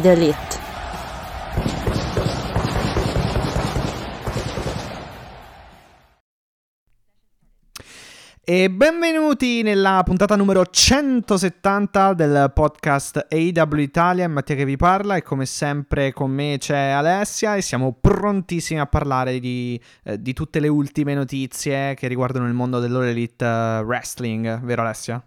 The elite. E benvenuti nella puntata numero 170 del podcast AW Italia, Mattia che vi parla e come sempre con me c'è Alessia e siamo prontissimi a parlare di, eh, di tutte le ultime notizie che riguardano il mondo dell'All Elite uh, Wrestling, vero Alessia?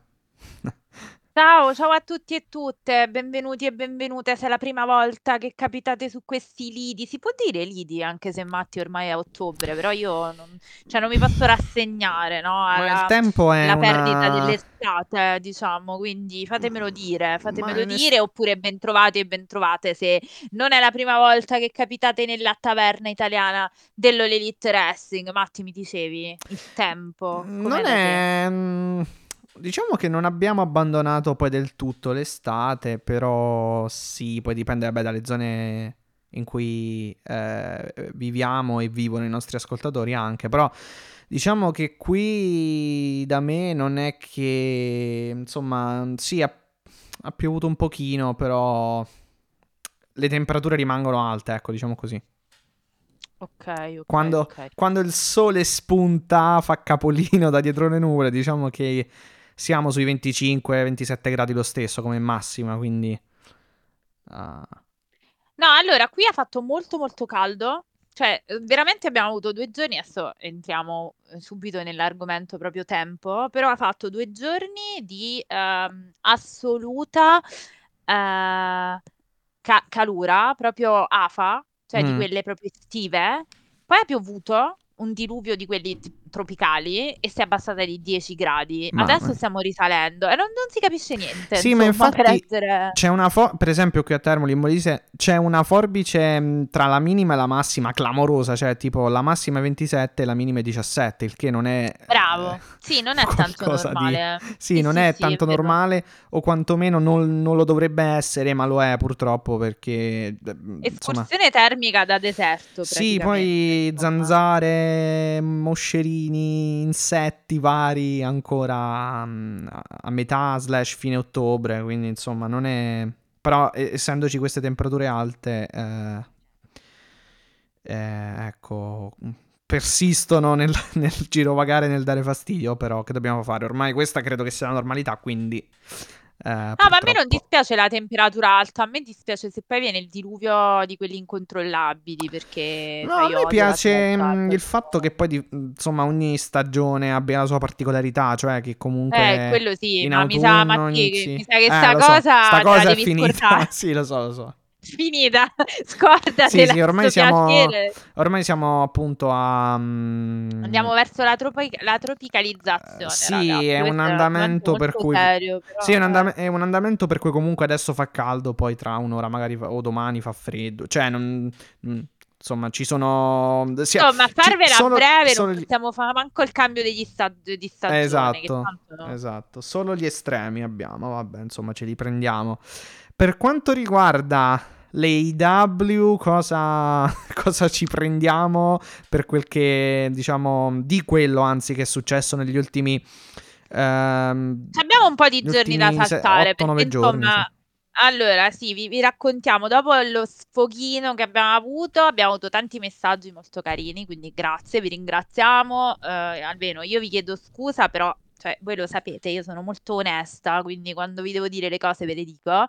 Ciao, ciao a tutti e tutte, benvenuti e benvenute se è la prima volta che capitate su questi lidi. Si può dire lidi anche se Matti ormai è a ottobre, però io non, cioè non mi posso rassegnare no, Ma il alla, tempo è alla perdita una... dell'estate, diciamo, quindi fatemelo dire, Ma fatemelo in es- dire oppure bentrovati e bentrovate se non è la prima volta che capitate nella taverna italiana dell'All Elite Wrestling. Matti, mi dicevi il tempo, com'è Non da te? è... mm, Diciamo che non abbiamo abbandonato poi del tutto l'estate, però sì, poi dipende vabbè, dalle zone in cui eh, viviamo e vivono i nostri ascoltatori anche, però diciamo che qui da me non è che, insomma, sì, ha, ha piovuto un pochino, però le temperature rimangono alte, ecco, diciamo così. Ok, ok, Quando, ok. quando il sole spunta, fa capolino da dietro le nuvole, diciamo che siamo sui 25-27 gradi lo stesso come massima, quindi... ah, No, allora qui ha fatto molto molto caldo, cioè veramente abbiamo avuto due giorni, adesso entriamo eh, subito nell'argomento proprio tempo, però ha fatto due giorni di ehm, assoluta eh, ca- calura, proprio afa, cioè di mm, quelle proprio estive, poi ha piovuto un diluvio di quelli tropicali e si è abbassata di 10 gradi, mamma adesso stiamo risalendo e non, non si capisce niente, Sì, ma insomma, per infatti essere... c'è una for- per esempio qui a Termoli in Molise c'è una forbice mh, tra la minima e la massima clamorosa, cioè tipo la massima è 27 e la minima è 17, il che non è Bravo, eh, sì, non è tanto qualcosa di... normale. Sì, Sì, non sì, è sì, è tanto vero. normale o quantomeno non, non lo dovrebbe essere, ma lo è purtroppo perché insomma... Escursione termica da deserto, Sì, poi insomma. zanzare, moscerini, insetti vari ancora mm, a metà slash fine ottobre, quindi insomma non è... Però essendoci queste temperature alte, eh, eh, ecco, persistono nel, nel girovagare, nel dare fastidio, però che dobbiamo fare? Ormai questa credo che sia la normalità, quindi eh, Ah, ma a me non dispiace la temperatura alta, a me dispiace se poi viene il diluvio di quelli incontrollabili, perché No, a me piace mm, il fatto che poi, di- insomma, ogni stagione abbia la sua particolarità, cioè che Eh, comunque quello sì, ma mi sa, autunno Matti, che- inizi... mi sa che Eh, sta lo so, cosa sta cosa è finita, sì, lo so, lo so. Finita, Sì, scordatela, sì, ormai sto siamo, ormai siamo appunto a... mm, Andiamo verso la, tropi- la eh, tropicalizzazione, sì, ragazzi. è un Questo andamento per cui... serio, Sì, è un, però andam- eh. è un andamento per cui comunque adesso fa caldo, poi tra un'ora magari fa- o domani fa freddo. Cioè, non... mm, Insomma, ci sono... sia- Insomma, farvela a solo, breve solo non possiamo fare manco il cambio degli sta- di stagione, Esatto, tanto... esatto. Solo gli estremi abbiamo, vabbè, insomma, ce li prendiamo. Per quanto riguarda le IW, cosa, cosa ci prendiamo per quel che, diciamo, di quello, anzi, che è successo negli ultimi... ehm, Abbiamo un po' di giorni da saltare, 8-9 perché giorni, sì. insomma... Allora, sì, vi, vi raccontiamo, dopo lo sfoghino che abbiamo avuto, abbiamo avuto tanti messaggi molto carini, quindi grazie, vi ringraziamo, eh, almeno io vi chiedo scusa, però cioè, voi lo sapete, io sono molto onesta, quindi quando vi devo dire le cose ve le dico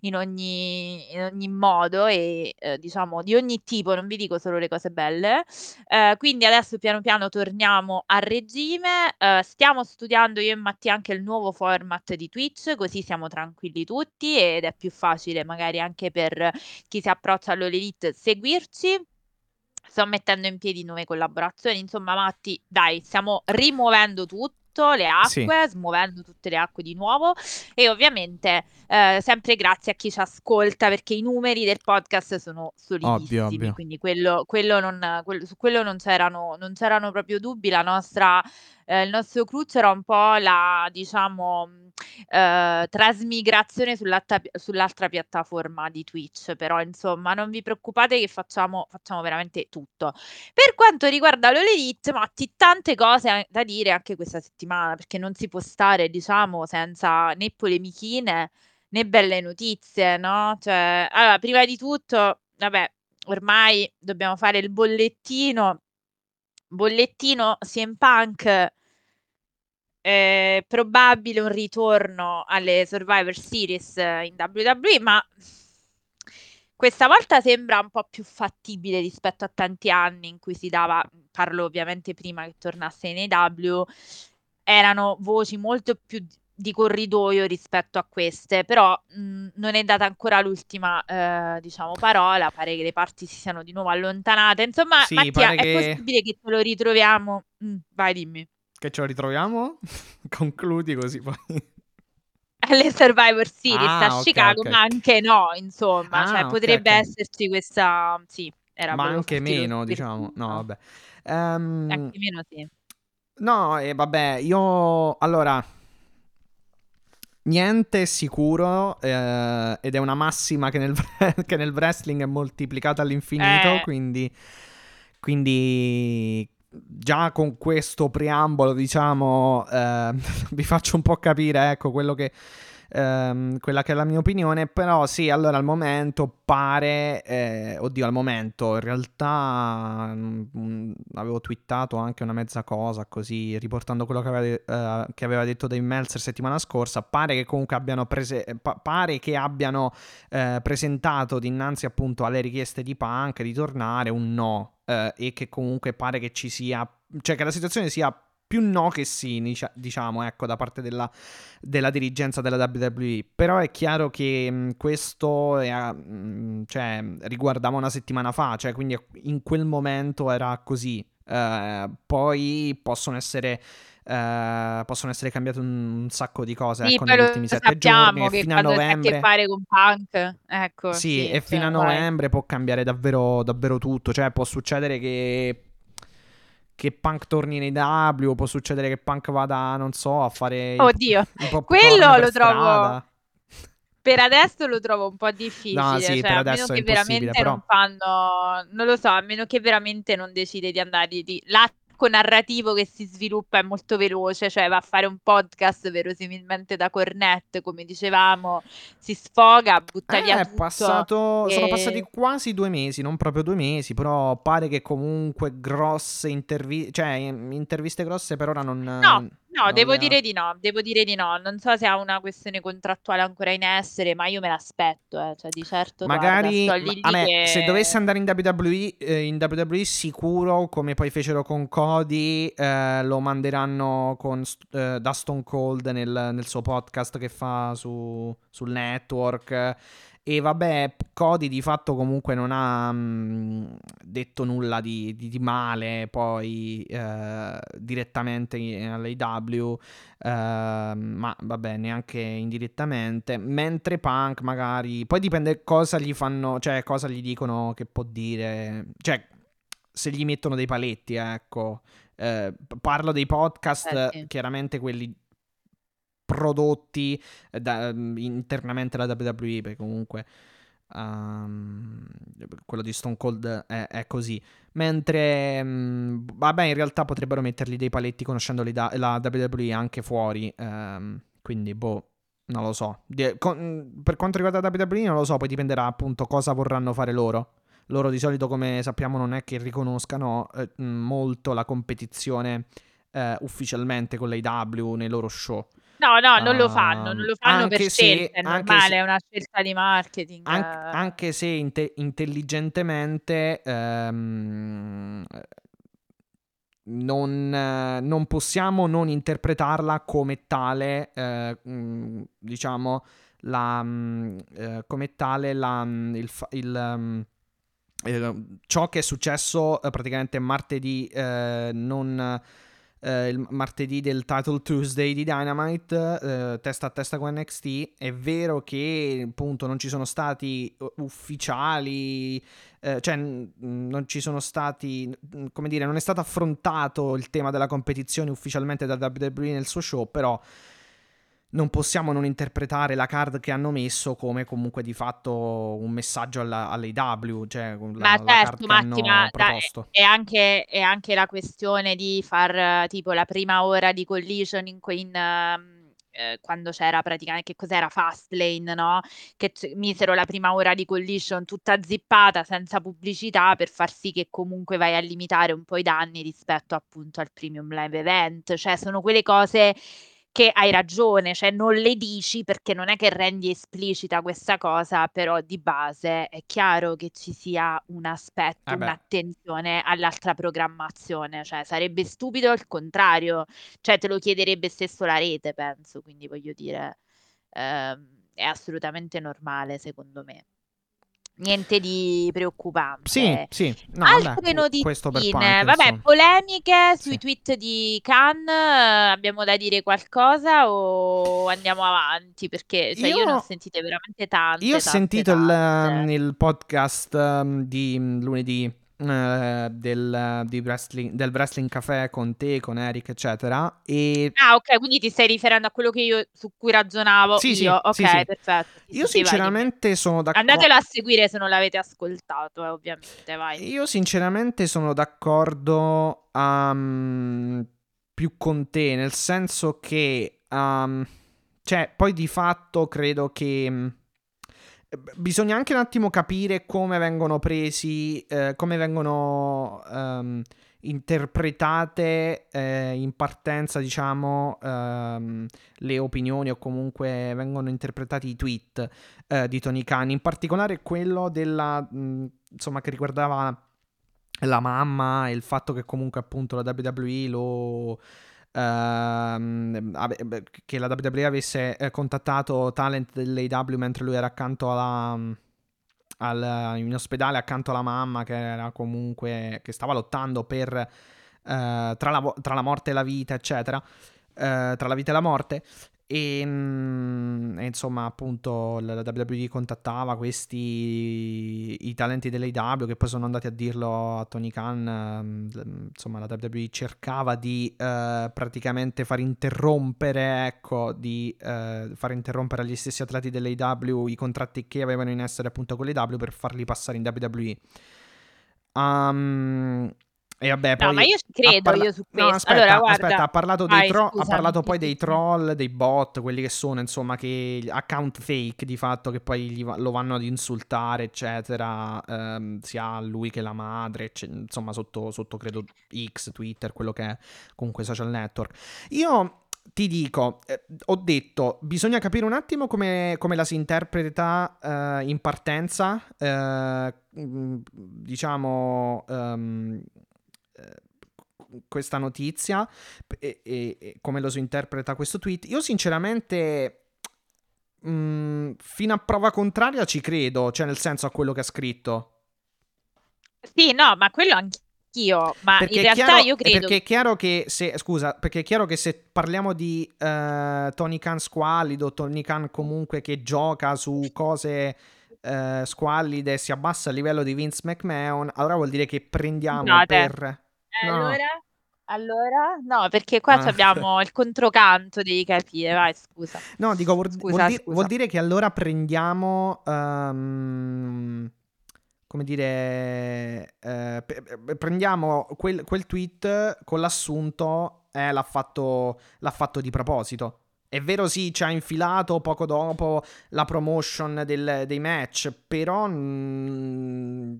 in ogni, in ogni modo e eh, diciamo di ogni tipo, non vi dico solo le cose belle. Eh, quindi adesso piano piano torniamo a regime. eh, stiamo studiando io e Mattia anche il nuovo format di Twitch, così siamo tranquilli tutti ed è più facile magari anche per chi si approccia all'All Elite seguirci. Sto mettendo in piedi nuove collaborazioni, insomma, Matti, dai, stiamo rimuovendo tutto riempito le acque, smuovendo tutte le acque di nuovo. E ovviamente eh, sempre grazie a chi ci ascolta perché i numeri del podcast sono solidissimi, Ovvio, ovvio. quindi quello, quello non, quello- su quello non c'erano, non c'erano proprio dubbi, la nostra, eh, il nostro cruccio era un po' la, diciamo, mh, eh, trasmigrazione sull'altra, piattaforma di Twitch, però insomma non vi preoccupate che facciamo, facciamo veramente tutto. Per quanto riguarda l'All Elite, Matti, tante cose da dire anche questa settimana, perché non si può stare, diciamo, senza né polemichine né belle notizie, no? Cioè, allora, prima di tutto, vabbè, ormai dobbiamo fare il bollettino. Bollettino CM Punk è probabile un ritorno alle Survivor Series in WWE, ma questa volta sembra un po' più fattibile rispetto a tanti anni in cui si dava, parlo ovviamente prima che tornasse in AW, erano voci molto più di corridoio rispetto a queste, però mh, non è data ancora l'ultima, eh, diciamo, parola, pare che le parti si siano di nuovo allontanate, insomma, Sì, Mattia, pare è che- possibile che te lo ritroviamo? Mm, vai, dimmi. Che ce lo ritroviamo? Concludi così poi. alle Survivor Series Ah, a Chicago, ok. ma anche no, insomma, Ah, cioè potrebbe ok. esserci questa, sì, era Ma anche meno, diciamo. No, vabbè. Ehm, Anche meno sì. No, e vabbè, io allora niente sicuro eh, ed è una massima che nel, che nel wrestling è moltiplicata all'infinito, Eh. quindi quindi già con questo preambolo, diciamo, eh, vi faccio un po' capire, ecco, quello che ehm, quella che è la mia opinione, però sì, allora al momento pare, eh, oddio, al momento in realtà mm, avevo twittato anche una mezza cosa così, riportando quello che aveva, eh, che aveva detto Dave Meltzer settimana scorsa, pare che comunque abbiano, prese- eh, pa- pare che abbiano eh, presentato dinanzi appunto alle richieste di Punk di tornare un no eh, e che comunque pare che ci sia, cioè che la situazione sia più no che sì, dicia- diciamo, ecco, da parte della, della dirigenza della WWE. Però è chiaro che mh, questo è, mh, cioè, riguardava una settimana fa, cioè, quindi in quel momento era così. Eh, poi possono essere. eh, possono essere cambiate un, sacco di cose Sì, ecco, negli ultimi sette giorni. Che fino a c'è a che novembre. fare con Punk, ecco, Sì, sì, e fino cioè, a vai. novembre può cambiare davvero, davvero tutto. Cioè, può succedere che. Che Punk torni nei W, può succedere che Punk vada, non so, a fare. Oddio, quello lo trovo- strada. Per adesso lo trovo un po' difficile, No, sì, cioè, per a meno che veramente non fanno, non lo so, a meno che veramente non decide di andare di, di- l'arco narrativo che si sviluppa è molto veloce, cioè va a fare un podcast verosimilmente da cornet, come dicevamo, si sfoga, butta Eh, via è tutto. passato. Sono e- passati quasi due mesi, non proprio due mesi, però pare che comunque grosse interviste. Cioè, in- interviste grosse per ora non. No, no, non devo ha- dire di no, devo dire di no. Non so se ha una questione contrattuale ancora in essere, ma io me l'aspetto, eh, cioè di certo, Magari, guarda, sto lì lì vabbè, che- se dovesse andare in WWE, eh, in WWE sicuro, come poi fecero con Cody, eh, lo manderanno con, st- eh, da Stone Cold nel, nel suo podcast che fa su, sul network. E vabbè, Cody di fatto comunque non ha mm, detto nulla di, di- di male poi eh, direttamente all'AW, eh, ma vabbè, neanche indirettamente. Mentre Punk magari, poi dipende cosa gli fanno, cioè cosa gli dicono che può dire, cioè se gli mettono dei paletti, ecco. Eh, parlo dei podcast, Eh, sì. chiaramente quelli prodotti eh, da- internamente alla WWE, perché comunque ehm, quello di Stone Cold è, è così. Mentre, mm, vabbè, in realtà potrebbero mettergli dei paletti conoscendo li da- la WWE anche fuori. ehm, quindi, boh, non lo so. Con- per quanto riguarda WWE, non lo so, poi dipenderà appunto cosa vorranno fare loro. Loro di solito, come sappiamo, non è che riconoscano eh, mm, molto la competizione eh, ufficialmente con l'AW nei loro show. No, no, non lo fanno, non lo fanno per anche se- scelta, è anche normale, se- è una scelta di marketing. An- eh. anche se inte- intelligentemente ehm, non, eh, non possiamo non interpretarla come tale, eh, mm, diciamo, la, mm, eh, come tale la, mm, il, fa- il, eh, ciò che è successo eh, praticamente martedì eh, non eh, il martedì del Title Tuesday di Dynamite, eh, testa a testa con NXT. È vero che appunto non ci sono stati uh, ufficiali, eh, cioè non ci sono stati, come dire, non è stato affrontato il tema della competizione ufficialmente da WWE nel suo show, però non possiamo non interpretare la card che hanno messo come comunque di fatto un messaggio alla, all'AW, cioè la, ma la certo, Matti, ma da, è, anche, è, anche, la questione di far tipo la prima ora di collision in, in uh, eh, quando c'era praticamente, che cos'era Fastlane, no? Che c- misero la prima ora di collision tutta zippata, senza pubblicità, per far sì che comunque vai a limitare un po' i danni rispetto appunto al premium live event, cioè sono quelle cose che hai ragione, cioè non le dici perché non è che rendi esplicita questa cosa, però di base è chiaro che ci sia un aspetto, Eh un'attenzione all'altra programmazione, cioè sarebbe stupido il contrario, cioè te lo chiederebbe stesso la rete, penso, quindi voglio dire, ehm, è assolutamente normale secondo me. Niente di preoccupante. Sì, sì. No, Altre notizie, vabbè, polemiche sui Sì. tweet di Khan, abbiamo da dire qualcosa o andiamo avanti? Perché cioè, io, Io- ne ho sentite veramente tante. Io ho tante, sentito il, tante. il podcast um, di mm, lunedì eh, del, di wrestling, del Wrestling Café con te, con Eric, eccetera. E Ah, ok, quindi ti stai riferendo a quello che io, su cui ragionavo Sì, sì, io. Ok, sì, sì. perfetto. Sì, io sì, sì, vai, sinceramente sono d'accordo. Andatelo a seguire se non l'avete ascoltato, eh, ovviamente, vai. Io sinceramente sono d'accordo um, più con te, nel senso che, um, cioè, poi di fatto credo che bisogna anche un attimo capire come vengono presi, eh, come vengono um, interpretate eh, in partenza, diciamo, ehm, le opinioni o comunque vengono interpretati i tweet eh, di Tony Khan, in particolare quello della, mh, insomma, che riguardava la mamma e il fatto che comunque appunto la WWE lo... ehm, che la WWE avesse eh, contattato talent dell'AW mentre lui era accanto alla, al- in ospedale accanto alla mamma che era comunque che stava lottando per eh, tra, la, tra la morte e la vita eccetera eh, tra la vita e la morte e, mm, e insomma appunto la, WWE contattava questi i talenti dell'AW che poi sono andati a dirlo a Tony Khan ehm, insomma la WWE cercava di eh, praticamente far interrompere ecco di eh, far interrompere agli stessi atleti dell'AW i contratti che avevano in essere appunto con l'AW per farli passare in WWE Um, e vabbè, poi No, ma io credo parla- io su No, questo. aspetta, allora, guarda, aspetta, ha parlato, vai, tro- ha parlato poi dei troll, dei bot, quelli che sono, insomma, che account fake di fatto che poi gli va- lo vanno ad insultare, eccetera, ehm, sia lui che la madre, ecce- insomma, sotto, sotto credo X, Twitter, quello che è comunque social network. Io ti dico, eh, ho detto, bisogna capire un attimo come, come la si interpreta eh, in partenza, eh, mm, diciamo, ehm, eh, questa notizia e, e- e come lo si interpreta questo tweet. Io sinceramente, mm, fino a prova contraria ci credo, cioè nel senso a quello che ha scritto. Sì, no, ma quello anch'io, ma Perché in realtà chiaro, io credo perché è chiaro che se, scusa, perché è chiaro che se parliamo di eh, Tony Khan squallido, Tony Khan comunque che gioca su cose eh, squallide, si abbassa il livello di Vince McMahon, allora vuol dire che prendiamo Scusate. per... Eh, no. allora? Allora? No, perché qua Ah. abbiamo il controcanto, devi capire, vai, scusa. No, dico, vuol, Scusa, vuol di- vuol dire che allora prendiamo, ehm, come dire, eh, prendiamo quel, quel tweet con l'assunto, eh, l'ha fatto, l'ha fatto di proposito. È vero, sì, ci ha infilato poco dopo la promotion del- dei match, però mm,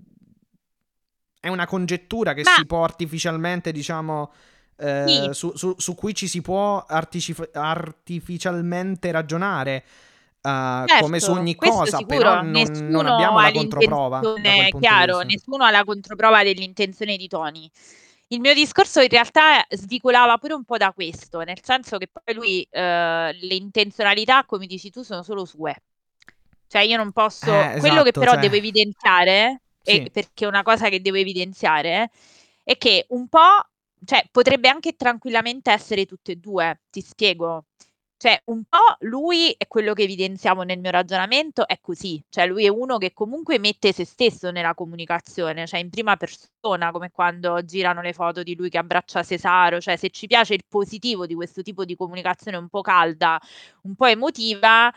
è una congettura che Ma- si può artificialmente, diciamo, eh, Sì. su, su- su cui ci si può artici- artificialmente ragionare. eh, Certo, come su ogni questo cosa, sicuro, però non, nessuno non abbiamo ha la controprova. di chiaro, nessuno ha la controprova dell'intenzione di Tony. Il mio discorso in realtà svicolava pure un po' da questo, nel senso che poi lui, eh, le intenzionalità, come dici tu, sono solo sue. Cioè io non posso... Eh, Quello che esatto, però cioè- devo evidenziare, Sì. perché una cosa che devo evidenziare, è che un po' cioè potrebbe anche tranquillamente essere tutte e due, ti spiego. Cioè, un po' lui è quello che evidenziamo nel mio ragionamento, è così, cioè lui è uno che comunque mette se stesso nella comunicazione, cioè in prima persona, come quando girano le foto di lui che abbraccia Cesaro, cioè se ci piace il positivo di questo tipo di comunicazione un po' calda, un po' emotiva,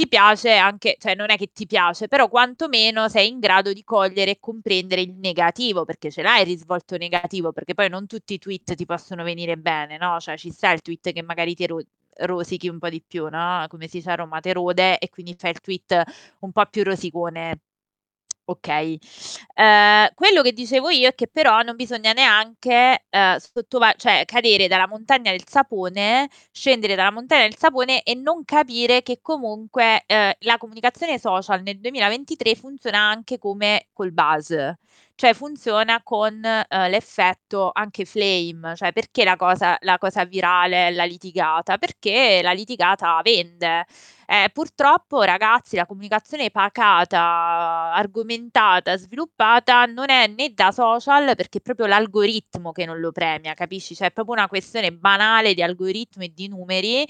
ti piace anche, cioè non è che ti piace, però quantomeno sei in grado di cogliere e comprendere il negativo, perché ce l'hai il risvolto negativo, perché poi non tutti i tweet ti possono venire bene, no? Cioè ci sta il tweet che magari ti ro- rosichi un po' di più, no? Come si sa a Roma te rode e quindi fai il tweet un po' più rosicone. Ok, eh, quello che dicevo io è che però non bisogna neanche eh, sottova- cioè, cadere dalla montagna del sapone, scendere dalla montagna del sapone e non capire che comunque eh, la comunicazione social nel 2023 funziona anche come col buzz, cioè funziona con eh, l'effetto anche flame, cioè perché la cosa, la cosa virale è la litigata? Perché la litigata vende. Eh, purtroppo, ragazzi, la comunicazione pacata, argomentata, sviluppata non è né da social perché è proprio l'algoritmo che non lo premia, capisci? Cioè è proprio una questione banale di algoritmo e di numeri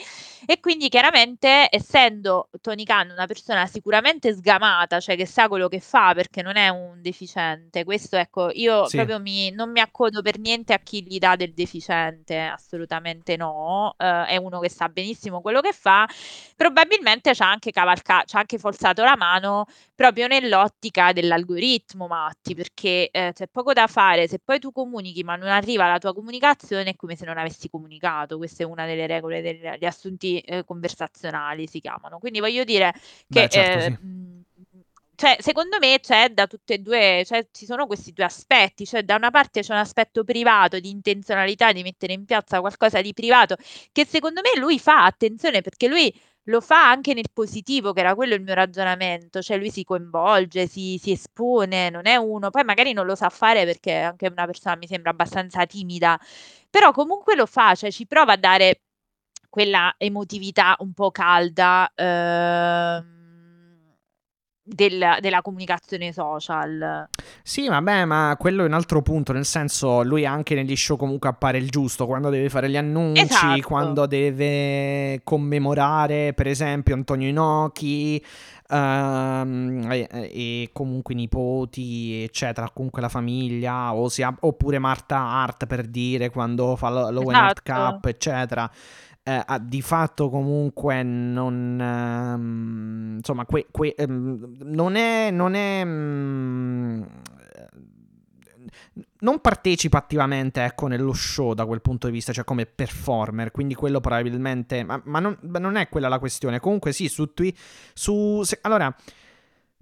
e quindi chiaramente essendo Tony Khan una persona sicuramente sgamata, cioè che sa quello che fa perché non è un deficiente, questo ecco, io Sì. proprio mi, non mi accodo per niente a chi gli dà del deficiente, assolutamente no, eh, è uno che sa benissimo quello che fa, probabilmente ci ha anche cavalcato, ci ha anche forzato la mano proprio nell'ottica dell'algoritmo, Matti, perché eh, c'è poco da fare, se poi tu comunichi ma non arriva la tua comunicazione è come se non avessi comunicato, questa è una delle regole degli assunti eh, conversazionali, si chiamano. Quindi voglio dire che... Beh, certo, eh, sì. cioè, secondo me c'è da tutte e due, cioè ci sono questi due aspetti, cioè da una parte c'è un aspetto privato di intenzionalità di mettere in piazza qualcosa di privato che secondo me lui fa, attenzione perché lui lo fa anche nel positivo, che era quello il mio ragionamento, cioè lui si coinvolge, si, si espone, non è uno, poi magari non lo sa fare perché è anche una persona mi sembra abbastanza timida, però comunque lo fa, cioè ci prova a dare quella emotività un po' calda. ehm, del- della comunicazione social. Sì, vabbè, ma quello è un altro punto, nel senso, lui anche negli show comunque appare il giusto, quando deve fare gli annunci, Esatto. quando deve commemorare, per esempio, Antonio Inoki, ehm, e, e comunque i nipoti, eccetera, comunque la famiglia, o sia- oppure Marta Hart, per dire, quando fa lo- l'Owen Hart Esatto. Cup, eccetera. Eh, di fatto comunque non ehm, insomma que- que- ehm, non è non è mm, non partecipa attivamente ecco nello show da quel punto di vista cioè come performer quindi quello probabilmente ma, ma non, ma non è quella la questione. Comunque sì su Twi- su se- allora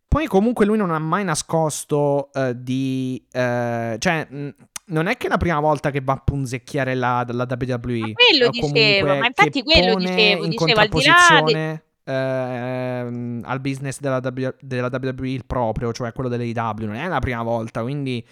poi comunque lui non ha mai nascosto eh, di eh, cioè mh, non è che è la prima volta che va a punzecchiare la, la WWE. Ma quello dicevo, comunque ma infatti quello dicevo, in dicevo al di là de- contrapposizione ehm, al business della, W- della WWE il proprio, cioè quello dell'AEW. Non è la prima volta, quindi...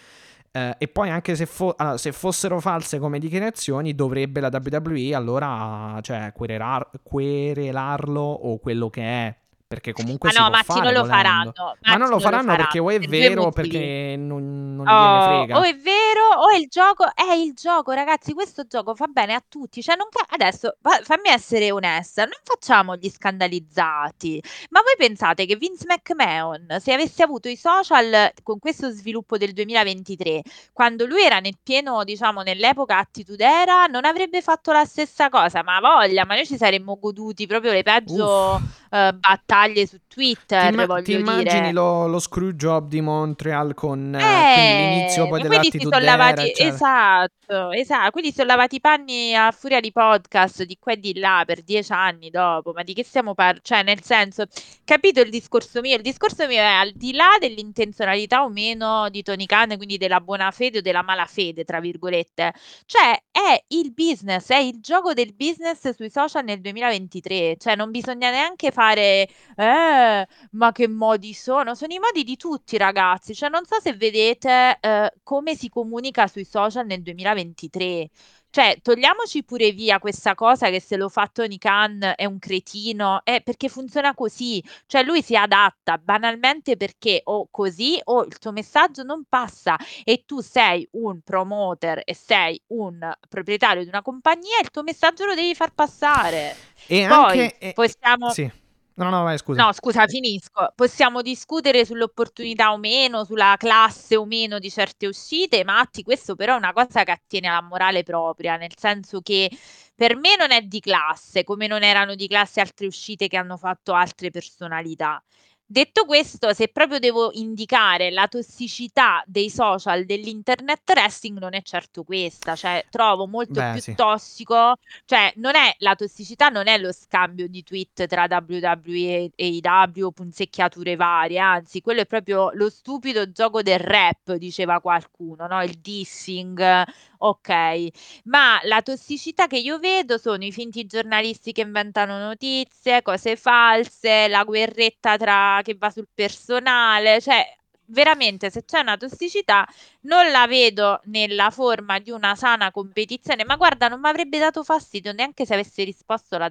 eh, e poi anche se, fo- allora, se fossero false come dichiarazioni, dovrebbe la WWE allora cioè, querelar- querelarlo o quello che è. Perché comunque Ah si no, fare non lo volendo. faranno. Ma non lo faranno perché o è per vero perché non, non gliene Oh, frega. o è vero o il gioco è il gioco, ragazzi. Questo gioco fa bene a tutti. Cioè, non ca- adesso fa- fammi essere onesta: non facciamo gli scandalizzati. Ma voi pensate che Vince McMahon, se avesse avuto i social con questo sviluppo del 2023, quando lui era nel pieno, diciamo, nell'epoca attitudera, non avrebbe fatto la stessa cosa? Ma voglia, ma noi ci saremmo goduti proprio le peggio Uff. Eh, battaglie su Ti, Twitter, imma- voglio ti immagini lo, lo screw job di Montreal con eh, quindi l'inizio Eh, poi ma quelli si sono lavati, eccetera. esatto, esatto, si sono lavati i panni a furia di podcast di qua e di là per dieci anni dopo, ma di che stiamo parlando? Cioè, nel senso, capito il discorso mio? Il discorso mio è al di là dell'intenzionalità o meno di Tony Khan, quindi della buona fede o della malafede, tra virgolette, cioè è il business, è il gioco del business sui social nel 2023, cioè non bisogna neanche fare, eh, ma che modi sono? Sono i modi di tutti, ragazzi. Cioè, non so se vedete eh, come si comunica sui social nel 2023. Cioè, togliamoci pure via questa cosa che se lo fa Tony Khan è un cretino, eh, perché funziona così. Cioè, lui si adatta banalmente perché o così o il tuo messaggio non passa e tu sei un promoter e sei un proprietario di una compagnia, il tuo messaggio lo devi far passare. E Poi anche... possiamo... Sì. No, no, vai, scusa. No, scusa, finisco. Possiamo discutere sull'opportunità o meno, sulla classe o meno di certe uscite, Matti, questo però è una cosa che attiene alla morale propria, nel senso che per me non è di classe, come non erano di classe altre uscite che hanno fatto altre personalità. Detto questo, se proprio devo indicare la tossicità dei social dell'internet wrestling, non è certo questa, cioè trovo molto Beh, più sì. tossico, cioè non è la tossicità, non è lo scambio di tweet tra WWE e AEW, punzecchiature varie, anzi, quello è proprio lo stupido gioco del rap, diceva qualcuno, no? Il dissing, ok, ma la tossicità che io vedo sono i finti giornalisti che inventano notizie, cose false, la guerretta tra che va sul personale, cioè veramente se c'è una tossicità non la vedo nella forma di una sana competizione, ma guarda, non mi avrebbe dato fastidio neanche se avesse risposto la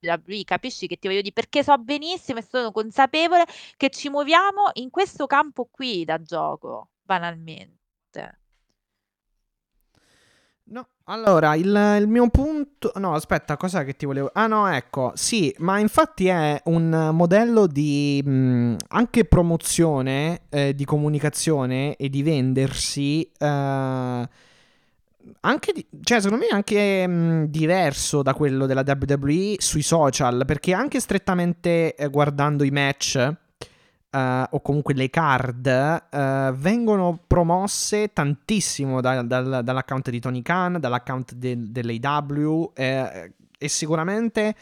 WWE, capisci che ti voglio dire? Perché so benissimo e sono consapevole che ci muoviamo in questo campo qui da gioco, banalmente. No, allora il, il mio punto. No, aspetta, cos'è che ti volevo. Ah, no, ecco, sì, ma infatti è un modello di mh, anche promozione, eh, di comunicazione e di vendersi. eh, anche di- cioè, secondo me è anche mh, diverso da quello della WWE sui social, perché anche strettamente eh, guardando i match eh, o comunque le card eh, vengono promosse tantissimo da- dal- dall'account di Tony Khan, dall'account del- dell'AW eh, e sicuramente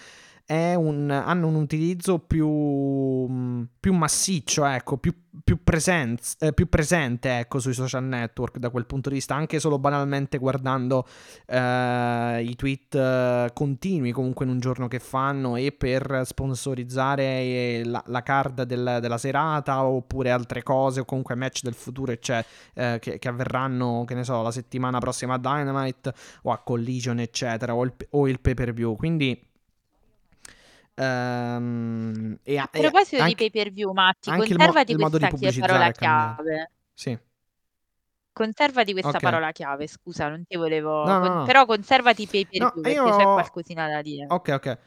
un- hanno un utilizzo più, mh, più massiccio, ecco, più, più, presenz- eh, più presente ecco, sui social network da quel punto di vista, anche solo banalmente guardando eh, i tweet eh, continui comunque in un giorno che fanno e per sponsorizzare eh, la, la card del- della serata oppure altre cose o comunque match del futuro cioè, che, che avverranno, che ne so, la settimana prossima a Dynamite o a Collision eccetera o il, o il pay per view. Quindi... ehm, e, A e proposito di anche, pay per view, Matti, mo- conservati di questa chi- parola chiave. Sì, Conservati questa ok. parola chiave, scusa, non ti volevo... No, no, no. Però conservati i pay per view perché io... c'è qualcosina da dire. Ok, ok.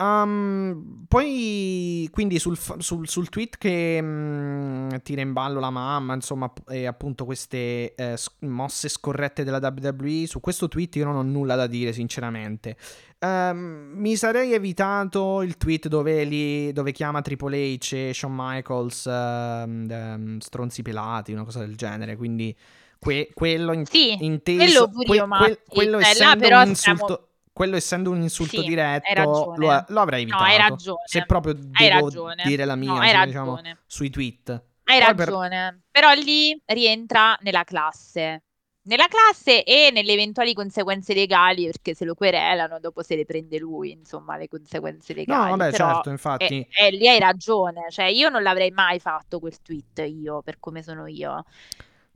Um, poi, quindi sul, sul- sul tweet che mm, tira in ballo la mamma, insomma, e appunto queste eh, mosse scorrette della WWE, su questo tweet io non ho nulla da dire, sinceramente. Ehm, mi sarei evitato il tweet dove, li- dove chiama Triple H e Shawn Michaels ehm, stronzi pelati, una cosa del genere, quindi que- quello in- Sì, inteso, quello pure que- io, quel- Matti. quello Cioè, là però un insulto quello essendo un insulto Sì, diretto, lo, lo avrei No, hai evitato. ragione. Se proprio devo dire la No, mia, hai cioè, diciamo, sui tweet. Hai Poi per- ragione. Però lì rientra nella classe. Nella classe e nelle eventuali conseguenze legali, perché se lo querelano, dopo se le prende lui, insomma, le conseguenze No, legali. vabbè, Però certo, eh, infatti. eh, lì hai ragione. Cioè, io non l'avrei mai fatto quel tweet, io, per come sono io.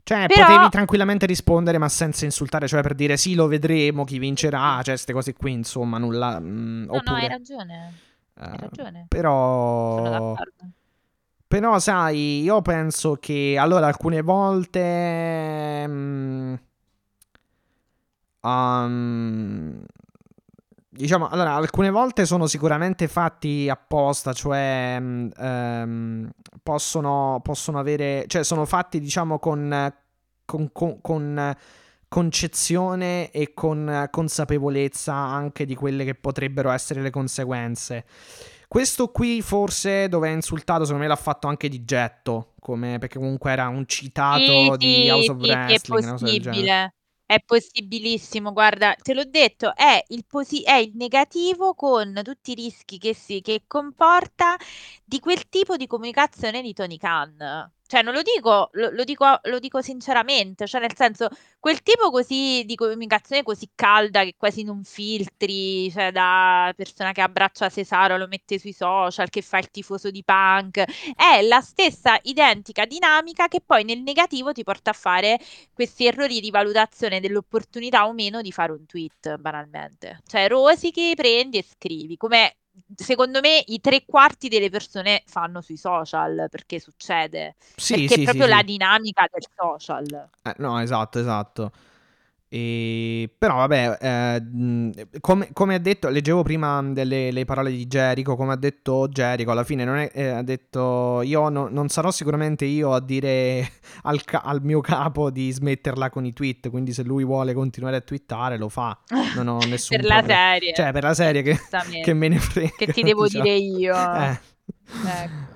Cioè, Però- potevi tranquillamente rispondere, ma senza insultare, cioè per dire sì, lo vedremo, chi vincerà, cioè queste cose qui, insomma, nulla. mm, No, no, hai oppure, ragione. Hai eh, ragione. Sono però, d'accordo. però, sai, io penso che allora alcune volte. mm, um, diciamo, allora, alcune volte sono sicuramente fatti apposta, cioè ehm, possono, possono avere, cioè sono fatti, diciamo, con, con, con- con concezione e con consapevolezza anche di quelle che potrebbero essere le conseguenze. Questo qui forse dove è insultato, secondo me l'ha fatto anche di getto, come, perché comunque era un citato Sì, di House of sì, è Wrestling, genere. possibile. È possibilissimo, guarda, te l'ho detto, è il, posi- è il negativo con tutti i rischi che, si, che comporta di quel tipo di comunicazione di Tony Khan. Cioè, non lo dico, lo, lo dico, lo dico sinceramente, cioè nel senso, quel tipo così di comunicazione così calda che quasi non filtri, cioè da persona che abbraccia Cesaro, lo mette sui social, che fa il tifoso di punk, è la stessa identica dinamica che poi nel negativo ti porta a fare questi errori di valutazione dell'opportunità o meno di fare un tweet, banalmente. Cioè, rosichi, prendi e scrivi, come secondo me i tre quarti delle persone fanno sui social perché succede. Sì, perché sì, è proprio sì, la dinamica del social. Eh, no, esatto, esatto. E... Però vabbè, eh, come, come ha detto, leggevo prima delle le parole di Jericho, come ha detto Jericho, alla fine non è, eh, ha detto io no- non sarò sicuramente io a dire al, ca- al mio capo di smetterla con i tweet, quindi se lui vuole continuare a twittare lo fa, non ho nessun per la problema. serie. Cioè, per la serie che, che me ne frega. Che ti devo diciamo. dire io. Eh. Ecco.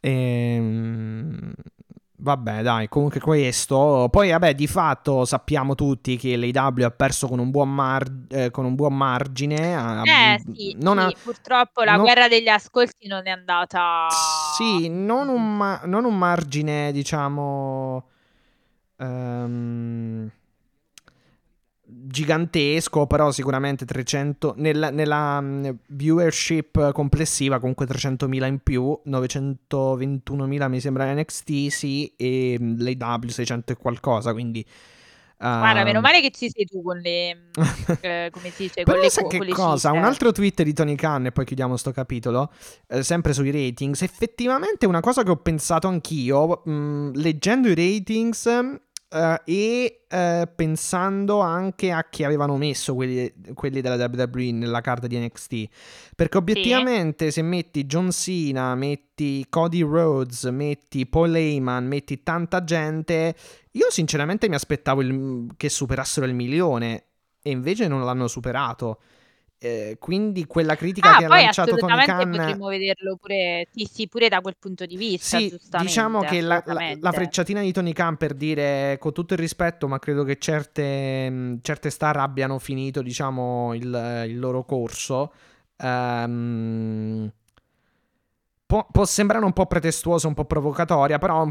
Ehm, vabbè, dai, comunque questo. Poi, vabbè, di fatto sappiamo tutti che l'AW ha perso con un buon, mar- eh, con un buon margine. ha- Eh sì, non sì, ha- purtroppo la no- guerra degli ascolti non è andata... Sì, non un, ma- non un margine, diciamo. ehm, gigantesco, però sicuramente 300 nella, nella, mm, viewership complessiva comunque 300.000 in più, 921.000 mi sembra NXT, sì, e mm, l'AW 600 e qualcosa, quindi Guarda, meno ehm, male che ci sei tu con le... eh, come si dice? Con Però le, sai co- che con le cosa? Un altro tweet di Tony Khan e poi chiudiamo sto capitolo, eh, sempre sui ratings. Effettivamente una cosa che ho pensato anch'io, mh, leggendo i ratings eh, e eh, pensando anche a chi avevano messo quelli, quelli della WWE nella carta di NXT. Perché obiettivamente se metti John Cena, metti Cody Rhodes, metti Paul Heyman, metti tanta gente, io sinceramente mi aspettavo il- che superassero il milione e invece non l'hanno superato. Eh, quindi quella critica Ah, che ha lanciato Tony Khan potremmo vederlo pure, sì, sì, pure da quel punto di vista, sì, diciamo che la, la- la frecciatina di Tony Khan per dire con tutto il rispetto, ma credo che certe, certe star abbiano finito, diciamo, il, il loro corso. ehm, può, può sembrare un po' pretestuosa, un po' provocatoria, però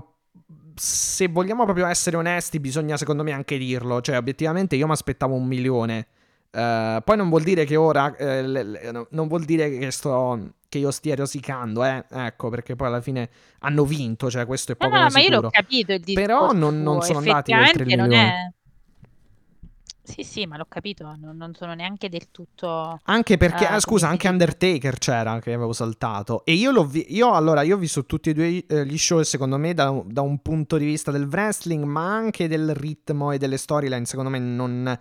se vogliamo proprio essere onesti, bisogna secondo me anche dirlo. Cioè, obiettivamente io mi aspettavo un milione. Eh, poi non vuol dire che ora, eh, le- le- no- non vuol dire che, sto, che io stia rosicando, eh. Ecco, perché poi alla fine hanno vinto, cioè questo è No, poco no, di ma io l'ho capito il discorso Però non, non sono andati oltre il milione. è... Sì, sì, ma l'ho capito, non, non sono neanche del tutto... Anche perché, eh, ah, scusa, anche? Undertaker c'era che avevo saltato. E io l'ho vi- io allora, io ho visto tutti e due eh, gli show, secondo me, da, da un punto di vista del wrestling, ma anche del ritmo e delle storyline, secondo me non,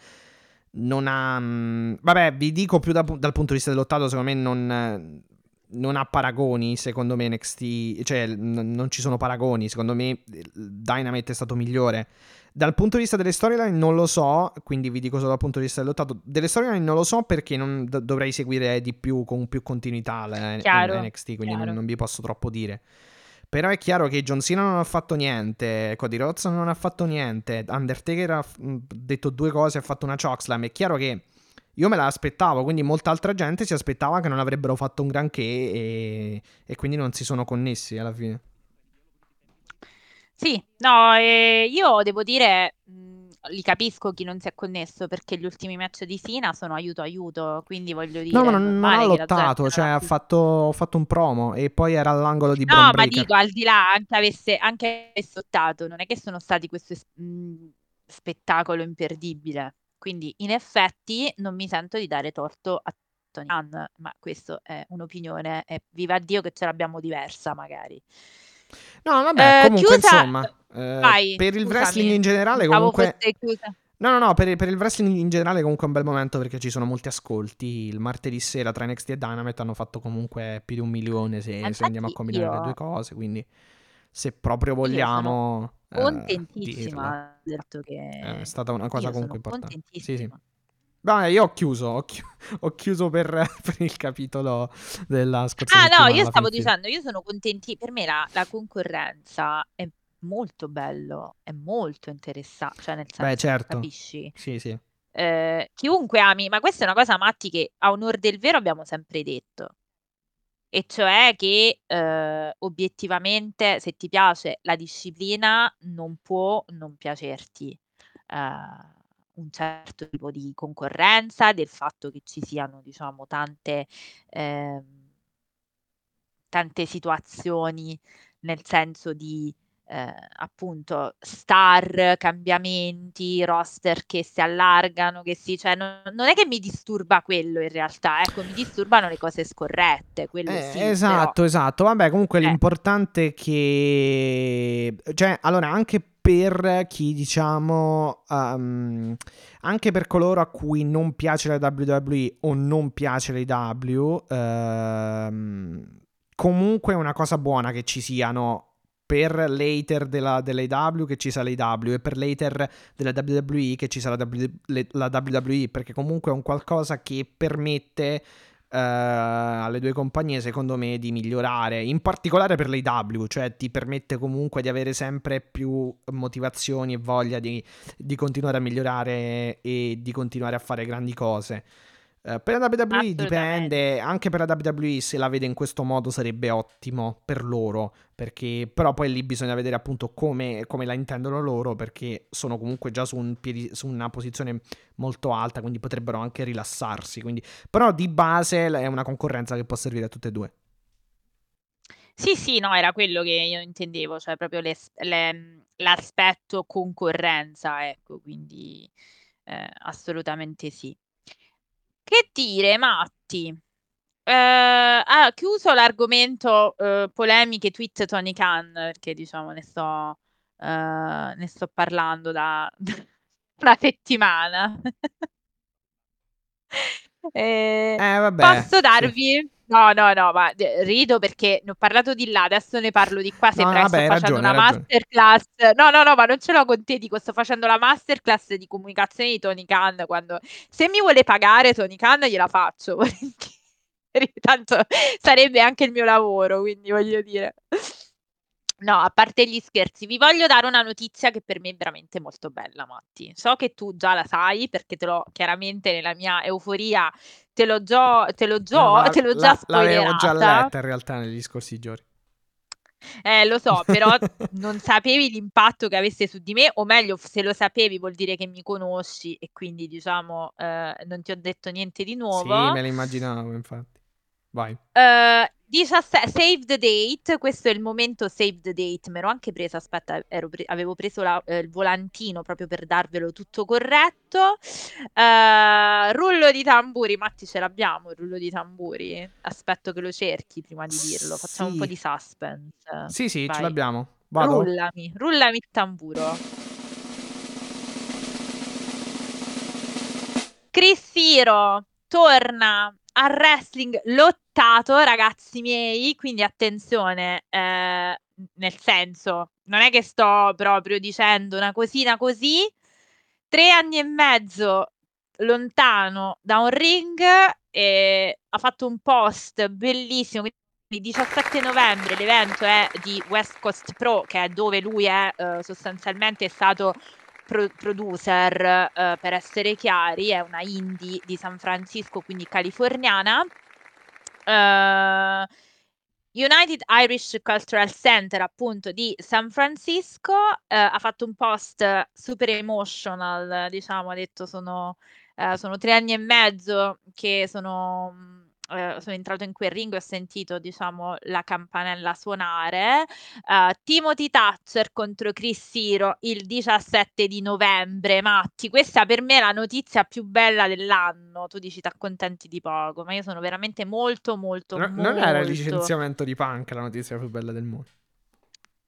non ha... mm, Vabbè, vi dico più da- dal punto di vista dell'ottato, secondo me non... Non ha paragoni, secondo me NXT, cioè n- non ci sono paragoni, secondo me Dynamite è stato migliore. Dal punto di vista delle storyline non lo so, quindi vi dico solo dal punto di vista dell'ottato. Delle storyline non lo so perché non do- dovrei seguire di più con più continuità la- Chiaro, NXT, quindi non, non vi posso troppo dire. Però è chiaro che John Cena non ha fatto niente, Cody Rhodes non ha fatto niente, Undertaker ha detto due cose, ha fatto una chokeslam. È chiaro che io me la aspettavo, quindi molta altra gente si aspettava che non avrebbero fatto un granché e, e quindi non si sono connessi alla fine. Sì, no, eh, io devo dire, li capisco chi non si è connesso perché gli ultimi match di Sina sono aiuto-aiuto, quindi voglio dire, No, ma non, non ha lottato, cioè ha fatto, fatto un promo e poi era all'angolo di No, ma dico, al di là, anche avesse, anche avesse lottato, non è che sono stati questo es- mh, spettacolo imperdibile. Quindi, in effetti, non mi sento di dare torto a Tony Khan, ma questa è un'opinione e viva Dio che ce l'abbiamo diversa, magari. No, vabbè, Eh, comunque chiusa, insomma, eh, vai, per il scusami, wrestling in generale comunque... No, no, no, per, per il wrestling in generale comunque è un bel momento perché ci sono molti ascolti. Il martedì sera tra NXT e Dynamite hanno fatto comunque più di un milione se, se andiamo a combinare le io- due cose, quindi se proprio vogliamo... eh. Contentissima del fatto che È stata una cosa comunque importante. Sì, sì. Vabbè, io ho chiuso, ho, chi- ho chiuso per, per il capitolo della scorsa Ah no, io stavo dicendo, io sono contenti, per me la, la concorrenza è molto bello, è molto interessante, cioè nel Beh, senso, certo. capisci? Sì, sì. Eh, chiunque ami, ma questa è una cosa, Matti, che a onor del vero abbiamo sempre detto. e cioè che eh, obiettivamente se ti piace la disciplina non può non piacerti eh, un certo tipo di concorrenza, del fatto che ci siano diciamo tante, eh, tante situazioni nel senso di eh, appunto star, cambiamenti, roster che si allargano, che si, cioè non, non, è che mi disturba quello in realtà, ecco, mi disturbano le cose scorrette, quello eh, sì, Esatto, però... esatto, vabbè, comunque eh. l'importante è che, cioè, allora, anche per chi diciamo um, anche per coloro a cui non piace la WWE o non piace l'AW ehm, comunque è una cosa buona che ci siano per l'hater della, dell'AW che ci sia l'AW e per l'hater della WWE che ci w, la WWE perché comunque è un qualcosa che permette uh, alle due compagnie secondo me di migliorare in particolare per l'AW cioè ti permette comunque di avere sempre più motivazioni e voglia di, di continuare a migliorare e di continuare a fare grandi cose Uh, per la WWE dipende, anche per la WWE se la vede in questo modo sarebbe ottimo per loro, perché però poi lì bisogna vedere appunto come, come la intendono loro, perché sono comunque già su, un piedi, su, una posizione molto alta, quindi potrebbero anche rilassarsi. Quindi... Però di base è una concorrenza che può servire a tutte e due. Sì, sì, no, era quello che io intendevo, cioè proprio le, le, l'aspetto concorrenza, ecco, quindi eh, assolutamente sì. Che dire, Matti? Eh, ah, chiuso l'argomento eh, polemiche tweet Tony Khan, perché diciamo ne sto, eh, ne sto parlando da, una settimana. eh, vabbè, posso darvi... No, no, no, ma rido perché ne ho parlato di là, adesso ne parlo di qua, sembra no, che sto facendo ragione, una masterclass. No, no, no, ma non ce l'ho con te, dico, sto facendo la masterclass di comunicazione di Tony Khan, quando... Se mi vuole pagare Tony Khan gliela faccio, tanto sarebbe anche il mio lavoro, quindi voglio dire... No, a parte gli scherzi, vi voglio dare una notizia che per me è veramente molto bella, Matti. So che tu già la sai perché te l'ho chiaramente nella mia euforia te l'ho già, te l'ho già, no, te l'ho già la, L'avevo già letta in realtà negli scorsi giorni. Eh, lo so, però non sapevi l'impatto che avesse su di me, o meglio, se lo sapevi vuol dire che mi conosci e quindi diciamo eh, non ti ho detto niente di nuovo. Sì, me lo immaginavo, infatti. Vai. Uh, 17, save the date, questo è il momento save the date, me l'ho anche preso, aspetta, pre- avevo preso la, eh, il volantino proprio per darvelo tutto corretto. Uh, rullo di tamburi, Matti ce l'abbiamo il rullo di tamburi? Aspetto che lo cerchi prima di dirlo, facciamo sì. un po' di suspense. Sì, sì, Vai. ce l'abbiamo. Vado. Rullami, rullami il tamburo. Chris Hero torna al wrestling lottato, ragazzi miei, quindi attenzione, eh, nel senso, non è che sto proprio dicendo una cosina così, tre anni e mezzo lontano da un ring e ha fatto un post bellissimo, il 17 novembre l'evento è di West Coast Pro, che è dove lui è eh, sostanzialmente stato pro- producer, uh, per essere chiari, è una indie di San Francisco, quindi californiana. Uh, United Irish Cultural Center, appunto di San Francisco, uh, ha fatto un post super emotional, diciamo, ha detto sono, sono tre anni e mezzo che sono eh, sono entrato in quel ring e ho sentito, diciamo, la campanella suonare. Uh, Timothy Thatcher contro Chris Hero il 17 di novembre. Matti, questa per me è la notizia più bella dell'anno. Tu dici ti accontenti di poco, ma io sono veramente molto, molto, no, molto... Non era il licenziamento di Punk la notizia più bella del mondo.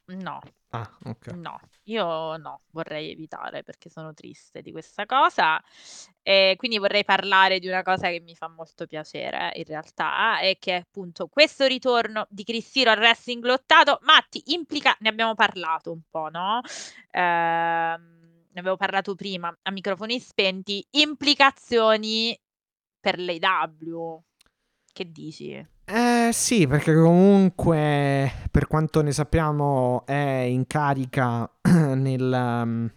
No. Ah, ok. No, io no, vorrei evitare perché sono triste di questa cosa. E quindi vorrei parlare di una cosa che mi fa molto piacere in realtà, e che è appunto questo ritorno di Cristiro al wrestling lottato. Matti, implica, ne abbiamo parlato un po', no? Ehm, ne avevo parlato prima a microfoni spenti, implicazioni per l'AW. Che dici? Eh sì, perché comunque per quanto ne sappiamo è in carica nel, um,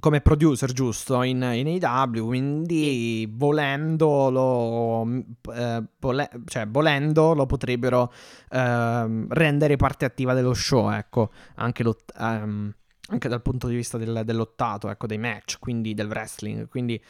come producer, giusto, in, in AW, quindi volendo lo, eh, vole- cioè, volendo lo potrebbero eh, rendere parte attiva dello show, ecco, anche, ehm, anche dal punto di vista del, dell'ottato, ecco, dei match, quindi del wrestling, quindi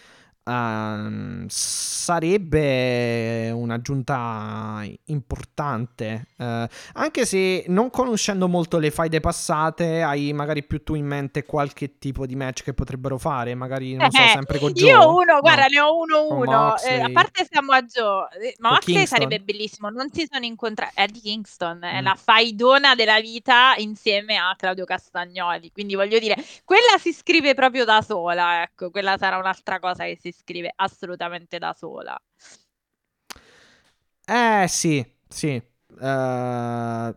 Uh, sarebbe un'aggiunta importante. Uh, anche se non conoscendo molto le faide passate, hai magari più tu in mente qualche tipo di match che potrebbero fare. Magari non so, sempre con Joe. Io uno, no. guarda, ne ho uno uno. Eh, a parte siamo a Joe, eh, ma Moxley sarebbe bellissimo. Non si sono incontrati. Eddie Kingston mm. è la faidona della vita insieme a Claudio Castagnoli. Quindi voglio dire, quella si scrive proprio da sola. Ecco, quella sarà un'altra cosa che si scrive assolutamente da sola. Eh sì, sì. Uh, Ma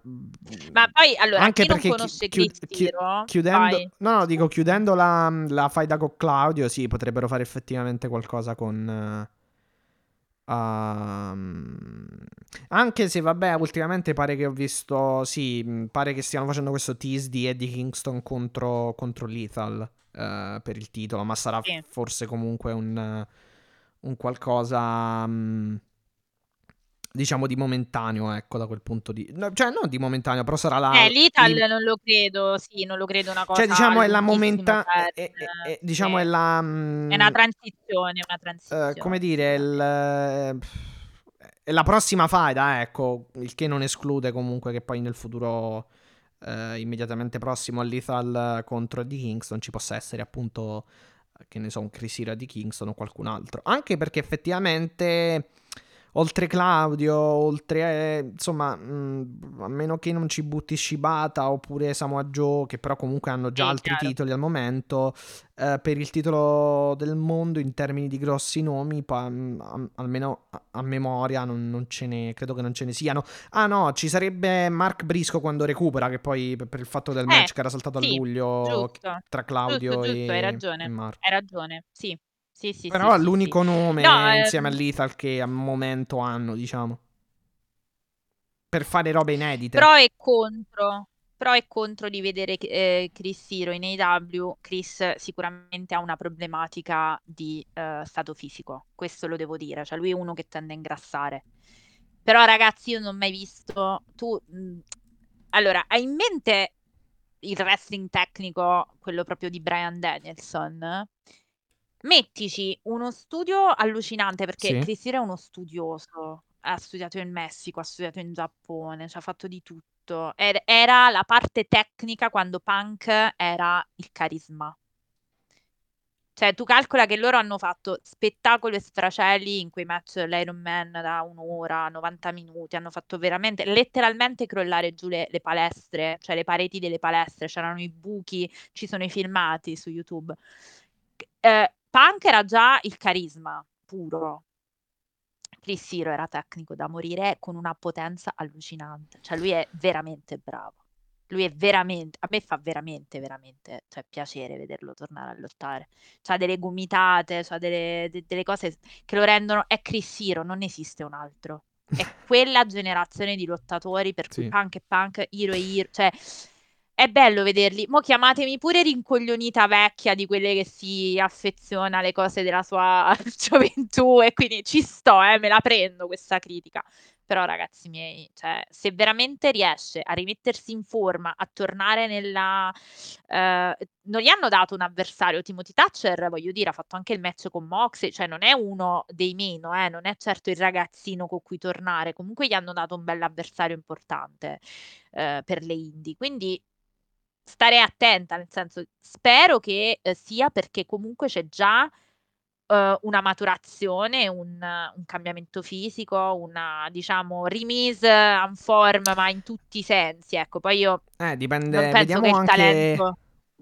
poi allora anche chi perché non conosce chi, chi, chiudendo, vai. no, no, dico chiudendo la, la faida con Claudio, sì, potrebbero fare effettivamente qualcosa con. Uh, um, anche se vabbè, ultimamente pare che ho visto. Sì, pare che stiano facendo questo tease di Eddie Kingston contro, contro Lethal uh, per il titolo, ma sarà Sì. forse comunque un, un qualcosa. um, diciamo di momentaneo, ecco, da quel punto di... no, cioè, non di momentaneo, però sarà la... Eh, l'Ital il- non lo credo, sì, non lo credo una cosa Cioè, diciamo, è la momenta... è- è- è- diciamo, Sì. è la... È una mm, transizione, una eh, transizione. come dire, il, eh, è la prossima faida, ecco, il che non esclude comunque che poi nel futuro eh, immediatamente prossimo all'Ethal contro Eddie Kingston ci possa essere appunto, che ne so, un Chris Hero di Kingston o qualcun altro. Anche perché effettivamente... Oltre Claudio, oltre eh, insomma, mh, a meno che non ci butti Shibata oppure Samoa Joe, che però comunque hanno già Sì, altri chiaro. titoli al momento, eh, per il titolo del mondo in termini di grossi nomi, pa- mh, a- almeno a, a memoria non, non ce ne, credo che non ce ne siano. Ah no, ci sarebbe Mark Brisco quando recupera, che poi per, il fatto del Eh, match che era saltato sì, a luglio giusto. tra Claudio Giusto, e, giusto, hai ragione. e Mark. Hai ragione, sì. Sì, sì, Però sì, è sì, l'unico nome No, insieme ehm, all'Ethal che al momento hanno, diciamo. Per fare robe inedite. Pro e contro. Pro e contro di vedere eh, Chris Hero in AW. Chris sicuramente ha una problematica di eh, stato fisico, questo lo devo dire. Cioè, lui è uno che tende a ingrassare. Però, ragazzi, io non ho mai visto. Tu. mh, Allora, hai in mente il wrestling tecnico, quello proprio di Brian Danielson? Mettici uno studio allucinante perché Sì. Chris è uno studioso. Ha studiato in Messico, ha studiato in Giappone, ci ha fatto di tutto. Er- Era la parte tecnica quando Punk era il carisma. Cioè, tu calcola che loro hanno fatto spettacolo e sfracelli in quei match dell'Iron Man da un'ora, 90 minuti. Hanno fatto veramente, letteralmente crollare giù le, le palestre, cioè le pareti delle palestre. C'erano i buchi, ci sono i filmati su YouTube. Eh, Punk era già il carisma puro. Chris Hero era tecnico da morire con una potenza allucinante. Cioè, lui è veramente bravo. Lui è veramente, a me fa veramente, veramente, cioè, piacere vederlo tornare a lottare. C'ha delle gomitate, c'ha delle, de- delle cose che lo rendono, è Chris Hero, non esiste un altro. È quella generazione di lottatori per cui Sì. Punk è Punk, Hero è Hero, cioè è bello vederli. Mo chiamatemi pure rincoglionita vecchia di quelle che si affeziona alle cose della sua gioventù e quindi ci sto, eh, me la prendo questa critica. Però ragazzi miei, cioè, se veramente riesce a rimettersi in forma, a tornare nella... eh, non gli hanno dato un avversario, Timothy Thatcher, voglio dire, ha fatto anche il match con Moxley, cioè non è uno dei meno, eh, non è certo il ragazzino con cui tornare, comunque gli hanno dato un bell'avversario importante eh, per le indie, quindi stare attenta, nel senso, spero che eh, sia perché comunque c'è già eh, una maturazione, un, un cambiamento fisico, una, diciamo, remise en form, ma in tutti i sensi, ecco, poi io Eh, dipende. penso Vediamo che anche talento...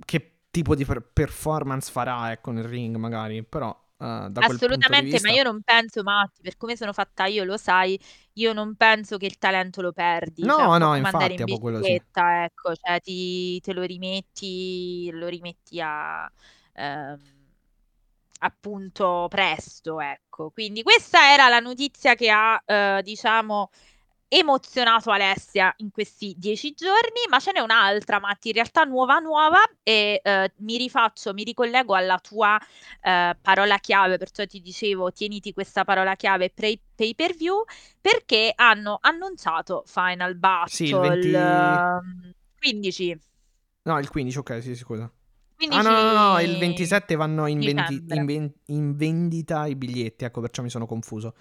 che tipo di per- performance farà, ecco, nel ring, magari. Però, eh, da quel punto di Assolutamente, ma io non penso, Matti, per come sono fatta io, lo sai, io non penso che il talento lo perdi, No, cioè un po' no, come andare infatti, in a po' quello sì. bicicletta, ecco, cioè ti, te lo rimetti, lo rimetti a, ehm, appunto presto, ecco. Quindi questa era la notizia che ha, eh, diciamo, emozionato Alessia in questi dieci giorni, ma ce n'è un'altra, Matti, in realtà nuova nuova e eh, mi rifaccio, mi ricollego alla tua eh, parola chiave, perciò ti dicevo tieniti questa parola chiave pay, pay per view, perché hanno annunciato Final Battle Sì, il 20... ehm, 15. No, il 15, ok, sì, scusa. 15 Ah no, no, no, il 27 vanno in, vendi- in ven- in vendita i biglietti, ecco perciò mi sono confuso.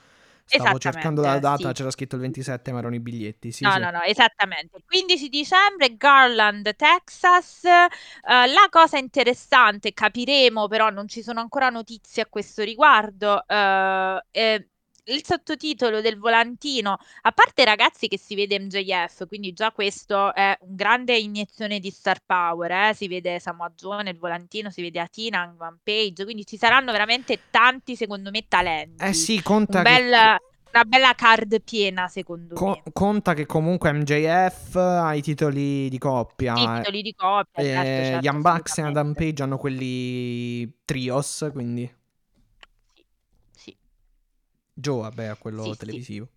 Stavo cercando la data, sì. c'era scritto il 27, ma erano i biglietti. Sì, No, sì. no, no, esattamente. Il 15 dicembre, Garland, Texas. Eh, la cosa interessante, capiremo, però non ci sono ancora notizie a questo riguardo. eh, eh, il sottotitolo del volantino, a parte ragazzi che si vede MJF, quindi già questo è un grande iniezione di star power, eh? si vede Samoa Joe nel volantino, si vede Atina, Van Page, quindi ci saranno veramente tanti, secondo me, talenti. Eh sì, conta una bella card piena, secondo co- me. conta che comunque MJF ha i titoli di coppia. Eh, titoli di coppia, eh, certo, certo, Young Bucks e. Adam Page hanno quelli trios, quindi Joe, vabbè, a quello Sì, sì. televisivo.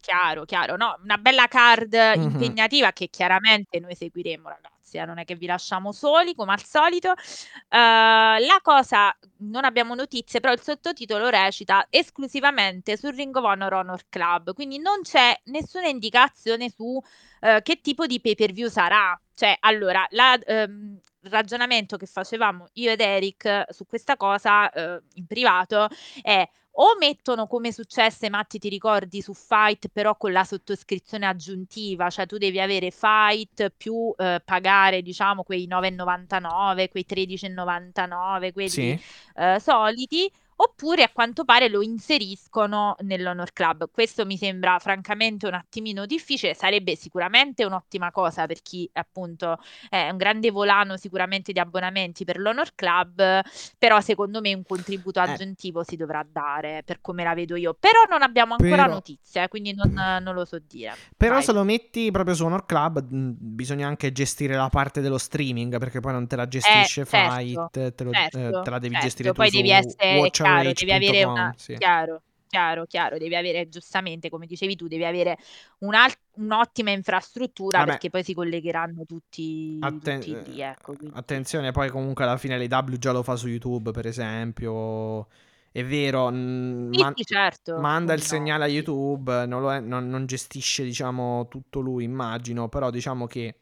chiaro, chiaro. No, una bella card Mhm. impegnativa che chiaramente noi seguiremo, ragazzi. eh, Non è che vi lasciamo soli, come al solito. Eh, la cosa, non abbiamo notizie, però il sottotitolo recita esclusivamente sul Ring of Honor Honor Club, quindi non c'è nessuna indicazione su eh, che tipo di pay per view sarà. Cioè, allora, la, ehm, il ragionamento che facevamo io ed Eric su questa cosa eh, in privato è o mettono come successe, Matti, ti ricordi su Fight, però con la sottoscrizione aggiuntiva, cioè tu devi avere Fight più eh, pagare, diciamo, quei 9,99, quei 13,99, quelli Sì. eh, soliti, oppure a quanto pare lo inseriscono nell'Honor Club. Questo mi sembra francamente un attimino difficile, sarebbe sicuramente un'ottima cosa per chi appunto è un grande volano sicuramente di abbonamenti per l'Honor Club, però secondo me un contributo Eh. aggiuntivo si dovrà dare per come la vedo io. Però non abbiamo ancora Però- notizie, quindi non, non lo so dire. Però Vai. se lo metti proprio su Honor Club, mh, bisogna anche gestire la parte dello streaming, perché poi non te la gestisce certo, Fight, te, lo- eh, certo, te la devi certo. gestire tu Poi devi essere chiaro, devi avere una sì. chiaro, chiaro, chiaro, devi avere giustamente, come dicevi tu, devi avere un'ottima infrastruttura Vabbè. perché poi si collegheranno tutti, Atten- tutti lì, ecco, quindi- attenzione, poi comunque alla fine l'AW già lo fa su YouTube, per esempio. È vero, Sì, man- certo, manda il no, segnale a. YouTube, non, lo è- non- non gestisce, diciamo, tutto lui, immagino, però diciamo che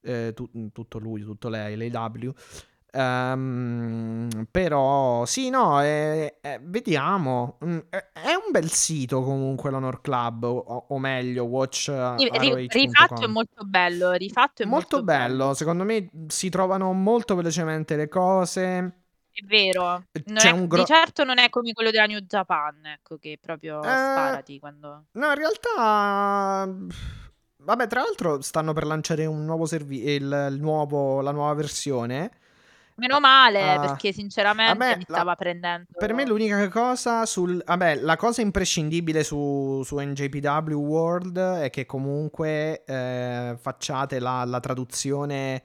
eh, tu- tutto lui, tutto lei, l'AW. Ehm, però sì, no, eh, eh, vediamo. Mm, È, è un bel sito comunque l'Honor Club, o, o meglio, watch Ri- ri- rifatto è molto bello, rifatto è molto bello. Secondo me si trovano molto velocemente le cose. È vero, è- un gro- di certo non è come quello della New Japan, ecco, che proprio Eh, sparati quando... No, in realtà. Vabbè, tra l'altro stanno per lanciare un nuovo servizio. la nuova versione. Meno male, Ah, perché sinceramente vabbè, mi la- stava prendendo... Per me l'unica cosa sul... Vabbè, la cosa imprescindibile su, su NJPW World è che comunque eh, facciate la, la traduzione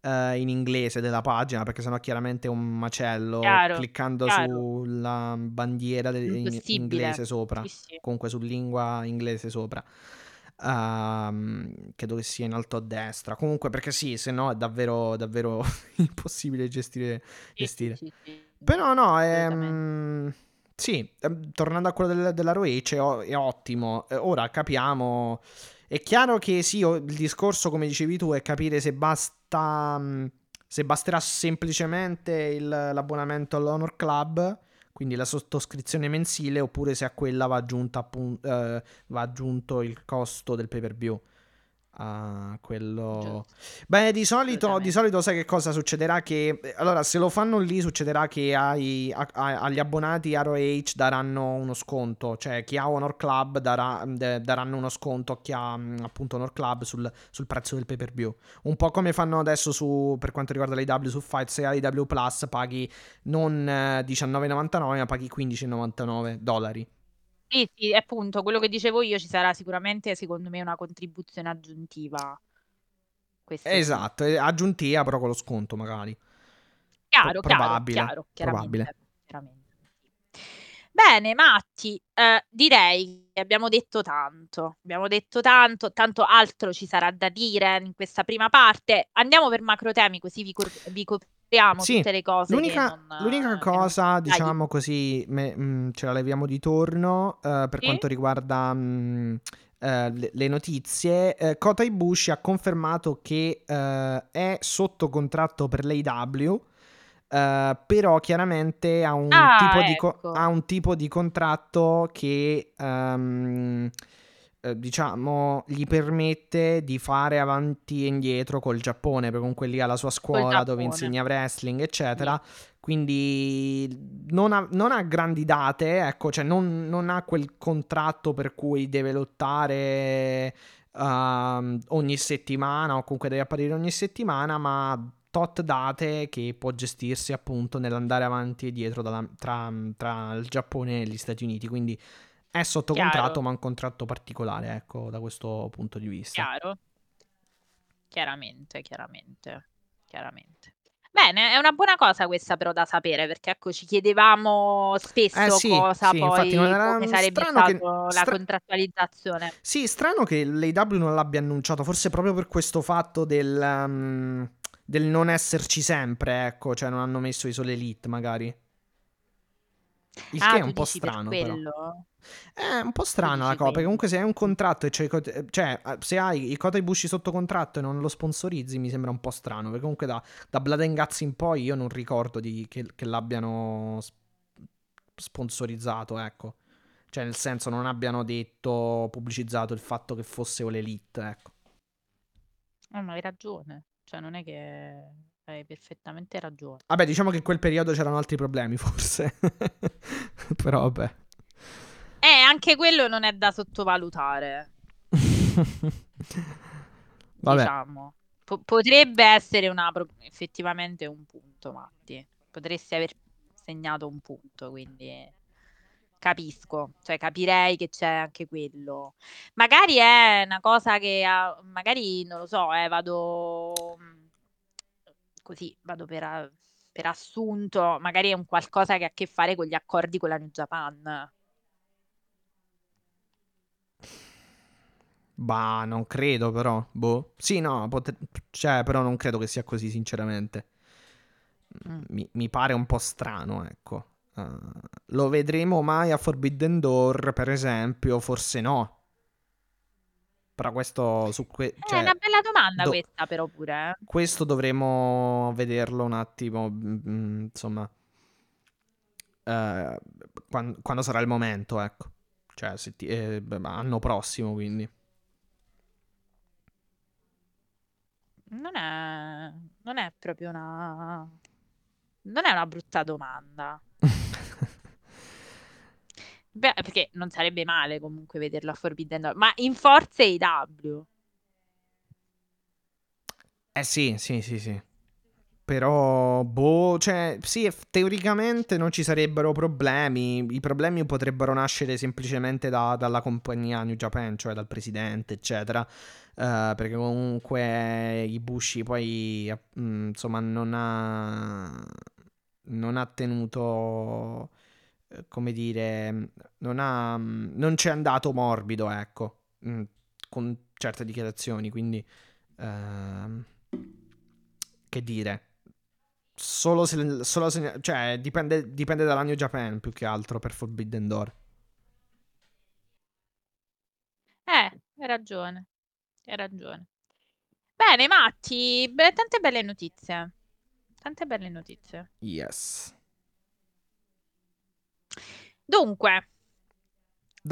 eh, in inglese della pagina, perché sennò chiaramente è un macello Chiaro, cliccando chiaro. sulla bandiera in- inglese sopra, Sì, sì. comunque su lingua inglese sopra. Ehm, credo che sia in alto a destra. Comunque, perché sì, se no è davvero, davvero impossibile gestire. Sì, gestire. sì, sì. Però no, Assolutamente. ehm, sì, ehm, tornando a quello del, della ROH è, o- è ottimo. Eh, ora capiamo. È chiaro che sì, il discorso, come dicevi tu, è capire se basta. Se basterà semplicemente il- l'abbonamento all'Honor Club, quindi la sottoscrizione mensile, oppure se a quella va, aggiunta appun- eh, va aggiunto il costo del pay per view. A quello. Beh, di solito, di solito sai che cosa succederà? Che eh, allora, se lo fanno lì, succederà che ai- a- a- agli abbonati ROH daranno uno sconto. Cioè, chi ha Honor Club darà- de- daranno uno sconto a chi ha mm, appunto Honor Club sul, sul prezzo del pay per view. Un po' come fanno adesso su, per quanto riguarda l'AW su Fight. Se hai l'AW Plus paghi non eh, 19,99, ma paghi 15,99 dollari. Sì, sì, appunto, quello che dicevo io ci sarà sicuramente, secondo me, una contribuzione aggiuntiva. Questo sì. Esatto, e aggiuntiva però con lo sconto magari. Chiaro, Pro- chiaro, probabile, chiaro, chiaramente, probabile. chiaramente, sì. Bene, Matti, eh, direi che abbiamo detto tanto, abbiamo detto tanto, tanto altro ci sarà da dire in questa prima parte. Andiamo per macro temi così vi, cor- vi copriamo Sì, tutte le cose. L'unica, non, l'unica che non- cosa, Dai, diciamo così, me- mh, ce la leviamo di torno eh, per Sì? quanto riguarda mh, eh, le, le notizie. Eh, Kota Ibushi ha confermato che eh, è sotto contratto per l'AW, eh, però chiaramente ha un, Ah, tipo di co- ecco. ha un tipo di contratto che ehm, eh, diciamo gli permette di fare avanti e indietro col Giappone, perché comunque lì ha la sua scuola dove insegna wrestling, eccetera. Quindi non ha, non ha grandi date, ecco, cioè non, non ha quel contratto per cui deve lottare ehm, ogni settimana o comunque deve apparire ogni settimana, ma tot date che può gestirsi appunto nell'andare avanti e dietro dalla- tra, tra il Giappone e gli Stati Uniti. Quindi è sotto Chiaro. contratto, ma un contratto particolare, ecco, da questo punto di vista. Chiaro? Chiaramente, chiaramente, chiaramente. Bene, è una buona cosa questa però da sapere, perché ecco ci chiedevamo spesso Eh sì, cosa sì, poi, come sarebbe strano che- stata la contrattualizzazione. Sì, strano che l'AW non l'abbia annunciato, forse proprio per questo fatto del, um, del non esserci sempre, ecco, cioè non hanno messo i sole elite magari. Il Ah, che è un po' dici per strano però. È un po' strana la cosa, perché comunque se hai un contratto e c'hai, co- cioè eh, se hai i Kota sotto contratto e non lo sponsorizzi mi sembra un po' strano, perché comunque da, da Blood and Guts in poi io non ricordo di- che, che l'abbiano sponsorizzato, ecco. Cioè nel senso non abbiano detto, pubblicizzato il fatto che fosse All Elite, ecco. Oh, ma hai ragione, cioè non è che hai perfettamente ragione. Vabbè, diciamo che in quel periodo c'erano altri problemi, forse. Però vabbè. Eh, anche quello non è da sottovalutare, vabbè. diciamo. Po- potrebbe essere una pro- effettivamente un punto, Matti. Potresti aver segnato un punto, quindi capisco, cioè capirei che c'è anche quello. Magari è una cosa che ha- magari non lo so, eh, vado così, vado per, a- per assunto, magari è un qualcosa che ha a che fare con gli accordi con la New Japan. Bah, non credo però. Boh. Sì, no, potre- cioè, però non credo che sia così, sinceramente. Mm. Mi, mi pare un po' strano, ecco. Uh, lo vedremo mai a Forbidden Door, per esempio? Forse no. Però questo su que- Eh, cioè, è una bella domanda do- questa però pure. eh. questo dovremo vederlo un attimo, mm, mm, insomma, eh, quan- quando sarà il momento, ecco. Cioè, setti- eh, anno prossimo, quindi. Non è, non è proprio una... Non è una brutta domanda. Beh, perché non sarebbe male comunque vederlo a Forbidden Door, ma in Forza AEW. Eh sì, sì, sì, sì. Però, boh, cioè, sì, teoricamente non ci sarebbero problemi. I problemi potrebbero nascere semplicemente da- dalla compagnia New Japan, cioè dal presidente, eccetera. Eh, perché comunque Ibushi poi, eh, mm, insomma, non ha, non ha tenuto, come dire, non ha, non ci è andato morbido, ecco, mm, con certe dichiarazioni, quindi... ehm, che dire, solo se, solo se- cioè dipende, dipende dalla New Japan più che altro per Forbidden Door. Eh, hai ragione, hai ragione. Bene, Matti, beh, tante belle notizie. Tante belle notizie. Yes. Dunque,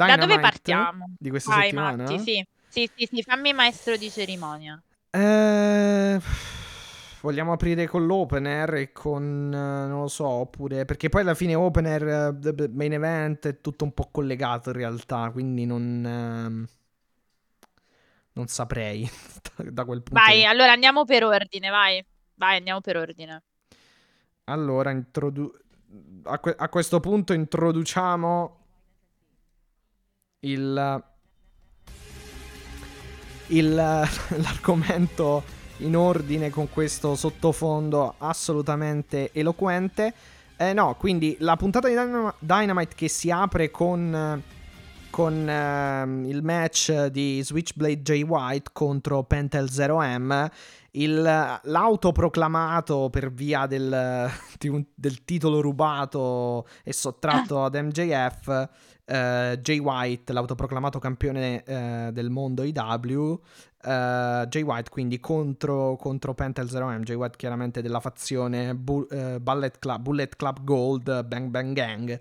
da dove Dynamite partiamo? Di questa Vai, settimana? Matti, sì. Sì, sì, sì, fammi maestro di cerimonia. Eh, vogliamo aprire con l'opener e con, eh, non lo so, oppure... Perché poi alla fine opener, eh, main event è tutto un po' collegato in realtà, quindi non... ehm, non saprei da quel punto Vai, di allora andiamo per ordine, vai. Vai, andiamo per ordine. Allora, introdu- a, que- a questo punto introduciamo il, il- l'argomento in ordine con questo sottofondo assolutamente eloquente. Eh no, quindi la puntata di Dynam- Dynamite che si apre con, con ehm, il match di Switchblade Jay White contro Pentel 0M. Il, l'autoproclamato per via del, del titolo rubato e sottratto ad MJF, eh, Jay White, l'autoproclamato campione eh, del mondo IW, eh, Jay White quindi contro, contro Pentel 0M, Jay White chiaramente della fazione Bu- eh, Bullet, Club, Bullet Club Gold, Bang Bang Gang,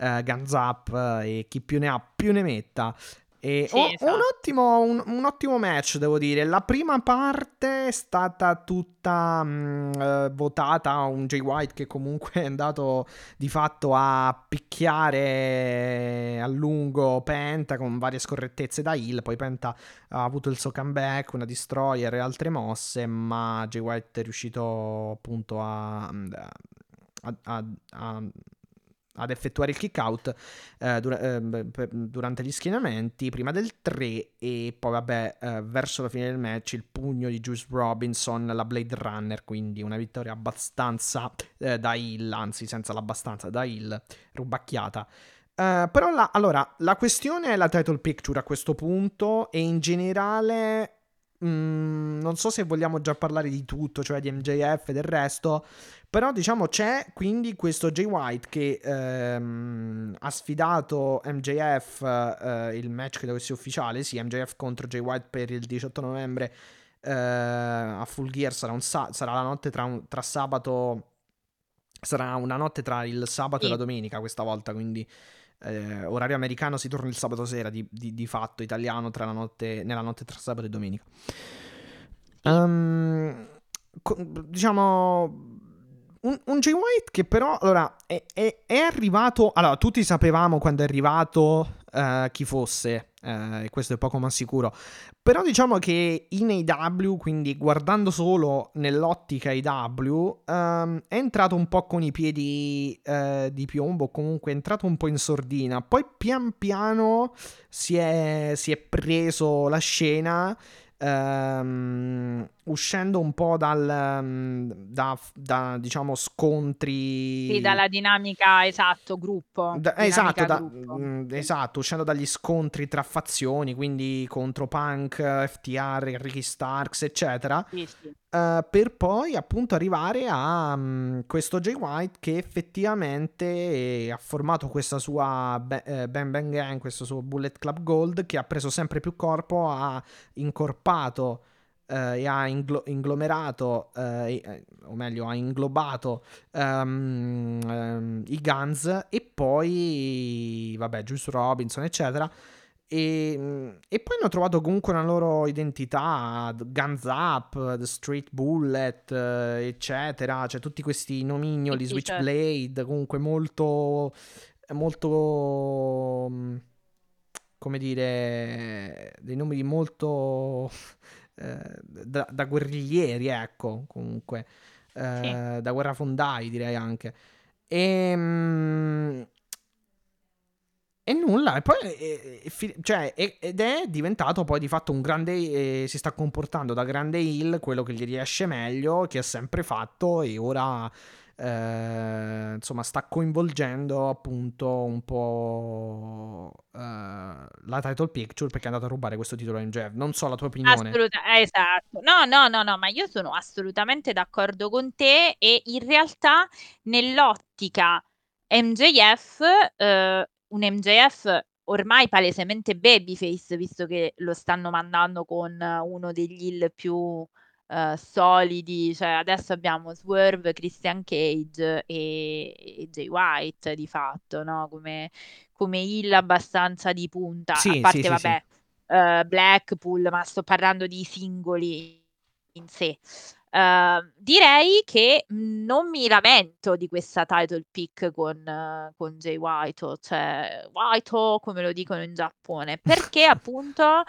eh, Guns Up eh, e chi più ne ha più ne metta. E Sì, o- esatto. un, ottimo, un, un ottimo match, devo dire. La prima parte è stata tutta mh, eh, votata a un Jay White che comunque è andato di fatto a picchiare a lungo Penta con varie scorrettezze da heal. Poi Penta ha avuto il suo comeback, una destroyer e altre mosse, ma Jay White è riuscito appunto a, a- a- a- ad effettuare il kick out eh, dura- eh, durante gli schienamenti prima del 3 e poi vabbè eh, verso la fine del match il pugno di Juice Robinson la Blade Runner quindi una vittoria abbastanza eh, da heal anzi senza l'abbastanza da heal rubacchiata. Eh, però la, allora la questione è la title picture a questo punto e in generale mm, non so se vogliamo già parlare di tutto cioè di MJF e del resto però diciamo c'è quindi questo Jay White che ehm, ha sfidato MJF, eh, il match credo che sia ufficiale, sì, MJF contro Jay White per il 18 novembre eh, a Full Gear, sarà, un sa- sarà la notte tra, un- tra sabato, sarà una notte tra il sabato e Sì. la domenica questa volta, quindi eh, orario americano si torna il sabato sera, di, di- di fatto italiano tra la notte, nella notte tra sabato e domenica. Ehm, co- diciamo un, un Jay White che però allora è, è- è arrivato allora tutti sapevamo quando è arrivato eh, chi fosse eh, e questo è poco ma sicuro. Però diciamo che in AW quindi guardando solo nell'ottica AW ehm, è entrato un po' con i piedi eh, di piombo comunque è entrato un po' in sordina. Poi pian piano si è, si è preso la scena ehm, uscendo un po' dal mm, da, da, diciamo scontri Sì, dalla dinamica, esatto, gruppo. da- dinamica esatto, da- gruppo. mm, esatto, uscendo dagli scontri tra fazioni, quindi contro Punk, FTR, Ricky Starks, eccetera, Sì, sì. eh, per poi appunto arrivare a mm, questo Jay White che effettivamente eh, ha formato questa sua Ba- eh, Bang Bang Gang, questo suo Bullet Club Gold che ha preso sempre più corpo, ha incorpato eh, e ha inglo- inglomerato, eh, e- o meglio, ha inglobato ehm, ehm, i Guns e poi, vabbè, Juice Robinson, eccetera. E, mm, e poi hanno trovato comunque una loro identità, Guns Up, The Street Bullet, eh, eccetera. Cioè tutti questi nomignoli, sì, certo. Switchblade, comunque molto, molto, mm, come dire, dei nomi molto eh, da, da guerriglieri, ecco, comunque, eh, da guerrafondai direi anche. E, e nulla, e poi eh, eh, cioè, e- ed è diventato poi di fatto un grande, eh, si sta comportando da grande heel, quello che gli riesce meglio, che ha sempre fatto e ora eh, insomma sta coinvolgendo appunto un po' eh, la title picture perché è andato a rubare questo titolo in Jeff. Non so la tua opinione. Assoluta- eh, esatto. No, no, no, no, ma io sono assolutamente d'accordo con te e in realtà nell'ottica MJF, eh, un MJF ormai palesemente babyface, visto che lo stanno mandando con uno degli heel più eh, solidi, cioè adesso abbiamo Swerve, Christian Cage e, e Jay White di fatto, no? Come, come heel abbastanza di punta, Sì, a sì, parte sì, sì. vabbè eh, Blackpool, ma sto parlando di singoli in sé. Eh, direi che non mi lamento di questa title pick con, eh, con Jay White, cioè White, come lo dicono in Giappone, perché appunto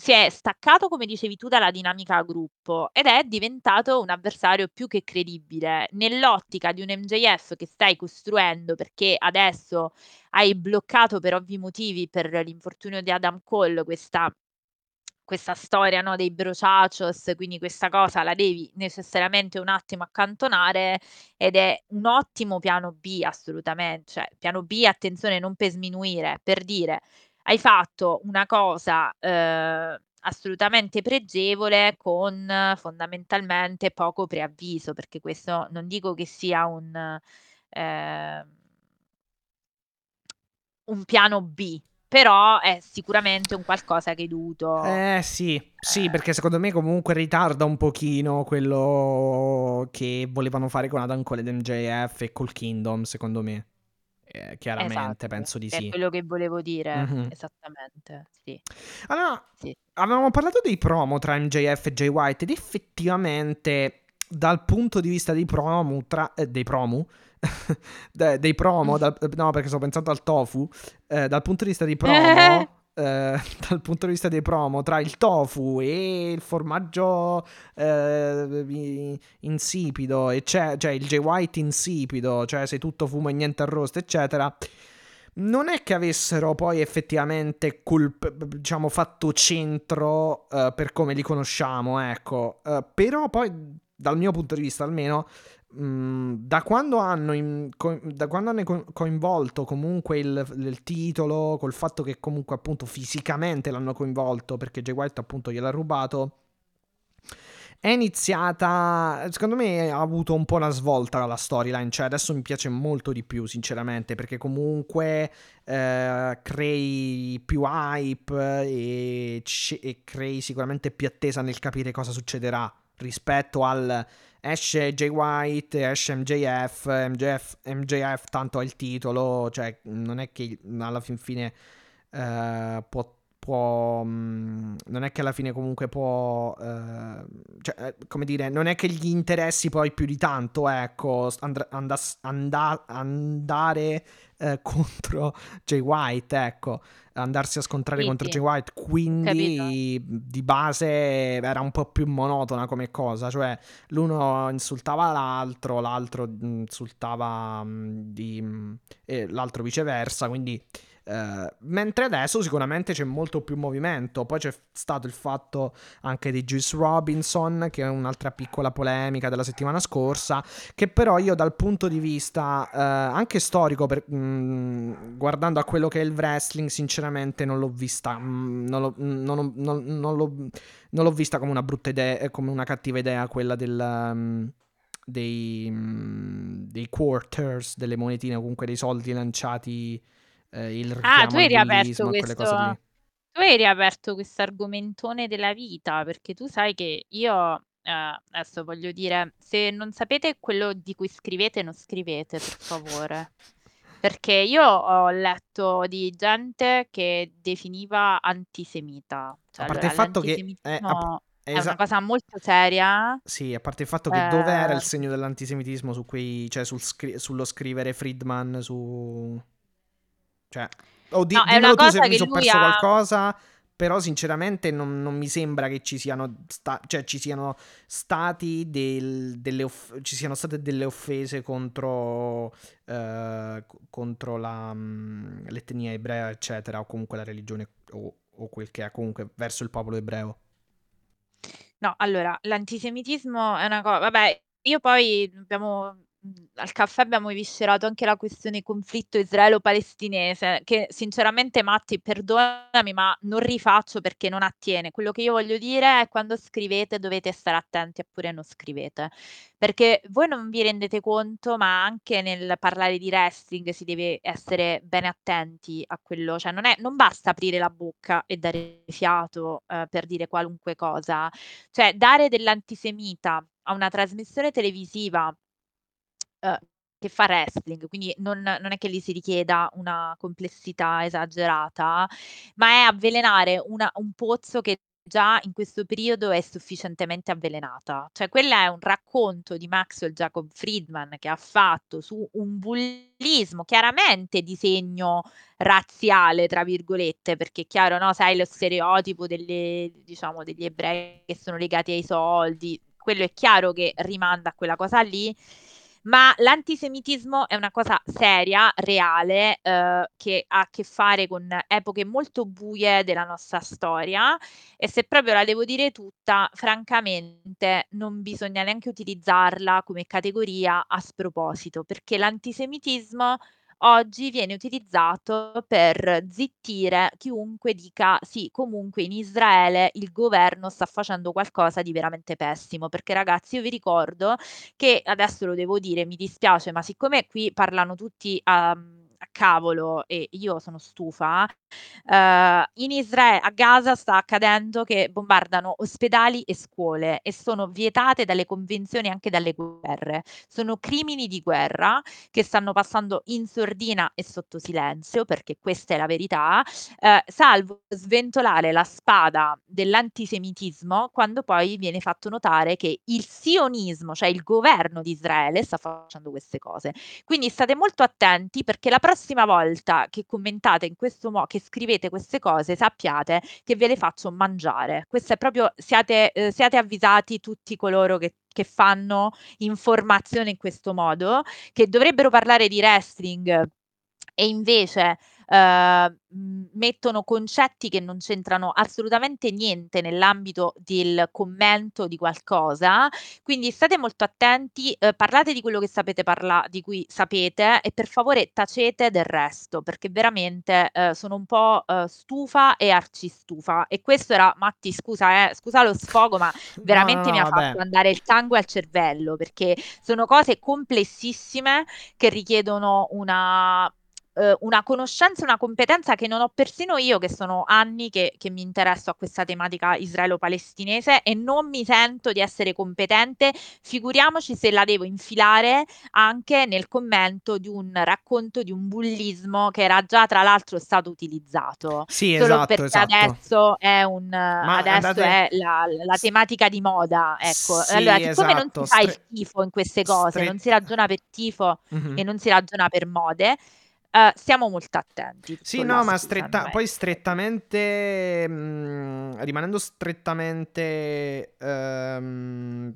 si è staccato, come dicevi tu, dalla dinamica gruppo ed è diventato un avversario più che credibile. Nell'ottica di un MJF che stai costruendo perché adesso hai bloccato per ovvi motivi per l'infortunio di Adam Cole questa questa storia, no, dei brociachos, quindi questa cosa la devi necessariamente un attimo accantonare ed è un ottimo piano B assolutamente, cioè piano B attenzione non per sminuire, per dire hai fatto una cosa, ehm, assolutamente pregevole con fondamentalmente poco preavviso, perché questo non dico che sia un ehm un piano B, però è sicuramente un qualcosa che hai dovuto Eh sì, sì, eh. perché secondo me comunque ritarda un pochino quello che volevano fare con Adam Cole ed MJF e col Kingdom, secondo me. Eh, chiaramente, Esatto, penso di è sì. quello che volevo dire, Mhm. esattamente, sì. Allora, Sì. avevamo parlato dei promo tra MJF e Jay White ed effettivamente dal punto di vista dei promo, tra, eh, dei promo, de- dei promo, dal- no perché sto pensando al tofu, eh, dal punto di vista dei promo, eh, dal punto di vista dei promo tra il tofu e il formaggio eh, insipido, cioè il Jay White insipido, cioè sei tutto fumo e niente arrosto, eccetera non è che avessero poi effettivamente colp- diciamo fatto centro eh, per come li conosciamo, ecco. Eh, però poi dal mio punto di vista almeno da quando hanno in- co- da quando hanno co- coinvolto comunque il, il titolo col fatto che comunque appunto fisicamente l'hanno coinvolto perché Jay White appunto gliel'ha rubato è iniziata, secondo me ha avuto un po' una svolta la storyline, cioè adesso mi piace molto di più sinceramente perché comunque eh, crei più hype e, c- e crei sicuramente più attesa nel capire cosa succederà rispetto al esce Jay White, esce MJF, MJF, MJF tanto ha il titolo, cioè non è che alla fin fine eh, può può mh, non è che alla fine comunque può eh, cioè, eh, come dire non è che gli interessi poi più di tanto ecco and- andas- anda- andare eh, contro Jay White ecco andarsi a scontrare Sì, contro. Jay White quindi di base era un po' più monotona come cosa cioè l'uno insultava l'altro l'altro insultava mh, di, mh, e l'altro viceversa quindi Uh, mentre adesso sicuramente c'è molto più movimento. Poi c'è stato il fatto anche di Juice Robinson, che è un'altra piccola polemica della settimana scorsa. Che però io, dal punto di vista uh, anche storico, per, mh, guardando a quello che è il wrestling, sinceramente non l'ho vista. Mh, non, l'ho, non, non, non, l'ho, non, l'ho, vista come una brutta idea, come una cattiva idea quella del. Um, dei, dei quarters, delle monetine, comunque dei soldi lanciati eh, il Ah, tu hai riaperto questo, tu hai riaperto questo argomentone della vita, perché tu sai che io, eh, adesso voglio dire, se non sapete quello di cui scrivete, non scrivete, per favore. Perché io ho letto di gente che definiva antisemita. Cioè, a parte allora, il fatto che è, a, è una cosa molto seria. Sì, a parte il fatto che eh... dov'era il segno dell'antisemitismo su quei, cioè sul scri- sullo scrivere Friedman su cioè, o di, no, dimmelo tu se mi sono perso ha... qualcosa. Però, sinceramente, non, non, mi sembra che ci siano, sta- cioè, ci siano stati del, delle off- ci siano state delle offese contro, eh, contro la, mh, l'etnia ebrea, eccetera, o comunque la religione o, o quel che è, comunque verso il popolo ebreo. No, allora, l'antisemitismo è una cosa. Vabbè, io poi abbiamo al caffè abbiamo eviscerato anche la questione conflitto israelo-palestinese, che sinceramente Matti, perdonami, ma non rifaccio perché non attiene. Quello che io voglio dire è quando scrivete dovete stare attenti eppure non scrivete, perché voi non vi rendete conto, ma anche nel parlare di wrestling si deve essere bene attenti a quello, cioè non, è, non basta aprire la bocca e dare fiato eh, per dire qualunque cosa, cioè dare dell'antisemita a una trasmissione televisiva Uh, che fa wrestling, quindi non, non, è che gli si richieda una complessità esagerata, ma è avvelenare una, un pozzo che già in questo periodo è sufficientemente avvelenata. Cioè, quello è un racconto di Maxwell Jacob Friedman che ha fatto su un bullismo chiaramente di segno razziale, tra virgolette, perché è chiaro, no? Sai lo stereotipo delle, diciamo, degli ebrei che sono legati ai soldi, quello è chiaro che rimanda a quella cosa lì ma l'antisemitismo è una cosa seria, reale, eh, che ha a che fare con epoche molto buie della nostra storia. E se proprio la devo dire tutta, francamente non bisogna neanche utilizzarla come categoria a sproposito, perché l'antisemitismo oggi viene utilizzato per zittire chiunque dica sì, comunque in Israele il governo sta facendo qualcosa di veramente pessimo, perché ragazzi io vi ricordo che adesso lo devo dire, mi dispiace, ma siccome qui parlano tutti a, cavolo e io sono stufa, Uh, in Israele, a Gaza sta accadendo che bombardano ospedali e scuole e sono vietate dalle convenzioni anche dalle guerre. Sono crimini di guerra che stanno passando in sordina e sotto silenzio, perché questa è la verità, uh, salvo sventolare la spada dell'antisemitismo quando poi viene fatto notare che il sionismo, cioè il governo di Israele, sta facendo queste cose. Quindi state molto attenti perché la prossima volta che commentate in questo modo, che scrivete queste cose, sappiate che ve le faccio mangiare. Questo è proprio, siate, eh, siate avvisati tutti coloro che che fanno informazione in questo modo, che dovrebbero parlare di wrestling e invece uh, mettono concetti che non c'entrano assolutamente niente nell'ambito del commento di qualcosa. Quindi state molto attenti, uh, parlate di quello che sapete parla- di cui sapete e per favore tacete del resto, perché veramente uh, sono un po' stufa e arcistufa. E questo era, Matti, scusa, eh, scusa lo sfogo, ma veramente no, mi ha vabbè. fatto andare il sangue al cervello, perché sono cose complessissime che richiedono una eh, una conoscenza, una competenza che non ho persino io, che sono anni che, che mi interesso a questa tematica israelo-palestinese e non mi sento di essere competente, figuriamoci se la devo infilare anche nel commento di un racconto di un bullismo che era già tra l'altro stato utilizzato. Sì, solo esatto, perché esatto. adesso è, un, adesso andate... è la, la, tematica di moda. Ecco. Sì, allora, siccome esatto. non si fa Stre... il tifo in queste cose, Stre... non si ragiona per tifo mm-hmm. e non si ragiona per mode, Uh, stiamo molto attenti. Sì, no, ma stretta- poi strettamente, mh, mm, rimanendo strettamente um,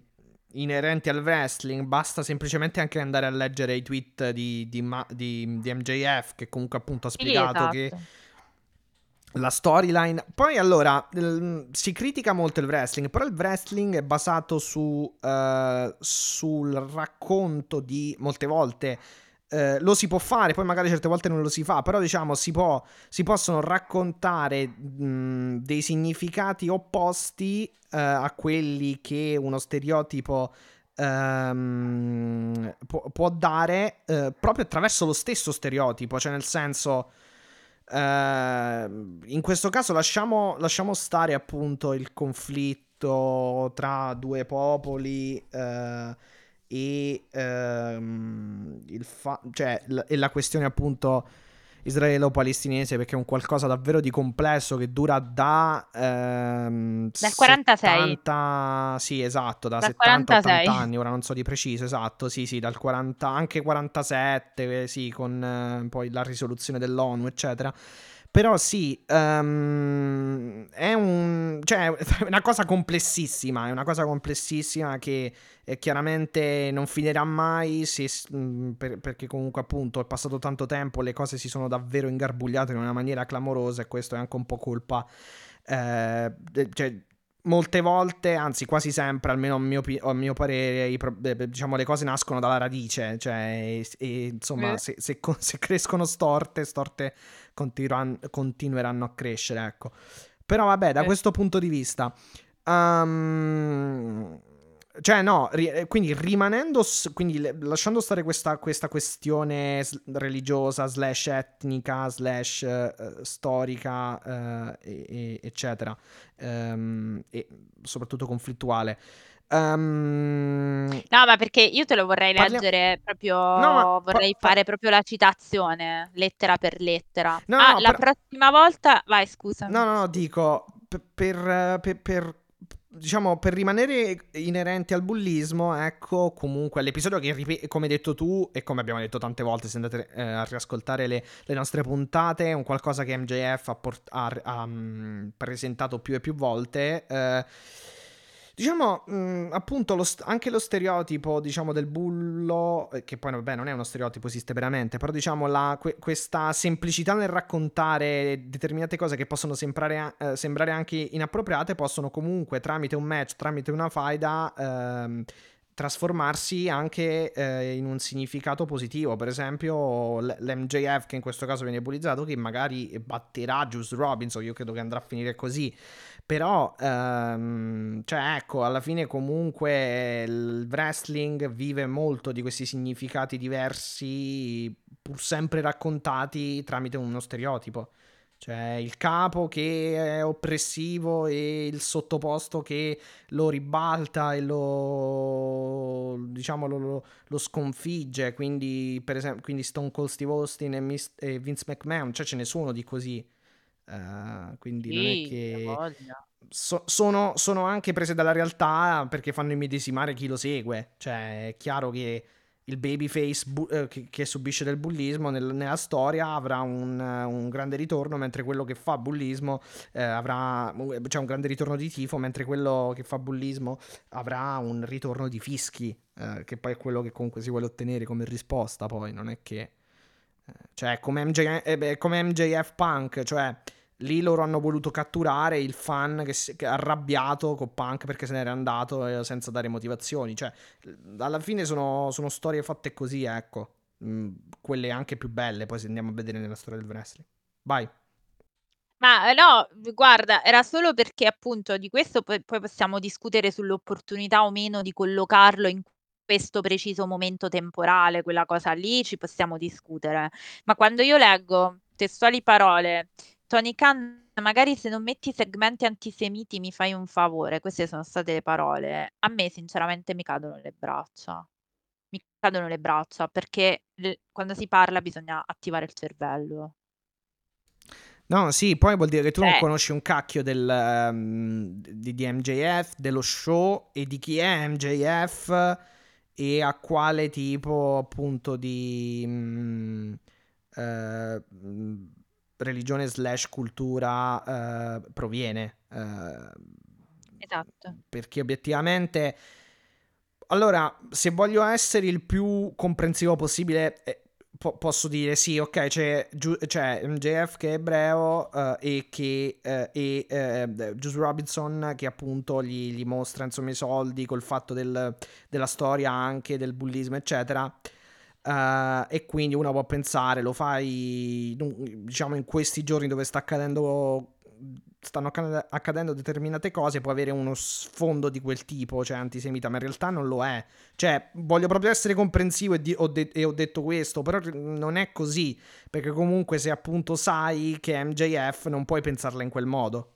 inerenti al wrestling, basta semplicemente anche andare a leggere i tweet di, di, di, di MJF che comunque appunto ha spiegato esatto. che la storyline. Poi allora l- si critica molto il wrestling, però il wrestling è basato su, uh, sul racconto di molte volte eh, lo si può fare, poi magari certe volte non lo si fa, però diciamo si, può, si possono raccontare mh, dei significati opposti eh, a quelli che uno stereotipo ehm, può, può, dare eh, proprio attraverso lo stesso stereotipo, cioè nel senso... Uh, in questo caso lasciamo, lasciamo, stare appunto il conflitto tra due popoli uh, e, ehm, il fa- cioè, l- e la questione appunto israelo-palestinese perché è un qualcosa davvero di complesso che dura da ehm, dal 46 70, sì esatto da dal 70 46. 80 anni ora non so di preciso esatto sì sì dal 40 anche 47 sì con eh, poi la risoluzione dell'ONU eccetera però sì, um, è un, cioè, una cosa complessissima, è una cosa complessissima che eh, chiaramente non finirà mai se, mh, per, perché comunque appunto è passato tanto tempo, le cose si sono davvero ingarbugliate in una maniera clamorosa e questo è anche un po' colpa eh, cioè, molte volte, anzi quasi sempre, almeno a mio, a mio parere, pro- diciamo, le cose nascono dalla radice, cioè, e, e, insomma, eh. se, se, se, crescono storte, storte continueranno, continueranno a crescere, ecco. Però vabbè, da eh. questo punto di vista... Um, cioè, no, ri- eh, quindi rimanendo, quindi lasciando stare questa, questa questione religiosa, slash etnica, slash uh, storica, uh, e, e, eccetera, um, e soprattutto conflittuale. Um, no, ma perché io te lo vorrei parliamo... leggere proprio, no, vorrei pa- fare proprio la citazione, lettera per lettera. No, ah, no, la per... prossima volta, vai, scusa. No, no, no, dico, per, per, per diciamo, per rimanere inerenti al bullismo, ecco, comunque l'episodio che, come hai detto tu, e come abbiamo detto tante volte, se andate eh, a riascoltare le, le, nostre puntate, un qualcosa che MJF ha, port- ha, ha um, presentato più e più volte. Eh, Diciamo, mh, appunto, lo st- anche lo stereotipo, diciamo, del bullo, eh, che poi, vabbè, non è uno stereotipo, esiste veramente, però, diciamo, la, que- questa semplicità nel raccontare determinate cose che possono sembrare, eh, sembrare anche inappropriate, possono comunque, tramite un match, tramite una faida, ehm, trasformarsi anche eh, in un significato positivo. Per esempio, l- l'MJF, che in questo caso viene bullizzato, che magari batterà Juice Robinson, io credo che andrà a finire così. Però, ehm, cioè, ecco, alla fine comunque il wrestling vive molto di questi significati diversi, pur sempre raccontati tramite uno stereotipo. Cioè, il capo che è oppressivo e il sottoposto che lo ribalta e lo, diciamo, lo, lo, sconfigge. Quindi, per esempio, quindi Stone Cold Steve Austin e Vince McMahon, cioè ce ne sono di così. Uh, quindi non è che so, sono, sono, anche prese dalla realtà perché fanno immedesimare chi lo segue. Cioè, è chiaro che il babyface bu- eh, che, che, subisce del bullismo nel, nella storia avrà un, un, grande ritorno, mentre quello che fa bullismo eh, avrà cioè un grande ritorno di tifo, mentre quello che fa bullismo avrà un ritorno di fischi, eh, che poi è quello che comunque si vuole ottenere come risposta. Poi non è che. Cioè, come, MJ, eh, come MJF Punk, cioè lì loro hanno voluto catturare il fan che, si, che è arrabbiato con Punk perché se n'era andato eh, senza dare motivazioni. Cioè, alla fine sono, sono storie fatte così, ecco. Mm, quelle anche più belle, poi se andiamo a vedere nella storia del wrestling. Vai. Ma eh, no, guarda, era solo perché appunto di questo poi, poi possiamo discutere sull'opportunità o meno di collocarlo in questo preciso momento temporale, quella cosa lì ci possiamo discutere. Ma quando io leggo testuali parole Tony Khan, magari se non metti segmenti antisemiti mi fai un favore, queste sono state le parole. A me sinceramente mi cadono le braccia. Mi cadono le braccia perché le- quando si parla bisogna attivare il cervello. No, sì, poi vuol dire che tu non Cioè, conosci un cacchio del, ehm, di, di MJF, dello show e di chi è MJF e a quale tipo appunto di... mm, eh, religione slash cultura eh, proviene. Eh, esatto. Perché obiettivamente... Allora, se voglio essere il più comprensivo possibile, eh, po- posso dire sì, ok, c'è, Giu- c'è MJF che è ebreo uh, e che uh, e uh, Juice Robinson che appunto gli, gli, mostra insomma i soldi col fatto del, della storia anche del bullismo, eccetera. Uh, e quindi uno può pensare, lo fai diciamo in questi giorni dove sta accadendo stanno accadendo determinate cose può avere uno sfondo di quel tipo, cioè antisemita, ma in realtà non lo è. Cioè, voglio proprio essere comprensivo e, di- ho, de- e ho, detto questo, però non è così, perché comunque se appunto sai che è MJF non puoi pensarla in quel modo.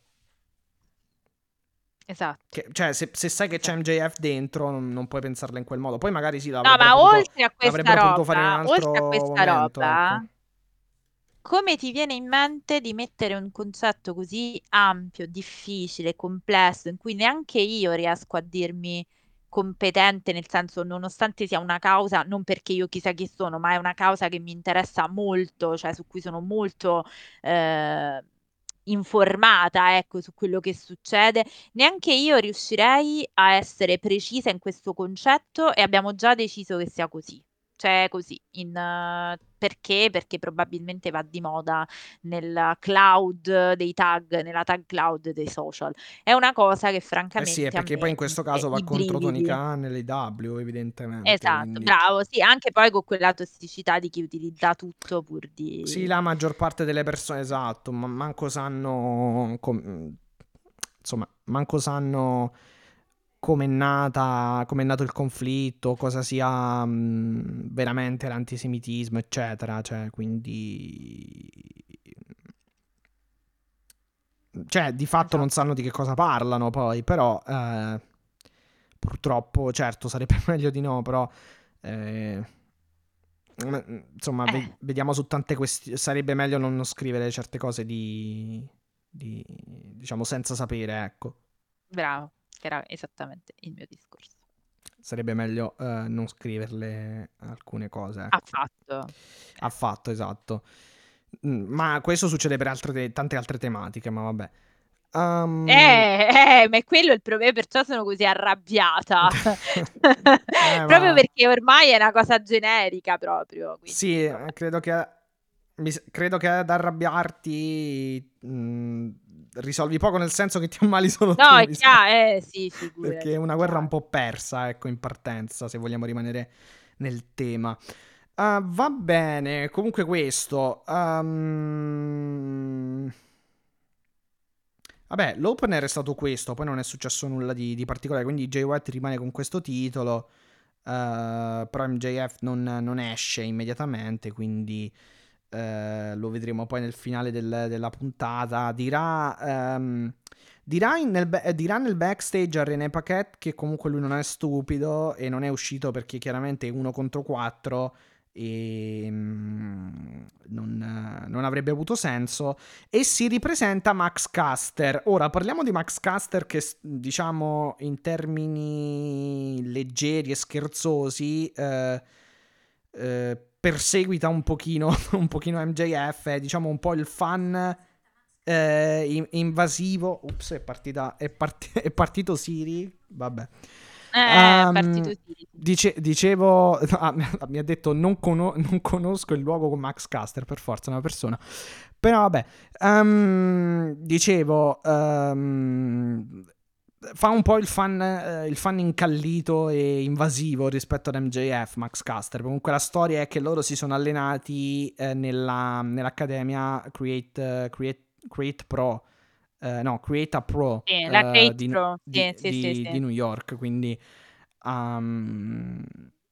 Esatto. Che, cioè, se, se, sai che esatto. c'è MJF dentro, non, non, puoi pensarla in quel modo. Poi magari sì, no, ma potuto, oltre a questa roba, oltre a questa momento, roba, ecco. Come ti viene in mente di mettere un concetto così ampio, difficile, complesso, in cui neanche io riesco a dirmi competente, nel senso, nonostante sia una causa, non perché io chissà chi sono, ma è una causa che mi interessa molto, cioè su cui sono molto... Eh, informata, ecco, su quello che succede. Neanche io riuscirei a essere precisa in questo concetto e abbiamo già deciso che sia così. Cioè così, in, uh, perché? Perché probabilmente va di moda nel cloud dei tag, nella tag cloud dei social. È una cosa che francamente... Eh sì, perché poi in questo caso va contro Tony Khan e l'AW evidentemente. Esatto, quindi... bravo, sì, anche poi con quella tossicità di chi utilizza tutto pur di... Sì, la maggior parte delle persone, esatto, ma manco sanno... Com... Insomma, manco sanno come è nata, come è nato il conflitto, cosa sia mh, veramente l'antisemitismo, eccetera. Cioè, quindi. Cioè, di fatto esatto. non sanno di che cosa parlano poi, però. Eh, purtroppo, certo, sarebbe meglio di no, però. Eh, insomma, eh. ve- vediamo su tante questioni. Sarebbe meglio non scrivere certe cose di, di. diciamo, senza sapere, ecco. Bravo era esattamente il mio discorso. Sarebbe meglio uh, non scriverle alcune cose. Ecco. Affatto. Affatto, esatto. Mm, ma questo succede per altre te- tante altre tematiche, ma vabbè. Um... Eh, eh, ma è quello il problema, perciò sono così arrabbiata. Eh, proprio ma- perché ormai è una cosa generica proprio. quindi, Sì, eh, credo che, credo che ad arrabbiarti mh, risolvi poco nel senso che ti ammali solo tu. No, è chiaro, eh, sì, figurati. Perché è una guerra un po' persa, ecco, in partenza, se vogliamo rimanere nel tema. Ah, va bene, comunque questo. ehm, Vabbè, l'opener è stato questo, poi non è successo nulla di, di particolare, quindi Jay White rimane con questo titolo, eh, però MJF non, non esce immediatamente, quindi eh, lo vedremo poi nel finale del- della puntata. Dirà, ehm, dirà, nel, dirà nel backstage a René Paquette che comunque lui non è stupido e non è uscito perché chiaramente è uno contro quattro e mm, non, non avrebbe avuto senso e si ripresenta Max Caster. Ora parliamo di Max Caster che diciamo in termini leggeri e scherzosi eh, eh, perseguita un pochino, un pochino MJF, è diciamo un po' il fan eh, in- invasivo. Ups, è, partita, è, parti- è partito Siri, vabbè. Eh, sì. Dice- dicevo, ah, mi ha detto non, cono- non conosco il luogo con Max Caster, per forza, una persona. Però vabbè, ehm, dicevo, ehm, fa un po' il fan, eh, il fan incallito e invasivo rispetto ad MJF, Max Caster. Comunque la storia è che loro si sono allenati eh, nella- nell'accademia Create, eh, Create, Create Pro. eh, no, Create a Pro Sì, la eh, Create di, Pro, di- sì, sì, di- sì, sì. di New York. Quindi um,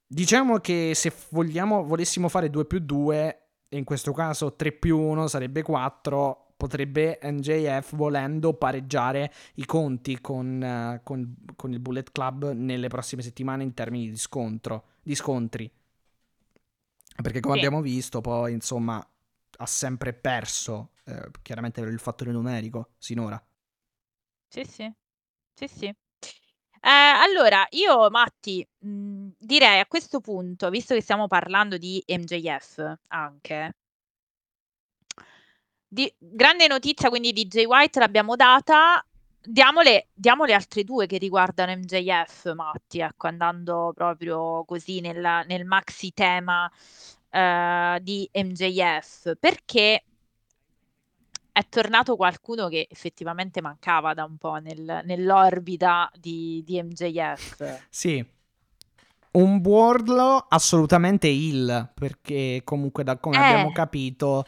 diciamo che se vogliamo, volessimo fare 2 più 2, in questo caso 3 più 1 sarebbe 4. Potrebbe MJF volendo pareggiare i conti con, eh, con- con il Bullet Club nelle prossime settimane in termini di scontro, di scontri. Perché come Sì. abbiamo visto, poi insomma ha sempre perso, eh, chiaramente per il fattore numerico sinora. Sì, sì. Sì, sì. Eh, allora, io, Matti, mh, direi a questo punto, visto che stiamo parlando di MJF anche, di grande notizia quindi di Jay White l'abbiamo data, diamole, diamo le altre due che riguardano MJF, Matti, ecco, andando proprio così nel, nel maxi tema eh, di MJF, perché è tornato qualcuno che effettivamente mancava da un po' nel- nell'orbita di, di MJF. Sì. Un Wardlow assolutamente il, perché comunque da come Eh. abbiamo capito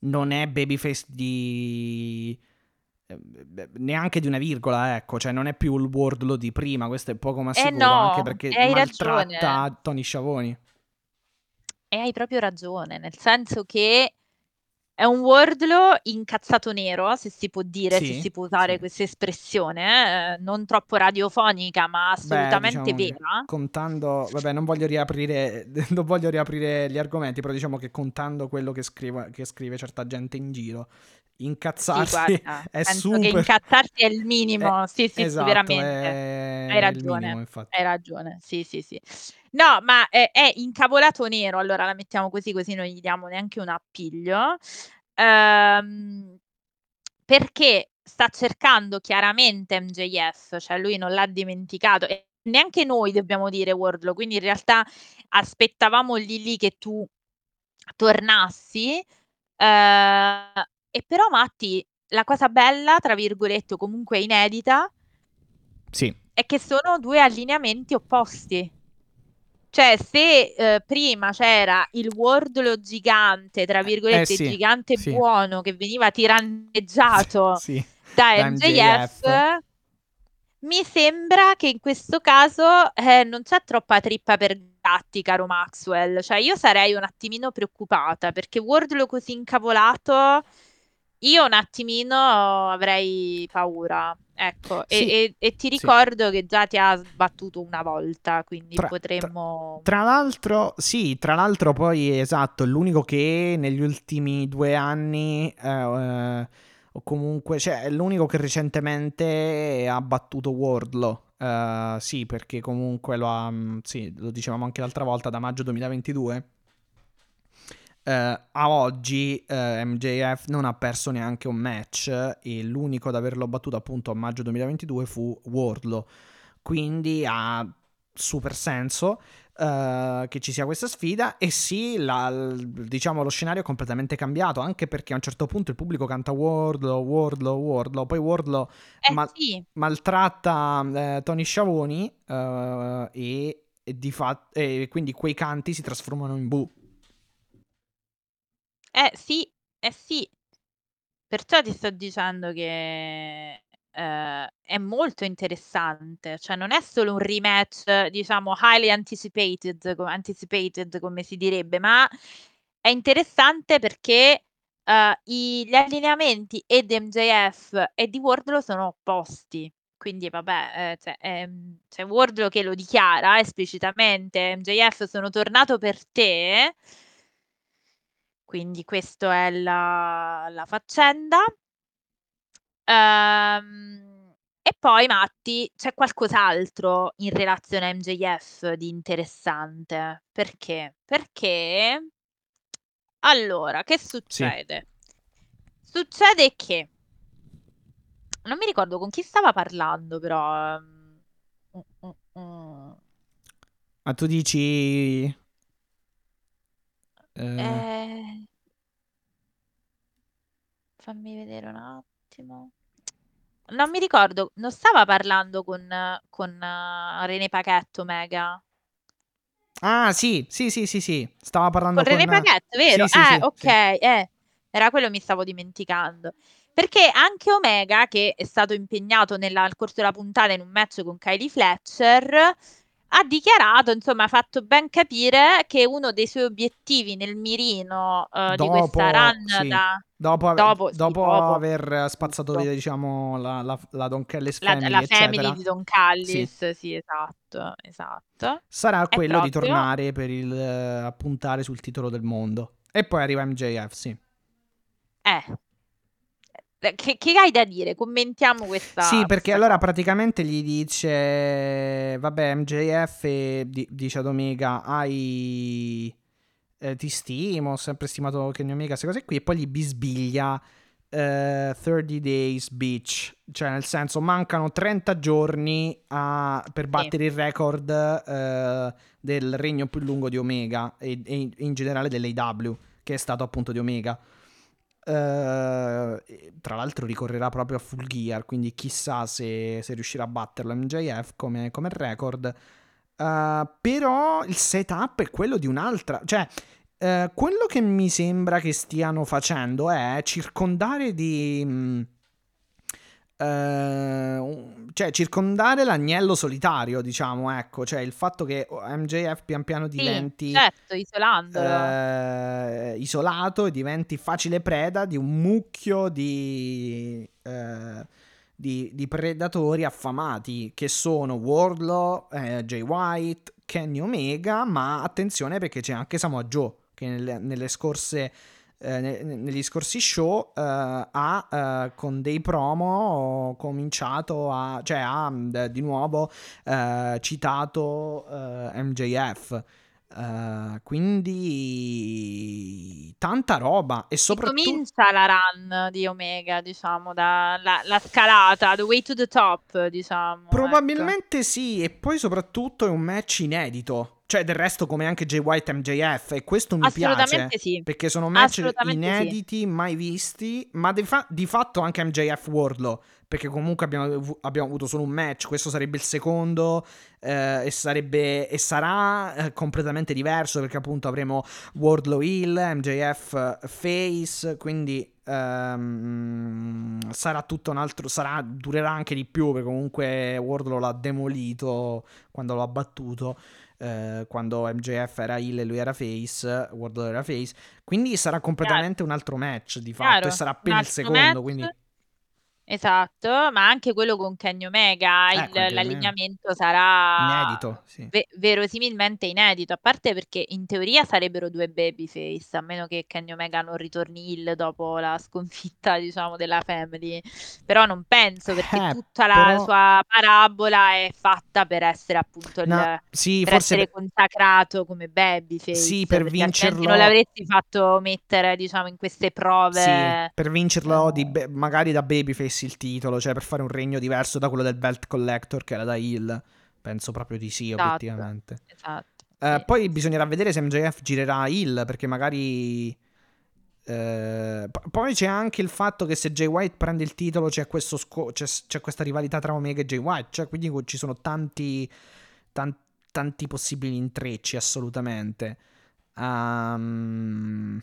non è babyface di... eh, neanche di una virgola, ecco, cioè non è più il Wardlow di prima, questo è poco ma Eh sicuro, no, anche perché hai maltratta ragione. Tony Sciavoni. E hai proprio ragione, nel senso che è un Wardlow incazzato nero, se si può dire, se Sì, si può usare sì. questa espressione, eh, non troppo radiofonica, ma assolutamente diciamo che vera. Contando, vabbè, non voglio riaprire, non voglio riaprire gli argomenti, però diciamo che contando quello che scrive, che scrive certa gente in giro, Sì, incazzarsi guarda, è super... che incazzarsi è il minimo, Eh, sì, sì, sì, esatto, veramente. è Hai ragione, minimo, hai ragione, sì, sì, sì. No, ma è, è incavolato nero, allora la mettiamo così, così non gli diamo neanche un appiglio, ehm, perché sta cercando chiaramente MJF, cioè lui non l'ha dimenticato, e neanche noi dobbiamo dire Wardlow, quindi in realtà aspettavamo lì lì che tu tornassi, eh, e però Matti, la cosa bella, tra virgolette, o comunque inedita, Sì, è che sono due allineamenti opposti. Cioè, se eh, prima c'era il Wardlow gigante, tra virgolette, Eh, sì, gigante sì. buono, che veniva tiranneggiato sì, da da MJF, mi sembra che in questo caso eh, non c'è troppa trippa per gatti, caro Maxwell. Cioè, io sarei un attimino preoccupata perché Wardlow così incavolato, io un attimino avrei paura. Ecco, e- Sì, e, e ti sì. ricordo che già ti ha sbattuto una volta, quindi Tra- potremmo... Tra l'altro, sì, tra l'altro poi esatto, è l'unico che negli ultimi due anni, eh, eh, o comunque, cioè è l'unico che recentemente ha battuto Wardlow. Eh, sì, perché comunque lo ha, mm, sì, lo dicevamo anche l'altra volta, da maggio 2022. Eh, a oggi eh, MJF non ha perso neanche un match e l'unico ad averlo battuto appunto a maggio 2022 fu Wardlow. Quindi ha super senso uh, che ci sia questa sfida e sì, la, diciamo lo scenario è completamente cambiato anche perché a un certo punto il pubblico canta Wardlow, Wardlow, Wardlow, poi Wardlow Eh ma- sì, maltratta eh, Tony Sciavoni uh, e, e, di fa- e quindi quei canti si trasformano in bu. Eh sì, eh sì. Perciò ti sto dicendo che eh, è molto interessante, cioè non è solo un rematch, diciamo, highly anticipated, anticipated come si direbbe, ma è interessante perché uh, i, gli allineamenti e di MJF e di Wardlow sono opposti. Quindi vabbè, eh, cioè, ehm, c'è Wardlow che lo dichiara esplicitamente, MJF sono tornato per te, quindi questa è la, la faccenda. Ehm, e poi Matti, c'è qualcos'altro in relazione a MJF di interessante. Perché? Perché allora, che succede? Succede che non mi ricordo con chi stava parlando, però. ehm, mm, mm, mm. Ma tu dici... eh, Eh, fammi vedere un attimo. Non mi ricordo, non stava parlando con, con eh, René Paquette Omega. Ah sì, sì, sì, sì, sì. Stava parlando Con René con... Paquette, vero? Sì, sì, eh, sì, ok, sì. eh, era quello che mi stavo dimenticando. Perché anche Omega, che è stato impegnato nella- nel corso della puntata in un match con Kylie Fletcher, ha dichiarato, insomma, ha fatto ben capire che uno dei suoi obiettivi nel mirino eh, di questa Dopo, run sì, da... dopo, ave- dopo, sì, dopo dopo aver spazzato via, diciamo, la, la, la Don Kellis La, Family, la family di Don Callis, sì, esatto, esatto. sarà È quello di proprio- tornare per il, eh, puntare sul titolo del mondo. E poi arriva MJF, sì. Eh. Eh, Che, che hai da dire? Commentiamo questa. Sì, perché allora praticamente gli dice, vabbè, MJF di- dice ad Omega, hai, eh, ti stimo, ho sempre stimato Kenny Omega, queste cose qui, e poi gli bisbiglia eh, 30 days bitch, cioè nel senso mancano 30 giorni a- per battere il record eh, del regno più lungo di Omega e, e in generale dell'AW, che è stato appunto di Omega. Eh, tra l'altro ricorrerà proprio a Full Gear, quindi chissà se, se riuscirà a batterlo MJF come, come record. Eh, però il setup è quello di un'altra. Cioè, eh, quello che mi sembra che stiano facendo è circondare di. mh, eh, cioè, circondare l'agnello solitario, diciamo, ecco, cioè il fatto che MJF pian piano Sì, diventi certo, isolandolo. eh, isolato e diventi facile preda di un mucchio di, eh, di, di predatori affamati che sono Wardlow, eh, Jay White, Kenny Omega, ma attenzione perché c'è anche Samoa Joe che nelle, nelle scorse, eh, ne- negli scorsi show eh, ha eh, con dei promo cominciato a, cioè ha mh, di nuovo eh, citato eh, MJF. Uh, quindi tanta roba e soprattutto comincia la run di Omega, diciamo, da, la, la scalata, the way to the top, diciamo. ecco. probabilmente sì e poi soprattutto è un match inedito cioè del resto come anche Jay White MJF e questo mi piace sì. perché sono match Assolutamente sì. inediti mai visti ma di, fa- di fatto anche MJF Wardlow perché comunque abbiamo, abbiamo avuto solo un match questo sarebbe il secondo eh, e sarebbe e sarà eh, completamente diverso perché appunto avremo Wardlow Hill MJF Face quindi ehm, sarà tutto un altro sarà durerà anche di più perché comunque Wardlow l'ha demolito quando l'ha battuto eh, quando MJF era heel e lui era face, Wardlow era face, quindi sarà completamente un altro match di fatto Chiaro, e sarà appena il secondo, match. quindi Esatto, ma anche quello con Kenny Omega, il anche Kenny Omega. l'allineamento sarà Inedito, sì. ve verosimilmente inedito, a parte perché in teoria sarebbero 2 babyface, a meno che Kenny Omega non ritorni heel dopo la sconfitta, diciamo, della Family. Però non penso, perché Eh, tutta la però sua parabola è fatta per essere appunto il No, sì, per forse essere pe consacrato come babyface, Sì, per perché altrimenti non vincerlo l'avresti fatto mettere, diciamo, in queste Sì, prove, per vincerlo di ehm be magari da babyface il titolo, cioè per fare un regno diverso da quello del belt collector che era da heel. Penso proprio di sì, Esatto, obiettivamente. esatto, Eh, sì, poi bisognerà vedere se MJF girerà heel, perché magari... eh, poi c'è anche il fatto che se Jay White prende il titolo c'è, questo sco- c'è, c'è questa rivalità tra Omega e Jay White, cioè quindi ci sono tanti, tan- tanti possibili intrecci assolutamente. Ehm,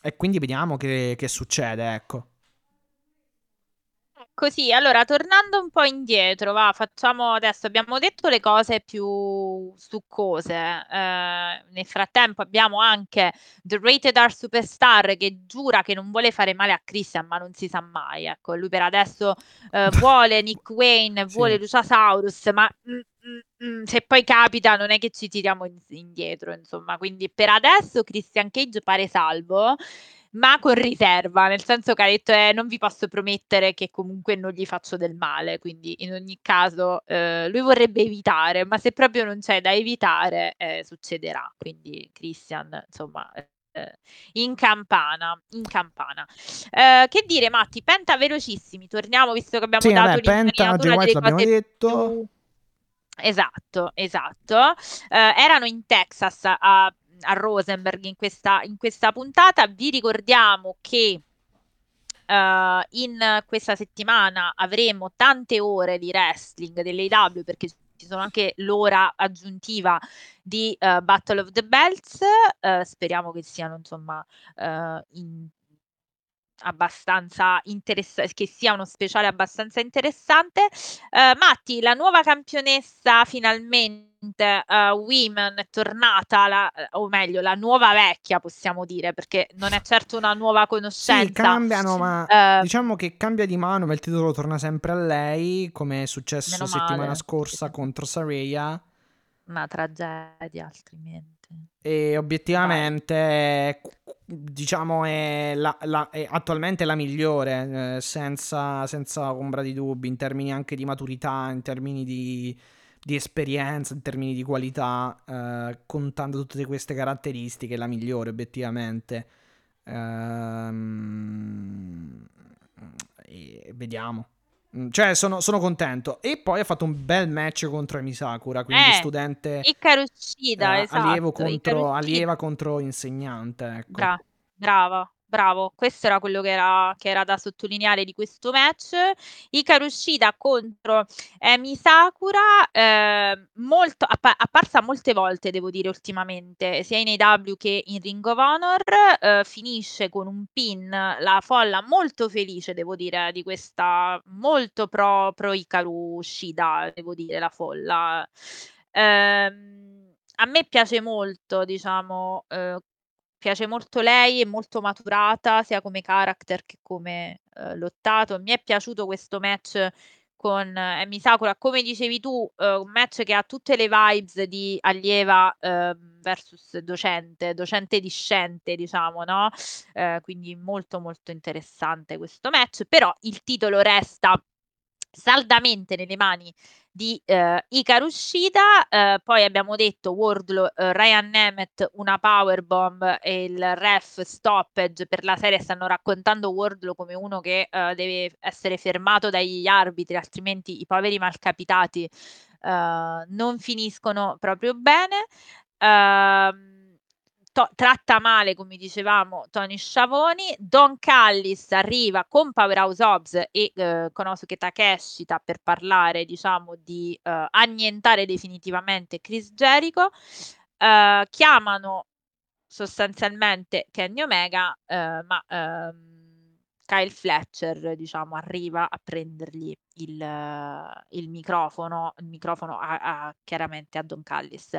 e quindi vediamo che, che succede, ecco. Così, allora tornando un po' indietro, va, facciamo adesso, abbiamo detto le cose più succose. Eh, nel frattempo abbiamo anche The Rated R Superstar che giura che non vuole fare male a Christian, ma non si sa mai. Ecco, lui per adesso eh, vuole Nick Wayne, vuole Sì. Luciasaurus, ma mm, mm, mm, se poi capita non è che ci tiriamo in- indietro, insomma. Quindi per adesso Christian Cage pare salvo ma con riserva, nel senso che ha detto eh, non vi posso promettere che comunque non gli faccio del male, quindi in ogni caso eh, lui vorrebbe evitare, ma se proprio non c'è da evitare eh, succederà, quindi Christian insomma eh, in campana, in campana. Eh, che dire Matti, Penta velocissimi, torniamo visto che abbiamo Sì, dato vabbè, Penta, White cose detto. più... Esatto, esatto. Eh, erano in Texas a, a Rosenberg in questa, in questa puntata. Vi ricordiamo che eh, in questa settimana avremo tante ore di wrestling dell'AW perché ci sono anche l'ora aggiuntiva di eh, Battle of the Belts. Eh, speriamo che siano insomma in- abbastanza interessante, che sia uno speciale abbastanza interessante. Eh, Matti, la nuova campionessa finalmente eh, Women è tornata, la- o meglio, la nuova vecchia possiamo dire, perché non è certo una nuova conoscenza. Sì, cambiano, ma Eh, diciamo che cambia di mano, ma il titolo torna sempre a lei, come è successo settimana scorsa contro Saraya. una tragedia altrimenti. E obiettivamente, diciamo, è, la- la- è attualmente la migliore, eh, senza, senza ombra di dubbi, in termini anche di maturità, in termini di, di esperienza, in termini di qualità, eh, contando tutte queste caratteristiche, è la migliore, obiettivamente. Ehm, vediamo. Mm, Cioè, sono, sono contento. E poi ha fatto un bel match contro Emi Sakura, quindi Eh, studente Icaro uscita, eh, esatto. allievo, contro, allieva contro insegnante, ecco. Bra- brava, bravo. Questo era quello che era, che era da sottolineare di questo match. Ikaru Shida contro Emi Sakura, eh, molto, appa- apparsa molte volte, devo dire, ultimamente, sia in AW che in Ring of Honor. eh, finisce con un pin, la folla molto felice, devo dire, di questa molto pro, pro Ikaru Shida, devo dire, la folla. Ehm, a me piace molto, diciamo, eh, piace molto lei, è molto maturata sia come character che come eh, lottato. Mi è piaciuto questo match con eh, Emi Sakura, come dicevi tu, eh, un match che ha tutte le vibes di allieva eh, versus docente, docente discente, diciamo, no? Eh, quindi molto molto interessante questo match, però il titolo resta saldamente nelle mani di eh, Hikaru Shida, eh, poi abbiamo detto Wardlow, eh, Ryan Nemeth una powerbomb e il ref stoppage per la serie. Stanno raccontando Wardlow come uno che eh, deve essere fermato dagli arbitri altrimenti i poveri malcapitati eh, non finiscono proprio bene. Ehm, to- tratta male, come dicevamo, Tony Sciavoni. Don Callis arriva con Powerhouse Hobbs e eh, Konosuke Takeshita per parlare, diciamo, di eh, annientare definitivamente Chris Jericho. Eh, chiamano sostanzialmente Kenny Omega, eh, ma ehm, Kyle Fletcher, diciamo, arriva a prendergli il, eh, il microfono, il microfono a, a- chiaramente a Don Callis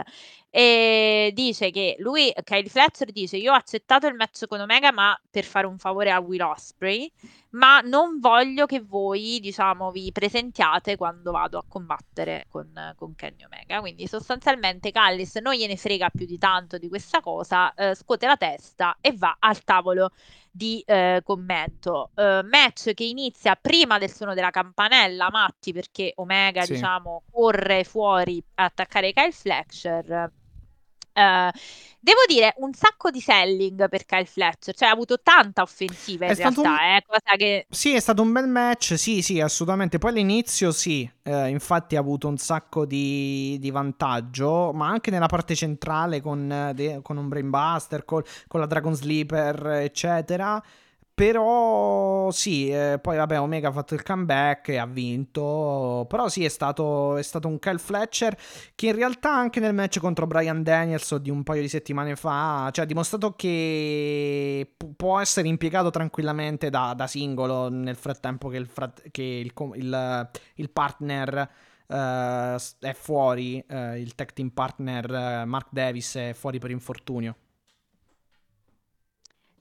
e dice che lui, Kyle Fletcher dice io ho accettato il match con Omega ma per fare un favore a Will Osprey ma non voglio che voi, diciamo, vi presentiate quando vado a combattere con, con Kenny Omega. Quindi sostanzialmente Callis non gliene frega più di tanto di questa cosa, eh, scuote la testa e va al tavolo di eh, commento. Uh, match che inizia prima del suono della campanella, Matti, perché Omega, Sì. diciamo, corre fuori a attaccare Kyle Fletcher. Uh, devo dire un sacco di selling per Kyle Fletcher, cioè ha avuto tanta offensiva in È realtà, un- eh, cosa che Sì, è stato un bel match, sì, sì, assolutamente. Poi all'inizio sì, eh, infatti ha avuto un sacco di, di vantaggio, ma anche nella parte centrale con, eh, de- con un Brainbuster, col- con la Dragon Sleeper, eccetera. Però sì, eh, poi vabbè, Omega ha fatto il comeback e ha vinto. Però sì, è stato, è stato un Kyle Fletcher che in realtà anche nel match contro Brian Daniels di un paio di settimane fa, cioè ha dimostrato che pu- può essere impiegato tranquillamente da, da singolo nel frattempo che il, frat- che il, il- il partner s- è fuori, eh, il tag team partner eh, Mark Davis è fuori per infortunio.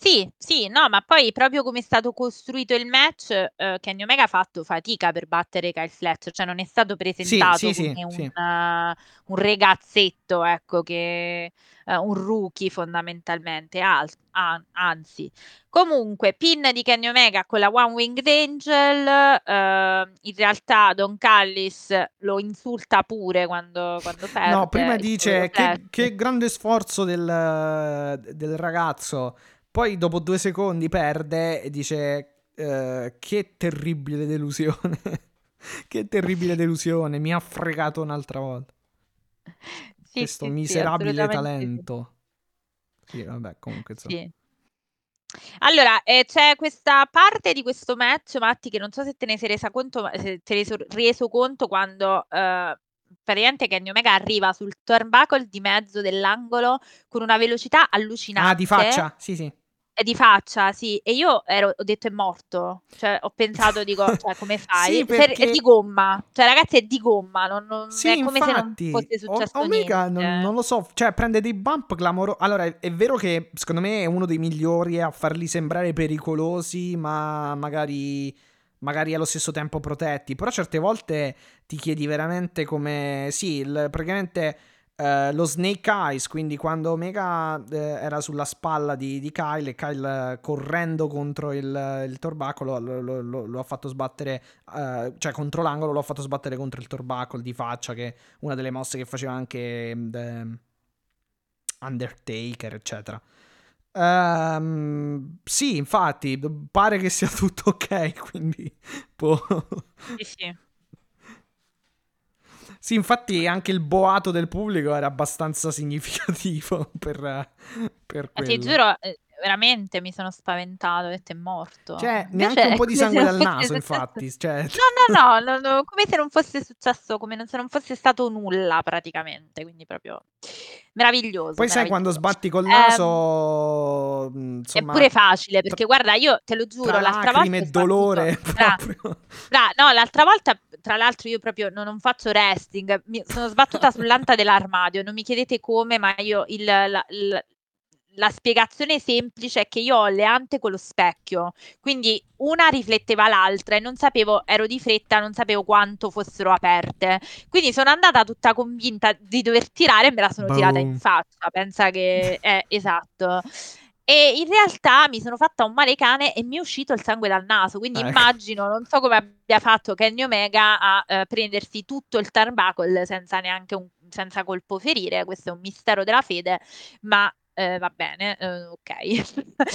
Sì, sì, no, ma poi proprio come è stato costruito il match, eh, Kenny Omega ha fatto fatica per battere Kyle Fletcher, cioè non è stato presentato sì, sì, come un, sì. eh, un ragazzetto, ecco, che eh, un rookie fondamentalmente, al- an- anzi. Comunque, pin di Kenny Omega con la One Winged Angel, eh, in realtà Don Callis lo insulta pure quando, quando perde. No, prima il dice che, Fletcher. che grande sforzo del, del ragazzo. Poi dopo due secondi perde e dice eh, che terribile delusione. che terribile delusione. Mi ha fregato un'altra volta. Sì, Questo sì, miserabile sì. talento. Sì, vabbè, comunque insomma. Sì. Allora, eh, c'è questa parte di questo match, Matti, che non so se te ne sei resa conto, se te ne sei reso conto quando eh, praticamente Kenny Omega arriva sul turnbuckle di mezzo dell'angolo con una velocità allucinante. Ah, di faccia? Sì, sì. È di faccia, sì. E io ero, ho detto è morto. Cioè, ho pensato, dico, cioè, come fai? Sì, Se- perché- È di gomma. Cioè, ragazzi, è di gomma. Non, non- Sì, è come infatti, se non fosse O- successo Omega niente. non, non lo so, cioè prende dei bump clamorosi. Allora, è, è vero che secondo me è uno dei migliori a farli sembrare pericolosi, ma magari, magari allo stesso tempo protetti. Però certe volte ti chiedi veramente come... Sì, il- praticamente eh, lo Snake Eyes, quindi quando Omega eh, era sulla spalla di, di Kyle e Kyle eh, correndo contro il, il torbacolo lo, lo- lo- lo ha fatto sbattere, cioè contro l'angolo lo ha fatto sbattere contro il torbacolo di faccia, che è una delle mosse che faceva anche The Undertaker, eccetera. Ehm, sì, infatti, pare che sia tutto ok, quindi boh. Sì, sì. Sì, infatti anche il boato del pubblico era abbastanza significativo per, per ti quello. giuro, eh, veramente mi sono spaventato, ho detto è morto. Cioè, Invece neanche un è po' di sangue dal naso, infatti. Cioè, No, no, no, no, come se non fosse successo, come se non fosse stato nulla praticamente, quindi proprio meraviglioso. Poi sai quando meraviglioso. sbatti col Ehm, naso, mh, insomma, è pure facile, perché guarda, io te lo giuro, tra l'altra volta e dolore, proprio. Bra- no, l'altra volta, tra l'altro, io proprio non, non faccio wrestling, mi sono sbattuta sull'anta dell'armadio. Non mi chiedete come, ma io il, la, la- la spiegazione semplice è che io ho le ante con lo specchio, quindi una rifletteva l'altra e non sapevo, ero di fretta, non sapevo quanto fossero aperte. Quindi sono andata tutta convinta di dover tirare e me la sono tirata in Boom. faccia. Pensa che è esatto. E in realtà mi sono fatta un male cane e mi è uscito il sangue dal naso. Quindi Ecco. immagino, non so come abbia fatto Kenny Omega a eh, prendersi tutto il turnbuckle senza neanche un senza colpo ferire. Questo è un mistero della fede, ma eh, va bene, eh, ok.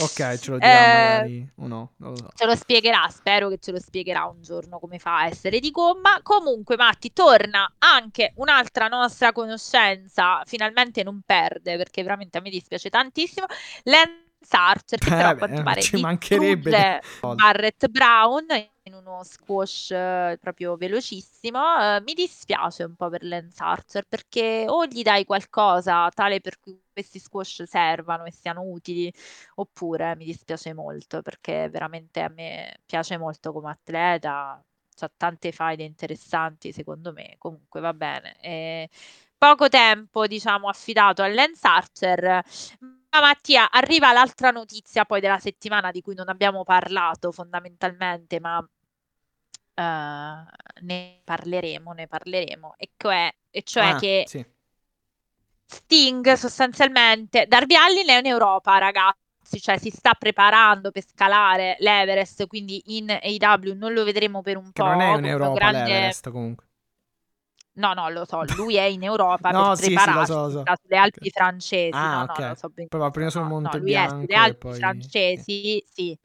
Ok, ce lo dirà Eh, o no, non lo so. Ce lo spiegherà, spero che ce lo spiegherà un giorno come fa a essere di gomma. Comunque, Matti, torna anche un'altra nostra conoscenza. Finalmente non perde, perché veramente a me dispiace tantissimo. Lance Archer, che Beh, però a quanto pare ci mancherebbe Barrett Brown in uno squash eh, proprio velocissimo. Eh, mi dispiace un po' per Lance Archer, perché o gli dai qualcosa tale per cui questi squash servano e siano utili, oppure mi dispiace molto perché veramente a me piace molto come atleta, ha tante faide interessanti secondo me, comunque va bene. E poco tempo diciamo affidato a Lance Archer, Mattia, arriva l'altra notizia poi della settimana di cui non abbiamo parlato fondamentalmente, ma uh, ne parleremo, ne parleremo, e cioè, e cioè Ah, che sì. Sting sostanzialmente, Darby Allin è in Europa, ragazzi, cioè si sta preparando per scalare l'Everest, quindi in AEW non lo vedremo per un Che po'. non è in Europa grande... l'Everest comunque. No, no, lo so, lui è in Europa no, per sì, sì, lo prepararsi, so, lo so. sulle Alpi francesi, Ah, no, no, ok. lo so benissimo. Poi va prima sul No, no, Monte lui è Bianco sulle Alpi poi... sì. francesi, sì,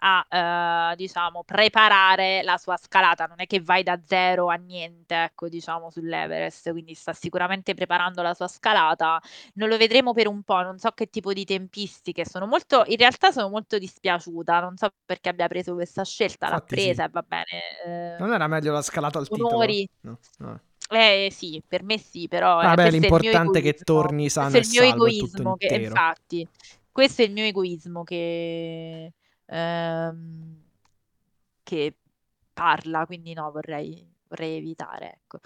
a, eh, diciamo, preparare la sua scalata. Non è che vai da zero a niente, ecco, diciamo, sull'Everest, quindi sta sicuramente preparando la sua scalata. Non lo vedremo per un po', non so che tipo di tempistiche, sono molto, in realtà sono molto dispiaciuta, non so perché abbia preso questa scelta, l'ha Infatti sì. presa e va bene. eh, Non era meglio la scalata al titolo? onori. No, no. Eh sì, per me sì, però eh, Vabbè, mio l'importante è che torni sano Questo è e il mio egoismo che, infatti, questo è il mio egoismo che, ehm, che parla, quindi no, vorrei, vorrei evitare, ecco.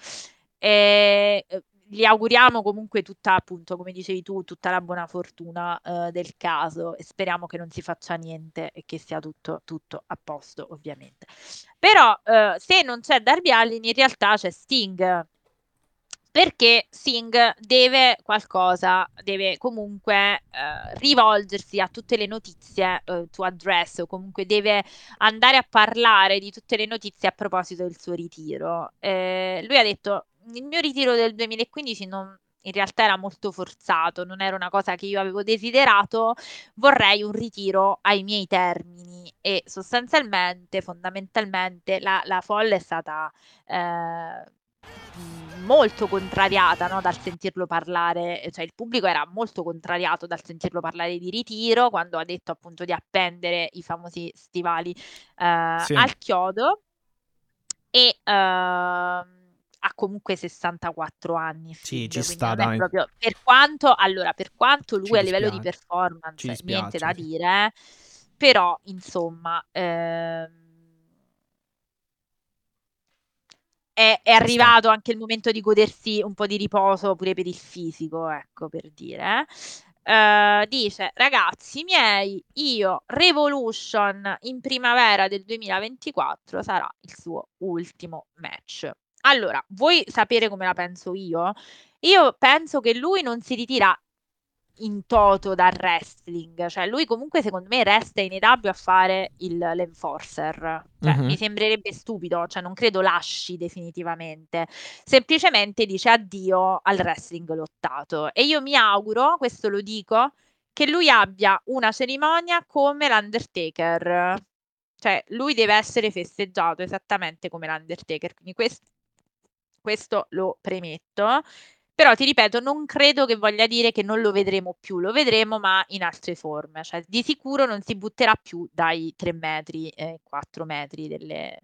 E, eh, gli auguriamo comunque tutta, appunto, come dicevi tu, tutta la buona fortuna eh, del caso e speriamo che non si faccia niente e che sia tutto, tutto a posto, ovviamente. Però eh, se non c'è Darby Allin, in realtà c'è Sting. Perché Sting deve qualcosa, deve comunque eh, rivolgersi a tutte le notizie eh, to address, o comunque deve andare a parlare di tutte le notizie a proposito del suo ritiro. Eh, lui ha detto: Il mio ritiro del 2015 non, in realtà era molto forzato, non era una cosa che io avevo desiderato, vorrei un ritiro ai miei termini e sostanzialmente, fondamentalmente, la, la folla è stata eh, molto contrariata no, dal sentirlo parlare, cioè il pubblico era molto contrariato dal sentirlo parlare di ritiro quando ha detto appunto di appendere i famosi stivali eh, Sì. al chiodo e ehm, ha comunque 64 anni. Sì, Sting, ci sta, dai. proprio per quanto allora per quanto lui Ci a livello di performance niente da sì. dire, eh, però insomma ehm, è, è arrivato anche il momento di godersi un po' di riposo pure per il fisico, ecco per dire. Eh, dice, ragazzi miei, io Revolution in primavera del 2024 sarà il suo ultimo match. Allora, vuoi sapere come la penso io? Io penso che lui non si ritira in toto dal wrestling, cioè lui comunque secondo me resta in EW a fare il, l'enforcer, cioè Mhm. mi sembrerebbe stupido, cioè non credo lasci definitivamente, semplicemente dice addio al wrestling lottato. E io mi auguro, questo lo dico, che lui abbia una cerimonia come l'Undertaker, cioè lui deve essere festeggiato esattamente come l'Undertaker, quindi questo, questo lo premetto. Però ti ripeto, non credo che voglia dire che non lo vedremo più, lo vedremo ma in altre forme, cioè di sicuro non si butterà più dai 3 metri e 4 metri delle,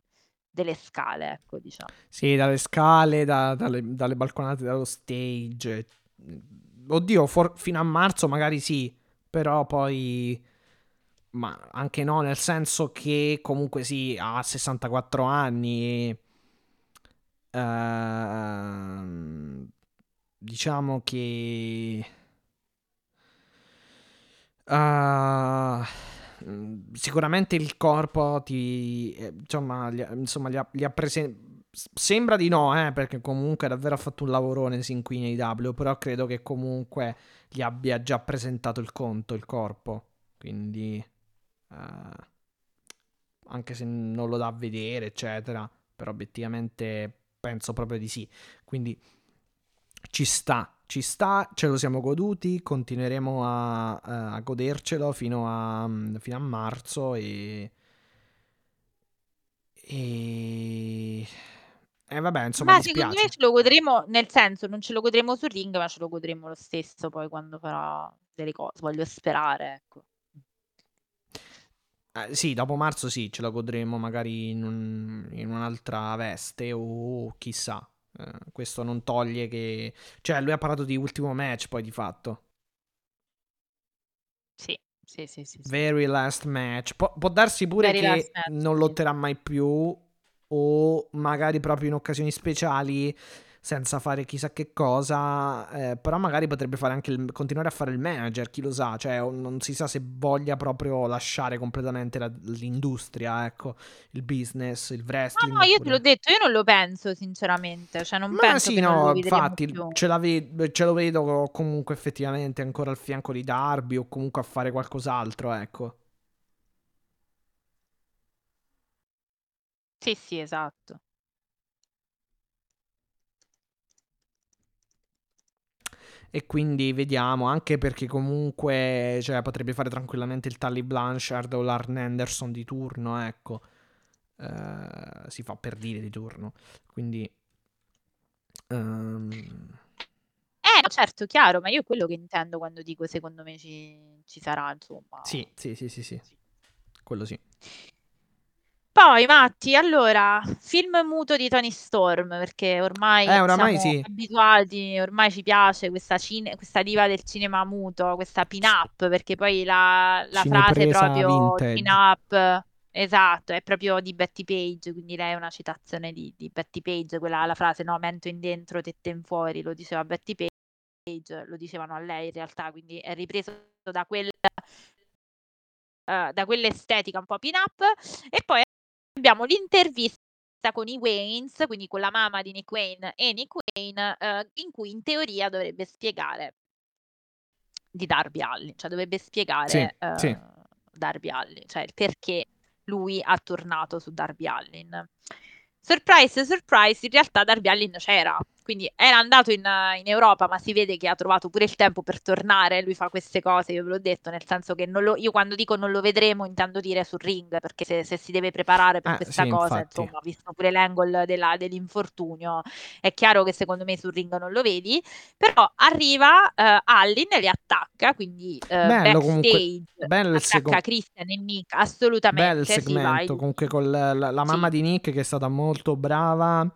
delle scale, ecco diciamo. Sì, dalle scale, da- dalle, dalle balconate, dallo stage. Oddio, for- fino a marzo magari sì, però poi... Ma anche no, nel senso che comunque sì, ha 64 anni. e, ehm, diciamo che... Mm, sicuramente il corpo ti... eh, insomma, gli insomma, gli ha, gli ha prese... Sembra di no, eh, perché comunque davvero ha fatto un lavorone sin qui nei W, però credo che comunque gli abbia già presentato il conto, il corpo. Quindi... eh, anche se non lo dà a vedere, eccetera, però obiettivamente penso proprio di sì. Quindi ci sta, ci sta, ce lo siamo goduti, continueremo a, a godercelo fino a, fino a marzo e... E... E vabbè, insomma, Ma secondo me ce lo godremo, nel senso non ce lo godremo sul ring, ma ce lo godremo lo stesso poi quando farà delle cose, voglio sperare, ecco. Eh, sì, dopo marzo sì, ce lo godremo magari in, un- in un'altra veste o chissà. Eh, questo non toglie che... Cioè, lui ha parlato di ultimo match poi di fatto. Sì, sì, sì, sì. sì. Very last match. Pu- può darsi pure Very che match, non lotterà mai più o magari proprio in occasioni speciali senza fare chissà che cosa, eh, però magari potrebbe fare anche il, continuare a fare il manager, chi lo sa, cioè non si sa se voglia proprio lasciare completamente la, l'industria, ecco, il business, il wrestling. No, no, io te l'ho detto, io non lo penso sinceramente, cioè non Ma penso sì, no, infatti ce, ve- ce lo vedo comunque effettivamente ancora al fianco di Darby o comunque a fare qualcos'altro, ecco. Sì, sì, esatto. E quindi vediamo, anche perché comunque cioè, potrebbe fare tranquillamente il Tully Blanchard o l'Arn Anderson di turno, ecco. Eh, si fa per dire di turno. Quindi... ehm, Eh, certo, chiaro, ma io quello che intendo quando dico secondo me ci, ci sarà, insomma. sì, sì, sì, sì, sì. Quello sì. Poi, Matti, allora, film muto di Tony Storm, perché ormai Eh, oramai siamo sì. abituati, ormai ci piace questa, cine- questa diva del cinema muto, questa pin-up, perché poi la, la frase Cinepresa proprio vintage. pin-up, esatto, è proprio di Betty Page, quindi lei è una citazione di, di Betty Page, quella la frase no, mento in dentro, tette in fuori, lo diceva Betty Page, lo dicevano a lei in realtà, quindi è ripreso da quel eh, da quell'estetica un po' pin-up e poi abbiamo l'intervista con i Waynes, quindi con la mamma di Nick Wayne e Nick Wayne, eh, in cui in teoria dovrebbe spiegare di Darby Allin, cioè dovrebbe spiegare Sì, eh, sì. Darby Allin, cioè il perché lui ha tornato su Darby Allin. Surprise, surprise, in realtà Darby Allin c'era, quindi era andato in, in Europa, ma si vede che ha trovato pure il tempo per tornare, lui fa queste cose, io ve l'ho detto, nel senso che non lo- io quando dico non lo vedremo intendo dire sul ring, perché se, se si deve preparare per Eh, questa sì, cosa, infatti. insomma, visto pure l'angle della- dell'infortunio, è chiaro che secondo me sul ring non lo vedi, però arriva eh, Allin e li attacca, quindi eh, Bello comunque, backstage bello attacca seco- Christian e Nick, bello assolutamente, sì, vai. segmento, comunque con la, la- la mamma Sì. di Nick che è stata molto brava,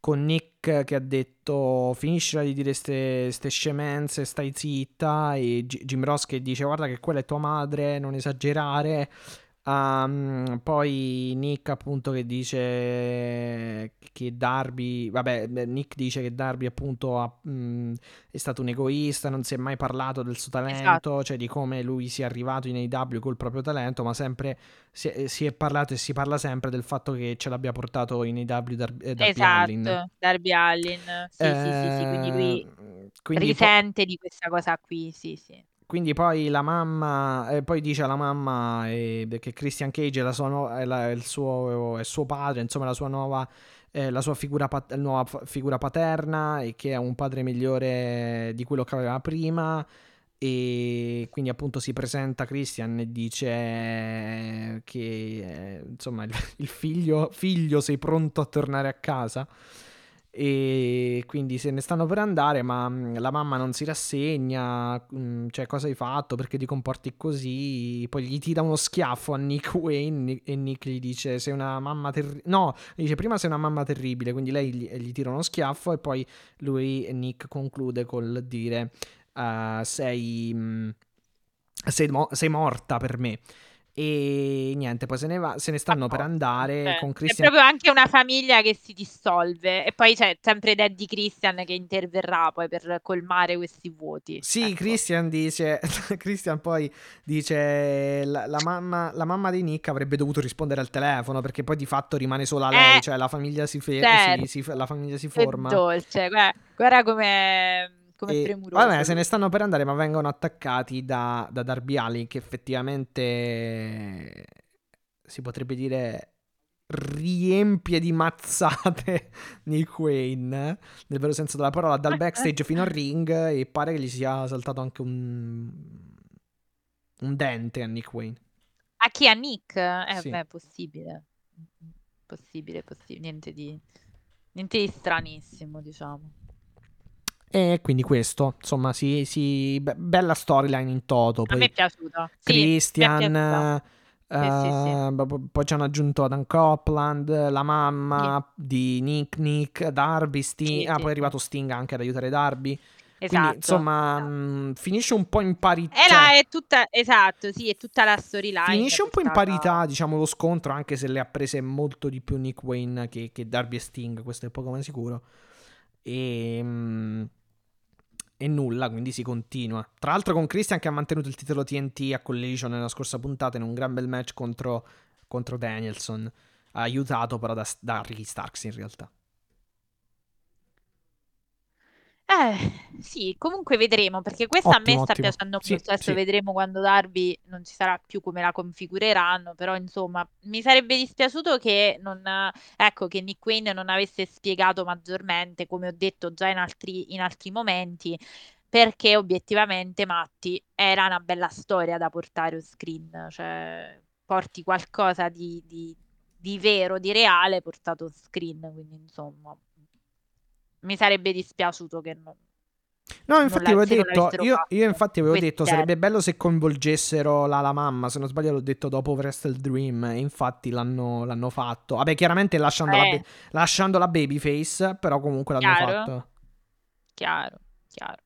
con Nick che ha detto finiscila di dire ste, ste scemenze, stai zitta, e G- Jim Ross che dice guarda che quella è tua madre, non esagerare. Um, poi Nick appunto che dice che Darby, vabbè, Nick dice che Darby appunto ha, mm, è stato un egoista, non si è mai parlato del suo talento, Esatto. cioè di come lui sia arrivato in AEW col proprio talento, ma sempre si è, si è parlato e si parla sempre del fatto che ce l'abbia portato in AEW Dar- eh, Darby Allin. Esatto, Darby Allin, sì, sì, sì, sì, quindi lui Eh, quindi po- risente di questa cosa qui, sì, sì. Quindi poi la mamma, eh, poi dice alla mamma eh, che Christian Cage è, nuova- è, la- è il suo, è suo padre, insomma la sua nuova, eh, la sua figura, pat- nuova f- figura paterna e che è un padre migliore di quello che aveva prima. E quindi appunto si presenta Christian e dice che eh, insomma il figlio, figlio sei pronto a tornare a casa e quindi se ne stanno per andare, ma mh, la mamma non si rassegna, mh, cioè cosa hai fatto, perché ti comporti così, poi gli tira uno schiaffo a Nick Wayne e Nick gli dice sei una mamma terribile, no, dice prima sei una mamma terribile, quindi lei gli, gli tira uno schiaffo e poi lui, Nick, conclude col dire "Ah, sei, mh, sei, mo- sei morta per me. E niente, poi se ne, va, se ne stanno per andare Cioè, con È Christian. proprio anche una famiglia che si dissolve e poi c'è sempre Daddy Christian che interverrà poi per colmare questi vuoti. Sì, ecco. Christian dice, Christian poi dice la, la mamma, la mamma di Nick avrebbe dovuto rispondere al telefono perché poi di fatto rimane sola lei, Eh, cioè la famiglia si, fe- certo. si- si- la famiglia si forma. dolce, guarda, guarda come come E, premuroso. vabbè, se ne stanno per andare, ma vengono attaccati da, da Darby Allin che effettivamente si potrebbe dire riempie di mazzate Nick Wayne nel vero senso della parola dal backstage fino al ring e pare che gli sia saltato anche un un dente a Nick Wayne A chi? A Nick? Eh, Sì. beh, possibile. Possibile, possibile. Niente di, niente di stranissimo, diciamo. E quindi questo insomma si, si- be- bella storyline in toto A poi me è piaciuta. Sì, è Christian, piaciuta. Sì, sì, sì. eh, b- b- poi ci hanno aggiunto Adam Copeland, la mamma di Nick, Nick, Darby, Sting. Sì, ah, sì, poi è arrivato sì. Sting anche ad aiutare Darby. Quindi Esatto. insomma, esatto. mh, finisce un po' in parità. E là è tutta, esatto, sì, è tutta la storyline. Finisce un po' in parità, diciamo, lo scontro, anche se le ha prese molto di più Nick Wayne che, che Darby e Sting, questo è poco ma sicuro. E, mm, e nulla, quindi si continua. Tra l'altro con Christian che ha mantenuto il titolo TNT a Collision nella scorsa puntata in un gran bel match contro, contro Danielson, aiutato però da, da Ricky Starks in realtà. Eh, sì, comunque vedremo, perché questa Ottimo, a me sta ottimo. piacendo Sì, molto. Adesso sì. vedremo quando Darby non ci sarà più come la configureranno, però insomma, mi sarebbe dispiaciuto che non, ecco, che Nick Wayne non avesse spiegato maggiormente, come ho detto già in altri, in altri momenti, perché obiettivamente Matti era una bella storia da portare on screen, cioè porti qualcosa di, di, di vero, di reale portato on screen, quindi insomma mi sarebbe dispiaciuto che non. No, infatti la- avevo detto, io, io infatti avevo detto, sarebbe bello se coinvolgessero la, la mamma, se non sbaglio l'ho detto dopo Wrestle Dream, e infatti l'hanno, l'hanno fatto. Vabbè, chiaramente lasciando, la, Eh. ba- lasciando la babyface, però comunque l'hanno Chiaro. fatto. Chiaro, chiaro.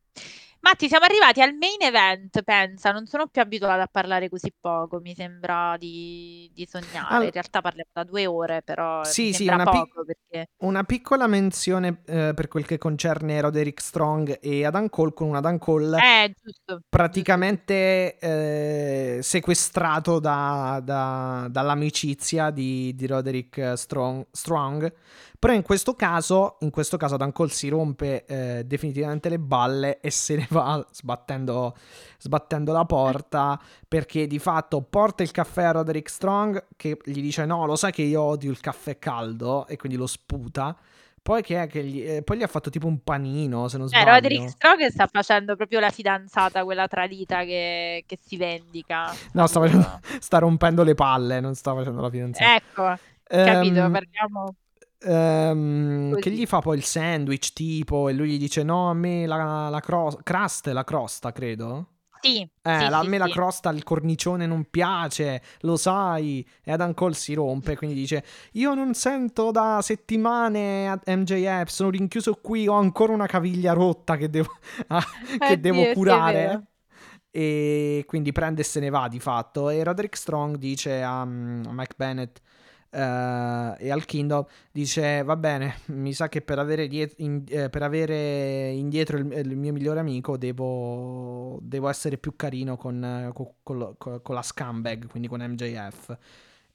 Matti, siamo arrivati al main event, pensa, non sono più abituata a parlare così poco, mi sembra di, di sognare. Al- In realtà parliamo da due ore, però Sì, sì, una pi- poco perché... Una piccola menzione eh, per quel che concerne Roderick Strong e Adam Cole con un Adam Cole Eh, giusto. praticamente eh, sequestrato da- da- dall'amicizia di, di Roderick Strong, Strong. Però in questo caso, in questo caso Adam Cole si rompe eh, definitivamente le balle e se ne va sbattendo, sbattendo la porta perché di fatto porta il caffè a Roderick Strong che gli dice no, lo sai che io odio il caffè caldo e quindi lo sputa. Poi, che è che gli, eh, poi gli ha fatto tipo un panino, se non Eh, sbaglio. Roderick Strong sta facendo proprio la fidanzata, quella tradita che, che si vendica. No, sta, Capito? facendo- sta rompendo le palle, non sta facendo la fidanzata. Ecco, capito, Ehm, parliamo... Così. che gli fa poi il sandwich tipo e lui gli dice no, a me la, la cro- crust la crosta, credo. Sì, Eh, sì, la- a sì, me la sì. crosta, il cornicione non piace, lo sai. E Adam Cole si rompe, quindi dice: Io non sento da settimane a MJF, sono rinchiuso qui, ho ancora una caviglia rotta che devo, ah, che Eh, devo è curare. e quindi prende e se ne va di fatto. E Roderick Strong dice a, mm, a Mike Bennett eh, e al Kingdom: Dice, va bene, mi sa che per avere, diet- in- eh, per avere indietro il, il mio migliore amico devo, devo essere più carino con, eh, co- col- co- con la scumbag, quindi con MJF.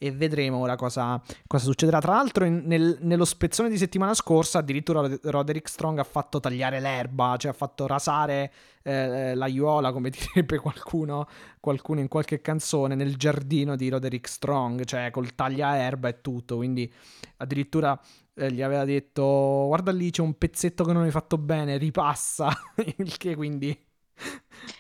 E vedremo ora cosa, cosa succederà. Tra l'altro, in- nel- nello spezzone di settimana scorsa, addirittura Rod- Roderick Strong ha fatto tagliare l'erba, cioè ha fatto rasare eh, l'aiuola, come direbbe qualcuno, qualcuno in qualche canzone, nel giardino di Roderick Strong, cioè col tagliaerba e tutto. Quindi addirittura eh, gli aveva detto: Guarda lì, c'è un pezzetto che non hai fatto bene, ripassa. Il che quindi.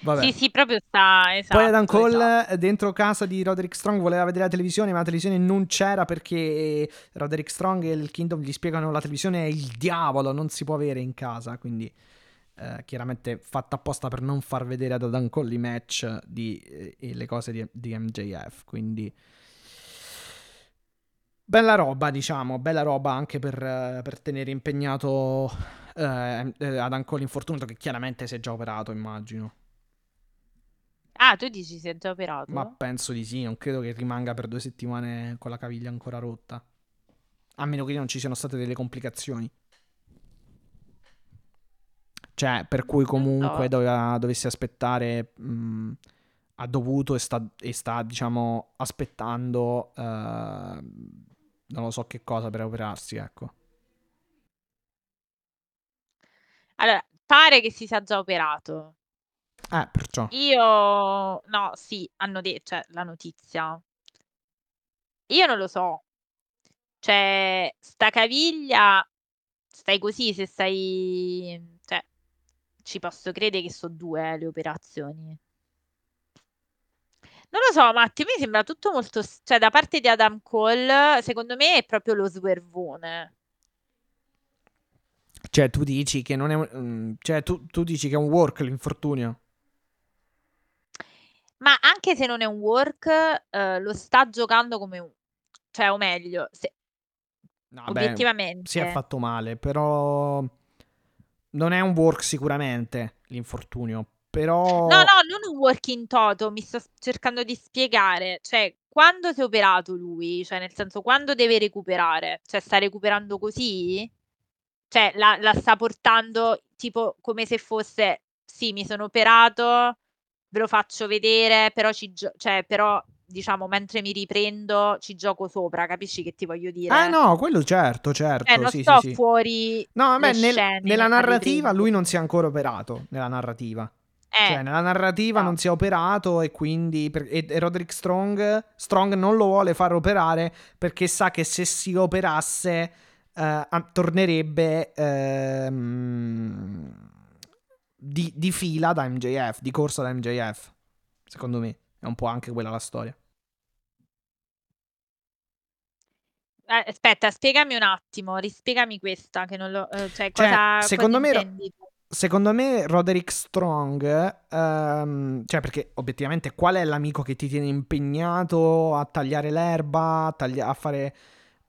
Vabbè. Sì, sì, proprio sta, esatto. Poi Adam Cole esatto. dentro casa di Roderick Strong voleva vedere la televisione, ma la televisione non c'era perché Roderick Strong e il Kingdom gli spiegano la televisione è il diavolo, non si può avere in casa, quindi eh, chiaramente fatta apposta per non far vedere ad Adam Cole i match di, eh, e le cose di, di MJF, quindi bella roba, diciamo, bella roba anche per, per tenere impegnato eh, eh, Adam Cole infortunato che chiaramente si è già operato, immagino. Ah, tu dici si è già operato? Ma penso di sì, non credo che rimanga per due settimane con la caviglia ancora rotta. A meno che non ci siano state delle complicazioni. Cioè, per cui comunque so. doveva, dovessi aspettare, mh, ha dovuto e sta, e sta, diciamo, aspettando, eh, non lo so che cosa per operarsi, ecco. Allora, pare che si sia già operato. Eh, perciò. Io, no, sì, hanno detto, cioè, la notizia. Io non lo so. Cioè, sta caviglia, stai così se stai, cioè, ci posso credere che sono due eh, le operazioni. Non lo so, Matti, mi sembra tutto molto, s- cioè, da parte di Adam Cole, secondo me è proprio lo swervone. Cioè, tu dici che non è... un- mm, Cioè, tu, tu dici che è un work l'infortunio. Ma anche se non è un work, eh, lo sta giocando come un, cioè, o meglio, se- No, obiettivamente. si è fatto male, però non è un work sicuramente l'infortunio, però No, no, non un work in toto, mi sto cercando di spiegare. Cioè, quando si è operato lui, cioè nel senso quando deve recuperare, cioè sta recuperando così? Cioè la, la sta portando tipo come se fosse, sì, mi sono operato, ve lo faccio vedere, però ci gio- cioè, però diciamo mentre mi riprendo ci gioco sopra, capisci che ti voglio dire? Ah no, quello certo, certo. Cioè, non sì, sto sì, fuori No, le nel- scene nella narrativa lui non si è ancora operato. Nella narrativa. Eh, Cioè, nella narrativa no. non si è operato e quindi. per- e, e Roderick Strong, Strong non lo vuole far operare perché sa che se si operasse a- tornerebbe ehm, di, di fila da MJF, di corsa da MJF. Secondo me è un po' anche quella la storia. Eh, aspetta, spiegami un attimo, rispiegami questa che non lo... eh, cioè, cosa, secondo cosa me-? Secondo me Roderick Strong, ehm, cioè perché obiettivamente qual è l'amico che ti tiene impegnato a tagliare l'erba, a, taglia- a fare,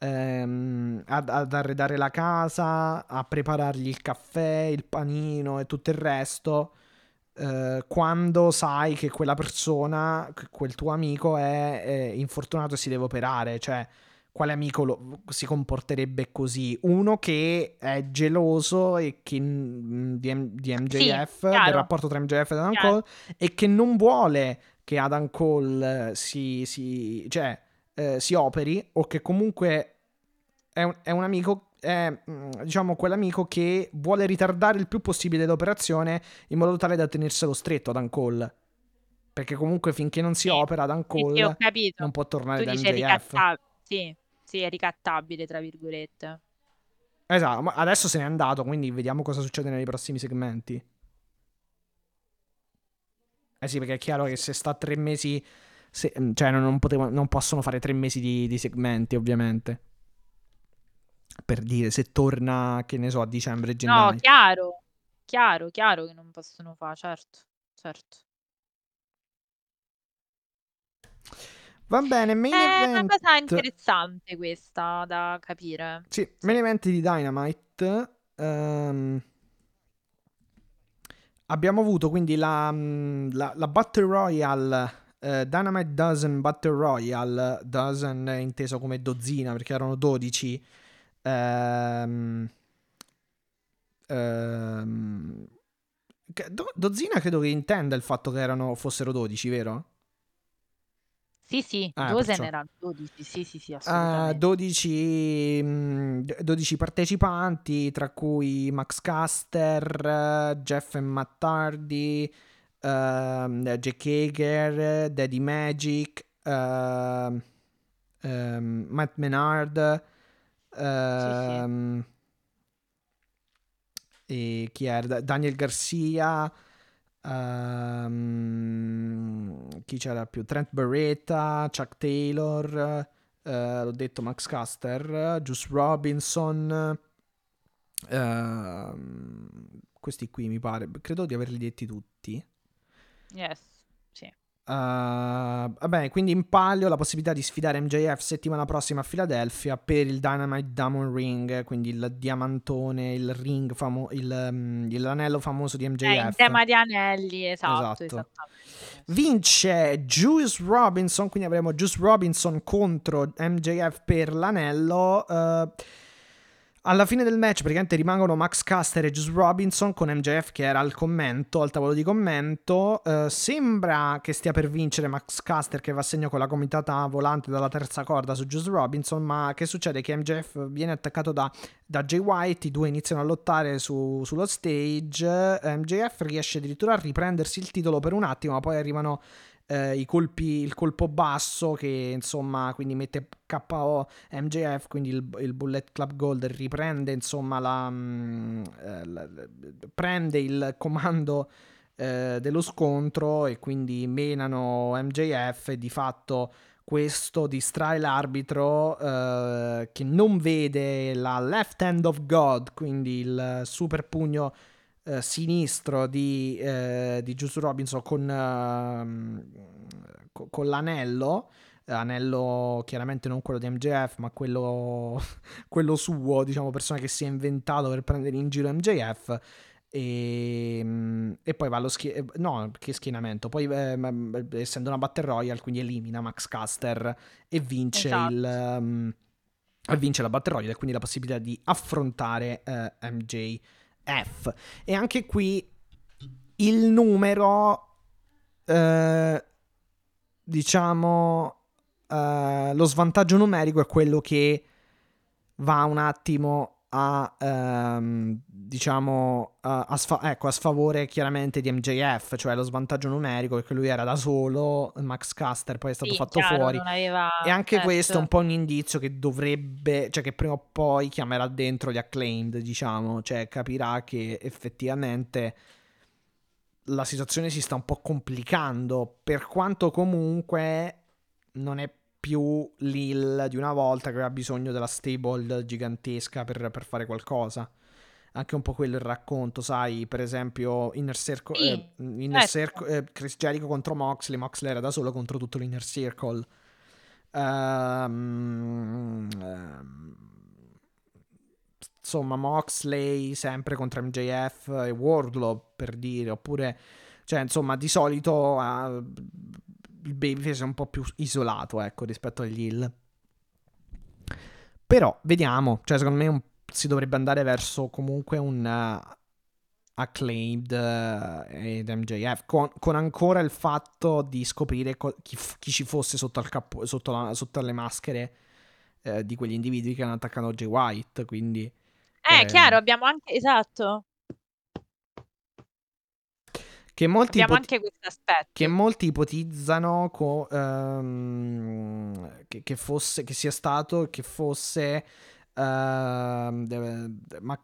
ehm, ad, ad arredare la casa, a preparargli il caffè, il panino e tutto il resto, eh, quando sai che quella persona, che quel tuo amico è, è infortunato e si deve operare, cioè quale amico lo- si comporterebbe così? Uno che è geloso e che, di, di MJF, del chiaro. rapporto tra MJF e Adam Chiaro. Cole, e che non vuole che Adam Cole si, si- cioè, eh, si operi, o che comunque è un, è un amico, è mm, diciamo quell'amico che vuole ritardare il più possibile l'operazione in modo tale da tenerselo stretto Adam Cole. Perché comunque finché non si Sì. opera Sì, Cole sì, non può tornare Tu da MJF. ricattabile. Sì, sì, è ricattabile, tra virgolette. Esatto, ma adesso se n'è andato, quindi vediamo cosa succede nei prossimi segmenti. Eh sì, perché è chiaro che se sta tre mesi, se- cioè non, non potevo- non possono fare tre mesi di, di segmenti, ovviamente. Per dire, se torna, che ne so, a dicembre, No, gennaio. chiaro, chiaro, chiaro che non possono fare, certo, certo. Va bene, main È una cosa interessante questa da capire. Sì, main event di Dynamite. Ehm, abbiamo avuto quindi la, mm, la, la Battle Royale. eh, Dynamite Dozen Battle Royale. Dozen è inteso come dozzina perché erano 12. Ehm, ehm, do- dozzina credo che intenda il fatto che erano, fossero 12, vero? Sì, sì, Ah, Dozen erano 12, sì, sì, sì, Ah, assolutamente. 12, mm, 12 partecipanti, tra cui Max Caster, Jeff Matt Hardy, ehm, Jack Hager, Daddy Magic, ehm, ehm, Matt Menard, ehm, e chi era? Daniel Garcia, ehm, chi c'era più? Trent Beretta, Chuck Taylor, eh, l'ho detto Max Caster, Juice Robinson, ehm, questi qui mi pare, credo di averli detti tutti. Yes, sì. Uh, vabbè, quindi in palio la possibilità di sfidare MJF settimana prossima a Filadelfia per il Dynamite Diamond Ring, quindi il diamantone, il ring famo- il, um, il- l'anello famoso di Eh, in MJF. tema di anelli, esatto, Esatto. Vince Juice Robinson, quindi avremo Juice Robinson contro MJF per l'anello. eh, alla fine del match praticamente rimangono Max Caster e Juice Robinson con MJF che era al commento, al tavolo di commento. Eh, sembra che stia per vincere Max Caster che va a segno con la comitata volante dalla terza corda su Juice Robinson, ma che succede? Che MJF viene attaccato da, da Jay White, i due iniziano a lottare su- sullo stage, eh, MJF riesce addirittura a riprendersi il titolo per un attimo, ma poi arrivano eh, colpi, il colpo basso che insomma quindi mette KO MJF, quindi il, il Bullet Club Gold riprende insomma la, mm, eh, la- la- prende il comando eh, dello scontro e quindi menano MJF e di fatto questo distrae l'arbitro eh, che non vede la left hand of God, quindi il super pugno eh, sinistro di, eh, di Juice Robinson con, ehm, co- con l'anello. eh, Anello chiaramente non quello di MJF, ma quello, quello suo, diciamo, persona che si è inventato per prendere in giro MJF. E, mm, e poi va allo schienamento. No, che schienamento. Poi, eh, essendo una Battle Royale, quindi elimina Max Caster e vince Esatto. il, um, vince la Battle Royale e quindi la possibilità di affrontare eh, MJF. E anche qui il numero, eh, diciamo, eh, lo svantaggio numerico è quello che va un attimo a, ehm, diciamo, a, a, sfa- ecco, a, sfavore chiaramente di MJF, cioè lo svantaggio numerico perché lui era da solo, Max Caster poi è stato Sì, fatto chiaro, fuori. aveva... E anche certo. questo è un po' un indizio che dovrebbe, cioè che prima o poi chiamerà dentro gli acclaimed, diciamo, cioè capirà che effettivamente la situazione si sta un po' complicando, per quanto comunque non è più l'Hill di una volta che aveva bisogno della stable gigantesca per, per fare qualcosa. Anche un po' quello il racconto, sai, per esempio Inner Circle, Sì, eh, Inner certo. Circle- eh, Chris Jericho contro Moxley, Moxley era da solo contro tutto l'Inner Circle. Ehm, ehm, insomma, Moxley sempre contro MJF e Wardlow per dire, oppure, cioè, insomma, di solito ah, il babyface è un po' più isolato, ecco, rispetto agli Hill. Però, vediamo, cioè, secondo me un- si dovrebbe andare verso comunque un eh, acclaimed eh, ed MJF, con, con ancora il fatto di scoprire co- chi, chi ci fosse sotto, al capo- sotto, la- sotto le maschere eh, di quegli individui che hanno attaccato Jay White, quindi... Eh, eh, chiaro, abbiamo anche... Esatto. Che molti, Abbiamo ipot- anche questo aspetto. che molti ipotizzano co- ehm, che, che fosse, che sia stato, che fosse ehm,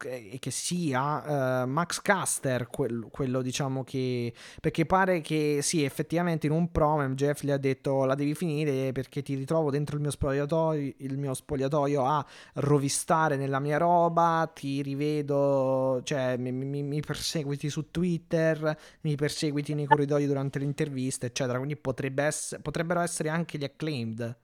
e che sia eh, Max Caster quel- quello diciamo che perché pare che sì effettivamente in un promo MJF gli ha detto la devi finire perché ti ritrovo dentro il mio spogliatoio il mio spogliatoio a rovistare nella mia roba ti rivedo cioè mi, mi- mi perseguiti su Twitter mi perseguiti nei corridoi durante l'intervista, eccetera. Quindi potrebbe ess- potrebbero essere anche gli acclaimed.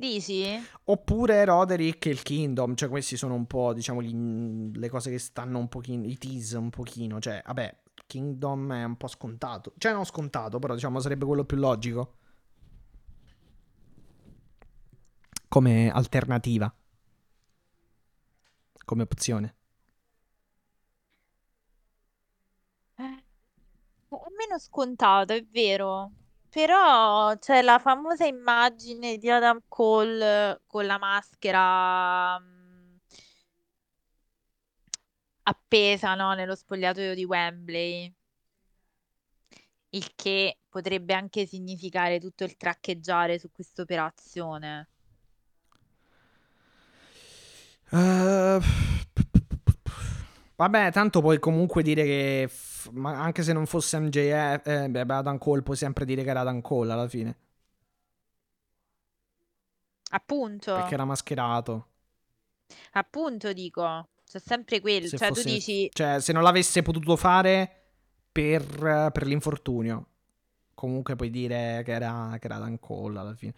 Dici? Oppure Roderick e il Kingdom. Cioè, questi sono un po', diciamo, gli- le cose che stanno un pochino. I tease un pochino. Cioè, vabbè, Kingdom è un po' scontato. Cioè, non scontato, però, diciamo, sarebbe quello più logico. Come alternativa. Come opzione. Eh, È meno scontato, è vero. Però c'è la famosa immagine di Adam Cole con la maschera mm, appesa, no, nello spogliatoio di Wembley. Il che potrebbe anche significare tutto il traccheggiare su questa operazione. Eh, Vabbè, tanto puoi comunque dire che f- ma anche se non fosse MJF, eh, beh, Adam Cole, puoi sempre dire che era Adam Cole alla fine, Appunto, perché era mascherato. appunto dico, c'è sempre quello. Se Cioè, tu fosse- dici, cioè, se non l'avesse potuto fare per, per l'infortunio, comunque puoi dire che era, che era Adam Cole alla fine.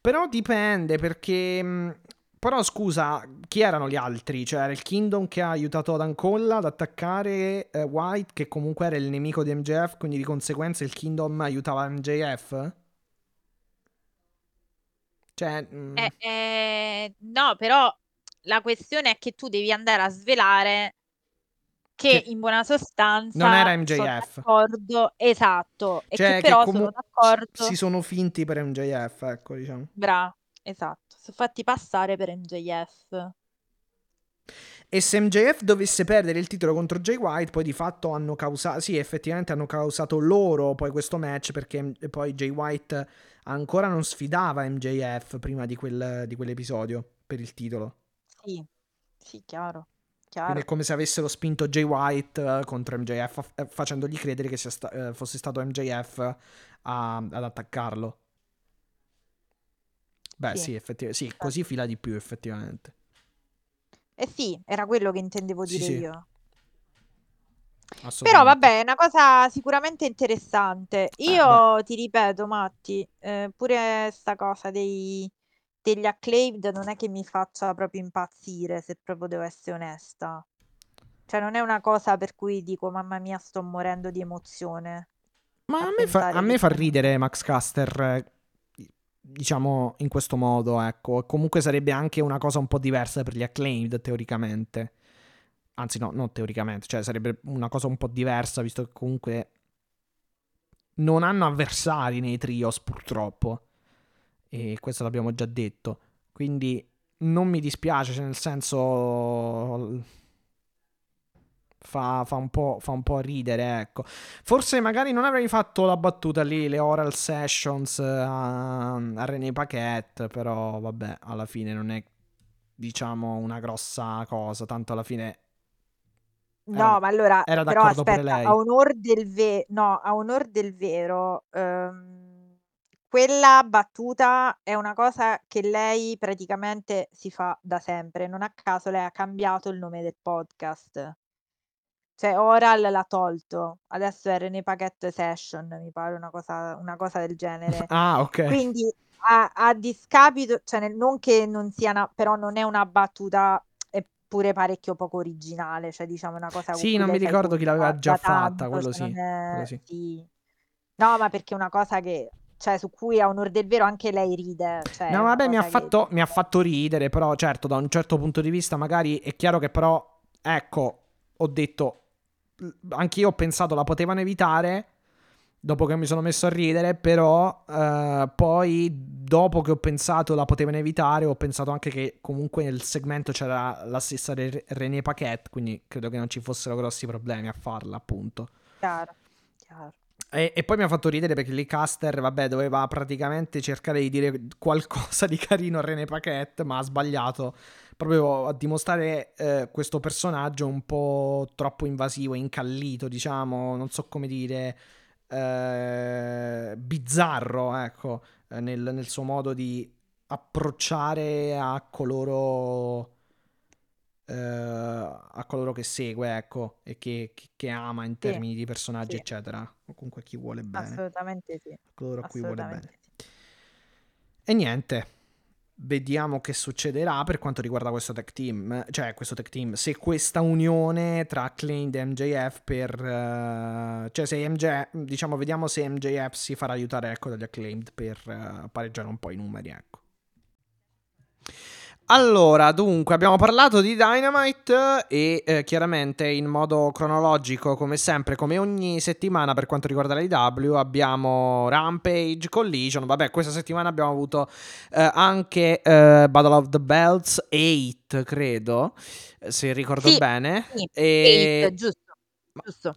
Però dipende perché... Però scusa, chi erano gli altri? Cioè era il Kingdom che ha aiutato Adam Cole ad attaccare eh, White, che comunque era il nemico di MJF, quindi di conseguenza il Kingdom aiutava MJF? Cioè... mh, Eh, eh, no, però la questione è che tu devi andare a svelare che Che in buona sostanza non era MJF. d'accordo, esatto, e Cioè che che però sono d'accordo, si sono finti per MJF, ecco, diciamo. bra, esatto, fatti passare per MJF. E se MJF dovesse perdere il titolo contro Jay White, poi di fatto hanno causato. Sì, effettivamente hanno causato loro poi questo match perché poi Jay White ancora non sfidava MJF prima di, quel- di quell'episodio per il titolo. Sì, sì, chiaro, Quindi chiaro. è come se avessero spinto Jay White eh, contro MJF, eh, facendogli credere che sia sta- eh, fosse stato MJF a- ad attaccarlo. Beh, Sì. sì, effettivamente. Sì, così fila di più, effettivamente. Eh sì, era quello che intendevo Sì, dire sì. io. Però vabbè, è una cosa sicuramente interessante. Eh, Io ti ripeto, Matti, eh, pure sta cosa dei, degli acclaimed non è che mi faccia proprio impazzire, se proprio devo essere onesta. Cioè, non è una cosa per cui dico, mamma mia, sto morendo di emozione. Ma a a me, fa, a me fa ridere Max Caster, eh, diciamo, in questo modo, ecco. Comunque sarebbe anche una cosa un po' diversa per gli acclaimed, teoricamente. Anzi, no, non teoricamente, cioè sarebbe una cosa un po' diversa, visto che comunque non hanno avversari nei trios, purtroppo. E questo l'abbiamo già detto. Quindi non mi dispiace, cioè nel senso... Fa, fa un po', fa un po' ridere, ecco. Forse magari non avrei fatto la battuta lì, le oral sessions a, a René Paquette, però vabbè, alla fine non è, diciamo, una grossa cosa, tanto alla fine... No, Era- ma allora, era però aspetta, a onor del, ve- no, a onor del vero, ehm, quella battuta è una cosa che lei praticamente si fa da sempre. Non a caso lei ha cambiato il nome del podcast. Cioè, Oral l'ha tolto, adesso è René Paquette Session, mi pare una cosa, una cosa del genere. Ah, ok. Quindi a, a discapito, cioè nel- non che non sia una, però non è una battuta eppure parecchio poco originale, cioè diciamo una cosa con Sì, cui non mi ricordo chi l'aveva già da fatta, tanto, quello cioè sì, non è- quello sì. sì. No, ma perché è una cosa che, cioè su cui a onor del vero anche lei ride. Cioè, è No, una vabbè, mi ha, cosa che- fatto, mi ha fatto ridere, però certo, da un certo punto di vista magari è chiaro che però, ecco, ho detto, anch'io ho pensato la potevano evitare, dopo che mi sono messo a ridere, però eh, poi dopo che ho pensato la potevano evitare, ho pensato anche che comunque nel segmento c'era la stessa Re- René Paquette, quindi credo che non ci fossero grossi problemi a farla, appunto. Chiaro, chiaro. E, e poi mi ha fatto ridere perché lì Caster, vabbè, doveva praticamente cercare di dire qualcosa di carino a René Paquette, ma ha sbagliato proprio a dimostrare eh, questo personaggio un po' troppo invasivo, incallito, diciamo, non so come dire, eh, bizzarro, ecco, eh, nel, nel suo modo di approcciare a coloro eh, a coloro che segue, ecco, e che, che- che ama in Sì, termini di personaggi, sì. eccetera. O comunque a chi vuole bene, Assolutamente sì. a coloro a cui vuole bene. Sì. E niente, vediamo che succederà per quanto riguarda questo tech team, cioè questo tech team, se questa unione tra Acclaimed e MJF per... eh, cioè se MJ, diciamo, vediamo se MJF si farà aiutare, ecco, dagli Acclaimed per eh, pareggiare un po' i numeri, ecco. Allora, dunque, abbiamo parlato di Dynamite e eh, chiaramente in modo cronologico, come sempre, come ogni settimana per quanto riguarda l'AEW, abbiamo Rampage, Collision. Vabbè, questa settimana abbiamo avuto eh, anche eh, Battle of the Belts 8, credo, se ricordo Sì, bene. sì, E... Eight, giusto, Ma- giusto.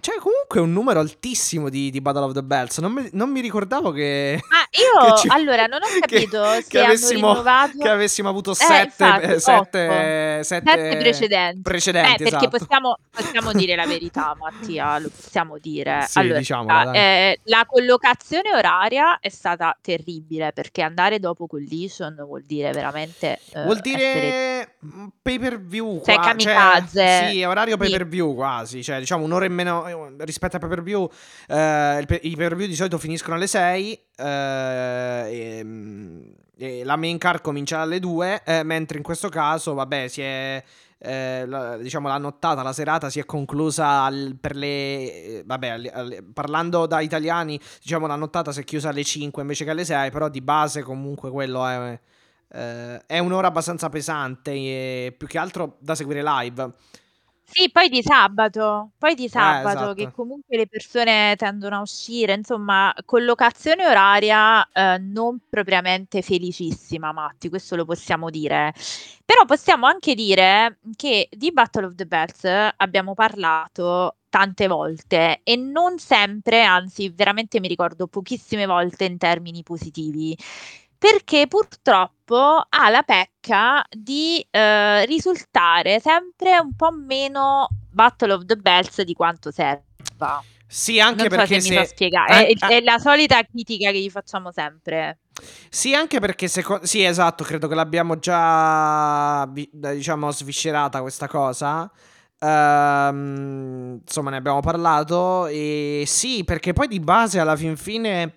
C'è comunque un numero altissimo di, di Battle of the Belts. Non mi, non mi ricordavo che... Ma io, che ci- allora, non ho che- capito che se hanno avessimo, rinnovato... che avessimo avuto Eh, sette, infatti, eh, sette, sette Sette precedenti. precedenti, Eh, perché esatto. possiamo, possiamo dire la verità, Mattia, lo possiamo dire. Sì, allora, diciamola, dai. eh, la collocazione oraria è stata terribile perché andare dopo Collision vuol dire veramente eh, Vuol essere dire mm, pay per view Cioè, qua, kamikaze. sì, orario pay per view quasi, cioè diciamo un'ora in meno rispetto a pay per view. eh, I pay per view di solito finiscono alle 6 e, mm, e la main car comincia alle 2, eh, mentre in questo caso, vabbè, si è eh, la- diciamo la nottata, la serata si è conclusa al- per le eh, vabbè, alle- alle- parlando da italiani, diciamo la nottata si è chiusa alle 5 invece che alle 6, però di base comunque quello è eh, è un'ora abbastanza pesante e più che altro da seguire live. Sì, poi di sabato, poi di sabato esatto. che comunque le persone tendono a uscire, insomma, collocazione oraria eh, non propriamente felicissima, Matti, questo lo possiamo dire. Però possiamo anche dire che di Battle of the Bells abbiamo parlato tante volte e non sempre, anzi veramente mi ricordo pochissime volte in termini positivi perché purtroppo ha la pecca di eh, risultare sempre un po' meno Battle of the Bells di quanto serva. Sì, anche non so perché se mi so se spiegare, eh, è, è la solita critica che gli facciamo sempre. Sì, anche perché seco- sì, esatto, credo che l'abbiamo già diciamo sviscerata questa cosa. Ehm, insomma, ne abbiamo parlato e sì, perché poi di base alla fin fine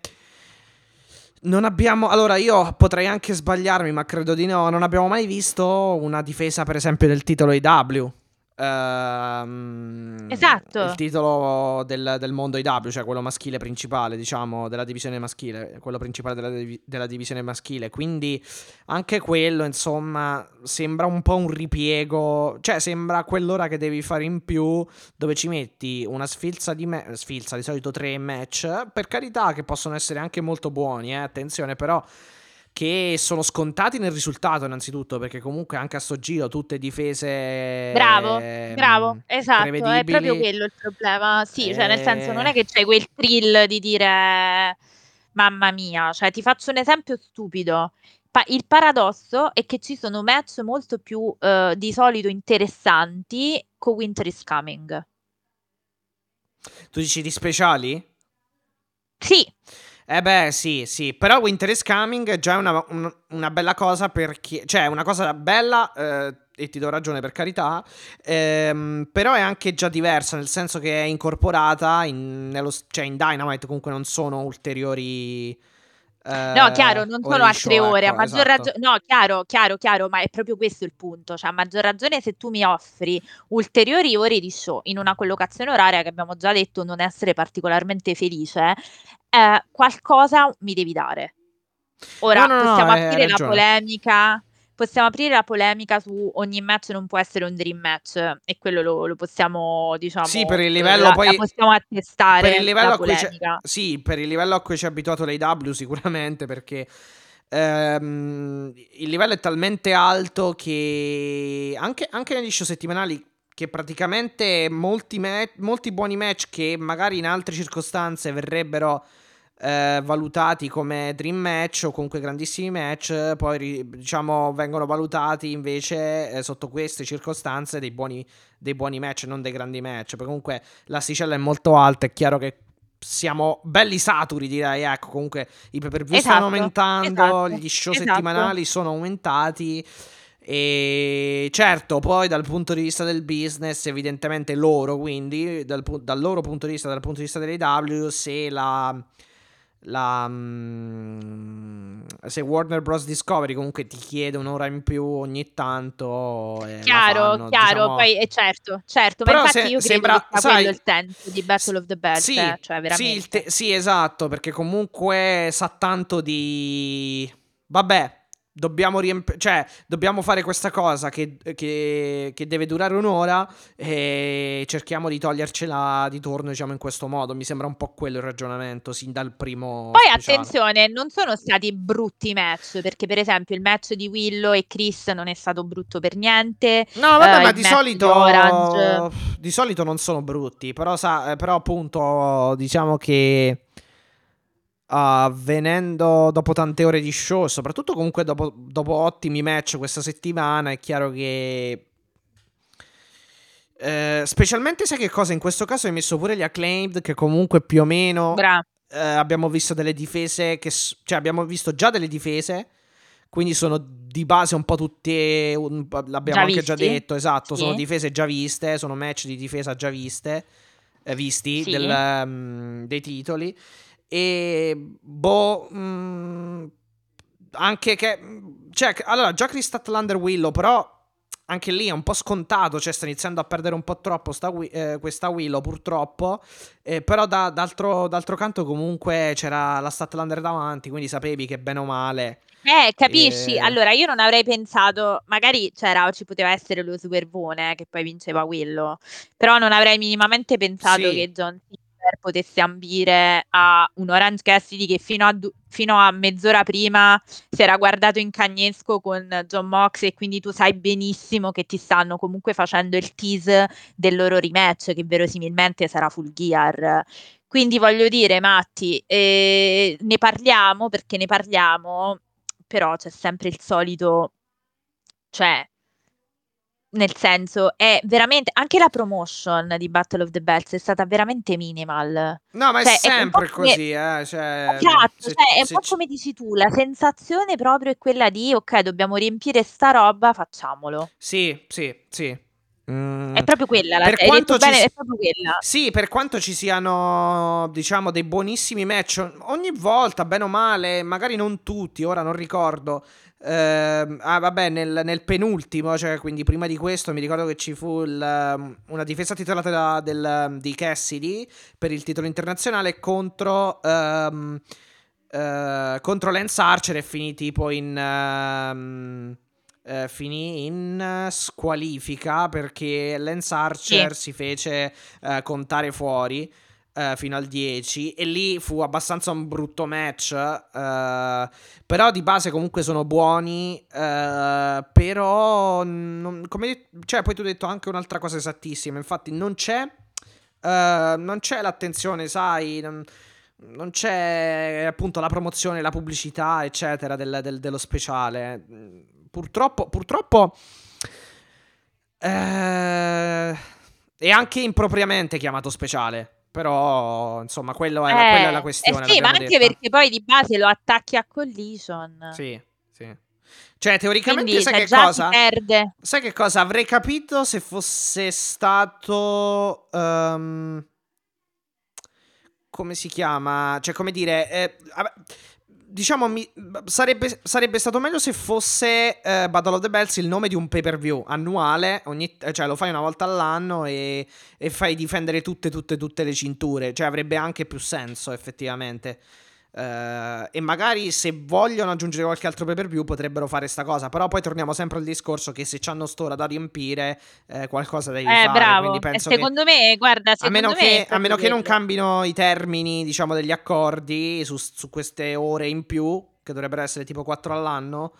non abbiamo allora io potrei anche sbagliarmi, ma credo di no, non abbiamo mai visto una difesa per esempio del titolo IW. Eh, ehm, Esatto. il titolo del, del mondo IW, cioè quello maschile principale, diciamo, della divisione maschile, quello principale della, della divisione maschile. Quindi anche quello, insomma, sembra un po' un ripiego, cioè sembra quell'ora che devi fare in più dove ci metti una sfilza di me- sfilza, di solito tre match, per carità che possono essere anche molto buoni, eh, attenzione, però che sono scontati nel risultato innanzitutto perché comunque anche a sto giro tutte difese Bravo, ehm, bravo, esatto, è proprio quello il problema. Sì, cioè nel senso non Eh. è che c'hai quel thrill di dire mamma mia, cioè ti faccio un esempio stupido. Pa- il paradosso è che ci sono match molto più eh, di solito interessanti con Winter is Coming. tu dici di speciali? Sì, Eh beh, sì, sì, però Winter is Coming è già una, un- una bella cosa perché, cioè, una cosa bella, eh, e ti do ragione per carità, ehm, però è anche già diversa, nel senso che è incorporata in, nello, cioè in Dynamite comunque non sono ulteriori... eh, No, chiaro, non sono altre show, ore, a ecco, maggior esatto. ragione, no, chiaro, chiaro, chiaro, ma è proprio questo il punto, cioè a maggior ragione se tu mi offri ulteriori ore di show in una collocazione oraria che abbiamo già detto non essere particolarmente felice, eh, qualcosa mi devi dare. Ora No, no, no, possiamo hai aprire la polemica, possiamo aprire la polemica su ogni match non può essere un dream match e quello lo, lo possiamo, diciamo, Sì, per il eh, livello la, la poi... possiamo attestare Per il livello la a cui sì, per il livello a cui ci ha abituato l'AW sicuramente perché ehm, il livello è talmente alto che anche, anche negli show settimanali che praticamente molti, ma- molti buoni match che magari in altre circostanze verrebbero eh, valutati come dream match o comunque grandissimi match, poi diciamo vengono valutati invece eh, sotto queste circostanze dei buoni, dei buoni match, non dei grandi match. Perché comunque l'asticella è molto alta, è chiaro che siamo belli saturi, direi. Ecco, comunque i pay per view stanno Esatto, aumentando, esatto, gli show esatto. settimanali sono aumentati. E certo, poi dal punto di vista del business, evidentemente loro, quindi dal, dal loro punto di vista, dal punto di vista dell'AW, se la, la mm, se Warner Bros. Discovery comunque ti chiede un'ora in più ogni tanto, eh, Chiaro, fanno, chiaro, diciamo- poi è certo, certo, ma Però infatti se- io credo sembra- che sai, quello il senso di Battle of the Bells, Sì, eh, cioè sì, te- sì, esatto, perché comunque sa tanto di... Vabbè, dobbiamo riempire... Cioè, dobbiamo fare questa cosa che, che- che deve durare un'ora e cerchiamo di togliercela di torno, diciamo, in questo modo. Mi sembra un po' quello il ragionamento, sin dal primo Poi speciale. attenzione, non sono stati brutti match, perché per esempio il match di Willow e Chris non è stato brutto per niente. No, vabbè, eh, ma di solito, Orange. di solito non sono brutti, però, sa- eh, però appunto diciamo che ah, venendo dopo tante ore di show, soprattutto comunque dopo, dopo ottimi match questa settimana, è chiaro che... eh, specialmente sai che cosa? In questo caso hai messo pure gli acclaimed che comunque più o meno eh, abbiamo visto delle difese che cioè abbiamo visto già delle difese quindi sono di base un po' tutte un l'abbiamo Già anche già visti? detto esatto sono Sì. difese già viste sono match di difesa già viste eh, visti Sì. del, mm, dei titoli e boh mm, anche che cioè allora già Chris Statlander Willow però anche lì è un po' scontato, cioè sta iniziando a perdere un po' troppo sta eh, questa Willow purtroppo, eh, però da- d'altro, d'altro canto comunque c'era la Statlander davanti, quindi sapevi che bene o male... Eh, capisci? Eh. Allora, io non avrei pensato, magari c'era, ci poteva essere lo swervone che poi vinceva quello, però non avrei minimamente pensato Sì. che John Silver potesse ambire a un Orange Cassidy che fino a, du- fino a mezz'ora prima si era guardato in cagnesco con John Mox e quindi tu sai benissimo che ti stanno comunque facendo il tease del loro rematch che verosimilmente sarà full gear. Quindi voglio dire, Matti, eh, ne parliamo perché ne parliamo, però c'è sempre il solito, cioè, nel senso, è veramente, anche la promotion di Battle of the Bells è stata veramente minimal. No, ma Cioè, è è sempre come- così, eh, cioè... Esatto, se- cioè, è un po' come dici tu, la sensazione proprio è quella di, ok, dobbiamo riempire sta roba, facciamolo. Sì, sì, sì. Mm, È proprio quella la per hai quanto ci bene, è proprio quella. Sì, per quanto ci siano, diciamo, dei buonissimi match, ogni volta, bene o male, magari non tutti, ora non ricordo. Ehm, ah, vabbè, nel, nel penultimo, cioè quindi prima di questo, mi ricordo che ci fu il, um, una difesa titolata da- del, um, di Cassidy per il titolo internazionale contro, ehm, eh, contro Lance Archer e finì tipo in... ehm, eh, finì in squalifica perché Lance Archer si fece eh, contare fuori eh, fino al 10 e lì fu abbastanza un brutto match eh, però di base comunque sono buoni eh, però non- come cioè poi tu hai detto anche un'altra cosa esattissima infatti non c'è non c'è l'attenzione sai non, non c'è appunto la promozione, la pubblicità, eccetera, del- del- dello speciale. Purtroppo, purtroppo è anche impropriamente chiamato speciale. Però, insomma, quello è la- quella è la Eh, questione. eh sì, ma anche detta. perché poi di base lo attacchi a Collision. Sì, sì. Cioè, teoricamente, Quindi sai cioè, che cosa? perde. Sai che cosa? Avrei capito se fosse stato. ehm, come si chiama? Cioè, come dire. eh, diciamo, mi- sarebbe, sarebbe stato meglio se fosse eh, Battle of the Bells il nome di un pay per view annuale. Ogni, cioè, lo fai una volta all'anno e, e fai difendere tutte, tutte, tutte le cinture. Cioè, avrebbe anche più senso, effettivamente. Eh, e magari se vogliono aggiungere qualche altro pay per view potrebbero fare sta cosa. Però poi torniamo sempre al discorso che se c'hanno st'ora da riempire, eh, qualcosa devi Eh, fare. bravo. Quindi E penso che. secondo me, guarda, A secondo meno, me che, a meno che non cambino i termini, diciamo, degli accordi su, su queste ore in più, che dovrebbero essere tipo 4 all'anno,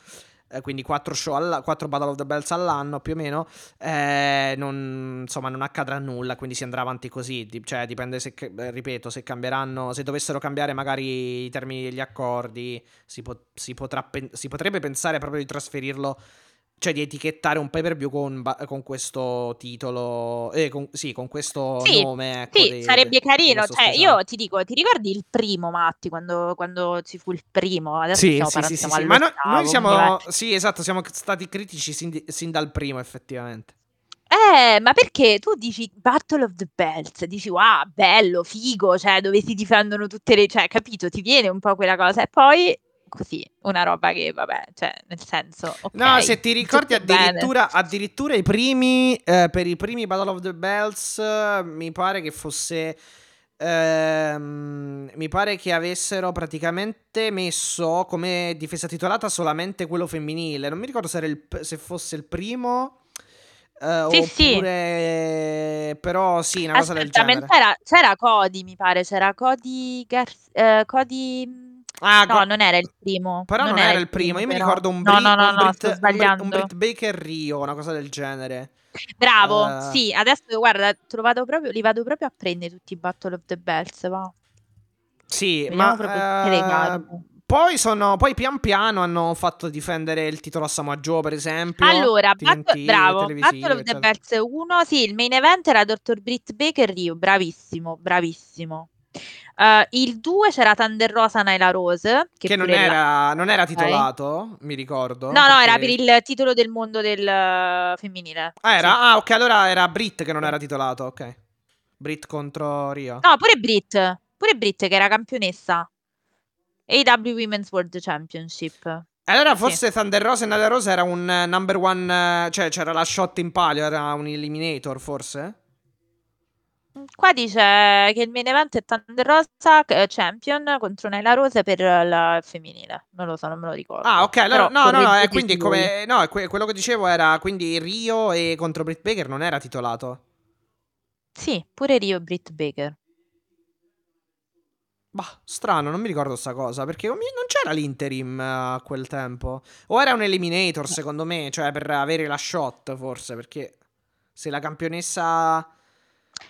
eh, quindi 4 show alla- 4 Battle of the Bells all'anno più o meno, eh, non, insomma, non accadrà nulla, quindi si andrà avanti così. Di- cioè, dipende se, eh, ripeto, se cambieranno, se dovessero cambiare magari i termini degli accordi, si, po- si potrà si potrebbe pensare proprio di trasferirlo cioè di etichettare un pay per view con, con questo titolo, eh, con, sì, con questo Sì, nome. Ecco, Sì, di- sarebbe di carino. Cioè, io ti dico, ti ricordi il primo, Matti, quando, quando ci fu il primo? Adesso Sì, stiamo sì, parlando, sì, sì, sì. Ma no- noi siamo, sì, esatto, siamo stati critici sin, sin dal primo, effettivamente. Eh, ma perché tu dici Battle of the Bells, dici wow, bello, figo, cioè dove si difendono tutte le, cioè capito, ti viene un po' quella cosa e poi così, una roba che vabbè, cioè nel senso, ok. No, se ti ricordi addirittura, addirittura i primi, eh, per i primi Battle of the Bells, mi pare che fosse... ehm, mi pare che avessero praticamente messo come difesa titolata solamente quello femminile. Non mi ricordo se, era il- se fosse il primo. eh, Sì, sì. oppure però sì, una cosa del genere. mentre era- c'era Cody, mi pare, c'era Cody Gar- eh, Cody Ah, No, go- non era il primo. Però non, era il primo. Io mi ricordo un, No, Bri- no, no, un no, Brit, un Brit- un Brit Baker Rio, una cosa del genere. Bravo, Eh. sì, adesso guarda, vado proprio, li vado proprio a prendere tutti i Battle of the Bells, va. Sì, Vediamo ma eh, poi sono poi pian piano hanno fatto difendere il titolo a Samoa Joe, per esempio. Allora, TNT, Bat- bravo, Battle of the. Bells 1, sì, il main event era Dr. Britt Baker Rio, bravissimo, bravissimo. Eh, il 2 c'era Thunder Rosa Nyla Rose, che, Che non era, non era titolato, mi ricordo. No, no, era per perché- il titolo del mondo del eh, femminile. Ah, era? Sì. Ah, ok, allora era Brit che non era titolato, ok. Brit contro Rio. No, pure Britt, pure Britt che era campionessa. AW Women's World Championship. Allora Sì. forse Thunder Rosa e Nada Rosa era un eh, number one, eh, cioè c'era la shot in palio, era un eliminator forse? Qua dice che il main event è Thunder Rosa eh, Champion contro Nyla Rose per la femminile. Non lo so, non me lo ricordo. Ah, ok, allora Però no, no, no, eh, quindi voi. come no, que- quello che dicevo era quindi Rio e contro Britt Baker non era titolato. Sì, pure Rio e Britt Baker. Bah, strano, non mi ricordo sta cosa, perché non c'era l'interim eh, a quel tempo. O era un eliminator, secondo me, cioè per avere la shot, forse, perché se la campionessa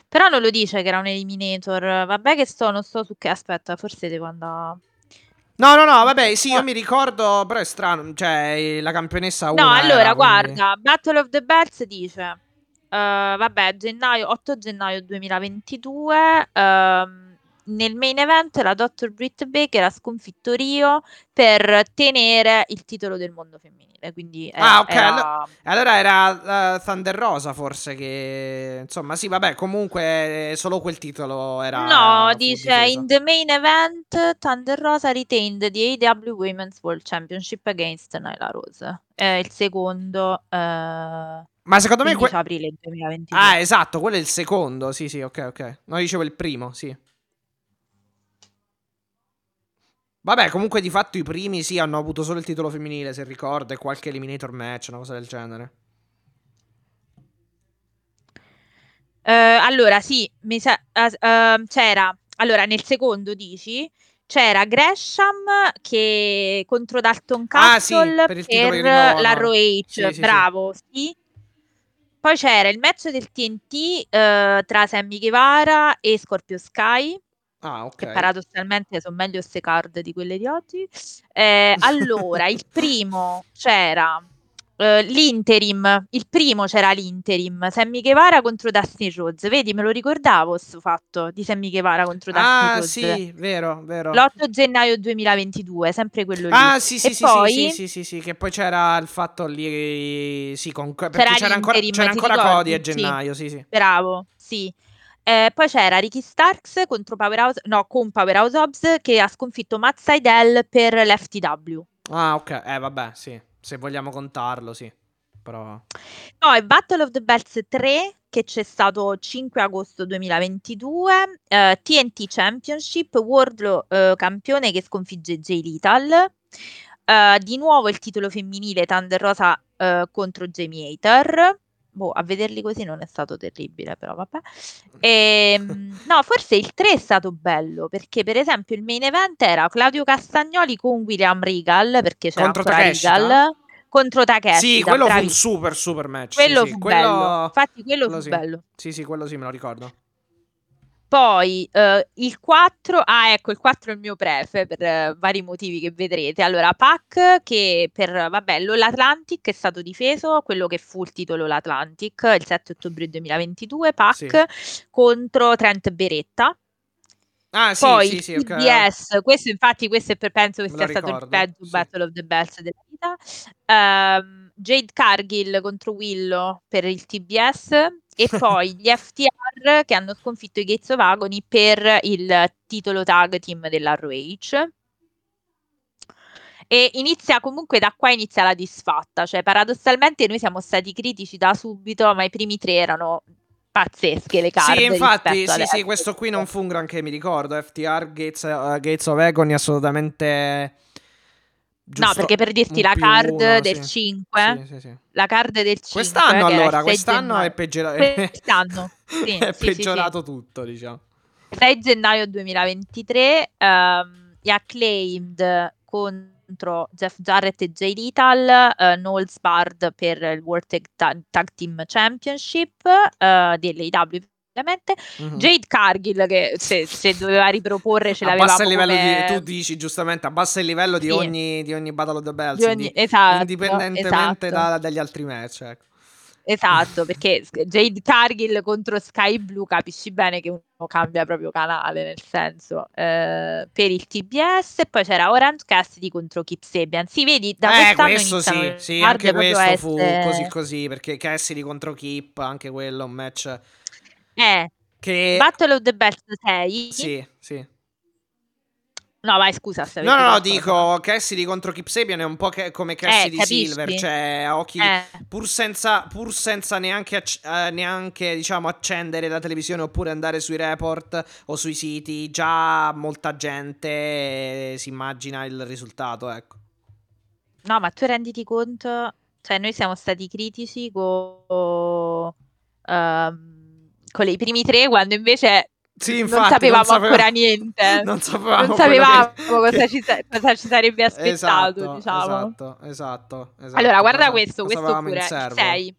Però non lo dice che era un eliminator. Vabbè che sto, non sto su che... Aspetta, forse devo andare... No, no, no, vabbè, sì, io mi ricordo, però è strano, cioè la campionessa No, una allora, era, guarda, Battle of the Bells dice, eh, vabbè, gennaio, 8 gennaio 2022, ehm, nel main event la Dr. Britt Baker ha sconfitto Rio per tenere il titolo del mondo femminile. Quindi Ah, era- ok, era- allo- Allora era eh, Thunder Rosa forse che... Insomma, sì, vabbè, comunque solo quel titolo era... No, dice difeso. in the main event Thunder Rosa retained the AW Women's World Championship against Nyla Rose. È il secondo eh, Ma secondo me... 15 que- aprile 2022. Ah, esatto, quello è il secondo. Sì, sì, ok, ok. No, dicevo il primo, sì. Vabbè, comunque di fatto i primi sì hanno avuto solo il titolo femminile, se ricordo, e qualche eliminator match, una cosa del genere. Eh, allora, sì, sa- eh, ehm, c'era, allora nel secondo dici, c'era Gresham che contro Dalton Ah, sì, Castle per per la. ROH, Sì, sì, sì. bravo, sì. Poi c'era il match del TNT eh, tra Sammy Guevara e Scorpio Sky, Ah, che paradossalmente sono meglio queste card di quelle di oggi. Eh, allora, il primo c'era eh, l'interim, il primo c'era l'interim, Sammy Guevara contro Dustin Rhodes. Vedi, me lo ricordavo sto fatto di Sammy Guevara contro Dustin Ah, Rhodes. sì, vero, vero. L'8 gennaio 2022, sempre quello lì. Ah, sì, sì, E sì, poi- sì, sì, sì, sì, che poi c'era il fatto lì, sì, con, C'era c'era ancora, c'era ancora ricordi? Cody a gennaio, sì, sì. Bravo, sì. Eh, poi c'era Ricky Starks contro Powerhouse, no, con Powerhouse Hobbs che ha sconfitto Matt Seidel per l'FTW. Ah, ok, eh, vabbè, sì, se vogliamo contarlo, sì, però... Poi Battle of the Belts 3 che c'è stato 5 agosto 2022, eh, TNT Championship, Wardlow eh, campione che sconfigge Jay Lethal, eh, di nuovo il titolo femminile Thunder Rosa eh, contro Jamie Hater. Boh, a vederli così non è stato terribile, però vabbè. Ehm, no, forse il 3 è stato bello perché, per esempio, il main event era Claudio Castagnoli con William Regal perché c'era Contro? Regal contro Takeshita. Sì, quello fu un super, super match. Quello sì, sì, fu quello- bello. Infatti, quello, quello fu sì. bello. Sì, sì, quello sì, me lo ricordo. Poi eh, il 4, ah ecco, il 4 è il mio prefe per eh, vari motivi che vedrete. Allora, Pac che per, vabbè, l'Atlantic è stato difeso, quello che fu il titolo l'Atlantic, il 7 ottobre 2022, Pac Sì. contro Trent Beretta. Ah, sì, Poi sì, sì. TBS, questo infatti questo è per, penso che sia lo stato il ricordo, peggio sì. Battle of the Bells della vita. Ehm, Jade Cargill contro Willow per il TBS e poi gli FTR che hanno sconfitto i Gates of Agony per il titolo tag team della ROH. E inizia comunque da qua inizia la disfatta, cioè paradossalmente noi siamo stati critici da subito, ma i primi tre erano pazzesche le carte. Sì, infatti, sì, sì, questo qui non fu un granché, mi ricordo. FTR, Gates, eh, Gates of Agony, assolutamente... No, giusto perché per dirti la card uno, del sì. 5, Sì, sì, la card del 5 Quest'anno allora, 6 quest'anno gennaio- è peggiorato. Quest'anno, è peggiorato tutto, diciamo. 6 gennaio 2023 ehm, gli acclaimed contro Jeff Jarrett e Jay Lethal uh, Knowles Bard per il World Tag, Ta- Tag Team Championship uh, dell'AEW ovviamente Mhm. Jade Cargill che se, se doveva riproporre ce l'avevamo Abbassa il livello come... di, tu dici giustamente, abbassa il livello di, Sì. ogni, di ogni Battle of the Bells, Di ogni- esatto, indipendentemente esatto. da- dagli altri match. Ecco. Esatto, perché Jade Cargill contro Sky Blue capisci bene che uno cambia proprio canale, nel senso, eh, per il TBS e poi c'era Orange Cassidy contro Kip Sabian. Sì, vedi, da eh, questo sì, sì, anche questo fu essere- così così, perché Cassidy contro Kip, anche quello, un match Eh, che... Battle of the Bells 6. Sì, sì. No, vai, scusa, stavi No, no, no, dico Cassidy contro Kip Sabian è un po' che- come Cassidy Eh? Silver, cioè a occhi Eh. pur senza, pur senza neanche, acc- eh, neanche diciamo accendere la televisione oppure andare sui report o sui siti, già molta gente eh, si immagina il risultato, ecco. No, ma tu renditi conto, cioè noi siamo stati critici con, ehm, con i primi tre quando invece Sì, non infatti, sapevamo sapeva- ancora niente. Non sapevamo, Non sapevamo che- cosa, ci, sa- cosa ci sarebbe aspettato, Esatto, diciamo. Esatto, esatto, esatto. Allora, guarda questo, questo pure, il serbo? 6.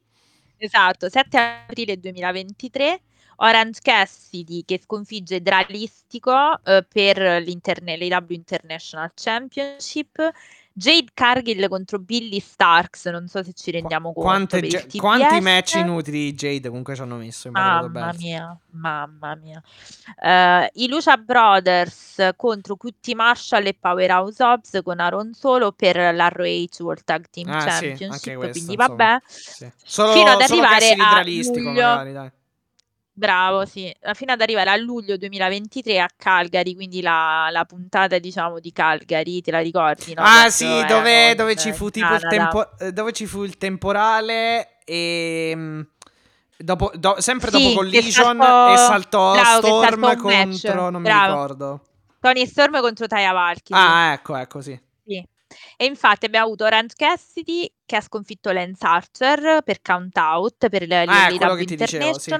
Esatto, 7 aprile 2023, Orange Cassidy che sconfigge Dralistico eh, per l'AW International Championship. Jade Cargill contro Billy Starks, non so se ci rendiamo conto Quante per ge- quanti match inutili di Jade comunque ci hanno messo in Mamma Bells. mia, mamma mia. Eh, I Lucia Brothers contro QT Marshall e Powerhouse Hobbs con Aaron Solo per l'ROH World Tag Team Ah, sì, anche Championship, questo, quindi insomma. vabbè. Sì. Solo, Fino ad arrivare a luglio. magari, dai. Bravo, sì, fino ad arrivare a luglio 2023 a Calgary, quindi la, la puntata, diciamo, di Calgary, te la ricordi, no? Ah Quando sì, dove, dove ci fu tipo tempo, eh, dove ci fu il temporale e mm, dopo, do- sempre Sì, dopo Collision saltò- e saltò bravo, Storm saltò match, contro, non bravo. mi ricordo. Tony Storm contro Taya Valkyrie. Ah, ecco, ecco, sì. Sì. E infatti abbiamo avuto Orange Cassidy che ha sconfitto Lance Archer per count out per Ah, quello che ti dicevo, sì.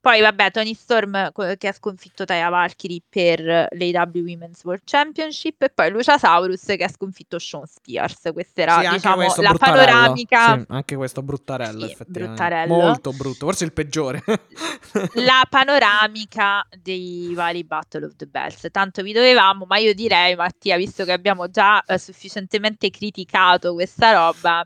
Poi vabbè, Tony Storm che ha sconfitto Taya Valkyrie per l'AEW Women's World Championship e poi Luciasaurus che ha sconfitto Sean Spears. Questa era Sì, diciamo la panoramica Sì, anche questo bruttarello, Sì, effettivamente. bruttarello. Molto brutto, forse il peggiore. la panoramica dei vari Battle of the Bells. Tanto vi dovevamo, ma io direi, Mattia, visto che abbiamo già eh, sufficientemente criticato questa roba,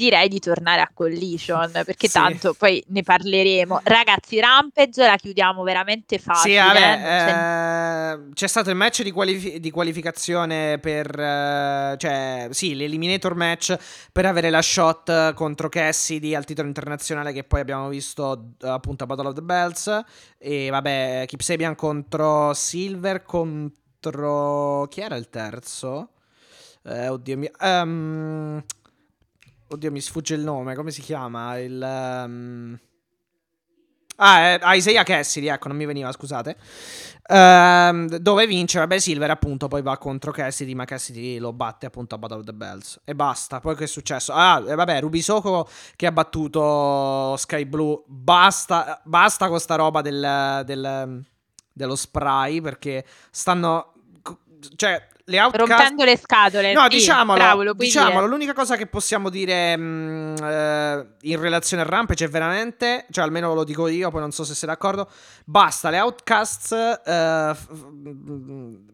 direi di tornare a Collision, perché Sì. tanto poi ne parleremo. Ragazzi, Rampage la chiudiamo veramente Sì, facile. eh, vabbè, c'è- eh, c'è stato il match di, qualifi- di qualificazione per, eh, cioè, sì, l'eliminator match per avere la shot contro Cassidy al titolo internazionale che poi abbiamo visto eh, appunto a Battle of the Bells e vabbè, Kip Sabian contro Silver contro... chi era il terzo? Eh, oddio mio... ehm, oddio mi sfugge il nome, come si chiama? Il... ehm, Ah, eh, Isaiah Cassidy, ecco, non mi veniva, scusate. Ehm, dove vince, vabbè, Silver appunto poi va contro Cassidy, ma Cassidy lo batte appunto a Battle of the Bells. E basta, poi che è successo? Ah, e vabbè, Rubisoko che ha battuto Sky Blue, basta, basta con sta roba del, del- dello spray, perché stanno... Cioè, le outcast... Rompendo le scatole. No, sì, diciamolo, bravo, diciamolo, l'unica cosa che possiamo dire mh, eh, in relazione al Rampage è veramente, cioè almeno lo dico io, poi non so se sei d'accordo, basta, le outcasts eh, f- c-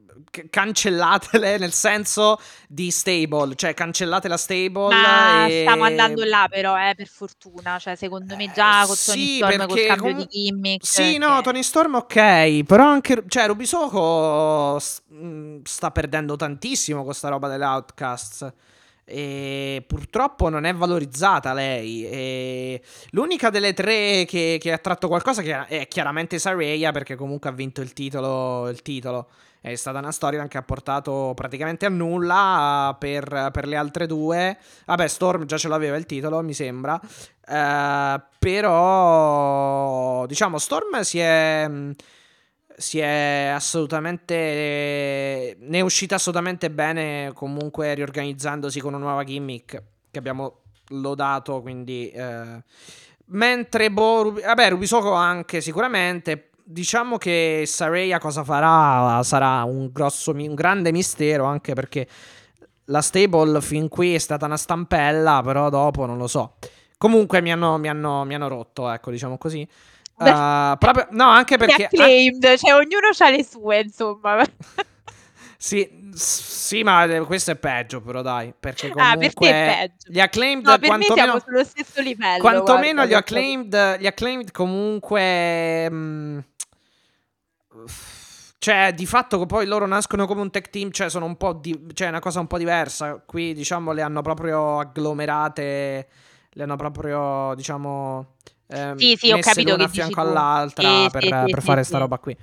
cancellatele nel senso di stable, cioè cancellate la stable Ma e... stiamo andando là però, eh, per fortuna, cioè secondo me già Eh, con Tony sì, Storm col cambio comu- di gimmick Sì, no, che- Tony Storm ok, però anche, cioè, Rubisoko s- mh, sta perdendo tantissimo con sta roba delle Outcasts. E purtroppo non è valorizzata lei. E l'unica delle tre che, che ha tratto qualcosa che è chiaramente Saraya, perché comunque ha vinto il titolo. Il titolo. È stata una storia che ha portato praticamente a nulla per, per le altre due. Vabbè, Storm già ce l'aveva il titolo, mi sembra. Eh, però, diciamo, Storm si è. Si è assolutamente. Ne è uscita assolutamente bene. Comunque, riorganizzandosi con una nuova gimmick che abbiamo lodato. Quindi, eh, mentre, boh, Rubi- vabbè, Rubisoko anche sicuramente. Diciamo che Saraya cosa farà sarà un, grosso, un grande mistero. Anche perché la stable fin qui è stata una stampella. Però dopo non lo so. Comunque mi hanno, mi hanno- mi hanno rotto, ecco, diciamo così. Beh, Uh, proprio, no, anche perché. acclaimed, cioè ognuno ha le sue, insomma. Sì, sì, ma eh, questo è peggio, però dai. Perché Ah, per te comunque è peggio. gli acclaimed, No, per me quantomeno, siamo sullo stesso livello. quantomeno guarda, gli, acclaimed, gli acclaimed comunque. mm, cioè, di fatto che poi loro nascono come un tech team, cioè sono un po' di, cioè una cosa un po' diversa. Qui, diciamo, le hanno proprio agglomerate, le hanno proprio, diciamo. ehm, Sì, sì, ho capito l'una che fianco tu. all'altra Sì, per, sì, per sì, fare sta roba qui.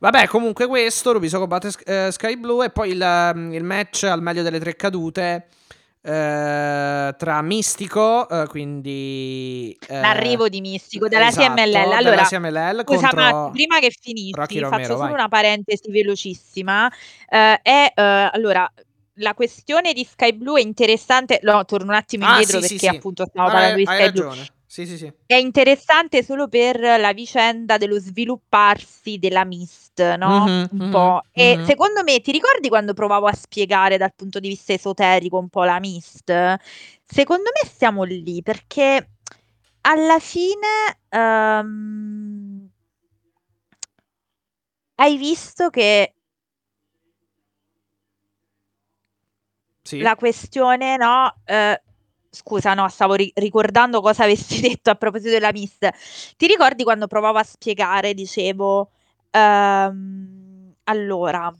Vabbè, comunque questo, Rubisoko batte eh, Sky Blue e poi il, mm, il match al meglio delle tre cadute eh, tra Mistico, eh, quindi... eh, L'arrivo di Mistico dalla esatto, CMLL. Allora, CMLL scusa, ma prima che finisci, Rocky faccio Romero, solo vai. una parentesi velocissima. Eh, è, eh, allora, la questione di Sky Blue è interessante. No, torno un attimo Ah, indietro sì, sì, perché sì. appunto stiamo Hai- parlando di Sky Blue. ragione. Sì, sì, sì. È interessante solo per la vicenda dello svilupparsi della Mist, no? Mhm, un po'. E mhm. secondo me, ti ricordi quando provavo a spiegare dal punto di vista esoterico un po' la Mist? Secondo me siamo lì perché alla fine ehm, hai visto che Sì. la questione, no? eh, scusa, no, stavo ri- ricordando cosa avessi detto a proposito della Miss. Ti ricordi quando provavo a spiegare, dicevo, ehm, allora,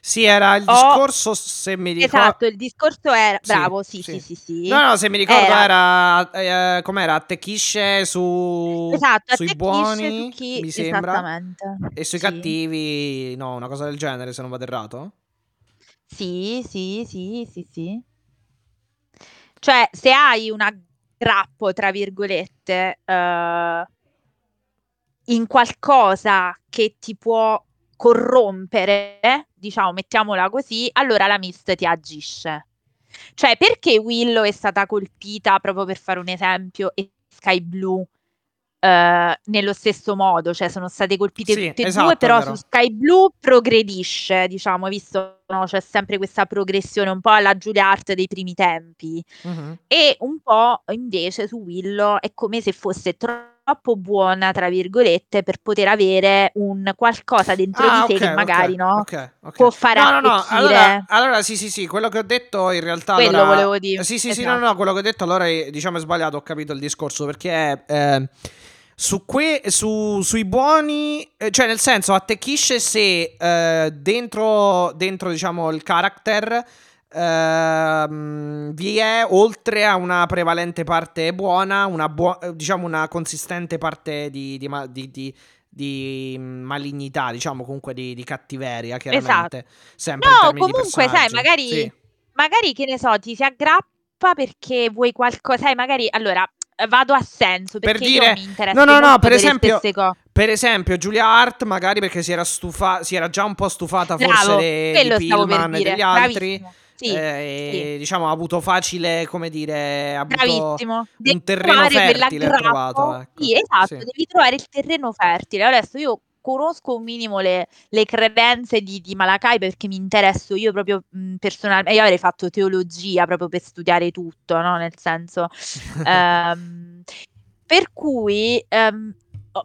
Sì, era il discorso, se mi ricordo... esatto, il discorso era, Sì, bravo, sì, sì. sì, sì, sì. No, no, se mi ricordo Era- era... eh, com'era? Attecchisce su... Esatto, sui buoni, su chi, mi sembra. esattamente. E sui Sì. cattivi, no, una cosa del genere, se non vado errato. Sì, sì, sì, sì, sì. Cioè, se hai un aggrappo, tra virgolette, eh, in qualcosa che ti può corrompere, diciamo, mettiamola così, allora la Mist ti agisce. Cioè, perché Willow è stata colpita, proprio per fare un esempio, e Sky Blue eh, nello stesso modo, cioè sono state colpite Sì, tutte e esatto, due, però su Sky Blue progredisce, diciamo, visto, no? C'è sempre questa progressione un po' alla Julia Hart dei primi tempi. Mhm. E un po' invece su Willow è come se fosse troppo buona, tra virgolette, per poter avere un qualcosa dentro Ah, di sé ok, che magari ok, no, ok, ok. può fare No, no, no, allora, allora sì, sì, sì, quello che ho detto in realtà Quello allora- volevo dire, Sì, sì, sì, esatto. no, no, quello che ho detto allora diciamo è sbagliato, ho capito il discorso perché eh, su que- su- sui buoni, eh, cioè nel senso attecchisce se eh, dentro, dentro diciamo il character ehm, vi è oltre a una prevalente parte buona, una buo- eh, diciamo una consistente parte di, di di- di- di malignità, diciamo comunque di, di cattiveria, chiaramente. Sempre in No, comunque, sai, magari, Sì. magari che ne so, ti si aggrappa perché vuoi qualcosa, sai, magari allora eh, vado a senso Per perché dire- mi interesso no, no, no, per esempio-. Per esempio, Giulia Hart, magari perché si era stufa- si era già un po' stufata forse Bravo, de- quello di per Pillman e dire. degli altri. Bravissimo. Sì, eh, sì. diciamo, ha avuto facile, come dire, ha avuto Bravissimo. Devi un terreno fertile trovato. Ecco. Sì, esatto, Sì. devi trovare il terreno fertile. Adesso io conosco un minimo le, le credenze di, di Malakai perché mi interesso io proprio mh, personalmente. Io avrei fatto teologia proprio per studiare tutto, no? Nel senso. ehm, per cui oh,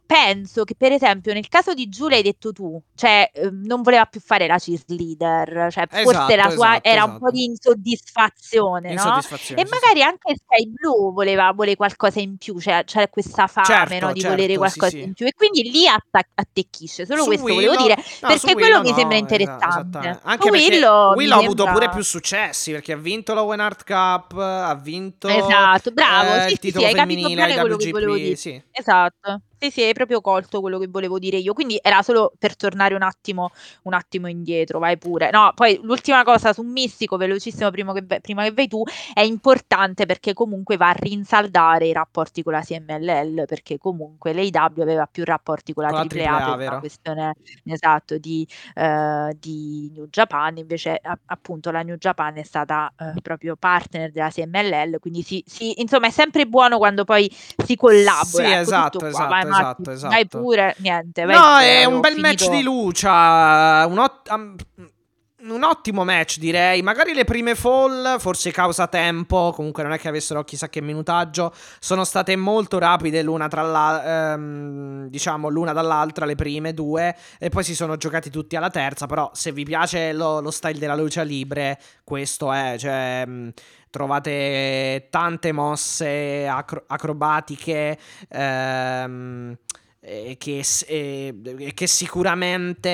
penso che, per esempio, nel caso di Giulia hai detto tu, cioè ehm, non voleva più fare la cheerleader, cioè forse Esatto, la sua esatto, era un esatto. po' di insoddisfazione, no? Insoddisfazione, E sì, sì. magari anche Sky Blue voleva, vuole qualcosa in più, cioè c'è questa fame Certo, no, di certo, volere sì, qualcosa sì. in più e quindi lì atta- attecchisce. Solo Su questo volevo Willow- dire, no, perché quello Willow mi no, sembra interessante. Anche Willow, Willow ha avuto sembra- pure più successi perché ha vinto la One Art Cup, ha vinto Esatto, bravo, eh, sì, il sì, sì, titolo hai capito femminile bene quello che volevo dire. sì. Esatto, sì, sì, hai proprio colto quello che volevo dire io. Quindi era solo per tornare un attimo, un attimo indietro, vai pure. No, poi l'ultima cosa su Mistico, velocissimo prima che, vai- prima che vai tu, è importante perché comunque va a rinsaldare i rapporti con la CMLL, perché comunque l'AW aveva più rapporti con la Con la AAA AAA, per una questione esatto di, eh, di New Japan, invece a- appunto la New Japan è stata eh, proprio partner della CMLL, quindi si, si- insomma è sempre buono quando poi si collabora. Sì, ecco, esatto, esatto, esatto, esatto. Vai pure, niente. vai No, è un bel match finito. di Lucia. Un, ot- am- un ottimo match, direi. Magari le prime fall, forse causa tempo. Comunque, non è che avessero chissà che minutaggio. Sono state molto rapide l'una tra la, ehm, diciamo, l'una dall'altra, le prime due. E poi si sono giocati tutti alla terza. Però, se vi piace lo, lo style della luce libre, questo è. Cioè. mh, Trovate tante mosse acro- acrobatiche ehm, eh, che, eh, che sicuramente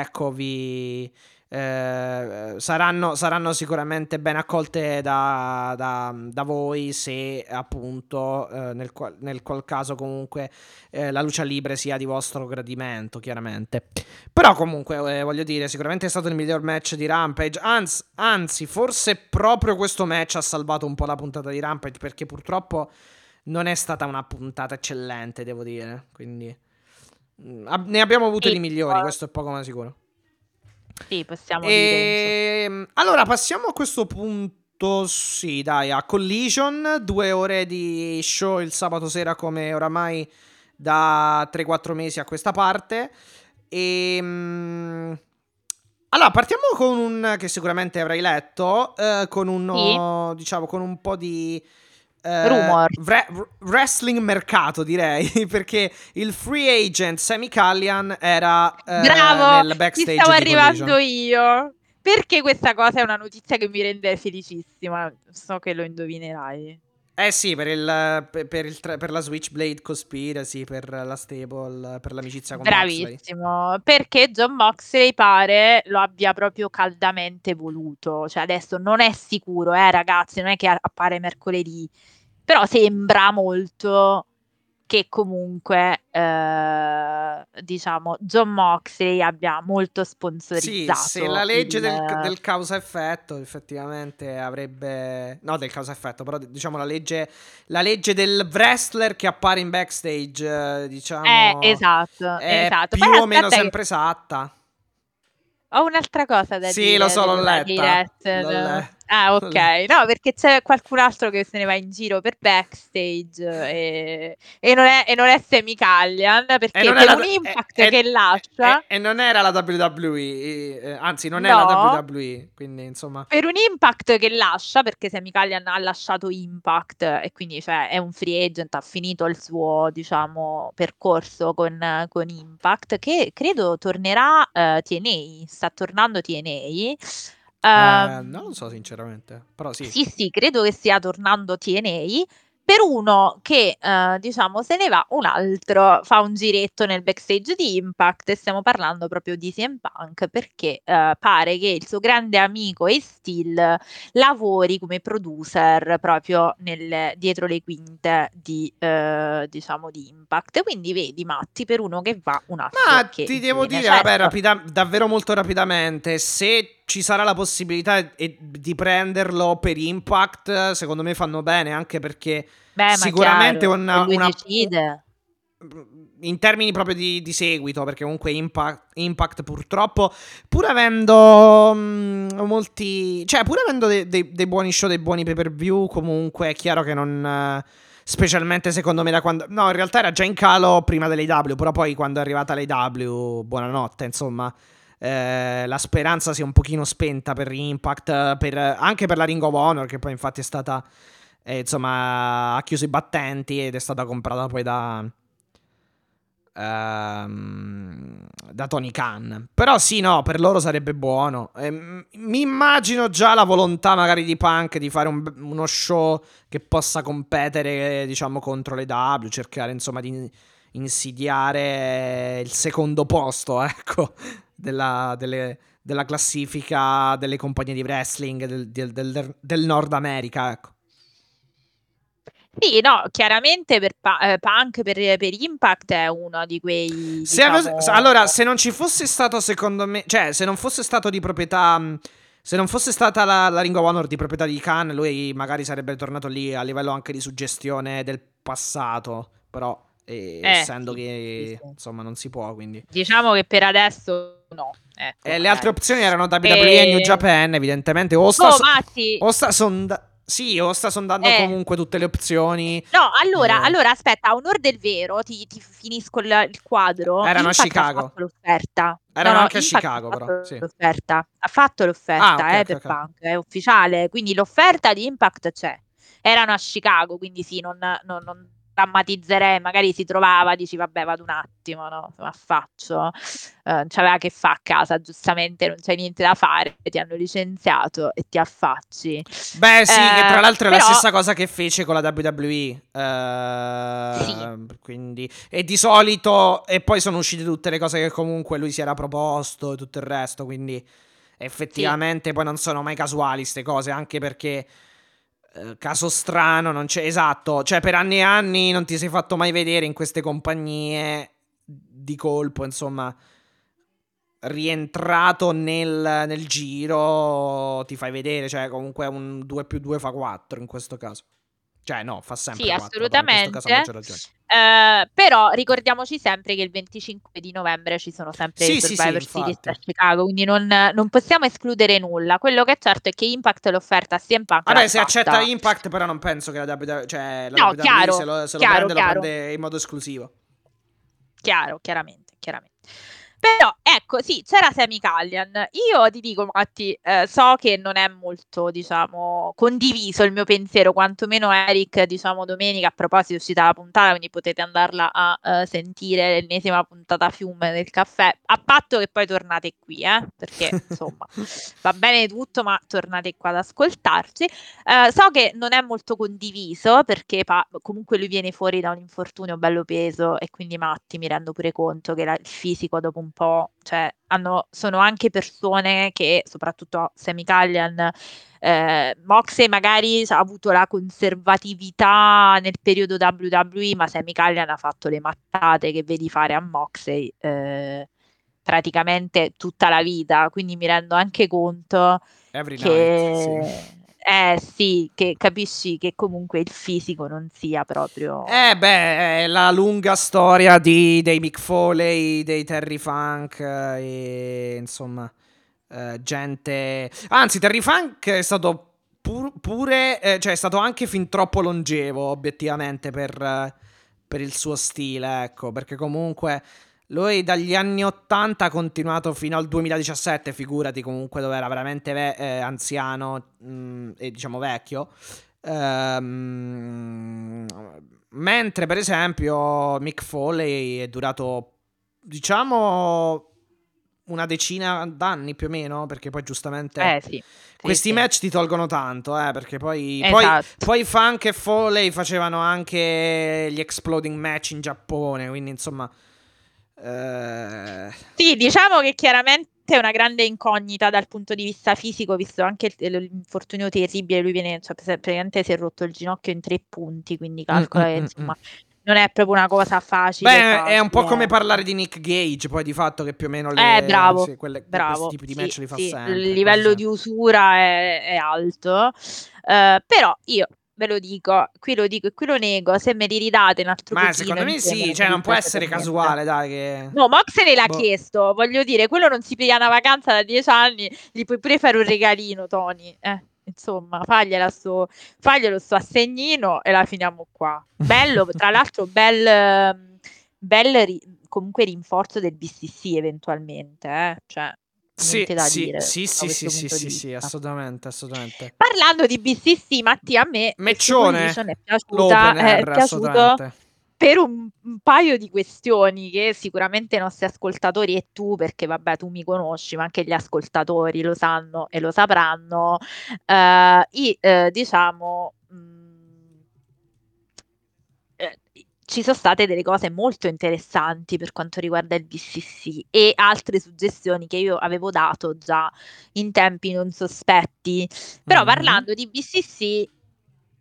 ecco vi eh, saranno, saranno sicuramente ben accolte da, da- da voi se appunto eh, nel, qual, nel qual caso comunque eh, la luce libre sia di vostro gradimento chiaramente. Però comunque eh, voglio dire sicuramente è stato il miglior match di Rampage. Anzi, anzi forse proprio questo match ha salvato un po' la puntata di Rampage perché purtroppo non è stata una puntata eccellente devo dire. Quindi mm, ne abbiamo avute Sì, di migliori questo è poco ma sicuro Sì, possiamo dire. Ehm, allora, passiamo a questo punto. Sì, dai, a Collision. Due ore di show il sabato sera, come oramai da 3-4 mesi a questa parte. Ehm, Allora, partiamo con un che sicuramente avrai letto. eh, con un, diciamo, con un po' di. Eh, Rumor. vre- wr- wrestling mercato direi perché il free agent Sammy Callian era eh, Bravo, nel ci backstage stavo di arrivando io. perché questa cosa è una notizia che mi rende felicissima. So che lo indovinerai. Eh sì, per, il, per, il, per la Switchblade Conspiracy, per la stable, per l'amicizia con Bravissimo, Moxley. perché John Moxley pare lo abbia proprio caldamente voluto. Cioè adesso non è sicuro, eh ragazzi, non è che appare mercoledì, però sembra molto che comunque eh, diciamo John Moxley abbia molto sponsorizzato. Sì, se la legge il... del, del causa-effetto effettivamente avrebbe... No, del causa-effetto, però diciamo la legge, la legge del wrestler che appare in backstage, diciamo... Eh, esatto, è esatto. più Poi o meno aspetta che- sempre esatta. Ho un'altra cosa da Sì, dire. lo so, l'ho letta. L'ho le- Ah, ok. No, perché c'è qualcun altro che se ne va in giro per backstage e, e non, è, e non è Semi Callian perché per era- un impact e- che lascia. E, non era la WWE, eh, anzi non è No. la WWE, quindi insomma... per un impact che lascia, perché Semi Callian ha lasciato Impact e quindi cioè, è un free agent, ha finito il suo diciamo, percorso con, con Impact, che credo tornerà eh, TNA, sta tornando TNA. Eh, Ehm, non lo so sinceramente, però sì. Sì, sì, credo che stia tornando TNA. Per uno che, eh, diciamo, se ne va, un altro fa un giretto nel backstage di Impact e stiamo parlando proprio di CM Punk perché eh, pare che il suo grande amico Ace Steel lavori come producer proprio nel- dietro le quinte di, eh, diciamo, di Impact. Quindi vedi, Matti, per uno che va, un altro Ma ti devo dire, vabbè, Certo. rapida- davvero molto rapidamente, se ci sarà la possibilità di prenderlo per Impact, secondo me fanno bene, anche perché Beh, sicuramente chiaro, una- una- decide. in termini proprio di, di seguito, perché comunque Impact, Impact purtroppo, pur avendo mm, molti, cioè pur avendo dei, dei- dei buoni show, dei buoni pay per view, comunque è chiaro che non... Specialmente secondo me da quando... No, in realtà era già in calo prima dell'AW, però poi quando è arrivata l'AW, buonanotte, insomma. Eh, la speranza si è un pochino spenta per Impact, per- anche per la Ring of Honor, che poi infatti è stata... eh, insomma, ha chiuso i battenti ed è stata comprata poi da... ehm, da Tony Khan. Però sì, no, per loro sarebbe buono. Ehm, mi immagino già la volontà magari di Punk di fare un- uno show che possa competere, diciamo, contro le W, cercare insomma di insidiare il secondo posto, ecco, della, delle- della classifica delle compagnie di wrestling del, del- del- del Nord America, ecco. Sì, no, chiaramente per Pa- eh, Punk per, per Impact è uno di quei Se ave- diciamo, allora, se non ci fosse stato, secondo me, cioè, se non fosse stato di proprietà. mh, Se non fosse stata la, la Ring of Honor di proprietà di Khan, lui magari sarebbe tornato lì a livello anche di suggestione del passato. Però, eh, Eh, essendo sì, che sì, sì. insomma non si può, quindi. diciamo che per adesso no. Ecco, E le altre ok. opzioni erano WWE e New E- Japan, evidentemente. O sta, Oh, so- Matti, o sta sonda- sì, o sta sondando Eh. comunque tutte le opzioni. No, allora, Eh. allora aspetta, a onor del vero, ti, ti finisco il, il quadro. Erano a Impact Chicago. L'offerta. Erano No, anche a Chicago, però, sì. L'offerta. Ha fatto l'offerta, Ah, ok, eh, ok, per ok. Punk, è ufficiale. Quindi l'offerta di Impact c'è. Erano a Chicago, quindi sì, non, non, non drammatizzerei. Magari si trovava, dici, vabbè, vado un attimo, no? Ma faccio. Eh, non c'aveva che fa a casa, giustamente, non c'è niente da fare. Ti hanno licenziato e ti affacci. Beh, sì, che tra Eh, l'altro è la stessa cosa che fece con la WWE. eh, Sì. Quindi, e di solito, e poi sono uscite tutte le cose che comunque lui si era proposto e tutto il resto. Quindi, effettivamente, poi non sono mai casuali queste cose, anche perché. Eh, caso strano, non c'è esatto. Cioè, per anni e anni non ti sei fatto mai vedere in queste compagnie di colpo, insomma rientrato nel, nel giro, ti fai vedere, cioè comunque un 2 più 2 fa 4 in questo caso. Cioè no, fa sempre Sì, 4, però in questo caso ha maggior assolutamente. ragione. Eh, però ricordiamoci sempre che il 25 di novembre ci sono sempre Sì, i sì, sì, Survivor Series a Chicago, quindi non, non possiamo escludere nulla. Quello che è certo è che Impact l'offerta sia in Punk Vabbè, se fatta. accetta Impact però non penso che la WWE, cioè la No, WWE chiaro, se lo, se lo chiaro, prende chiaro. lo prende in modo esclusivo. Chiaro, chiaramente, chiaramente. Però ecco, sì, c'era Semi Callian. Io ti dico, Matti, eh, so che non è molto, diciamo, condiviso il mio pensiero, quantomeno Eric, diciamo, domenica, a proposito è uscita la puntata, quindi potete andarla a uh, sentire l'ennesima puntata fiume del caffè, a patto che poi tornate qui, eh, perché insomma va bene tutto, ma tornate qua ad ascoltarci. Uh, so che non è molto condiviso perché pa- comunque lui viene fuori da un infortunio bello peso e quindi Matti mi rendo pure conto che la- il fisico dopo un po', cioè hanno, sono anche persone che, soprattutto Semi Callian, eh, Moxley magari ha avuto la conservatività nel periodo WWE, ma Semi Callian ha fatto le mattate che vedi fare a Moxley eh, praticamente tutta la vita, quindi mi rendo anche conto Every che... night, sì. Eh sì, che capisci che comunque il fisico non sia proprio... Eh beh, la lunga storia di, dei Mick Foley, dei Terry Funk eh, e insomma eh, gente... Anzi, Terry Funk è stato pur- pure, eh, cioè è stato anche fin troppo longevo obiettivamente per, per il suo stile, ecco, perché comunque... Lui dagli anni 80 ha continuato fino al 2017, figurati comunque dove era veramente ve- eh, anziano mh, e diciamo vecchio. Ehm, mentre per esempio Mick Foley è durato diciamo una decina d'anni più o meno, perché poi giustamente Eh sì. questi sì. match ti tolgono tanto, eh, perché poi, poi, Esatto. poi Funk e Foley facevano anche gli exploding match in Giappone, quindi insomma... eh, Sì, diciamo che chiaramente è una grande incognita dal punto di vista fisico, visto anche l'infortunio terribile, lui viene, cioè, praticamente si è rotto il ginocchio in tre punti, quindi calcola Mm, che mm, mm, insomma non è proprio una cosa facile. Beh, è un po' facile. come parlare di Nick Gage, poi di fatto che più o meno le, Eh, bravo, sì, quelle- bravo. questi tipi di Sì, match li fa sì, sempre. Il livello di usura è, è alto, Eh, però io ve lo dico, qui lo dico e qui lo nego, se me li ridate un altro Ma secondo me insieme, sì, cioè non può essere casuale, dai, che... No, Moxley l'ha Boh. chiesto, voglio dire, quello non si piglia una vacanza da dieci anni, gli puoi pure fare un regalino, Tony. Eh, insomma, sto, faglielo sto assegnino e la finiamo qua. Bello, tra l'altro, bel, ehm, bel ri- comunque rinforzo del BCC eventualmente, eh? Cioè, Sì, niente da sì, dire sì, sì, sì, sì, sì, sì, assolutamente, assolutamente. Parlando di BCC, Mattia, a me Meccione, è piaciuta, l'opener, è piaciuto per un, un paio di questioni che sicuramente i nostri ascoltatori e tu, perché vabbè tu mi conosci, ma anche gli ascoltatori lo sanno e lo sapranno, eh, i, eh, diciamo, mh, eh, ci sono state delle cose molto interessanti per quanto riguarda il BCC e altre suggestioni che io avevo dato già in tempi non sospetti. Però Mhm. parlando di BCC,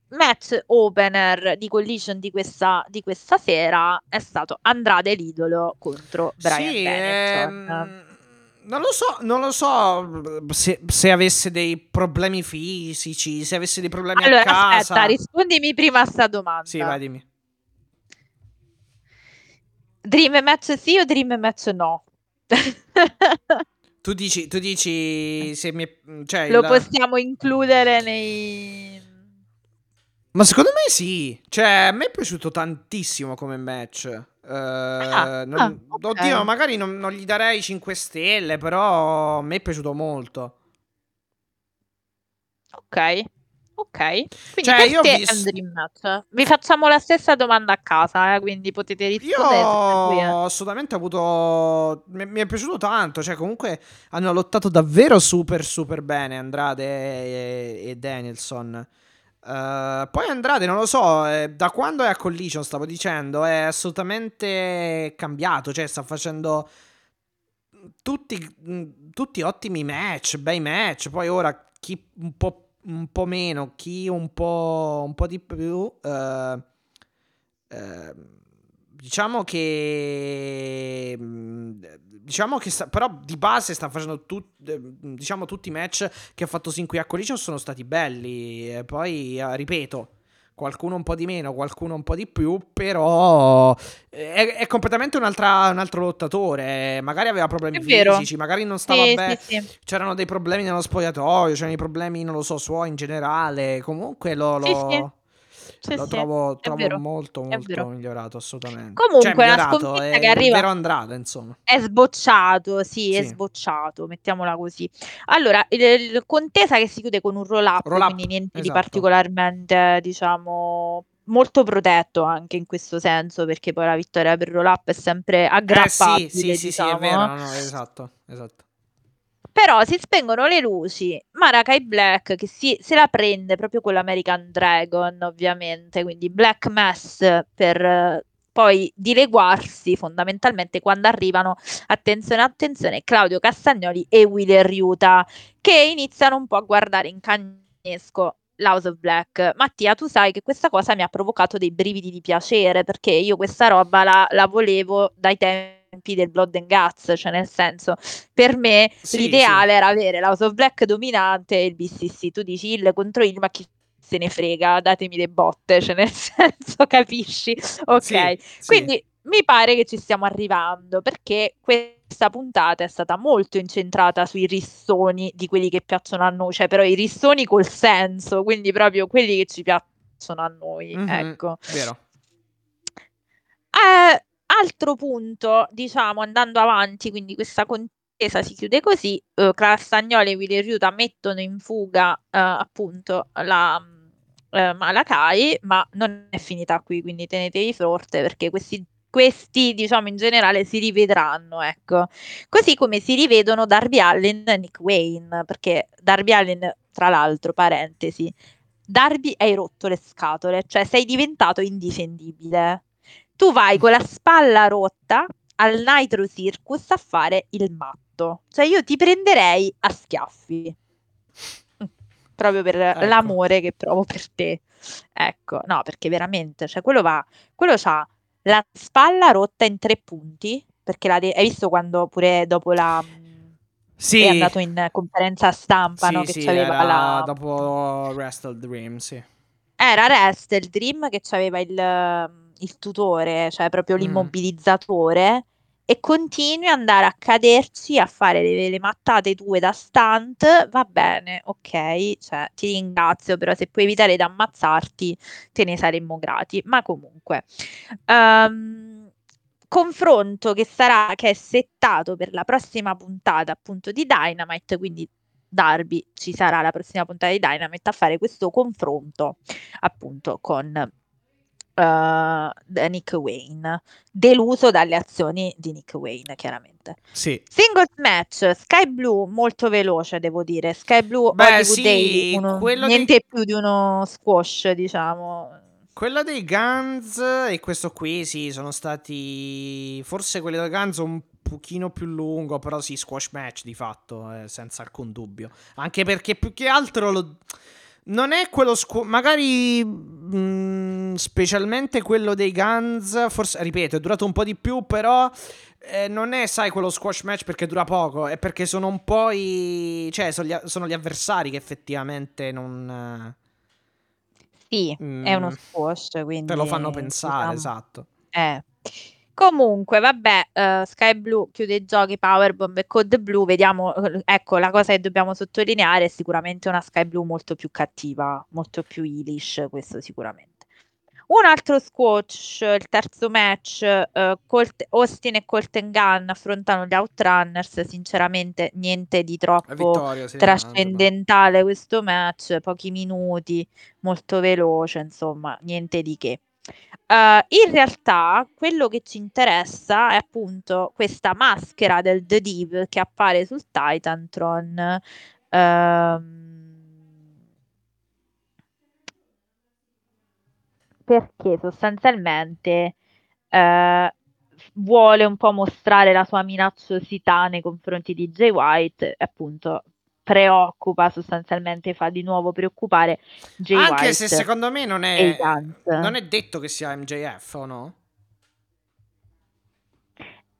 match opener di collision di questa, di questa sera è stato Andrade l'idolo contro Brian Sì, ehm, non lo so, non lo so se, se avesse dei problemi fisici, se avesse dei problemi Allora, a casa. aspetta, rispondimi prima a sta domanda. Sì, vai, dimmi. Dream match sì o dream match no? Tu dici, tu dici se mi è- cioè Lo il- possiamo includere nei... Ma secondo me sì. Cioè, a me è piaciuto tantissimo come match. Eh, non- ah, ok. Oddio, magari non, non gli darei 5 stelle, però a me è piaciuto molto. Ok, ok. Quindi Cioè, io visto-. Vi facciamo la stessa domanda a casa, eh, quindi potete Io rispondere. eh. ho assolutamente avuto. Mi, mi è piaciuto tanto. Cioè, comunque hanno lottato davvero super, super bene Andrade e, e Danielson. Eh, poi Andrade, non lo so, eh, da quando è a Collision, stavo dicendo, è assolutamente cambiato. Cioè, sta facendo tutti, mh, tutti ottimi match, bei match. Poi ora chi un po', un po' meno, chi un po', un po' di più. eh, eh, diciamo che mh, diciamo che sta, però di base sta facendo tut- diciamo tutti i match che ha fatto sin qui a Collision sono stati belli e poi eh, ripeto qualcuno un po' di meno qualcuno un po' di più però eh, è, è completamente un'altra, un altro lottatore magari aveva problemi fisici magari non stava Sì, bene sì, sì. c'erano dei problemi nello spogliatoio c'erano i problemi non lo so suoi in generale comunque lo, lo- Sì, lo sì, trovo, è trovo vero, molto è molto migliorato assolutamente. Comunque, cioè, è una sconfitta è che arriva- vero Andrade, insomma. È sbocciato, sì, è Sì. sbocciato, mettiamola così. Allora, il, il contesa che si chiude con un roll up, Roll up, quindi niente di esatto. particolarmente, diciamo, molto protetto anche in questo senso, perché poi la vittoria per roll up è sempre Eh aggrappabile, sì, sì, sì, sì, diciamo. è vero, no, no, esatto, esatto. Però si spengono le luci, Marakai Black che si, se la prende proprio con l'American Dragon, ovviamente, quindi Black Mass per eh, poi dileguarsi fondamentalmente quando arrivano, attenzione, attenzione, Claudio Castagnoli e Wheeler Ryuta, che iniziano un po' a guardare in cagnesco l'House of Black. Mattia, tu sai che questa cosa mi ha provocato dei brividi di piacere, perché io questa roba la, la volevo dai tempi del Blood and Guts, cioè nel senso, per me Sì, l'ideale era avere l'House of Black dominante e il BCC. Tu dici il contro il, ma chi se ne frega, datemi le botte, cioè nel senso, capisci? Ok, Sì, sì. quindi mi pare che ci stiamo arrivando perché questa puntata è stata molto incentrata sui rissoni di quelli che piacciono a noi, cioè però i rissoni col senso, quindi proprio quelli che ci piacciono a noi, Mhm, ecco. Vero. Eh, altro punto, diciamo, andando avanti, quindi questa contesa si chiude così, eh, Castagnoli e Willy Riuta mettono in fuga eh, appunto la eh, Malakai, ma non è finita qui, quindi tenetevi forte perché questi, questi, diciamo, in generale si rivedranno, ecco. Così come si rivedono Darby Allin e Nick Wayne, perché Darby Allin, tra l'altro, parentesi, Darby hai rotto le scatole, cioè sei diventato indifendibile. Tu vai con la spalla rotta al Nitro Circus a fare il matto. Cioè io ti prenderei a schiaffi. Mm, Proprio per Ecco. l'amore che provo per te. Ecco, no, perché veramente, cioè quello va, quello c'ha la spalla rotta in tre punti, perché de- hai visto quando pure dopo la... Sì. È andato in conferenza stampa, Sì, no? Che sì, c'aveva la... dopo Wrestle Dream, sì. Era Rest, il Dream che aveva il, il tutore, cioè proprio Mm. l'immobilizzatore, e continui ad andare a caderci a fare le, le mattate tue da stunt, va bene, ok, cioè ti ringrazio, però se puoi evitare di ammazzarti te ne saremmo grati. Ma comunque, ehm, confronto che sarà, che è settato per la prossima puntata appunto di Dynamite, quindi Darby ci sarà la prossima puntata di Dynamite a fare questo confronto appunto con eh, Nick Wayne, deluso dalle azioni di Nick Wayne, chiaramente. Sì. Singles match, Sky Blue molto veloce, devo dire. Sky Blue Beh, sì, Daily, uno- quello di- niente più di uno squash, diciamo. Quello dei Guns e questo qui, sì, sono stati. Forse quelli dei Guns un pochino più lungo, però sì, squash match di fatto, eh, senza alcun dubbio. Anche perché più che altro lo- non è quello squ- magari mm, specialmente quello dei Guns, forse ripeto, è durato un po' di più, però eh, non è, sai, quello squash match perché dura poco, è perché sono un po' i cioè sono gli, sono gli avversari che effettivamente non Sì, è uno Mm. squash, quindi te lo fanno pensare, diciamo, esatto. eh. Comunque, vabbè, eh, Sky Blue chiude i giochi, Powerbomb e Code Blue, vediamo, eh, ecco, la cosa che dobbiamo sottolineare è sicuramente una Sky Blue molto più cattiva, molto più Ilish, questo sicuramente. Un altro squash, il terzo match, eh, Colt- Austin e Colton Gunn affrontano gli Outrunners, sinceramente niente di troppo vittoria, sì, trascendentale questo match, pochi minuti, molto veloce, insomma, niente di che. Eh, in realtà quello che ci interessa è appunto questa maschera del The Div che appare sul Titantron. ehm, perché sostanzialmente eh, vuole un po' mostrare la sua minacciosità nei confronti di Jay White, appunto preoccupa sostanzialmente, fa di nuovo preoccupare Jay Anche White se secondo me non è non è detto che sia MJF o no?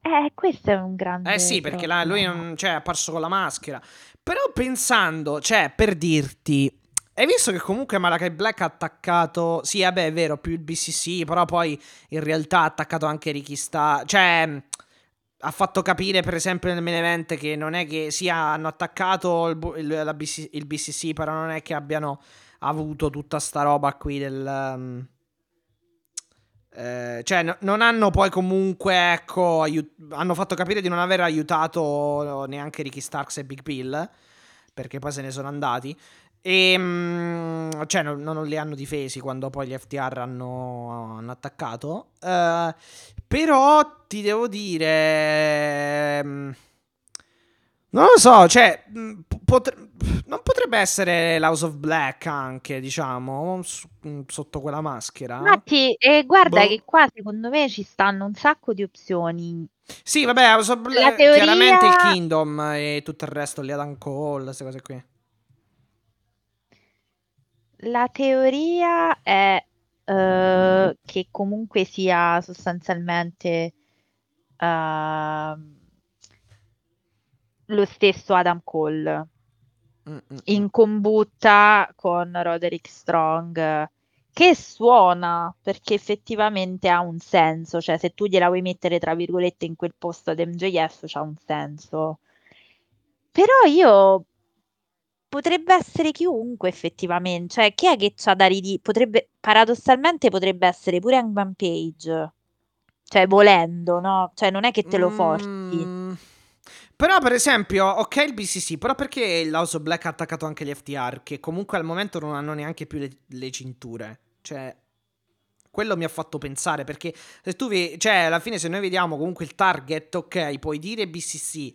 Eh, questo è un grande Eh sì, perché là lui non, cioè, è apparso con la maschera. Però pensando, cioè, per dirti, hai visto che comunque Malakai Black ha attaccato, sì, vabbè, è vero, più il BCC, però poi in realtà ha attaccato anche Ricky Star, cioè ha fatto capire per esempio nel main event che non è che sì hanno attaccato il, il- BC il BCC, però non è che abbiano avuto tutta sta roba qui del... Um, eh, cioè, no, non hanno poi comunque, ecco, aiut- hanno fatto capire di non aver aiutato neanche Ricky Starks e Big Bill, perché poi se ne sono andati. E, mm, cioè, non, non, li hanno difesi quando poi gli FTR hanno, hanno attaccato. Uh, però ti devo dire... Um, non lo so, cioè, mm, potre- non potrebbe essere l'House of Black anche, diciamo, sotto quella maschera? Infatti, eh, guarda Boh. che qua secondo me ci stanno un sacco di opzioni. Sì, vabbè, House of Black, teoria- chiaramente il Kingdom e tutto il resto, gli Adam Cole, queste cose qui. La teoria è eh, che comunque sia sostanzialmente ehm, lo stesso Adam Cole Mm-mm. in combutta con Roderick Strong che suona perché effettivamente ha un senso, cioè se tu gliela vuoi mettere tra virgolette in quel posto ad MJF c'ha un senso. Però io potrebbe essere chiunque effettivamente, cioè chi è che c'ha da ridire? Potrebbe paradossalmente potrebbe essere pure Hangman Page. Cioè volendo, no? Cioè non è che te lo forzi. Mm, Però, per esempio, ok il BCC, però perché l'House Black ha attaccato anche gli FTR, che comunque al momento non hanno neanche più le, le cinture? Cioè, quello mi ha fatto pensare, perché se tu vedi, cioè, alla fine se noi vediamo comunque il target, ok, puoi dire BCC,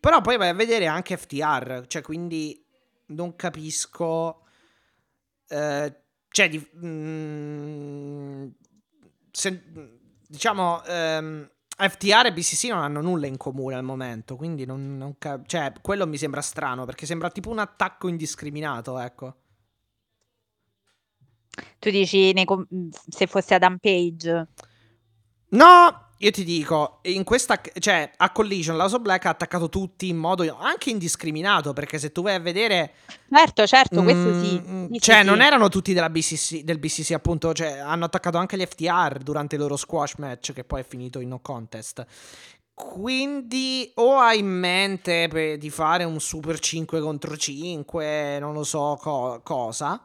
però poi vai a vedere anche FTR, cioè, quindi non capisco... Eh, cioè, di, mm, se, diciamo... ehm, FTR e BCC non hanno nulla in comune al momento, quindi non, non ca- cioè, quello mi sembra strano perché sembra tipo un attacco indiscriminato, ecco. Tu dici com- se fosse Adam Page. No, io ti dico, in questa, cioè, a Collision l'House of Black ha attaccato tutti in modo anche indiscriminato, perché se tu vai a vedere... Certo, certo, questo sì. Mm, Sì, cioè, sì, non sì. erano tutti della BCC, del BCC, appunto. Cioè, hanno attaccato anche gli FTR durante il loro squash match, che poi è finito in no contest. Quindi, o hai in mente pe- di fare un super 5 contro 5, non lo so co- cosa.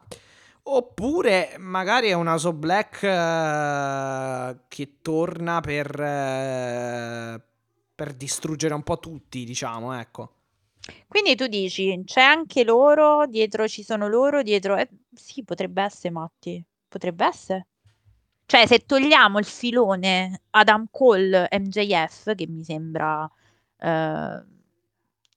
Oppure magari è una So Black eh, che torna per, eh, per distruggere un po' tutti, diciamo, ecco. Quindi tu dici, c'è anche loro, dietro ci sono loro, dietro... eh, sì, potrebbe essere, Matti, potrebbe essere. Cioè, se togliamo il filone Adam Cole MJF, che mi sembra... eh,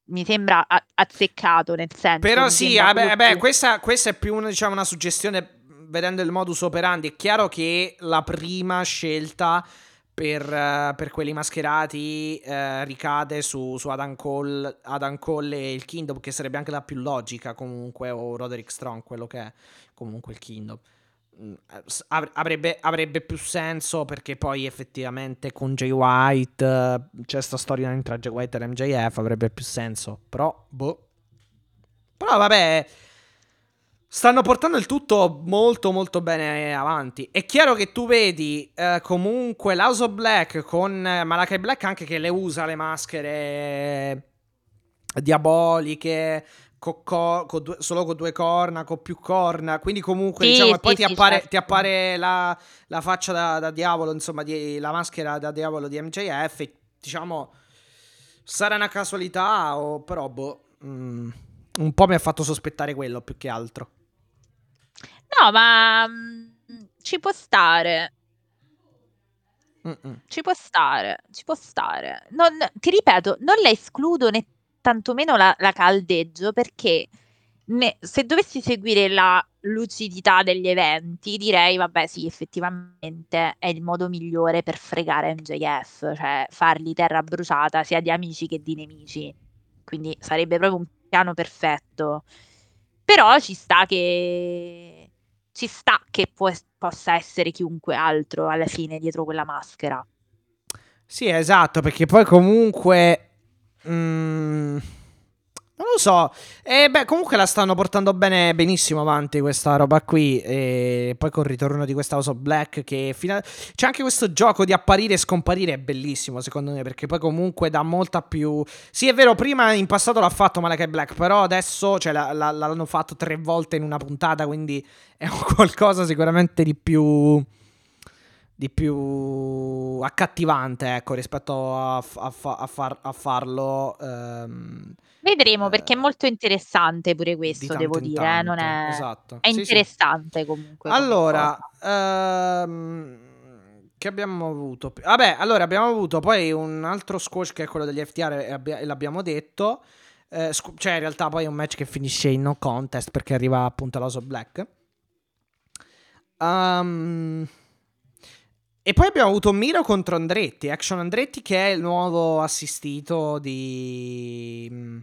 mi sembra a- azzeccato nel senso Però sì, vabbè, più- questa, questa è più una, diciamo, una suggestione vedendo il modus operandi. È chiaro che la prima scelta per, eh, per quelli mascherati eh, ricade su, su Adam, Cole, Adam Cole e il Kingdom, che sarebbe anche la più logica comunque, o Roderick Strong, quello che è comunque il Kingdom. Mm, Avrebbe, avrebbe più senso perché poi effettivamente con Jay White eh, c'è sta storia tra Jay White e MJF avrebbe più senso però boh. Però vabbè stanno portando il tutto molto molto bene avanti. È chiaro che tu vedi eh, comunque l'House of Black con Malakai Black anche che le usa le maschere diaboliche co- co- co due- solo con due corna, con più corna, quindi comunque Sì, diciamo, sì, poi ti sì, appare, certo. ti appare la, la faccia da, da diavolo, insomma, di, la maschera da diavolo di MJF, e, diciamo, sarà una casualità o però, boh, mm, un po' mi ha fatto sospettare quello più che altro. No, ma mm, ci può stare. Mm-mm. Ci può stare, ci può stare. Non, ti ripeto, non la escludo né tantomeno la, la caldeggio perché ne- se dovessi seguire la lucidità degli eventi, direi, vabbè, sì, effettivamente è il modo migliore per fregare MJF, cioè fargli terra bruciata sia di amici che di nemici. Quindi sarebbe proprio un piano perfetto. Però ci sta che ci sta che può- possa essere chiunque altro alla fine dietro quella maschera. Sì, esatto, perché poi comunque... mm, non lo so. E beh, comunque la stanno portando bene, benissimo avanti questa roba qui. E poi col ritorno di questa House of Black, che fino a- c'è anche questo gioco di apparire e scomparire, è bellissimo secondo me, perché poi comunque dà molta più... Sì, è vero, prima in passato l'ha fatto Malakai Black, però adesso cioè, la- la- l'hanno fatto tre volte in una puntata, quindi è un qualcosa sicuramente di più di più accattivante, ecco, rispetto a, a a far- a farlo. ehm, Vedremo perché è eh, molto interessante pure questo, devo dire, eh, non tanto. è... Esatto. È Sì, sì. interessante comunque. Allora, ehm, che abbiamo avuto? Vabbè, allora abbiamo avuto poi un altro squash che è quello degli FTR e abbia- e l'abbiamo detto. Eh, scu- cioè, in realtà poi è un match che finisce in no contest perché arriva appunto l'House of Black. Ehm, e poi abbiamo avuto Miro contro Andretti, Action Andretti che è il nuovo assistito di,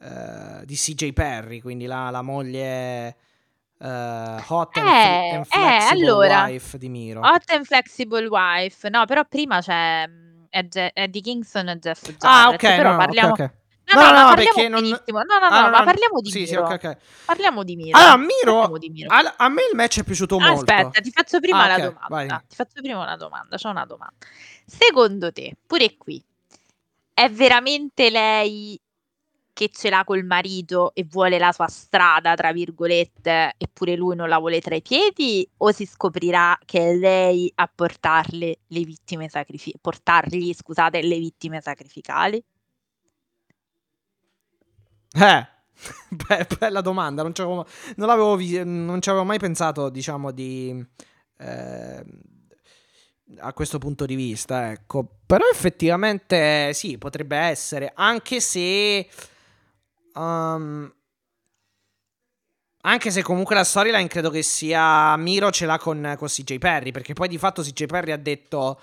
eh, di CJ Perry, quindi la, la moglie eh, hot and, fle- Eh, and eh, flexible allora, wife di Miro. Hot and Flexible Wife, no, però prima c'è mm, Ed- Eddie Kingston e Jeff Jarrett, Ah, ok, però no, no, ok, parliamo... No, No, no, no, no, parliamo perché non- benissimo. No, no, Ah, no, no, ma parliamo di sì, sì, Miro. ok, ok. Parliamo di Miro. Allora, Miro, di Miro. al- a me il match è piaciuto molto. Aspetta, ti faccio prima Ah, la ok, domanda. vai. Ti faccio prima una domanda. C'ho una domanda. Secondo te, pure qui, è veramente lei che ce l'ha col marito e vuole la sua strada, tra virgolette, eppure lui non la vuole tra i piedi? O si scoprirà che è lei a portarle le vittime sacrificali, portargli, scusate, le vittime sacrificali? Eh, be- bella domanda, non, ci avevo, non l'avevo vi- non ci avevo mai pensato, diciamo, di... eh, a questo punto di vista, ecco. Però effettivamente sì, potrebbe essere, anche se... um, anche se comunque la storyline credo che sia Miro ce l'ha con, con CJ Perry, perché poi di fatto CJ Perry ha detto,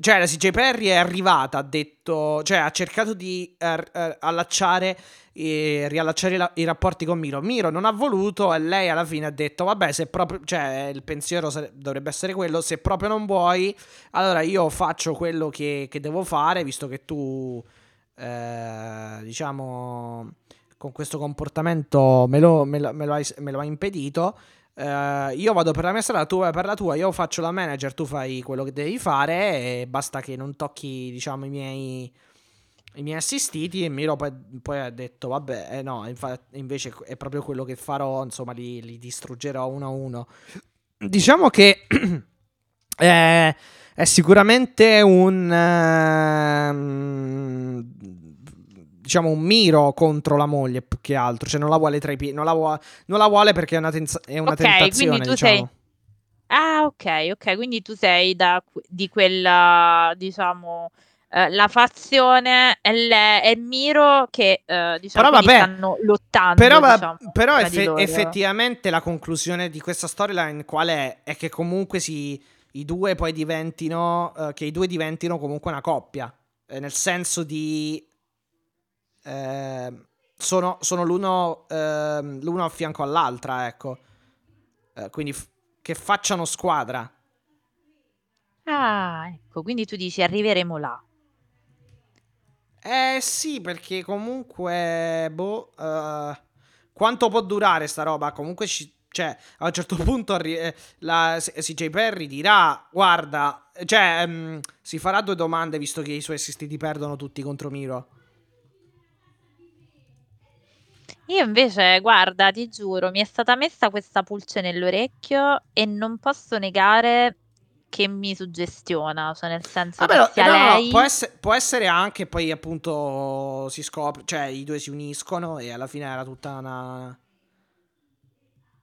cioè la CJ Perry è arrivata, ha detto, cioè ha cercato di eh, eh, allacciare e riallacciare la- i rapporti con Miro. Miro non ha voluto e lei alla fine ha detto, vabbè, se proprio, cioè il pensiero sare- dovrebbe essere quello, se proprio non vuoi, allora io faccio quello che, che devo fare, visto che tu, eh, diciamo con questo comportamento me lo, me lo- me lo hai, me lo hai impedito. Eh, io vado per la mia strada, tu vai per la tua, io faccio la manager, tu fai quello che devi fare e basta che non tocchi, diciamo, i miei, i miei assistiti e Miro poi, poi ha detto, vabbè, eh no, infa- invece è proprio quello che farò, insomma, li, li distruggerò uno a uno. Diciamo che eh, è sicuramente un... ehm, diciamo un miro contro la moglie più che altro, cioè non la vuole tra i piedi, non la, vuole, non la vuole perché è una, tenza- è una Ok, tentazione, quindi tu diciamo. sei- Ah, ok, ok, quindi tu sei da, di quella, diciamo, eh, la fazione è, le- è Miro che, eh, diciamo, Però vabbè, stanno lottando, Però, diciamo, però loro. effettivamente la conclusione di questa storyline qual è? È che comunque si, i due poi diventino, eh, che i due diventino comunque una coppia, Eh, nel senso di... ehm, sono, sono l'uno, ehm, l'uno a fianco all'altra, ecco. Eh, quindi f- che facciano squadra. Ah, ecco, quindi tu dici arriveremo là. Eh sì, perché comunque, boh, eh, quanto può durare sta roba? Comunque, ci- cioè, a un certo punto arri- eh, la S- CJ Perry dirà, guarda, cioè, ehm, si farà due domande visto che i suoi assistiti perdono tutti contro Miro. Io invece, guarda, ti giuro, mi è stata messa questa pulce nell'orecchio e non posso negare che mi suggestiona, cioè nel senso Vabbè, che no, sia no, no, lei... può, esse- può essere anche poi appunto si scopre, cioè i due si uniscono e alla fine era tutta una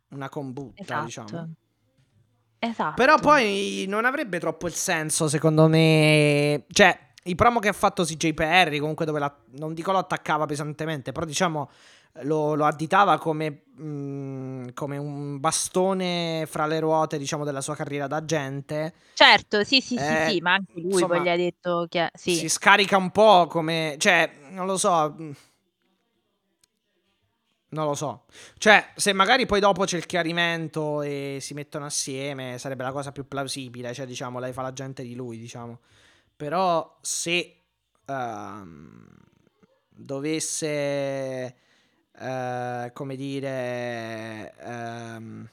una combutta, diciamo. Esatto. Esatto. Però poi non avrebbe troppo il senso, secondo me. Cioè, i promo che ha fatto CJ PR, comunque dove la, non dico lo attaccava pesantemente, però diciamo lo, lo additava come, mm, come un bastone fra le ruote, diciamo, della sua carriera da agente. Certo, sì, sì, Eh, sì, sì, ma anche lui insomma, poi gli ha detto che... Sì. Si scarica un po' come... Cioè, non lo so... mm, Non lo so. Cioè, se magari poi dopo c'è il chiarimento e si mettono assieme, sarebbe la cosa più plausibile. Cioè, diciamo, lei fa la gente di lui, diciamo. Però se ehm, dovesse eh, come dire, ehm,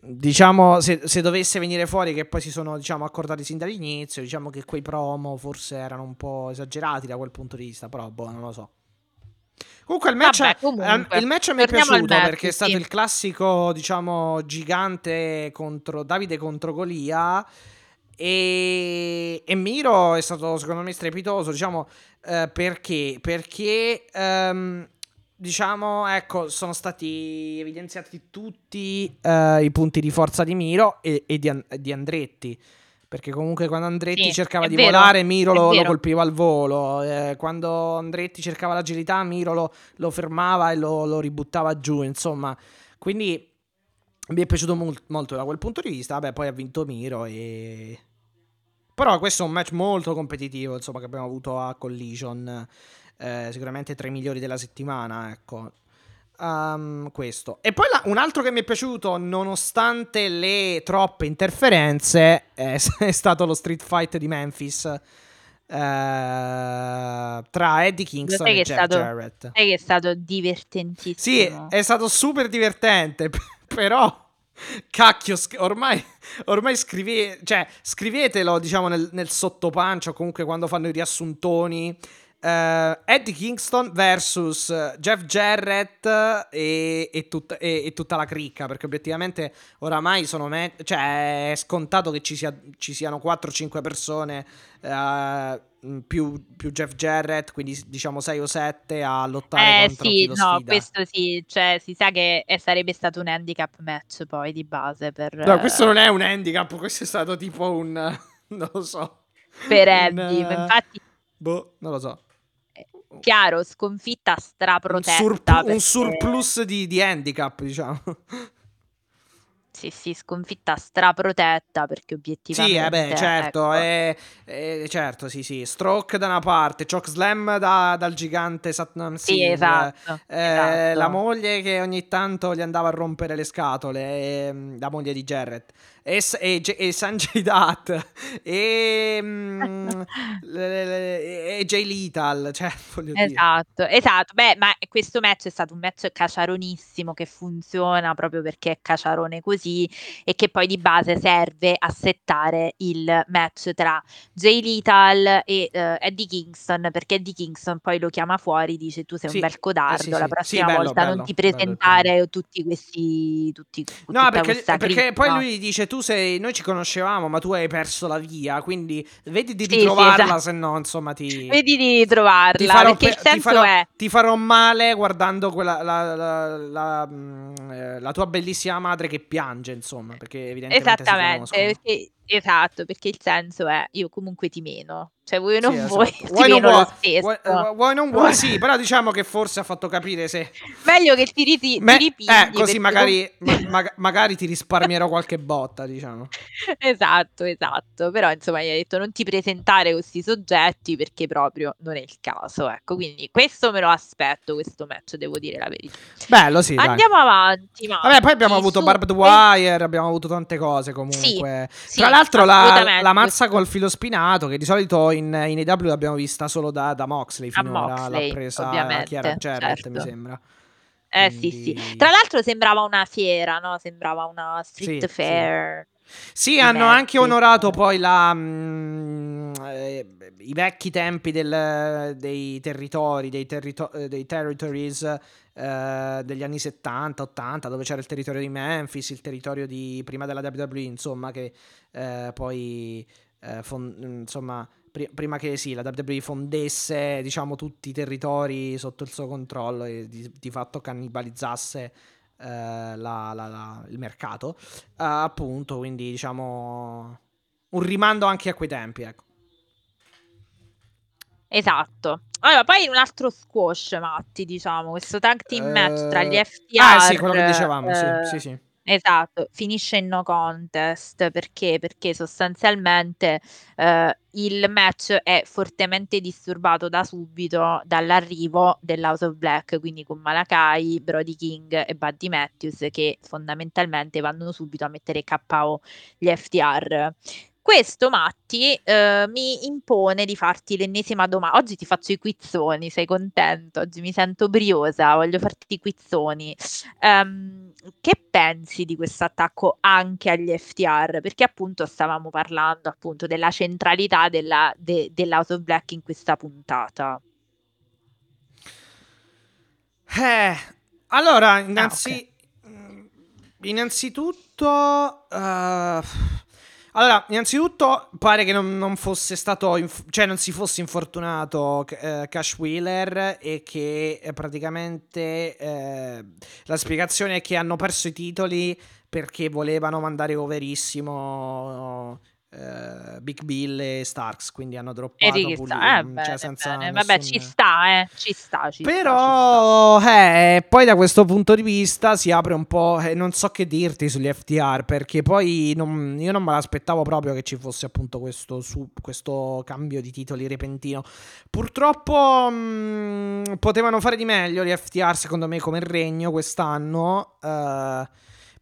diciamo, se, se dovesse venire fuori che poi si sono, diciamo, accordati sin dall'inizio, diciamo che quei promo forse erano un po' esagerati da quel punto di vista, però, boh, non lo so. Comunque il match, Vabbè, ehm, comunque, il match mi è piaciuto match, perché è stato sì. il classico, diciamo, gigante contro Davide contro Golia. E, e Miro è stato secondo me strepitoso, diciamo, eh, perché? Perché, ehm, diciamo, ecco, sono stati evidenziati tutti eh, i punti di forza di Miro e, e di, An- di Andretti. Perché comunque quando Andretti Sì, cercava di vero, volare, Miro lo, lo colpiva al volo. eh, quando Andretti cercava l'agilità, Miro lo, lo fermava e lo, lo ributtava giù. Insomma, quindi mi è piaciuto mol- molto da quel punto di vista. Vabbè, poi ha vinto Miro e... Però questo è un match molto competitivo, insomma, che abbiamo avuto a Collision. Eh, sicuramente tra i migliori della settimana, ecco. Ehm, questo. E poi la- un altro che mi è piaciuto, nonostante le troppe interferenze, è, è stato lo street fight di Memphis. eh, tra Eddie Kingston e Jeff stato- Jarrett. Sai che è stato divertentissimo. Sì, è stato super divertente, però cacchio, ormai, ormai scrive- cioè, scrivetelo, diciamo, nel, nel sottopancio, comunque quando fanno i riassuntoni. Eh, Eddie Kingston versus eh, Jeff Jarrett e, e tut- e- e tutta la cricca, perché obiettivamente oramai sono me- cioè, è scontato che ci, sia- ci siano 4-5 persone eh, più, più Jeff Jarrett, quindi diciamo 6 o 7 a lottare Eh contro sì, no, sfida. questo sì, cioè si sa che eh, sarebbe stato un handicap match poi di base per, No, questo eh, non è un handicap, questo è stato tipo un... non lo so. per Un, Eddie, eh, infatti Boh, non lo so. Chiaro, sconfitta Un, straprotetta. un perché- surplus di, di handicap, diciamo. Sì, sì, sconfitta straprotetta perché Sì, obiettivamente... eh beh, certo, ecco, è, è- certo, sì, sì. Stroke da una parte, Chokeslam da, dal gigante Satnam Sì, Singh. esatto, eh, esatto. La moglie che ogni tanto gli andava a rompere le scatole, ehm, la moglie di Jarrett. E, e, e Sanjay Dutt e, mm, e Jay Lethal, cioè, voglio dire. Esatto, esatto. Beh, ma questo match è stato un match caciaronissimo che funziona proprio perché è caciarone così e che poi di base serve a settare il match tra Jay Lethal e eh, Eddie Kingston perché Eddie Kingston poi lo chiama fuori, dice tu sei Sì, un bel codardo, eh sì, la sì. prossima Sì, bello, volta bello, non ti bello presentare tutti questi tutti, No, perché, perché poi lui dice: Tu sei. Noi ci conoscevamo, ma tu hai perso la via. Quindi vedi di ritrovarla, esatto. se no, insomma, ti. Vedi di trovarla, ti farò, perché il pe- ti farò- è ti farò male guardando quella, la, la- la- mm, eh, la tua bellissima madre che piange, insomma, perché evidentemente Esattamente, perché, esatto, perché il senso è io comunque ti meno, cioè vuoi o Sì, non esatto. vuoi, Vuoi non meno vuoi, vuoi, eh, vuoi non vuoi, sì, però diciamo che forse ha fatto capire se... Meglio che ti, riti, Me- ti ripigli. eh, così magari, ma- ma- magari ti risparmierò qualche botta, diciamo. esatto, esatto, però insomma gli ha detto non ti presentare questi soggetti perché proprio non è il caso, ecco, quindi questo me lo aspetto, questo match, devo dire la verità. Bello, sì, dai. Andiamo avanti, Vabbè, poi abbiamo avuto su- Barbed Wire, abbiamo avuto tante cose comunque. sì, Tra l'altro la, la mazza col filo spinato, che di solito in, in AW l'abbiamo vista solo da, da Moxley finora, Moxley, l'ha presa Chiara Jarrett, mi certo. sembra. Eh sì, sì. Quindi- Tra l'altro sembrava una fiera, no? Sembrava una street Sì, sì. fair. Sì, di hanno anche Memphis. onorato poi la, mm, eh, i vecchi tempi del- dei territori, dei, territo- eh, dei territories eh, degli anni 70, 80, dove c'era il territorio di Memphis, il territorio di prima della WWE, insomma, che eh, poi eh, fon- insomma, prima che sì, la WWE fondesse, diciamo, tutti i territori sotto il suo controllo e di, di fatto cannibalizzasse eh, la- la- la- il mercato, eh, appunto, quindi diciamo un rimando anche a quei tempi, ecco. Esatto. Allora, poi un altro squash, Matti, diciamo, questo tag team match tra gli Eh, FTR. Ah, sì, quello che dicevamo, sì, eh, sì, sì. Esatto, finisce in no contest perché? Perché sostanzialmente eh, il match è fortemente disturbato da subito dall'arrivo dell'House of Black, quindi con Malakai, Brody King e Buddy Matthews che fondamentalmente vanno subito a mettere KO gli FTR. Questo, Matti, eh, mi impone di farti l'ennesima domanda. Oggi ti faccio i quizzoni, sei contento? Oggi mi sento briosa, voglio farti i quizzoni. Ehm, che pensi di questo attacco anche agli FTR? Perché appunto stavamo parlando appunto della centralità della, de- dell'House of Black in questa puntata. Eh, allora, Ah, innanzi- mm, innanzitutto... eh, allora, innanzitutto pare che non, non fosse stato, inf- cioè non si fosse infortunato eh, Cash Wheeler e che eh, praticamente eh, la spiegazione è che hanno perso i titoli perché volevano mandare overissimo eh, Big Bill e Starks, quindi hanno droppato pulli- sta, eh, cioè bene, senza bene. Vabbè, nessun- ci sta, eh, ci sta, ci ci sta. però, eh, poi da questo punto di vista si apre un po'. E non so che dirti sugli FTR. Perché poi non- io non me l'aspettavo proprio che ci fosse appunto questo, su- questo cambio di titoli repentino. Purtroppo mh, potevano fare di meglio gli FTR, secondo me, come regno quest'anno. eh,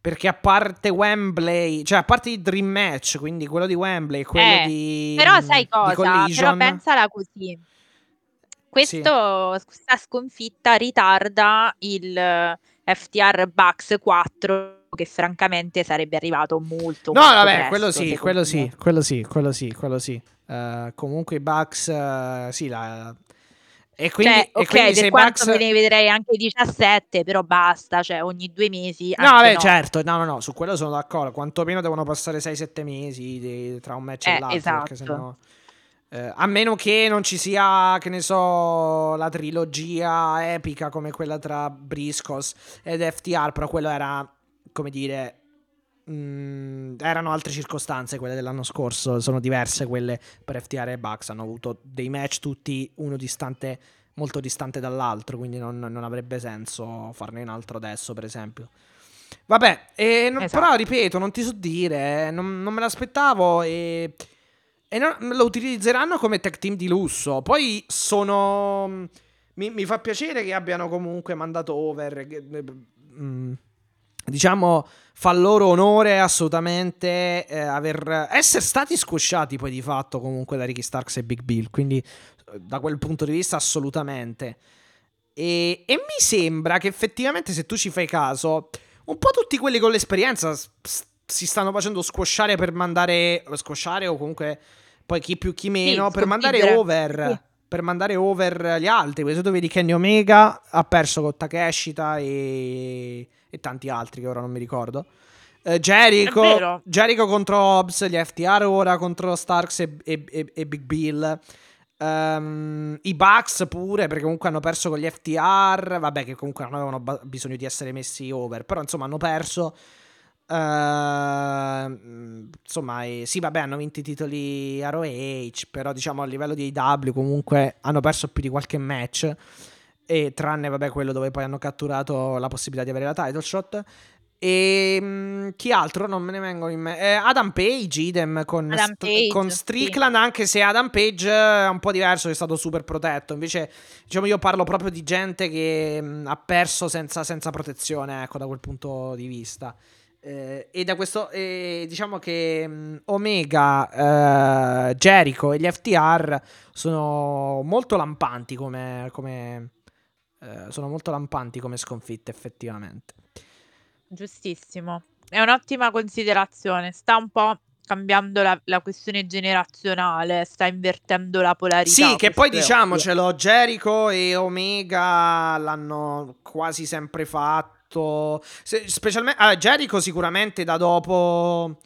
perché a parte Wembley, cioè a parte i Dream Match, quindi quello di Wembley e quello Eh, di. Però sai cosa? Però pensala così. Questo, questa sconfitta ritarda il eh, FTR Bucks 4 che francamente sarebbe arrivato molto No, molto vabbè, presto, quello sì, quello sì, quello sì, quello sì, quello sì. Eh, comunque i Bucks, eh, sì, la... E quindi, cioè, e ok, quindi se per quanto me ne vedrei anche 17, però basta, cioè ogni due mesi. No, vabbè, no. certo, no, no, no, su quello sono d'accordo. Quantomeno devono passare 6-7 mesi di- tra un match e Eh, l'altro, perché esatto. sennò... eh, a meno che non ci sia, che ne so, la trilogia epica come quella tra Briscos ed FTR, però quello era, come dire, mm, erano altre circostanze quelle dell'anno scorso, sono diverse quelle per FTR e Bucks, hanno avuto dei match tutti uno distante, molto distante dall'altro, quindi non, non avrebbe senso farne un altro adesso, per esempio. Vabbè, e non- Esatto. però ripeto, non ti so dire, eh, non, non me l'aspettavo e, e non- lo utilizzeranno come tech team di lusso. Poi sono... Mi, mi fa piacere che abbiano comunque mandato over. che- mm, diciamo, fa loro onore assolutamente eh, aver, essere stati scosciati poi di fatto comunque da Ricky Starks e Big Bill. Quindi eh, da quel punto di vista assolutamente. E, e mi sembra che effettivamente se tu ci fai caso, un po' tutti quelli con l'esperienza s- s- si stanno facendo squasciare per mandare, squasciare o comunque poi chi più chi meno, per mandare over. Sì. Per mandare over gli altri. Questo tu vedi Kenny Omega ha perso con Takeshita e, e tanti altri che ora non mi ricordo. Eh, Jericho. Jericho contro Hobbs, gli FTR ora contro Starks e, e- e- e Big Bill. Ehm, I Bucks pure, perché comunque hanno perso con gli FTR. Vabbè, che comunque non avevano ba- bisogno di essere messi over. Però insomma hanno perso. Ehm, insomma, eh, sì, vabbè, hanno vinto i titoli ROH. Però diciamo a livello di AW comunque hanno perso più di qualche match. E tranne, vabbè, quello dove poi hanno catturato la possibilità di avere la title shot. E mm, chi altro non me ne vengono in mente? Adam Page, idem con, Adam St- Page, con sì. Strickland, anche se Adam Page è un po' diverso, è stato super protetto. Invece, diciamo, io parlo proprio di gente che mm, ha perso senza, senza protezione, ecco, da quel punto di vista. Eh, e da questo, eh, diciamo che mm, Omega, eh, Jericho e gli FTR sono molto lampanti come, come eh, sono molto lampanti come sconfitte, effettivamente. Giustissimo. È un'ottima considerazione. Sta un po' cambiando la, la questione generazionale, sta invertendo la polarità. Sì, che poi diciamocelo, Jericho e Omega l'hanno quasi sempre fatto. Se- specialmente ah, Jericho sicuramente da dopo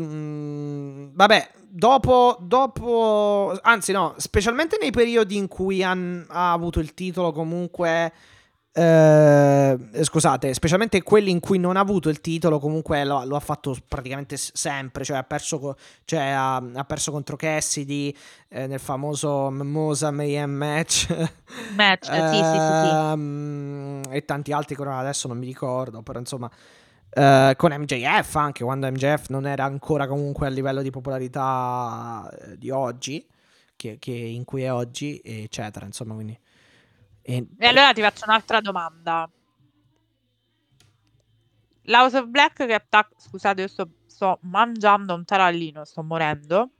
Mm, vabbè, dopo, dopo, anzi no, specialmente nei periodi in cui han- ha avuto il titolo comunque, eh, scusate, specialmente quelli in cui non ha avuto il titolo comunque lo, lo ha fatto praticamente sempre, cioè ha perso, cioè ha, ha perso contro Cassidy eh, nel famoso Mimosa Mayhem match. Match, eh, sì, sì, sì. Ehm, e tanti altri che adesso non mi ricordo, però insomma... Eh, con MJF anche quando MJF non era ancora comunque a livello di popolarità eh, di oggi che, che in cui è oggi eccetera insomma quindi e- E allora ti faccio un'altra domanda. L'House of Black che attacca... Scusate, io sto, sto mangiando un tarallino, sto morendo.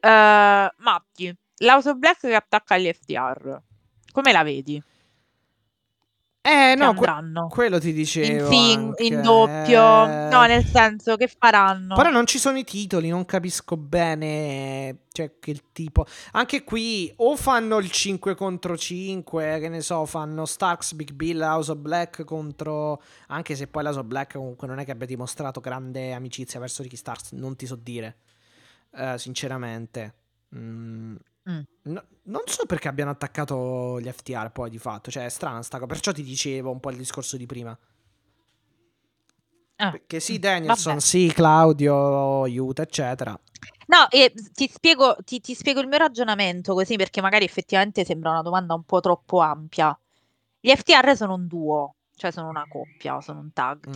Ehm, Matti, l'House of Black che attacca gli FTR. Come la vedi? Eh, no, que- quello ti In dicevo sing in doppio? No, nel senso che faranno? Però non ci sono i titoli, non capisco bene. Cioè, che tipo. Anche qui, o fanno il 5 contro 5, che ne so, fanno Starks, Big Bill, House of Black contro. Anche se poi l'House of Black comunque non è che abbia dimostrato grande amicizia verso Ricky Starks, non ti so dire. Eh, sinceramente. Mm. Mm. No- non so perché abbiano attaccato gli FTR poi di fatto. Cioè, è strana sta cosa. Perciò ti dicevo un po' il discorso di prima. Ah, Perché sì, mm, Danielson, vabbè. sì, Claudio, aiuta, eccetera. No, e ti spiego, ti, ti spiego il mio ragionamento così perché magari effettivamente sembra una domanda un po' troppo ampia. Gli FTR sono un duo, cioè sono una coppia, sono un tag Mm.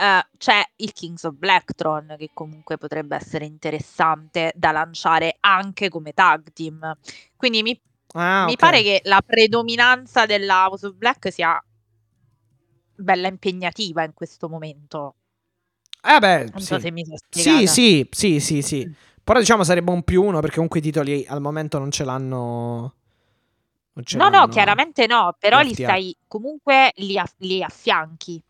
Eh, c'è il Kings of Blacktron che comunque potrebbe essere interessante da lanciare anche come tag team. Quindi mi, Ah, mi ok. pare che la predominanza della House of Black sia bella impegnativa in questo momento. Eh beh, Non sì. so se mi sono Sì, spiegata. sì, sì, sì, sì. Mm. Però diciamo sarebbe un più uno perché comunque i titoli al momento non ce l'hanno. Non ce No, no, l'hanno chiaramente no, però li stai comunque li, aff- li affianchi.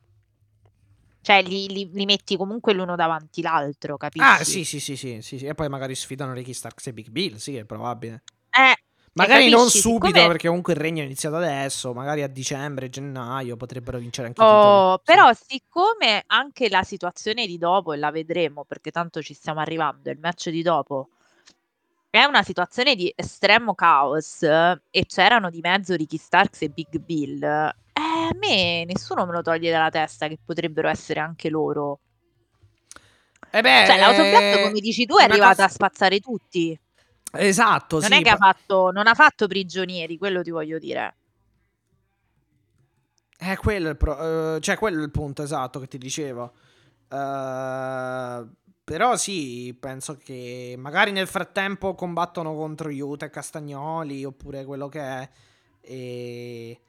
Cioè li, li- li metti comunque l'uno davanti l'altro, capisci? Ah, sì, sì, sì, sì, sì, sì. E poi magari sfidano Ricky Starks e Big Bill, sì, è probabile. Eh, Magari non capisci, subito siccome- perché comunque il regno è iniziato adesso, magari a dicembre, gennaio potrebbero vincere anche oh, però siccome anche la situazione di dopo, e la vedremo perché tanto ci stiamo arrivando, il match di dopo è una situazione di estremo caos eh, e c'erano di mezzo Ricky Starks e Big Bill, eh, a me nessuno me lo toglie dalla testa che potrebbero essere anche loro. Eh beh, Cioè, l'Autoblack, eh, come dici tu, è arrivata cosa- a spazzare tutti. Esatto, Non sì. è che ha pa- fatto, non ha fatto prigionieri, quello ti voglio dire. Eh, quello è il, pro- eh, cioè, quello è il punto esatto che ti dicevo. Eh, però sì, penso che magari nel frattempo combattono contro Utah e Castagnoli oppure quello che è, e,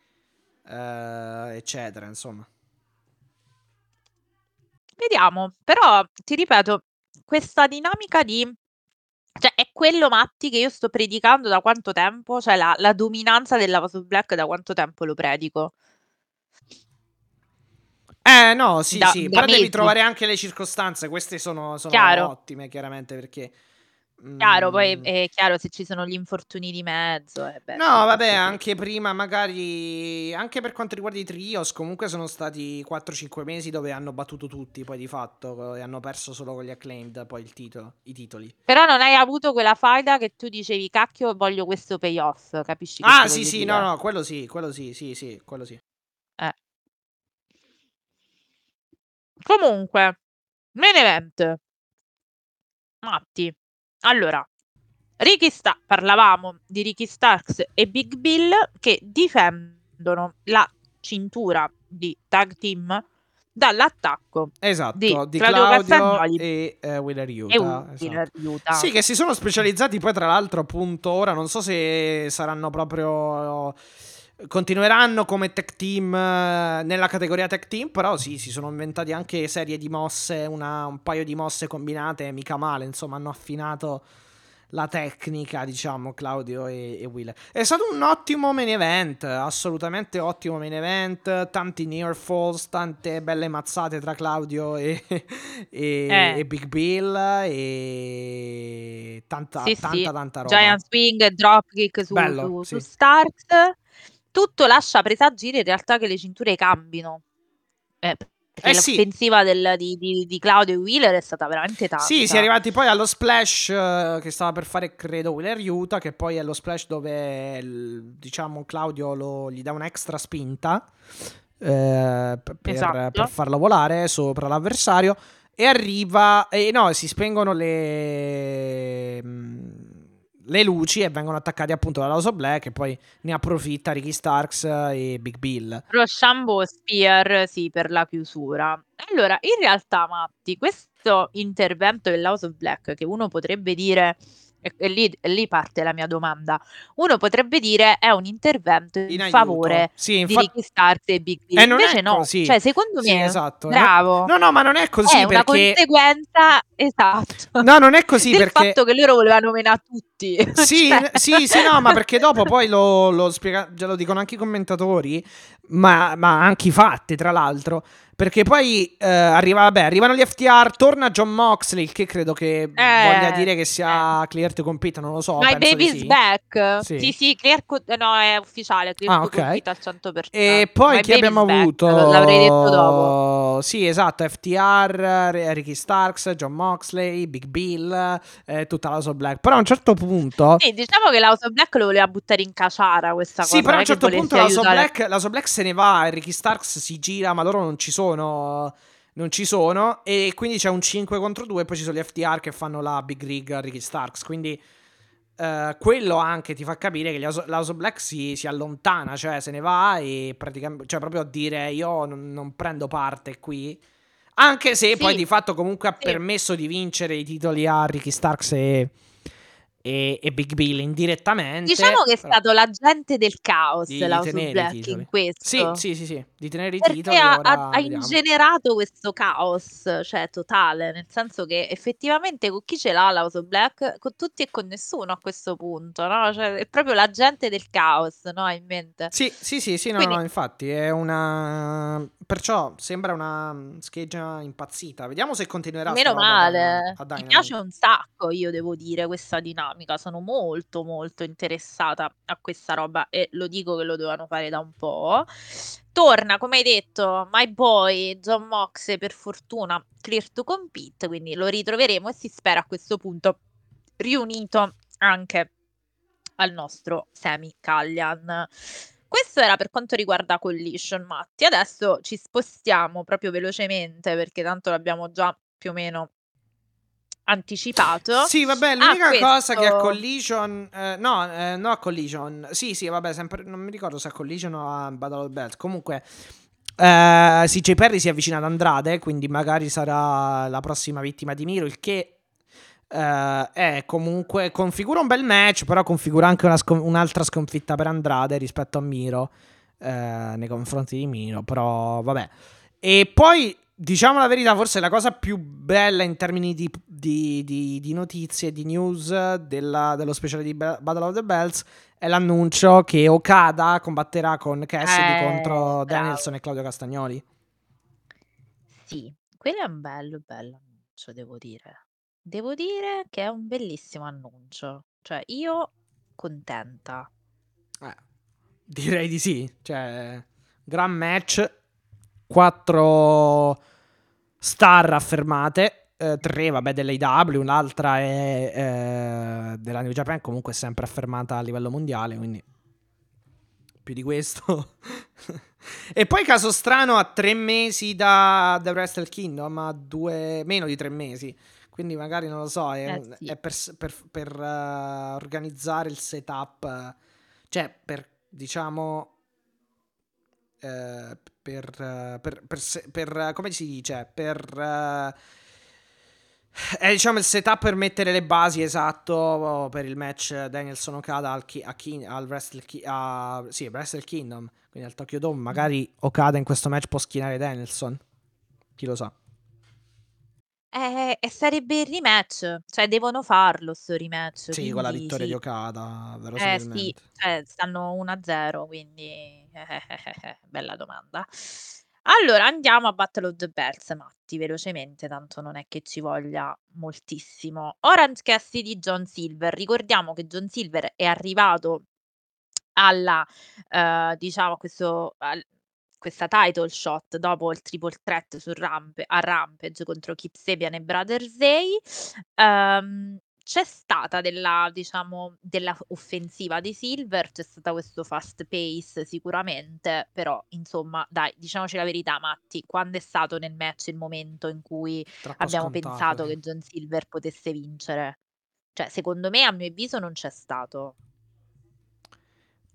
eh, eccetera, insomma. Vediamo, però ti ripeto, questa dinamica di... Cioè, è quello, Matti, che io sto predicando da quanto tempo? Cioè, la, la dominanza della of Black da quanto tempo lo predico? Eh, no, sì, Da- sì, da però devi mesi. trovare anche le circostanze. Queste sono, sono ottime, chiaramente, perché... Chiaro, poi mm, è chiaro se ci sono gli infortuni di mezzo. eh, beh, No, vabbè, anche prima, magari anche per quanto riguarda i trios, comunque sono stati 4-5 mesi dove hanno battuto tutti, poi di fatto, e hanno perso solo con gli acclaimed poi il titolo, i titoli. Però non hai avuto quella faida che tu dicevi, cacchio, voglio questo payoff, capisci? Ah, sì, sì, dire? no, no, quello sì, quello sì, sì, sì, quello sì. Eh. Comunque, main event. Matti. Allora, Ricky Sta- parlavamo di Ricky Starks e Big Bill che difendono la cintura di tag team dall'attacco Esatto, Di di, Claudio Claudio Castagnoli e eh, Wheeler Utah. Esatto. Utah. Sì, che si sono specializzati poi tra l'altro appunto ora, non so se saranno proprio... Continueranno come tech team eh, nella categoria tech team, però sì, si sono inventati anche serie di mosse, una- un paio di mosse combinate, mica male, insomma hanno affinato la tecnica, diciamo, Claudio e, e Wheeler. È stato un ottimo main event, assolutamente ottimo main event, tanti near falls, tante belle mazzate tra Claudio e, e- Eh. e Big Bill e tanta, Sì, tanta, sì. tanta roba. Giant Swing, Dropkick su, Bello, su- sì. su Starks. Tutto lascia presagire in realtà che le cinture cambino. Eh, Eh sì. l'offensiva del- di, di- di Claudio e Wheeler è stata veramente tanta. Sì, si è arrivati poi allo splash eh, che stava per fare, credo, Wheeler Utah, che poi è lo splash dove, diciamo, Claudio lo- gli dà un'extra spinta eh, per, Esatto. per farlo volare sopra l'avversario e arriva, e no, si spengono le, mm, le luci e vengono attaccati appunto dalla House Black e poi ne approfitta Ricky Starks e Big Bill. Rochambeau Spear, sì, per la chiusura. Allora, in realtà, Matti, questo intervento dell'House of Black, che uno potrebbe dire E, e lì, e lì parte la mia domanda. Uno potrebbe dire è un intervento in, In favore Sì, di infatti... Ricky Starks e Big B. Eh, Invece no, così. cioè secondo Sì, me, esatto. bravo, No, no, ma non è così è una perché... conseguenza esatto No, non è così del perché... fatto che loro volevano menare tutti. Sì, Cioè- sì, sì, no, ma perché dopo poi lo, lo spiega, già lo dicono anche i commentatori, ma, ma anche i fatti, tra l'altro. Perché poi eh, arriva, vabbè, arrivano gli FTR, torna John Moxley, il che credo che voglia dire che sia clear to compete, non lo so. My baby's sì. back. Sì. Sì, sì, clear co- no, è ufficiale, clear Ah, to ok. compete al 100%. E poi My chi abbiamo back, avuto? L'avrei detto dopo. Sì, esatto, FTR, Ricky Starks, John Moxley, Big Bill, eh, tutta la of Black. Però a un certo punto... Sì, diciamo che la of Black lo voleva buttare in caciara questa Sì, cosa. però a un certo punto la aiutare- Black, la of Black se ne va e Ricky Starks si gira, ma loro non ci sono. Non ci sono. E quindi c'è un 5 contro 2. E poi ci sono gli FTR che fanno la Big Rig a Ricky Starks. Quindi eh, quello anche ti fa capire che la House- la House of Black si, si allontana, cioè se ne va e praticamente, cioè proprio a dire io non, non prendo parte qui. Anche se Sì. poi di fatto comunque ha permesso di vincere i titoli a Ricky Starks e, e- e Big Bill indirettamente. Diciamo che è stato l'agente del caos Di- di House of tenere i Black in questo. Sì, sì, sì, sì, di tenere i Perché titoli. ha, ha- ingenerato questo caos, cioè totale, nel senso che effettivamente con chi ce l'ha la House of Black? Con tutti e con nessuno a questo punto, no? Cioè è proprio l'agente del caos, no? Hai in mente? Sì, sì, sì, sì, no, Quindi- no, infatti è una... Perciò sembra una mm, scheggia impazzita. Vediamo se continuerà Meno roba da- male, a mi piace un sacco, io devo dire, questa dinamica. Sono molto, molto interessata a questa roba e lo dico che lo dovevano fare da un po'. Torna, come hai detto, My Boy, John Mox, per fortuna, clear to compete, quindi lo ritroveremo e si spera a questo punto riunito anche al nostro Semi Callian. Questo era per quanto riguarda Collision, Matti. Adesso ci spostiamo proprio velocemente perché tanto l'abbiamo già più o meno anticipato. Sì, vabbè, Ah, l'unica cosa che a questo- Collision... eh, no, eh, no a Collision. Sì, sì, vabbè, sempre... Non mi ricordo se a Collision o a Battle of Bells. Comunque... Eh, CJ Perry si avvicina ad Andrade, quindi magari sarà la prossima vittima di Miro, il che eh, è comunque configura un bel match, però configura anche scon- un'altra sconfitta per Andrade rispetto a Miro eh, nei confronti di Miro, però vabbè. E poi diciamo la verità, forse la cosa più bella in termini di, di- di- di notizie, di news della- dello speciale di Ba- Battle of the Bells è l'annuncio che Okada combatterà con Cassidy Eh, contro bravo. Danielson e Claudio Castagnoli. Sì, quello è un bello, bello annuncio, devo dire. Devo dire che è un bellissimo annuncio. Cioè, io contenta. Eh, direi di sì. Cioè, gran match. Quattro star affermate. eh, tre, vabbè, dell'AW. Un'altra è eh, della New Japan. Comunque, è sempre affermata a livello mondiale. Quindi, più di questo. e poi, caso strano, a tre mesi da The Wrestle Kingdom. A due, meno di tre mesi. Quindi, magari non lo so. È, Eh, sì. è per, per- per, eh, organizzare il setup. cioè, per diciamo. eh, per, per, per, per, come si dice? Per. eh, è diciamo il setup per mettere le basi esatto per il match Danielson Okada al, Ki- a Ki- al Wrestle, Ki- a- sì, Wrestle Kingdom, quindi al Tokyo Dome. Magari Okada in questo match può schienare Danielson. Chi lo sa. Eh, e sarebbe il rematch. Cioè, devono farlo sto rematch. Sì, con la quindi vittoria sì. di Okada, Eh sì, verosimilmente. cioè, stanno 1-0, quindi bella domanda. Allora, andiamo a Battle of the Bells, Matti, velocemente, tanto non è che ci voglia moltissimo. Orange Cassidy John Silver. Ricordiamo che John Silver è arrivato alla, eh, diciamo, questo, al- questa title shot dopo il triple threat su Ramp- a Rampage contro Kip Sabian e Brother Zay. Ehm, c'è stata della, diciamo, della offensiva di Silver, c'è stata questo fast pace sicuramente, però insomma, dai, diciamoci la verità, Matti, quando è stato nel match il momento in cui Troppo abbiamo scontato, pensato sì. che John Silver potesse vincere? Cioè, secondo me, a mio avviso, non c'è stato.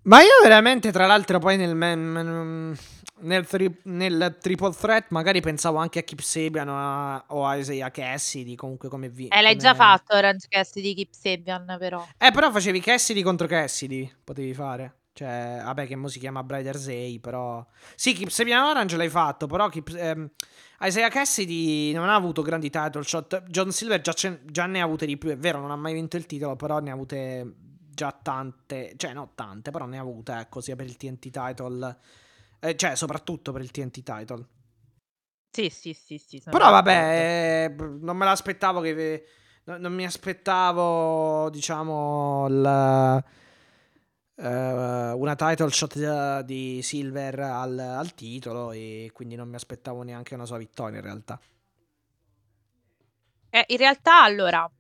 Ma io veramente, tra l'altro, poi nel, nel, nel, tri, nel, triple threat magari pensavo anche a Kip Sabian o a, o a Isaiah Cassidy, comunque come vi. Eh, l'hai come... già fatto Orange Cassidy Kip Sabian, però. Eh, però facevi Cassidy contro Cassidy, potevi fare. Cioè, vabbè, che mo si chiama Brider Zay, però... Sì, Kip Sabian Orange l'hai fatto, però Kip, ehm, Isaiah Cassidy non ha avuto grandi title shot. John Silver già, già ne ha avute di più, è vero, non ha mai vinto il titolo, però ne ha avute già tante, cioè no tante, però ne ha avute, ecco, sia per il TNT title, eh, cioè soprattutto per il TNT title. Sì, sì, sì, sì. Però vabbè, eh, non me l'aspettavo che... Non mi aspettavo, diciamo, il, uh, una title shot di Silver al, al titolo e quindi non mi aspettavo neanche una sua vittoria in realtà. Eh, in realtà, allora,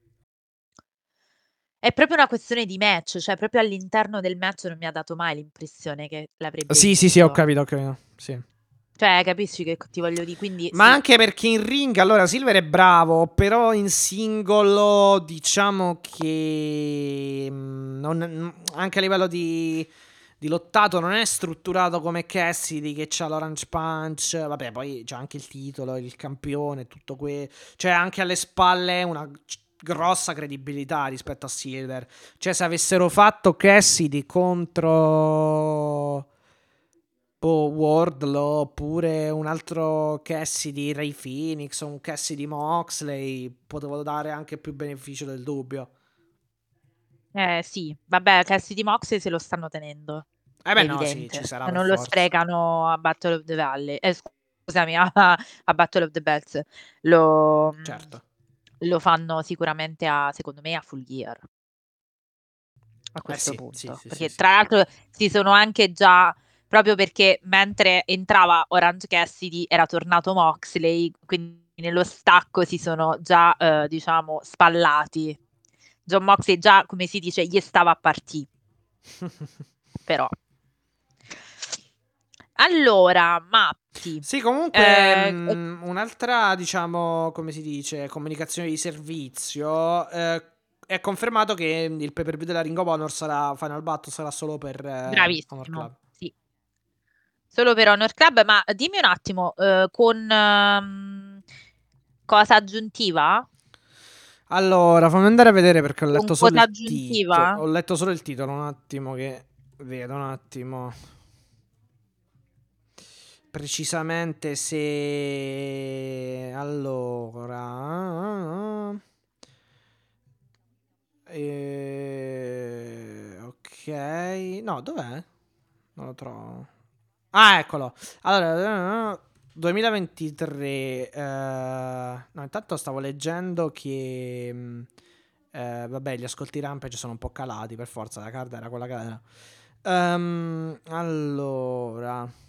è proprio una questione di match, cioè proprio all'interno del match non mi ha dato mai l'impressione che l'avrebbe Sì, sì, sì, ho capito, ho capito. Sì. Cioè, capisci che ti voglio dire, quindi Ma sì. anche perché in ring, allora, Silver è bravo, però in singolo diciamo che mm, non, anche a livello di, di, lottato non è strutturato come Cassidy che c'ha l'Orange Punch, vabbè, poi c'è anche il titolo, il campione, tutto quello. Cioè, anche alle spalle una grossa credibilità rispetto a Silver. Cioè, se avessero fatto Cassidy contro boh, Wardlow oppure un altro Cassidy Ray Phoenix o un Cassidy Moxley, potevo dare anche più beneficio del dubbio. Eh sì, vabbè, Cassidy Moxley se lo stanno tenendo. Eh beh, no, sì, ci sarà. Non lo forza. sprecano a Battle of the Valley. Eh, scusami, a, a Battle of the Bells. Lo, certo lo fanno sicuramente a, secondo me, a full gear. A questo eh sì, punto. Sì, sì, perché tra l'altro si sono anche già, proprio perché mentre entrava Orange Cassidy era tornato Moxley, quindi nello stacco si sono già, eh, diciamo, spallati. John Moxley già, come si dice, gli stava a partire. Però. Allora, Matti. Sì, comunque eh, mh, un'altra, diciamo, come si dice, comunicazione di servizio. Eh, è confermato che il pay per view della Ring of Honor sarà Final Battle sarà solo per eh, Bravissimo, Honor Club. Sì. Solo per Honor Club, ma dimmi un attimo, eh, con um, cosa aggiuntiva? Allora, fammi andare a vedere perché ho letto con solo il aggiuntiva? titolo. Ho letto solo il titolo, un attimo che vedo un attimo precisamente se allora eh, ok no dov'è? Non lo trovo. Ah eccolo. Allora 2023 eh, no intanto stavo leggendo che eh, vabbè gli ascolti rampage sono un po' calati per forza la carta era quella che era. Um, allora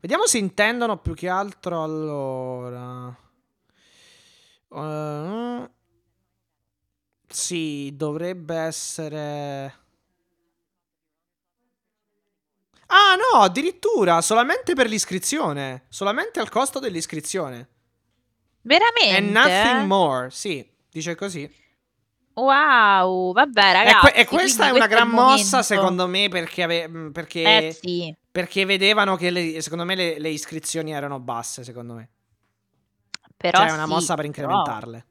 Vediamo se intendono più che altro allora. Uh, sì, dovrebbe essere. Ah no, addirittura solamente per l'iscrizione. Solamente al costo dell'iscrizione. Veramente? And nothing more. Sì, dice così. Wow, vabbè ragazzi. E, que- e questa è una gran mossa secondo me perché, ave- perché, eh, sì. Perché vedevano che le, secondo me le, le, iscrizioni erano basse, secondo me. Però cioè è una sì, mossa per incrementarle.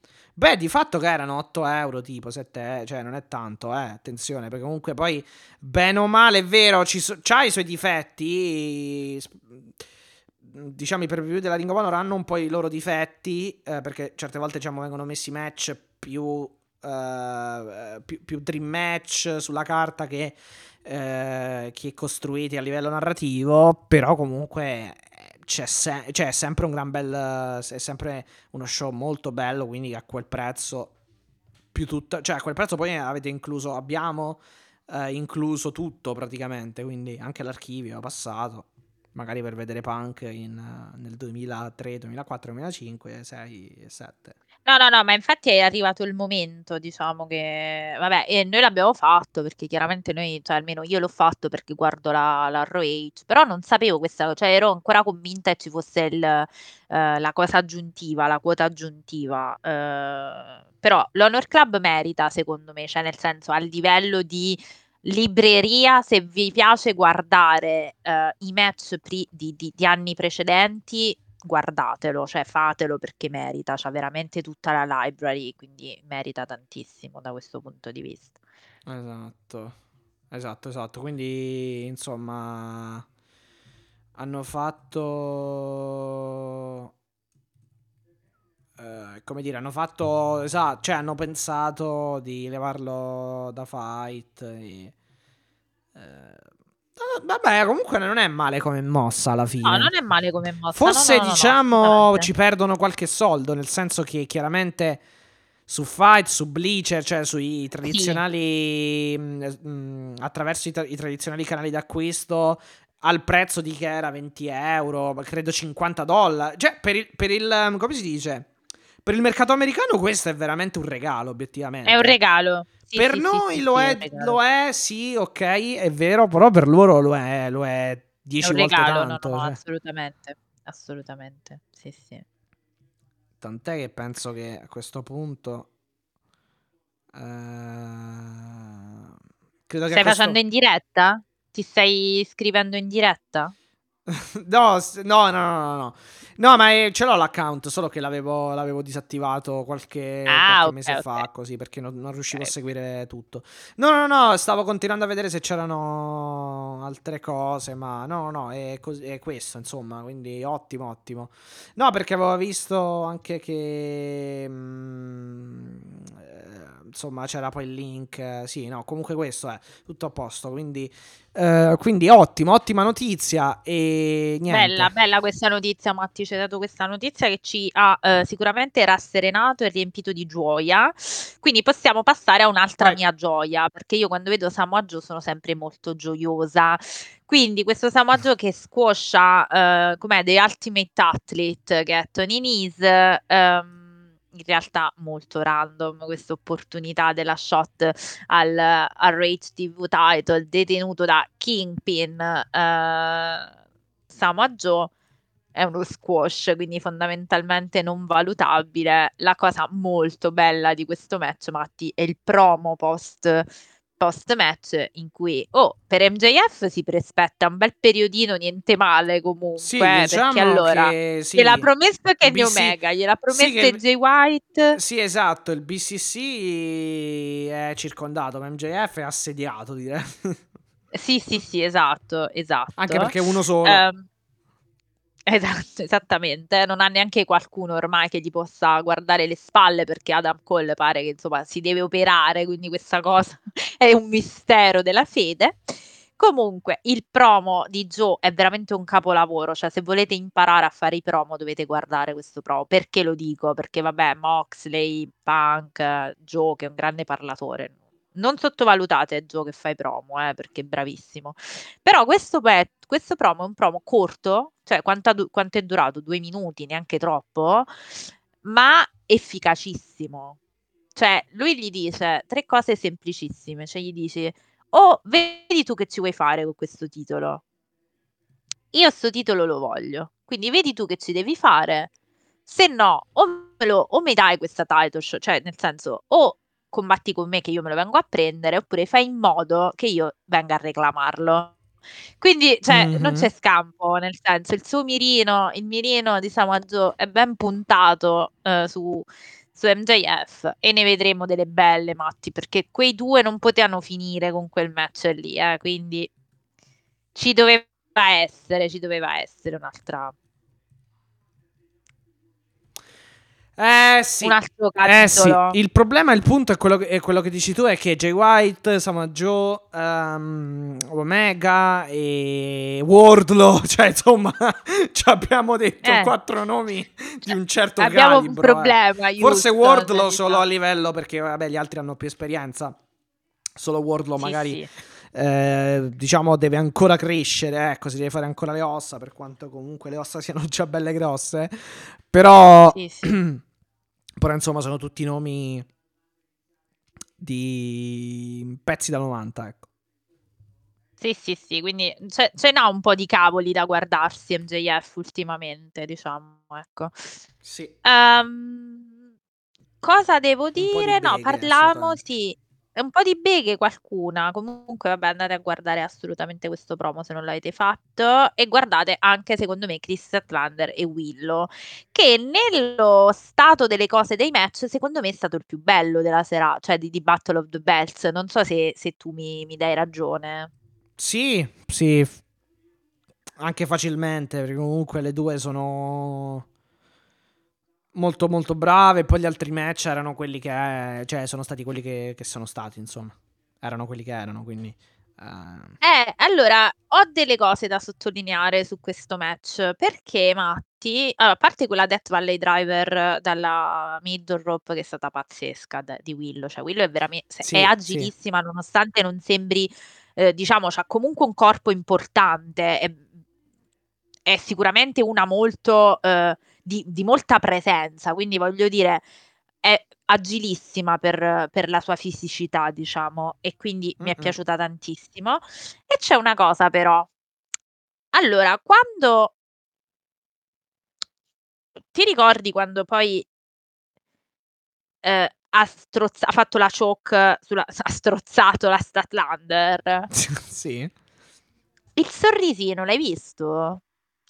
Però... Beh, di fatto che erano 8 euro, tipo 7 euro, cioè non è tanto, eh, attenzione, perché comunque poi, bene o male, è vero, ci so- c'ha i suoi difetti, diciamo i preview della Ring of Honor hanno un po' i loro difetti, eh, perché certe volte diciamo vengono messi match più, uh, più, più, dream match sulla carta che, uh, che costruiti a livello narrativo, però comunque c'è, se- cioè, è sempre un gran bel, è sempre uno show molto bello, quindi a quel prezzo più tutto, cioè a quel prezzo poi avete incluso, abbiamo uh, incluso tutto praticamente, quindi anche l'archivio passato magari per vedere Punk in, nel 2003, 2004, 2005, 6 e 7. No, no, no, ma infatti è arrivato il momento, diciamo che, vabbè, e noi l'abbiamo fatto perché chiaramente noi, cioè almeno io l'ho fatto perché guardo la, la ROH, però non sapevo questa, cioè ero ancora convinta che ci fosse il, eh, la cosa aggiuntiva, la quota aggiuntiva, eh, però l'Honor Club merita secondo me, cioè nel senso a livello di libreria, se vi piace guardare eh, i match pri- di, di- di anni precedenti, guardatelo, cioè fatelo perché merita, c'ha veramente tutta la library, quindi merita tantissimo da questo punto di vista. Esatto, esatto, esatto. Quindi, insomma, hanno fatto... eh, come dire, hanno fatto... Esatto, cioè hanno pensato di levarlo da fight. e- no, vabbè, comunque non è male come mossa alla fine. No, non è male come mossa. Forse no, no, no, diciamo ci perdono qualche soldo, nel senso che chiaramente su Fight, su Bleacher, cioè sui tradizionali mh, mh, attraverso i, tra- i tradizionali canali d'acquisto al prezzo di che era 20 euro, credo 50 dollari. Cioè, per il, per il come si dice? Per il mercato americano questo è veramente un regalo, obiettivamente. È un regalo. Sì, per sì, noi lo, è, lo è, sì, ok, è vero, però per loro lo è, lo è È 10 un volte regalo, tanto. no, no, cioè. assolutamente. Assolutamente. Sì, sì. Tant'è che penso che a questo punto. eh, credo che a Stai questo- facendo in diretta? Ti stai scrivendo in diretta? no, no, no, no, no, no. Ma eh, ce l'ho l'account, solo che l'avevo, l'avevo disattivato qualche, Ah, qualche mese ok. fa, così, perché non, non riuscivo Ok. a seguire tutto. No, no, no, stavo continuando a vedere se c'erano altre cose, ma no, no, è, cos- è questo, insomma, quindi ottimo, ottimo. No, perché avevo visto anche che... mm, eh, insomma, c'era poi il link, eh, sì, no, comunque questo è tutto a posto, quindi... eh, quindi ottimo, ottima notizia e niente. Bella, bella questa notizia, Matti, ci hai dato questa notizia che ci ha eh, sicuramente rasserenato e riempito di gioia. Quindi possiamo passare a un'altra Vai. mia gioia, perché io quando vedo Samoa Joe sono sempre molto gioiosa. Quindi questo Samoa Joe che squascia, eh, com'è, The Ultimate Athlete, che è Tony Nese, ehm, in realtà molto random questa opportunità della shot al, al Rage TV title detenuto da Kingpin eh, Samoa Joe è uno squash, quindi fondamentalmente non valutabile. La cosa molto bella di questo match, Matti, è il promo post, post match in cui, oh, per MJF si prespetta un bel periodino, niente male comunque, Sì, diciamo perché allora che sì, gliel'ha promesso Kenny BC Omega, gliel'ha promesso sì, che- AJ White. Sì, esatto, il BCC è circondato, ma MJF è assediato, direi. Sì, sì, sì, esatto, esatto. Anche perché uno solo. Ehm, esatto, esattamente. Non ha neanche qualcuno ormai che gli possa guardare le spalle perché Adam Cole pare che insomma si deve operare, quindi questa cosa è un mistero della fede. Comunque, il promo di Joe è veramente un capolavoro, cioè se volete imparare a fare i promo dovete guardare questo promo. Perché lo dico? Perché vabbè, Moxley, Punk, Joe che è un grande parlatore. Non sottovalutate Joe che fa i promo, eh, perché è bravissimo. Però questo, pe- questo promo è un promo corto, cioè du- quanto è durato? Due minuti, neanche troppo, ma efficacissimo. Cioè, lui gli dice tre cose semplicissime, cioè gli dice, oh, vedi tu che ci vuoi fare con questo titolo? Io sto titolo lo voglio, quindi vedi tu che ci devi fare, se no, o, lo- o mi dai questa title shot, cioè nel senso, o combatti con me che io me lo vengo a prendere, oppure fai in modo che io venga a reclamarlo. Quindi, cioè, non Mhm. c'è scampo, nel senso, il suo mirino, il mirino di Joe è ben puntato eh, su, su MJF e ne vedremo delle belle, Matti, perché quei due non potevano finire con quel match lì, eh, quindi ci doveva essere, ci doveva essere un'altra, Eh sì. un altro Eh sì, il problema, il punto è quello, che, è quello che dici tu, è che Jay White, Samoa Joe, ehm, Omega e Wardlow, cioè insomma, ci abbiamo detto Eh. quattro nomi di un certo Abbiamo un calibro. eh. problema, Forse Houston, Wardlow solo a livello, perché vabbè gli altri hanno più esperienza, solo Wardlow Sì, magari... sì. eh, diciamo deve ancora crescere, ecco, si deve fare ancora le ossa, per quanto comunque le ossa siano già belle grosse. Però, Sì, sì. però insomma, sono tutti nomi di pezzi da 90, ecco. Sì, sì, sì, quindi ce, ce n'ha un po' di cavoli da guardarsi MJF ultimamente, diciamo, ecco. Sì. Ehm, cosa devo po' di dire? No, beghe, parliamo, un po' di beghe qualcuna. Comunque, vabbè, andate a guardare assolutamente questo promo se non l'avete fatto. E guardate anche, secondo me, Chris Statlander e Willow, che nello stato delle cose dei match, secondo me è stato il più bello della sera, cioè di, di Battle of the Bells. Non so se, se tu mi, mi dai ragione. Sì, sì, anche facilmente, perché comunque le due sono molto molto brave. Poi gli altri match erano quelli che, cioè, sono stati quelli che, che sono stati, insomma, erano quelli che erano, quindi. eh, Eh, allora, ho delle cose da sottolineare su questo match, perché Matti, allora, a parte quella Death Valley Driver dalla middle rope che è stata pazzesca da- di Willow, cioè Willow è veramente, Sì, è sì. agilissima nonostante non sembri, eh, diciamo, c'ha comunque un corpo importante, è, è sicuramente una molto, eh, di, di molta presenza, quindi voglio dire, è agilissima per, per la sua fisicità, diciamo, e quindi mi è Mm-mm. piaciuta tantissimo. E c'è una cosa però. Allora, quando ti ricordi quando poi eh, ha, strozza- ha fatto la choke sulla, ha strozzato la Statlander? sì. Il sorrisino, l'hai visto?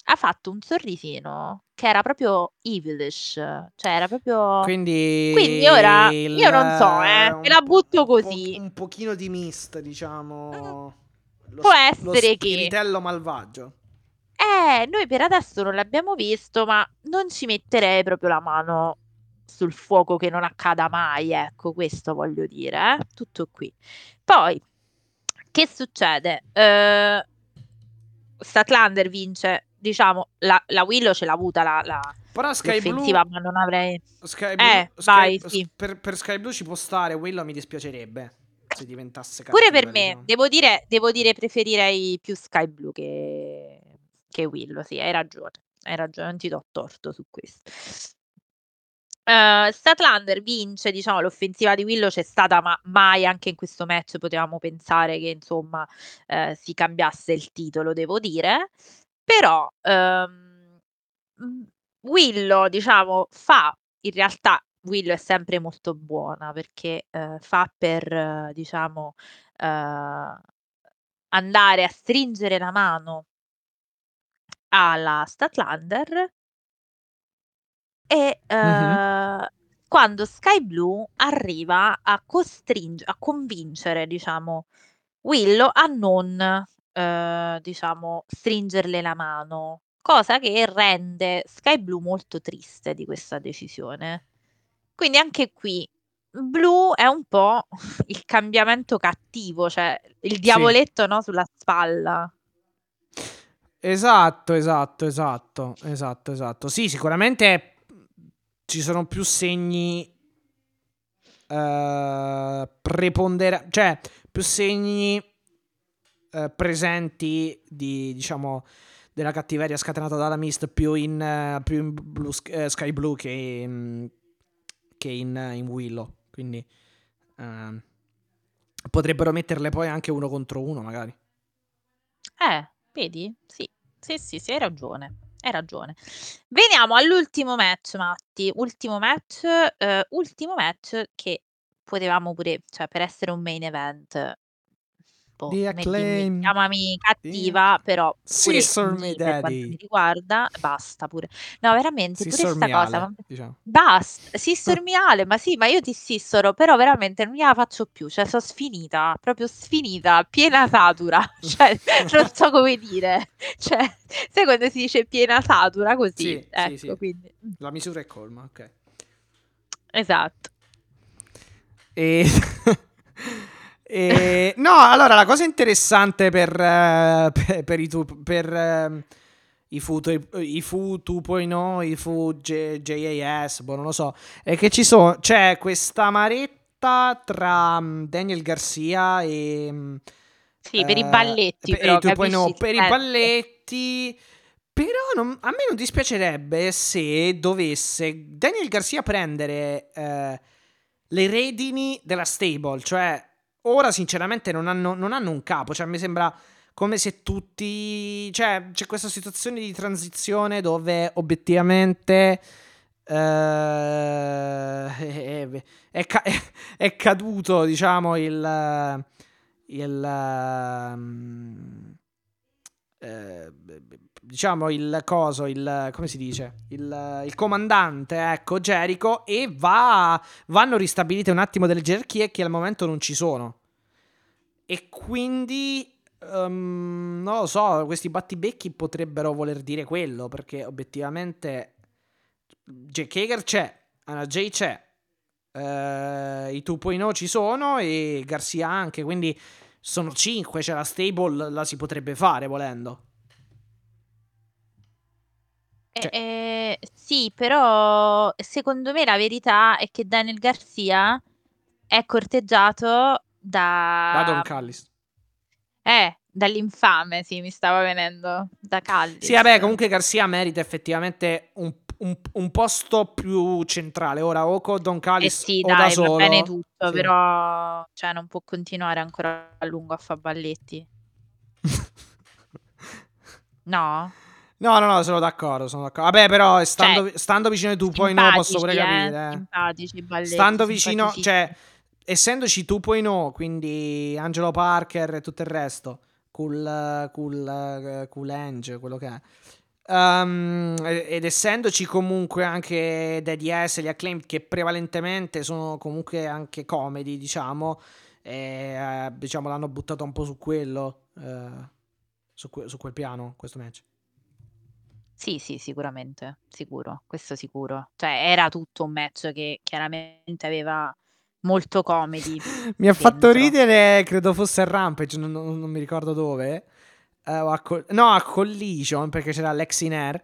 Ha fatto un sorrisino che era proprio evilish, cioè era proprio... Quindi, Quindi ora il- io non so, eh, te la butto un po- così. Un pochino di mist, diciamo. Lo, Può s- lo essere che- spiritello malvagio. Eh, noi per adesso non l'abbiamo visto, ma non ci metterei proprio la mano sul fuoco che non accada mai, ecco, questo voglio dire, eh? Tutto qui. Poi, che succede? Eh, Statlander vince, diciamo, la, la Willow ce l'ha avuta la, la, Però Sky Blue, ma non avrei... Sky Blue, Eh, Sky- vai, s- sì. per, per Sky Blue ci può stare, Willow mi dispiacerebbe se diventasse Pure cattiva, per me, devo dire, devo dire, preferirei più Sky Blue che, che Willow, sì, hai ragione, hai ragione, non ti do torto su questo. Eh, Statlander vince, diciamo, l'offensiva di Willow c'è stata, ma mai anche in questo match potevamo pensare che, insomma, eh, si cambiasse il titolo, devo dire. Però ehm, Willow, diciamo, fa, in realtà Willow è sempre molto buona perché eh, fa per, diciamo, eh, andare a stringere la mano alla Statlander e Mhm. eh, quando Sky Blue arriva a costringere, a convincere, diciamo, Willow a non, eh, diciamo, stringerle la mano, cosa che rende Sky Blue molto triste di questa decisione. Quindi anche qui Blue è un po' il cambiamento cattivo, cioè il diavoletto, no, sulla spalla. Esatto, esatto, esatto, esatto, esatto. Sì, sicuramente ci sono più segni eh, preponderanti, cioè più segni eh, presenti di, diciamo, della cattiveria scatenata dalla Mist più in, eh, più in Blue eh, Sky Blue che in, che in, in Willow. Quindi ehm, potrebbero metterle poi anche uno contro uno, magari. Eh, vedi? Sì, sì, sì, sì, hai ragione. Hai ragione. Veniamo all'ultimo match, Matti. Ultimo match, eh, ultimo match che potevamo pure, cioè per essere un main event, boh, The Acclaim. chiamami cattiva, però pure lì, me daddy. mi riguarda, basta pure. No, veramente, pure Sister sta cosa, ma- diciamo. Basta, Sister Miale, ma sì, ma io ti sissoro, però veramente non gliela faccio più, cioè sono sfinita, proprio sfinita, piena satura, cioè non so come dire, cioè sai quando si dice piena satura così, Sì, sì, ecco, sì. quindi La misura è colma, ok. esatto. E... e- No, allora la cosa interessante per, eh, per, per i, tu- per, ehm, i Fu, i Fu 2.0, i Fu J- JAS, boh, non lo so, è che ci sono, c'è questa amaretta tra mm, Daniel Garcia e... mm, Sì, per i eh, balletti per- però, e 2.0, capisci? per i Eh, balletti... Però non- a me non dispiacerebbe se dovesse Daniel Garcia prendere eh, le redini della stable. Cioè, ora sinceramente non hanno, non hanno un capo. Cioè, mi sembra come se tutti... Cioè, c'è questa situazione di transizione dove obiettivamente eh, è, è ca- è caduto, diciamo, il... il ehm, eh, diciamo il coso, il come si dice? Il, il comandante, ecco, Jericho, e va, vanno ristabilite un attimo delle gerarchie che al momento non ci sono. E quindi um, non lo so, questi battibecchi potrebbero voler dire quello, perché obiettivamente Jake Hager c'è, Anna Jay c'è, uh, i 2.0 ci sono e Garcia anche, quindi sono 5, cioè la stable la si potrebbe fare volendo. Cioè. Eh, sì, però secondo me la verità è che Daniel Garcia è corteggiato da... Da Don Callis. Eh, dall'infame, sì, mi stava venendo, da Callis. Sì, vabbè, comunque Garcia merita effettivamente un, un, un posto più centrale. Ora o con Don Callis eh sì, o dai, da solo. va bene tutto, sì. però cioè, non può continuare ancora a lungo a fare balletti. no? No, no, no, sono d'accordo, sono d'accordo. Vabbè, però stando, Cioè, stando vicino tu, poi no, posso pure eh, capire. eh. Simpatici, balletti, Stando vicino, cioè, essendoci tu poi no, quindi Angelo Parker e tutto il resto, cool, cool, cool Ange, quello che è. Um, ed essendoci comunque anche Daddy S e gli Acclaimed che prevalentemente sono comunque anche comedy, diciamo, e, eh, diciamo l'hanno buttato un po' su quello, eh, su, que- su quel piano, questo match. Sì, sì, sicuramente, sicuro, questo sicuro. Cioè, era tutto un match che chiaramente aveva molto comedy. Mi ha fatto dentro. ridere, credo fosse a Rampage, non, non- non mi ricordo dove. o a Col- no, a Collision, perché c'era Lexi Nair.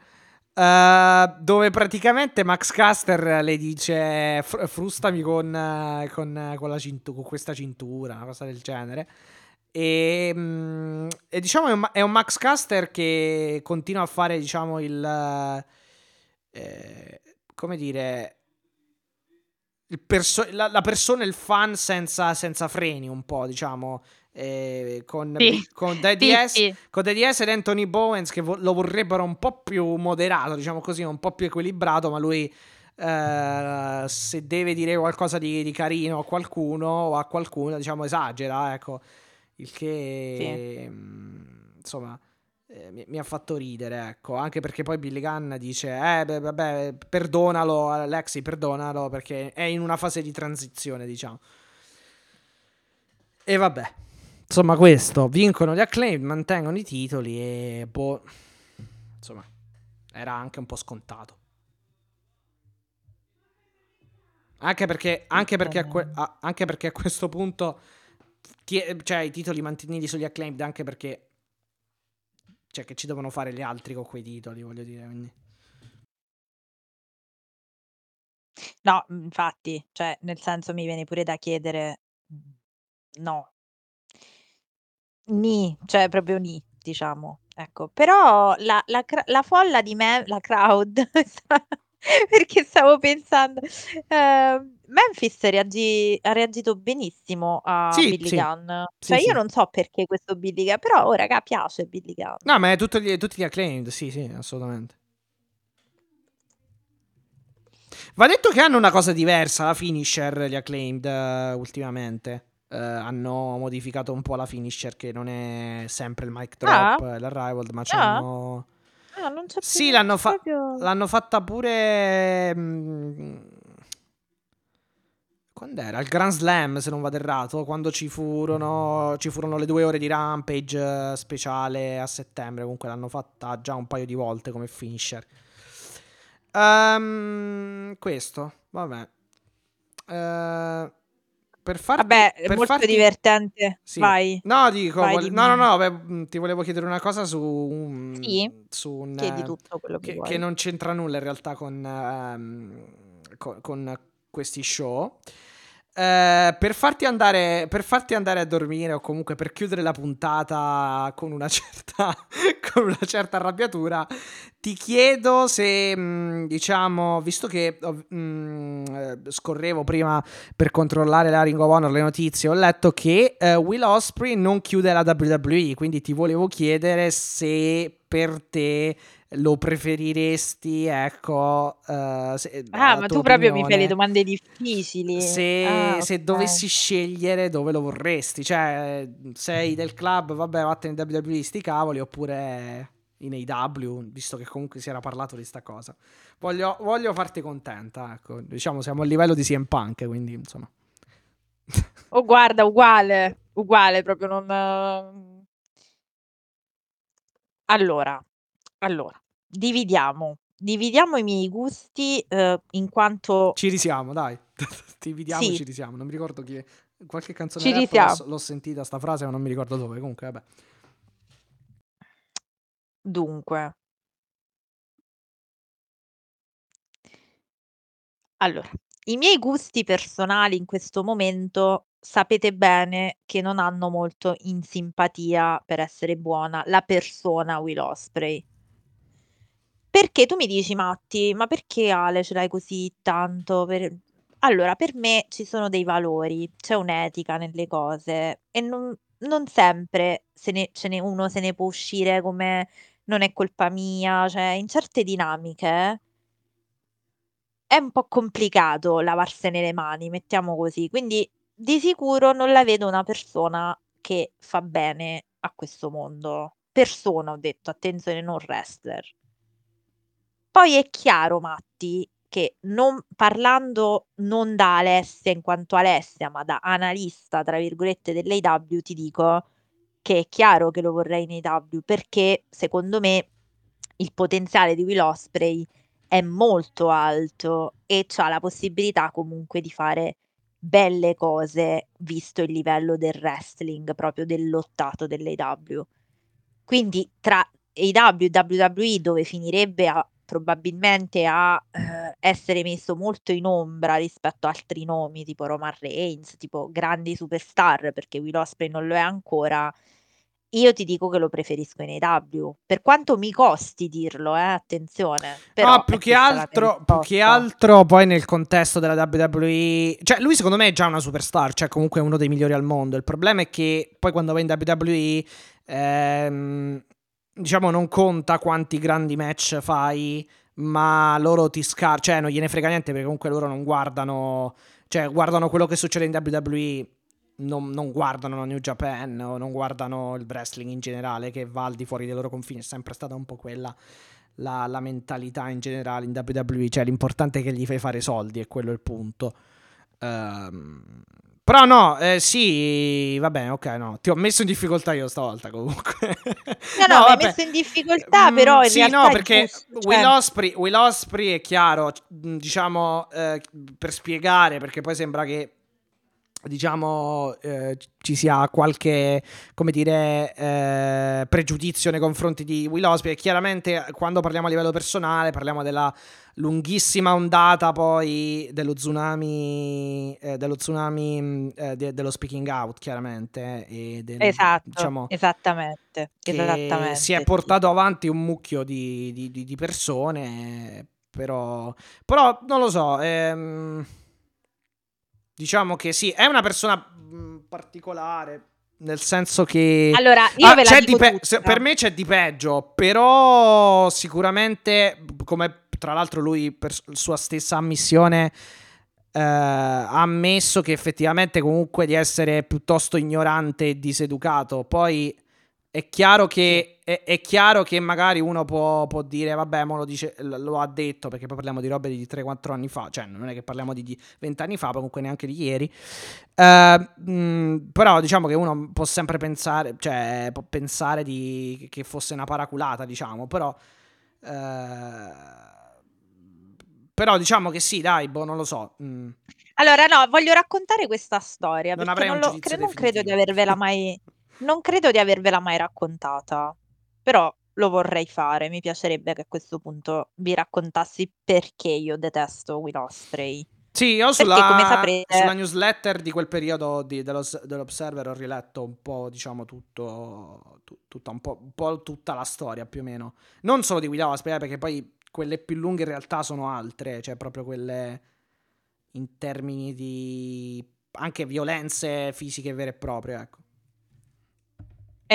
eh, dove praticamente Max Caster le dice "Fr- frustami con, con, con la cintu- con questa cintura, una cosa del genere. E, mm, e diciamo è un, è un Max Caster che continua a fare, diciamo, il... eh, come dire... il perso- la, la persona, il fan senza, senza freni un po', diciamo, eh, con, Sì. con Daddy Sì, con Daddy S ed Anthony Bowens che vo- lo vorrebbero un po' più moderato, diciamo così, un po' più equilibrato, ma lui eh, se deve dire qualcosa di, di carino a qualcuno o a qualcuno, diciamo, esagera, ecco, il che mm, insomma eh, mi, mi ha fatto ridere, ecco, anche perché poi Billy Gunn dice, eh, beh, vabbè, perdonalo, Alexi, perdonalo, perché è in una fase di transizione, diciamo. E vabbè. Insomma, questo. Vincono gli acclaim, mantengono i titoli e boh. Insomma, era anche un po' scontato. Anche perché, anche perché, a, que- a- anche perché a questo punto, tie- cioè, i titoli mantenuti sugli acclaimed, anche perché, cioè, che ci devono fare gli altri con quei titoli, voglio dire. Quindi. No, infatti, cioè, nel senso mi viene pure da chiedere, no. Ni, cioè proprio ni, diciamo. Ecco, però la, la la folla di me, la crowd, perché stavo pensando, eh, Memphis reagi- ha reagito benissimo a Sì, Billy sì. Gunn. Sì, Cioè, io sì. non so perché questo Billy Gunn, però, oh, raga, piace Billy Gunn. No, ma è tutto gli- tutti gli acclaimed, sì, sì, assolutamente. Va detto che hanno una cosa diversa, la finisher, gli acclaimed, eh, ultimamente. Eh, hanno modificato un po' la finisher, che non è sempre il mic Ah. drop, e l'arrival, ma Ah. c'hanno... Ah, non c'è Sì, più l'hanno, fa- proprio... l'hanno fatta pure... mm, Quando era? Il Grand Slam, se non vado errato, quando ci furono, ci furono le due ore di Rampage eh, speciale a settembre. Comunque l'hanno fatta già un paio di volte come finisher. Ehm, questo, vabbè. Eh, per farti, Vabbè, è per molto farti- divertente. sì. Vai. No, dico, Vai, vol- no, no, no, beh, mh, ti volevo chiedere una cosa su un, Sì. su un, Chiedi tutto quello che, che, che non c'entra nulla in realtà con, ehm, con, con questi show. Eh, per, farti andare, per farti andare a dormire o comunque per chiudere la puntata con una certa, con una certa arrabbiatura, ti chiedo se, mh, diciamo, visto che mh, eh, scorrevo prima per controllare la Ring of Honor le notizie, ho letto che eh, Will Osprey non chiude la WWE, quindi ti volevo chiedere se per te lo preferiresti, ecco, uh, se, ah, ma tu proprio opinione, mi fai le domande difficili. Se, ah, se okay. dovessi scegliere dove lo vorresti, cioè sei del club, vabbè, vattene in WWE, sti cavoli, oppure in AW, visto che comunque si era parlato di sta cosa. Voglio, voglio farti contenta, ecco. Diciamo, siamo a livello di CM Punk, quindi insomma. Oh, guarda, uguale, uguale, proprio non... Allora, allora, dividiamo. Dividiamo i miei gusti eh, in quanto... Ci risiamo, dai. dividiamo Sì. ci risiamo. Non mi ricordo chi... Qualche canzone Ci rap risiamo. l'ho, l'ho sentita sta frase, ma non mi ricordo dove. Comunque, vabbè. Dunque. Allora, i miei gusti personali in questo momento sapete bene che non hanno molto in simpatia, per essere buona, la persona Will Osprey. Perché tu mi dici, Matti, ma perché Ale ce l'hai così tanto? Per... Allora, per me ci sono dei valori, c'è un'etica nelle cose e non, non sempre se ne, ce ne, uno se ne può uscire come non è colpa mia, cioè in certe dinamiche è un po' complicato lavarsene le mani, mettiamo così. Quindi di sicuro non la vedo una persona che fa bene a questo mondo. Persona, ho detto, attenzione, non wrestler. Poi è chiaro, Matti, che non, parlando non da Alessia in quanto Alessia, ma da analista, tra virgolette, dell'AW, ti dico che è chiaro che lo vorrei in AW perché secondo me il potenziale di Will Osprey è molto alto e ha la possibilità comunque di fare belle cose visto il livello del wrestling, proprio del lottato dell'AW. Quindi tra AW e WWE dove finirebbe a, probabilmente a eh, essere messo molto in ombra rispetto a altri nomi tipo Roman Reigns, tipo grandi superstar, perché Will Osprey non lo è ancora, io ti dico che lo preferisco in AW, per quanto mi costi dirlo, eh, attenzione. Però no, più che, altro, più che altro poi nel contesto della WWE, cioè lui secondo me è già una superstar, cioè comunque è uno dei migliori al mondo. Il problema è che poi quando va in WWE, ehm, diciamo non conta quanti grandi match fai, ma loro ti scar, cioè non gliene frega niente perché comunque loro non guardano, cioè guardano quello che succede in WWE non, non, guardano New Japan o non guardano il wrestling in generale che va al di fuori dei loro confini, è sempre stata un po' quella la, la mentalità in generale in WWE, cioè l'importante è che gli fai fare soldi e quello è il punto. Um, però no, eh, sì, va bene, ok, no, ti ho messo in difficoltà io stavolta comunque. No, no, no mi hai messo in difficoltà, mm, però in Sì, no, perché giusto, Will, cioè... Osprey, Will Osprey è chiaro, diciamo, eh, per spiegare, perché poi sembra che diciamo eh, ci sia qualche come dire eh, pregiudizio nei confronti di Will Osprey chiaramente quando parliamo a livello personale parliamo della lunghissima ondata poi dello tsunami eh, dello tsunami mm, eh, de- dello speaking out chiaramente e del, esatto diciamo, esattamente, esattamente si è portato avanti un mucchio di, di, di, di persone però però non lo so ehm Diciamo che sì, è una persona mh, particolare. Nel senso che. Allora, io ah, ve la dico pe- per me c'è di peggio. Però sicuramente, come tra l'altro lui per sua stessa ammissione. Uh, ha ammesso che effettivamente comunque di essere piuttosto ignorante e diseducato. Poi è chiaro che, è, è chiaro che magari uno può, può dire, vabbè, lo, dice, lo, ha detto, perché poi parliamo di robe di 3-4 anni fa, cioè non è che parliamo di 20 anni fa, comunque neanche di ieri. Uh, mh, però diciamo che uno può sempre pensare, cioè può pensare di, che fosse una paraculata, diciamo, però... Uh, però diciamo che sì, dai, boh, non lo so. Mm. Allora, no, voglio raccontare questa storia. Non perché non, lo, cre- non credo di avervela mai... Non credo di avervela mai raccontata, però lo vorrei fare. Mi piacerebbe che a questo punto vi raccontassi perché io detesto Will Osprey. Sì, io sulla, saprete... sulla newsletter di quel periodo di, dello, dell'Observer ho riletto un po', diciamo, tutto, tu, tutta, un, po', un, po', tutta la storia più o meno. Non solo di Will Osprey, eh, perché poi quelle più lunghe in realtà sono altre, cioè proprio quelle in termini di anche violenze fisiche vere e proprie, ecco.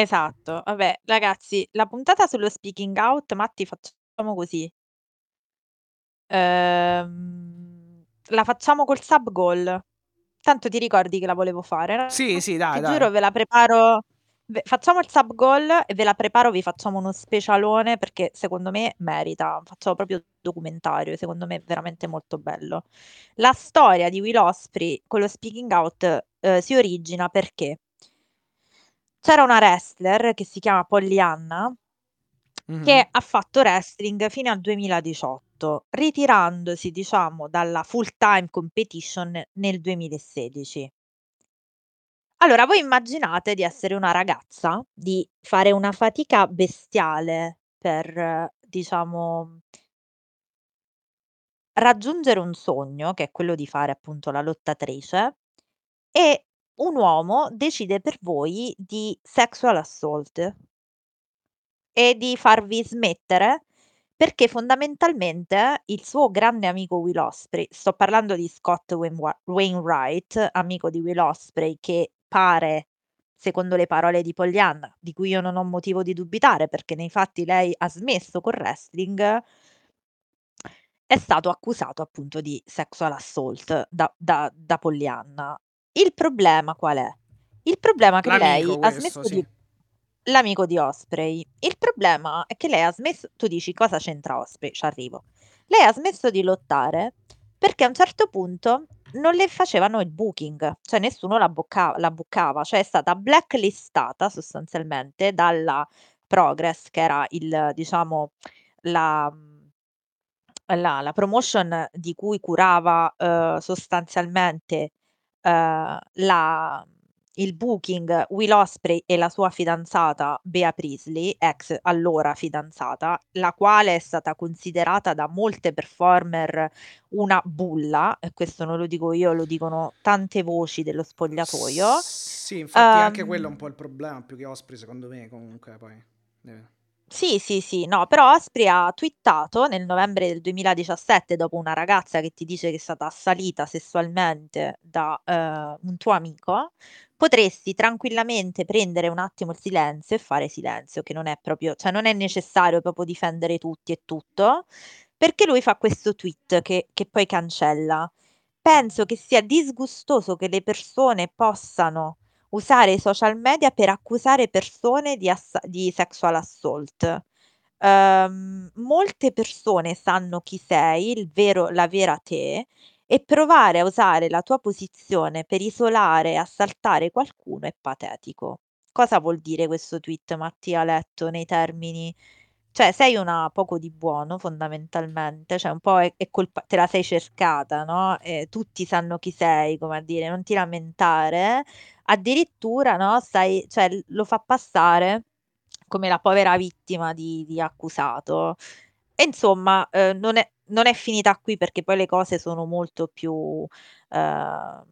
Esatto. Vabbè, ragazzi, la puntata sullo speaking out, Matti, facciamo così. Ehm, la facciamo col sub goal. Tanto ti ricordi che la volevo fare, no? Sì, sì, dai, Ti dai. giuro, ve la preparo. ve- Facciamo il sub goal e ve la preparo, vi facciamo uno specialone perché secondo me merita. Facciamo proprio documentario, secondo me è veramente molto bello. La storia di Will Osprey con lo speaking out eh, si origina perché c'era una wrestler che si chiama Pollyanna che ha fatto wrestling fino al 2018, ritirandosi, diciamo, dalla full-time competition nel 2016. Allora, voi immaginate di essere una ragazza, di fare una fatica bestiale per, diciamo, raggiungere un sogno, che è quello di fare appunto la lottatrice, e un uomo decide per voi di sexual assault e di farvi smettere perché fondamentalmente il suo grande amico Will Osprey, sto parlando di Scott Wainwright, amico di Will Osprey, che pare, secondo le parole di Pollyanna, di cui io non ho motivo di dubitare perché nei fatti lei ha smesso col wrestling, è stato accusato appunto di sexual assault da, da, da Pollyanna. Il problema qual è? Il problema è che lei L'amico ha questo, smesso sì. di... L'amico di Osprey. Il problema è che lei ha smesso... Tu dici cosa c'entra Osprey? Ci arrivo. Lei ha smesso di lottare perché a un certo punto non le facevano il booking, cioè nessuno la, bocca- la bookava, cioè è stata blacklistata sostanzialmente dalla Progress, che era il, diciamo, la, la, la promotion di cui curava eh, sostanzialmente eh, la- il booking Will Osprey e la sua fidanzata Bea Priestley, ex allora fidanzata, la quale è stata considerata da molte performer una bulla, e questo non lo dico io, lo dicono tante voci dello spogliatoio. Sì, infatti anche quello è un po' il problema, più che Osprey secondo me comunque poi. Eh. Sì, sì, sì, no, però Osprey ha twittato nel novembre del 2017 dopo una ragazza che ti dice che è stata assalita sessualmente da eh, un tuo amico, potresti tranquillamente prendere un attimo il silenzio e fare silenzio, che non è proprio, cioè non è necessario proprio difendere tutti e tutto, perché lui fa questo tweet che, che poi cancella. Penso che sia disgustoso che le persone possano usare i social media per accusare persone di, assa- di sexual assault. Ehm, molte persone sanno chi sei, il vero, la vera te, e provare a usare la tua posizione per isolare e assaltare qualcuno è patetico. Cosa vuol dire questo tweet, Mattia, letto nei termini? Cioè, sei una poco di buono, fondamentalmente, cioè un po' è, è colpa, te la sei cercata, no? E tutti sanno chi sei, come a dire, non ti lamentare. Addirittura, no, stai, cioè, lo fa passare come la povera vittima di, di accusato. E insomma, eh, non è, non è finita qui perché poi le cose sono molto più... eh,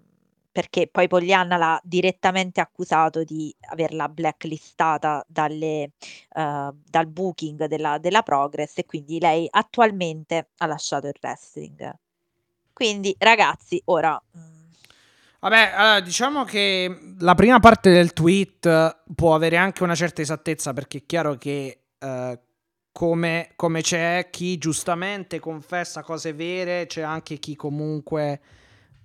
perché poi Poglianna l'ha direttamente accusato di averla blacklistata dalle, eh, dal booking della, della Progress e quindi lei attualmente ha lasciato il wrestling. Quindi ragazzi, ora... mm, Vabbè, allora, diciamo che la prima parte del tweet può avere anche una certa esattezza perché è chiaro che eh, come, come c'è chi giustamente confessa cose vere, c'è anche chi comunque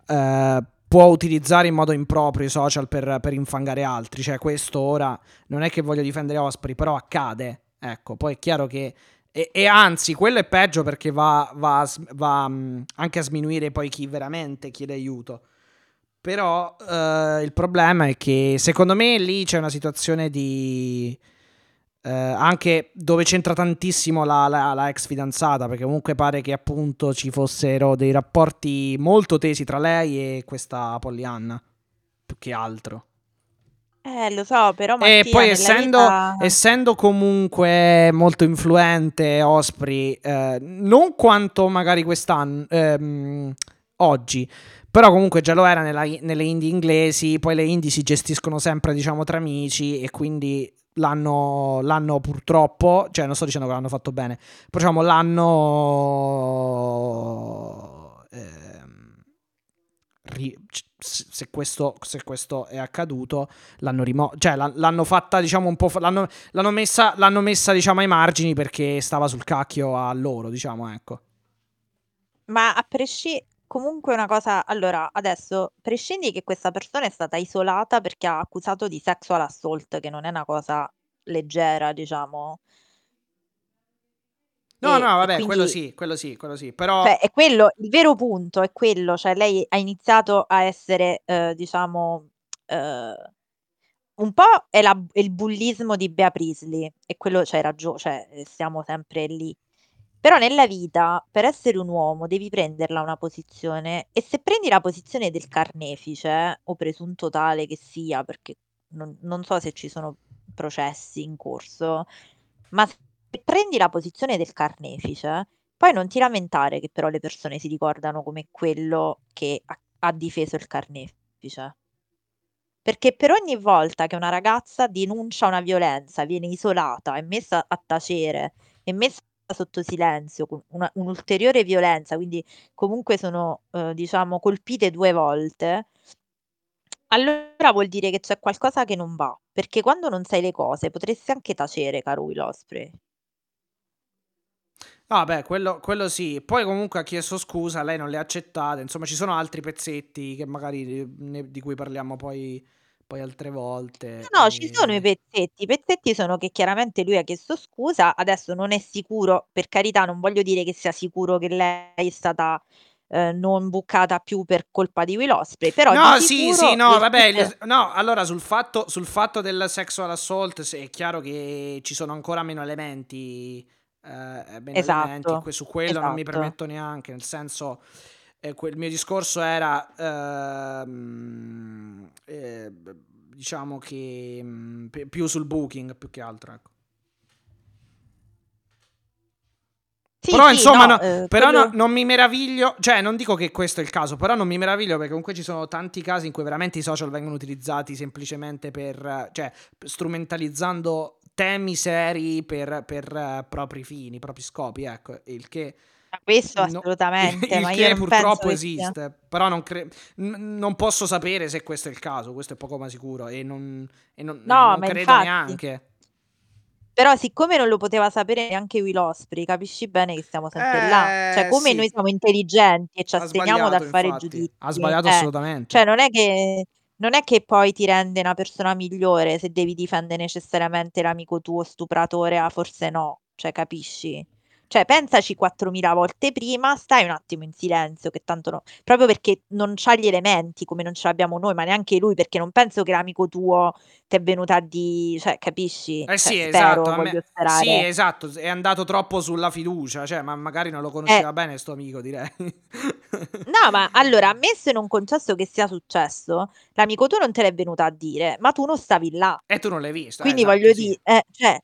eh, può utilizzare in modo improprio i social per, per infangare altri. Cioè, questo ora non è che voglio difendere Osprey, però accade. Ecco, poi è chiaro che e, e anzi, quello è peggio perché va, va va, mh, anche a sminuire poi chi veramente chiede aiuto. Però eh, il problema è che secondo me lì c'è una situazione di... eh, anche dove c'entra tantissimo la, la- la ex fidanzata, perché comunque pare che appunto ci fossero dei rapporti molto tesi tra lei e questa Pollyanna, più che altro. Eh, lo so, però E Mattia, poi nella essendo, vita... essendo comunque molto influente Osprey, eh, non quanto magari quest'anno, ehm, oggi, però comunque già lo era nella- nelle indie inglesi, poi le indie si gestiscono sempre diciamo tra amici e quindi l'hanno, l'hanno purtroppo, cioè non sto dicendo che l'hanno fatto bene, però diciamo l'hanno... s- se questo, se questo è accaduto, l'hanno rimossa, cioè l'hanno fatta, diciamo, un po', fa- l'hanno, l'hanno, messa, l'hanno messa, diciamo, ai margini perché stava sul cacchio a loro, diciamo, ecco. Ma a prescindere, comunque una cosa, allora, adesso, prescindi che questa persona è stata isolata perché ha accusato di sexual assault, che non è una cosa leggera, diciamo. No, E- no, e vabbè, quindi- quello sì, quello sì, quello sì, però... Cioè, è quello, il vero punto è quello, cioè lei ha iniziato a essere, eh, diciamo, eh, un po' è, la- è il bullismo di Bea Priestley, e quello c'hai ragione, cioè eh, siamo sempre lì. Però nella vita, per essere un uomo, devi prenderla una posizione, e se prendi la posizione del carnefice, o presunto tale che sia, perché non, non so se ci sono processi in corso, ma se prendi la posizione del carnefice, poi non ti lamentare che però le persone si ricordano come quello che ha, ha difeso il carnefice. Perché per ogni volta che una ragazza denuncia una violenza, viene isolata, è messa a tacere, è messa sotto silenzio, una- un'ulteriore violenza, quindi comunque sono, eh, diciamo, colpite due volte, allora vuol dire che c'è qualcosa che non va. Perché quando non sai le cose potresti anche tacere, caro Will Osprey. Ah, beh, quello, quello sì. Poi comunque ha chiesto scusa, lei non le ha accettate. Insomma, ci sono altri pezzetti che magari ne- di cui parliamo poi, poi altre volte. No, no, ci sono i pezzetti. I pezzetti sono che chiaramente lui ha chiesto scusa, adesso non è sicuro, per carità, non voglio dire che sia sicuro che lei è stata eh, non buccata più per colpa di Will Osprey, però No, sì, sicuro sì, no, le vabbè, gli- no, allora sul fatto, sul fatto del sexual assault se- è chiaro che ci sono ancora meno elementi, eh, meno Esatto, elementi, que- su quello non mi esatto. permetto neanche, nel senso, quel mio discorso era, ehm, eh, diciamo che mm, pi- più sul booking, più che altro, ecco. Sì, però sì, insomma, no, no- eh, però no- quello- non mi meraviglio, cioè non dico che questo è il caso, però non mi meraviglio perché comunque ci sono tanti casi in cui veramente i social vengono utilizzati semplicemente per, cioè strumentalizzando temi seri per, per eh, propri fini, propri scopi, ecco, il che... Ma questo no- assolutamente, il ma che io purtroppo penso che sia- esiste, però non, cre- n- non posso sapere se questo è il caso, questo è poco ma sicuro e non, e non- No, non ma credo infatti. neanche. Però siccome non lo poteva sapere neanche Will Osprey, capisci bene che siamo sempre là. Cioè, Eh, come sì. noi siamo intelligenti e ci Ha asteniamo dal fare infatti. giudizi. Ha sbagliato eh, assolutamente. Cioè, non è che non è che poi ti rende una persona migliore se devi difendere necessariamente l'amico tuo stupratore, ah, forse no. Cioè, capisci? Cioè, pensaci 4.000 volte prima, stai un attimo in silenzio, che tanto no. Proprio perché non c'ha gli elementi come non ce l'abbiamo noi, ma neanche lui, perché non penso che l'amico tuo ti è venuto a di... Cioè, capisci? Eh sì, Cioè, esatto. spero, a me-. Sì, esatto. È andato troppo sulla fiducia. Cioè, ma magari non lo conosceva bene, sto amico, direi. No, ma allora, ammesso e non concesso che sia successo, l'amico tuo non te l'è venuto a dire, ma tu non stavi là. E tu non l'hai visto. eh, Quindi esatto, voglio sì. dire, eh, cioè,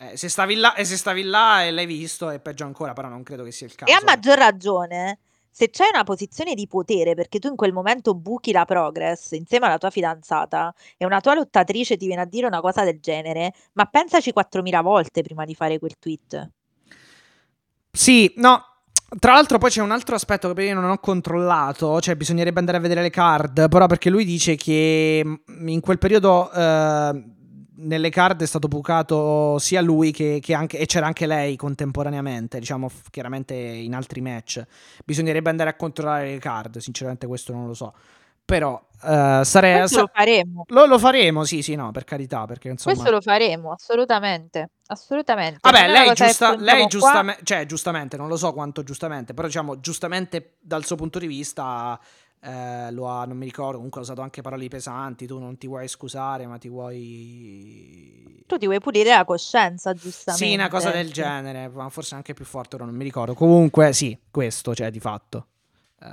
Eh, se stavi là e se stavi là e l'hai visto, è peggio ancora. Però non credo che sia il caso. e a maggior ragione, se c'è una posizione di potere, perché tu in quel momento buchi la progress insieme alla tua fidanzata e una tua lottatrice ti viene a dire una cosa del genere, ma pensaci 4.000 volte prima di fare quel tweet. Sì, no. Tra l'altro poi c'è un altro aspetto che io non ho controllato, cioè bisognerebbe andare a vedere le card, però perché lui dice che mm, in quel periodo eh, nelle card è stato bucato sia lui che, che anche, e c'era anche lei contemporaneamente, diciamo chiaramente in altri match. Bisognerebbe andare a controllare le card, sinceramente questo non lo so. Però eh, sarei... Questo sa- lo faremo. lo, lo faremo, sì, sì, no, per carità, perché insomma... Questo lo faremo, assolutamente. Assolutamente. Non Vabbè, una lei, giusta, lei giustamente, cioè giustamente, non lo so quanto giustamente, però diciamo giustamente dal suo punto di vista eh, lo ha, non mi ricordo, comunque ha usato anche parole pesanti, tu non ti vuoi scusare, ma ti vuoi... Tu ti vuoi pulire la coscienza, giustamente. Sì, una cosa del genere, ma forse anche più forte, ora non mi ricordo. Comunque sì, questo, cioè di fatto. Eh,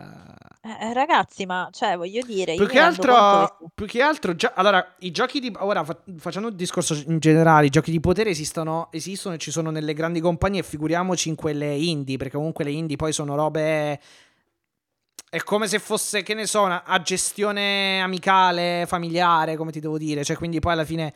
Eh, ragazzi, ma cioè, voglio dire, più che altro, che- più che altro già, allora, i giochi di ora fa- facendo un discorso in generale, i giochi di potere esistono, esistono e ci sono nelle grandi compagnie, figuriamoci in quelle indie, perché comunque le indie poi sono robe è come se fosse, che ne so, una, a gestione amicale, familiare, come ti devo dire, cioè quindi poi alla fine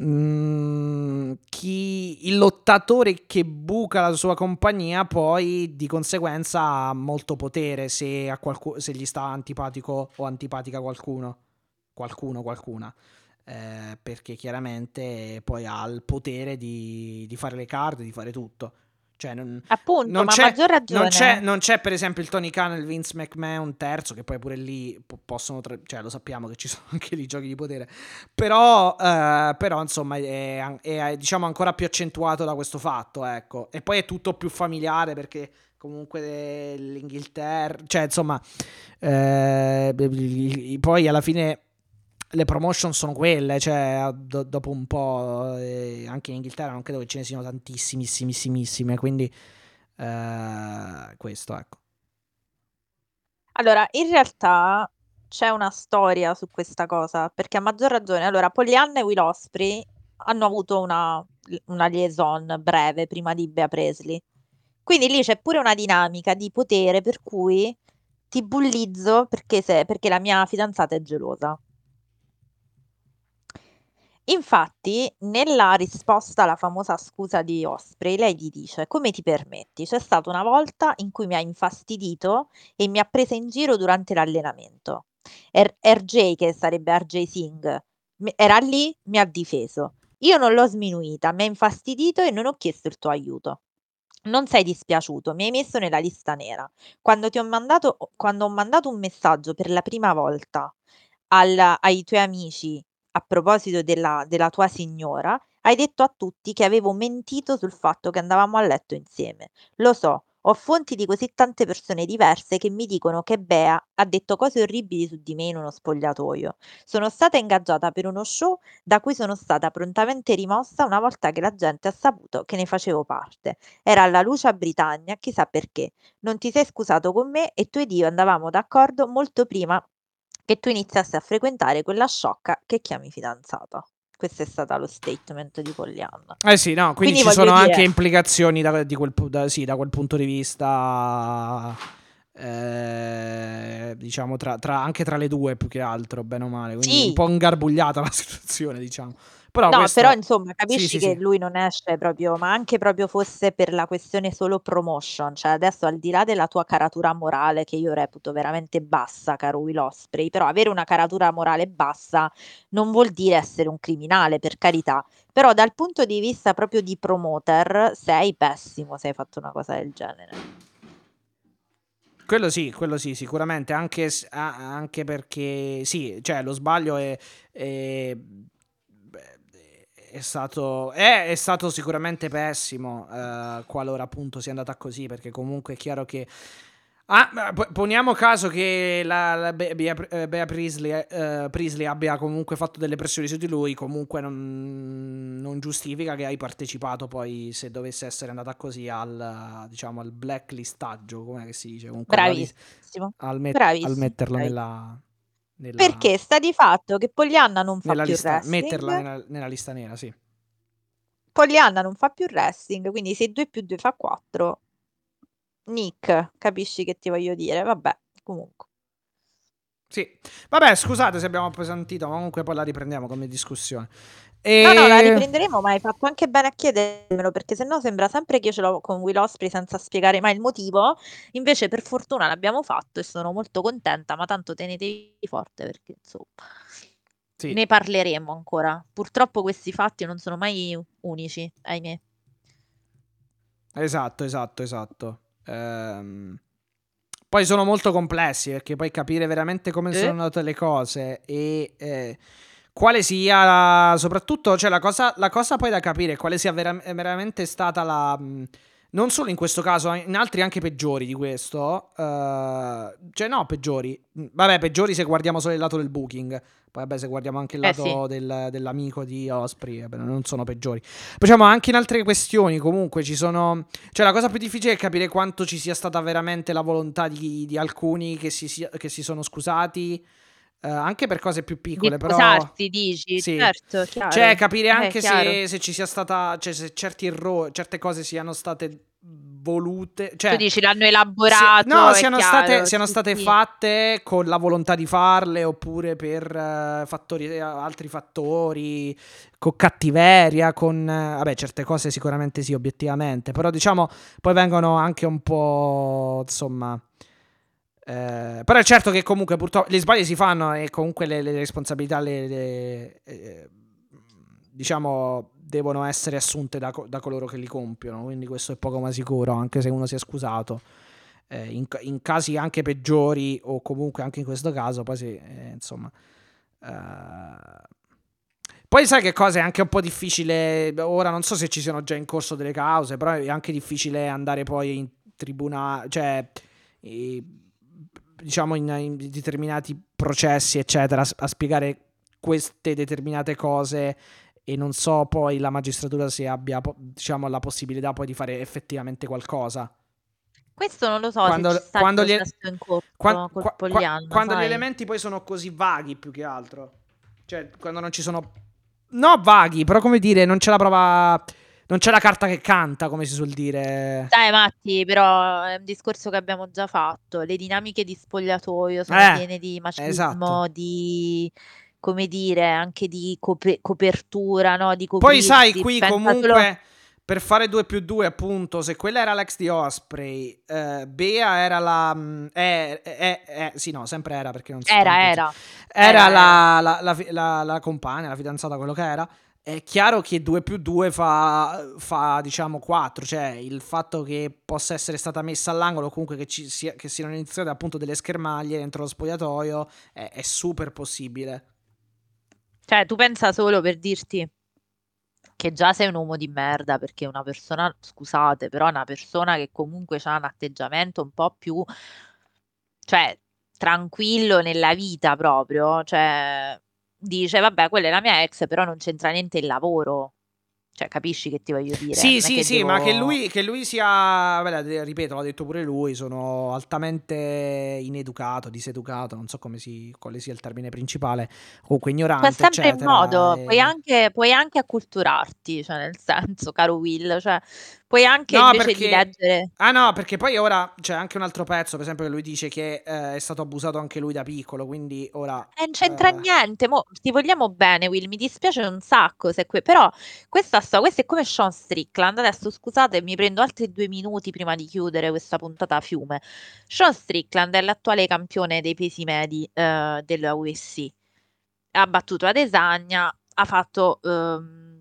mm, chi, il lottatore che buca la sua compagnia poi di conseguenza ha molto potere se, qualcu- se gli sta antipatico o antipatica qualcuno, qualcuno, qualcuna. Eh, perché chiaramente poi ha il potere di, di fare le carte, di fare tutto. Cioè, non, Appunto, non c'è, maggior ragione. non, c'è, non c'è, per esempio, il Tony Khan e il Vince McMahon terzo, che poi pure lì po- possono, tra- cioè lo sappiamo che ci sono anche lì giochi di potere, però, eh, però insomma è, è, diciamo ancora più accentuato da questo fatto, ecco. E poi è tutto più familiare perché comunque l'Inghilterra, cioè insomma, eh, poi alla fine le promotion sono quelle, cioè do- dopo un po' eh, anche in Inghilterra non credo che ce ne siano tantissimissimissime, quindi eh, questo ecco. Allora, in realtà c'è una storia su questa cosa, perché a maggior ragione, allora, Pollyanna e Will Osprey hanno avuto una, una liaison breve prima di Bea Presley. Quindi lì c'è pure una dinamica di potere per cui ti bullizzo perché, se, perché la mia fidanzata è gelosa. Infatti, nella risposta alla famosa scusa di Osprey, lei gli dice: Come ti permetti? C'è stata una volta in cui mi ha infastidito e mi ha presa in giro durante l'allenamento. R- RJ, che sarebbe RJ Singh, era lì, mi ha difeso. Io non l'ho sminuita, mi ha infastidito e non ho chiesto il tuo aiuto. Non sei dispiaciuto, mi hai messo nella lista nera. Quando ti ho mandato, quando ho mandato un messaggio per la prima volta al, ai tuoi amici a proposito della, della tua signora, hai detto a tutti che avevo mentito sul fatto che andavamo a letto insieme. Lo so, ho fonti di così tante persone diverse che mi dicono che Bea ha detto cose orribili su di me in uno spogliatoio. Sono stata ingaggiata per uno show da cui sono stata prontamente rimossa una volta che la gente ha saputo che ne facevo parte. Era alla Lucia Britannia, chissà perché. Non ti sei scusato con me e tu ed io andavamo d'accordo molto prima che tu iniziassi a frequentare quella sciocca che chiami fidanzata. Questo è stato lo statement di Pollyanna. Eh sì, no, quindi, quindi ci sono dire... anche implicazioni da, quel, da, sì, da, quel, punto di vista, eh, diciamo, tra, tra, anche tra le due più che altro, bene o male. Quindi sì. un po' ingarbugliata la situazione, diciamo. Però no, questo... però insomma, capisci sì, che sì, lui non esce proprio, ma anche proprio fosse per la questione solo promotion, cioè adesso al di là della tua caratura morale che io reputo veramente bassa, caro Will Osprey, però avere una caratura morale bassa non vuol dire essere un criminale, per carità, però dal punto di vista proprio di promoter sei pessimo se hai fatto una cosa del genere. Quello sì, quello sì, sicuramente, anche, anche perché sì, cioè lo sbaglio è, è è stato, è, è stato sicuramente pessimo uh, qualora appunto sia andata così, perché comunque è chiaro che... Ah, poniamo caso che la, la Bea, eh, Bea Prisley, uh, Prisley, abbia comunque fatto delle pressioni su di lui, comunque non, non, giustifica che hai partecipato poi, se dovesse essere andata così, al, diciamo, al blacklistaggio, come si dice? Comunque Bravissimo. Al, met- Bravissimo. al metterlo nella nella... Perché sta di fatto che Poglianna non fa più lista, wrestling. Metterla nella, nella, lista nera, sì. Poglianna non fa più wrestling, quindi se 2 più 2 fa 4. Nick, capisci che ti voglio dire? Vabbè, comunque. Sì, vabbè, scusate se abbiamo appesantito, ma comunque poi la riprendiamo come discussione. E... No, no, la riprenderemo, ma hai fatto anche bene a chiedermelo, perché sennò sembra sempre che io ce l'ho con Will Osprey senza spiegare mai il motivo. Invece, per fortuna l'abbiamo fatto e sono molto contenta, ma tanto tenetevi forte perché insomma. Sì. Ne parleremo ancora. Purtroppo questi fatti non sono mai unici, ahimè. Esatto, esatto, esatto. Ehm... Poi sono molto complessi perché poi capire veramente come eh? sono andate le cose e eh, quale sia soprattutto, cioè la cosa, la cosa poi da capire, quale sia vera- veramente stata la... non solo in questo caso, in altri anche peggiori di questo, uh, cioè no, peggiori, vabbè, peggiori se guardiamo solo il lato del booking, poi vabbè se guardiamo anche il lato eh sì. del, dell'amico di Osprey, vabbè, non sono peggiori. Diciamo anche in altre questioni comunque ci sono, cioè la cosa più difficile è capire quanto ci sia stata veramente la volontà di, di alcuni che si, che si sono scusati Uh, anche per cose più piccole, di però. Scusarti, dici, sì. certo, chiaro. Cioè, capire eh, anche se, se, ci sia stata. Cioè, se certi errori, certe cose siano state volute. Cioè, tu dici l'hanno elaborato. si- no, siano chiaro, state, siano sì, state sì. fatte con la volontà di farle oppure per eh, fattori, altri fattori, con cattiveria, con... eh, vabbè, certe cose sicuramente sì, obiettivamente, però diciamo poi vengono anche un po', insomma... eh, però è certo che comunque purtroppo gli sbagli si fanno e comunque le, le responsabilità le, le- eh, diciamo devono essere assunte da, da coloro che li compiono quindi questo è poco ma sicuro anche se uno si è scusato. Eh, in, in casi anche peggiori o comunque anche in questo caso poi sì, eh, insomma eh, poi sai che cosa è anche un po' difficile ora non so se ci siano già in corso delle cause però è anche difficile andare poi in tribunale cioè eh, diciamo in, in determinati processi eccetera a spiegare queste determinate cose e non so poi la magistratura se abbia diciamo la possibilità poi di fare effettivamente qualcosa. Questo non lo so Quando- se quando gli- processo in corso Quan- col qua- Pogliano, quando gli elementi poi sono così vaghi più che altro. Cioè quando non ci sono no vaghi però come dire non c'è la prova non c'è la carta che canta come si suol dire Dai Matti, però è un discorso che abbiamo già fatto. Le dinamiche di spogliatoio sono Eh, piene di macismo, esatto. di, come dire, anche di cope- copertura, no? Di Poi sai, qui Pensa comunque per fare 2 più 2, appunto, se quella era l'ex di Osprey, eh, Bea era la. mm, eh, eh, eh, sì, no, sempre era perché non si Era, era. Era Era, la, la, la- la compagna, la fidanzata, quello che era. È chiaro che 2 più 2 fa, fa, diciamo 4, cioè il fatto che possa essere stata messa all'angolo, comunque che, ci sia, che siano iniziate appunto delle schermaglie dentro lo spogliatoio, è, è super possibile. Cioè, tu pensa solo per dirti che già sei un uomo di merda perché una persona, scusate, però una persona che comunque ha un atteggiamento un po' più, cioè, tranquillo nella vita proprio, cioè, dice, vabbè, quella è la mia ex, però non c'entra niente il lavoro. Cioè, capisci che ti voglio dire? Sì, sì, sì, ma che devo- lui, che lui sia, beh, ripeto, l'ha detto pure lui, sono altamente ineducato, diseducato, non so come si, quale sia il termine principale, comunque C'è ignorante, sempre eccetera. modo, e- puoi anche, puoi anche acculturarti, cioè nel senso, caro Will, cioè puoi anche No, invece di perché- leggere... Ah no, perché poi ora c'è anche un altro pezzo, per esempio, che lui dice che eh, è stato abusato anche lui da piccolo, quindi ora... Eh, non c'entra eh, niente, mo, ti vogliamo bene, Will, mi dispiace un sacco se que- però questa, sto- questo è come Sean Strickland. Adesso scusate, mi prendo altri due minuti prima di chiudere questa puntata a fiume. Sean Strickland è l'attuale campione dei pesi medi eh, della UFC. Ha battuto Adesanya, ha fatto ehm,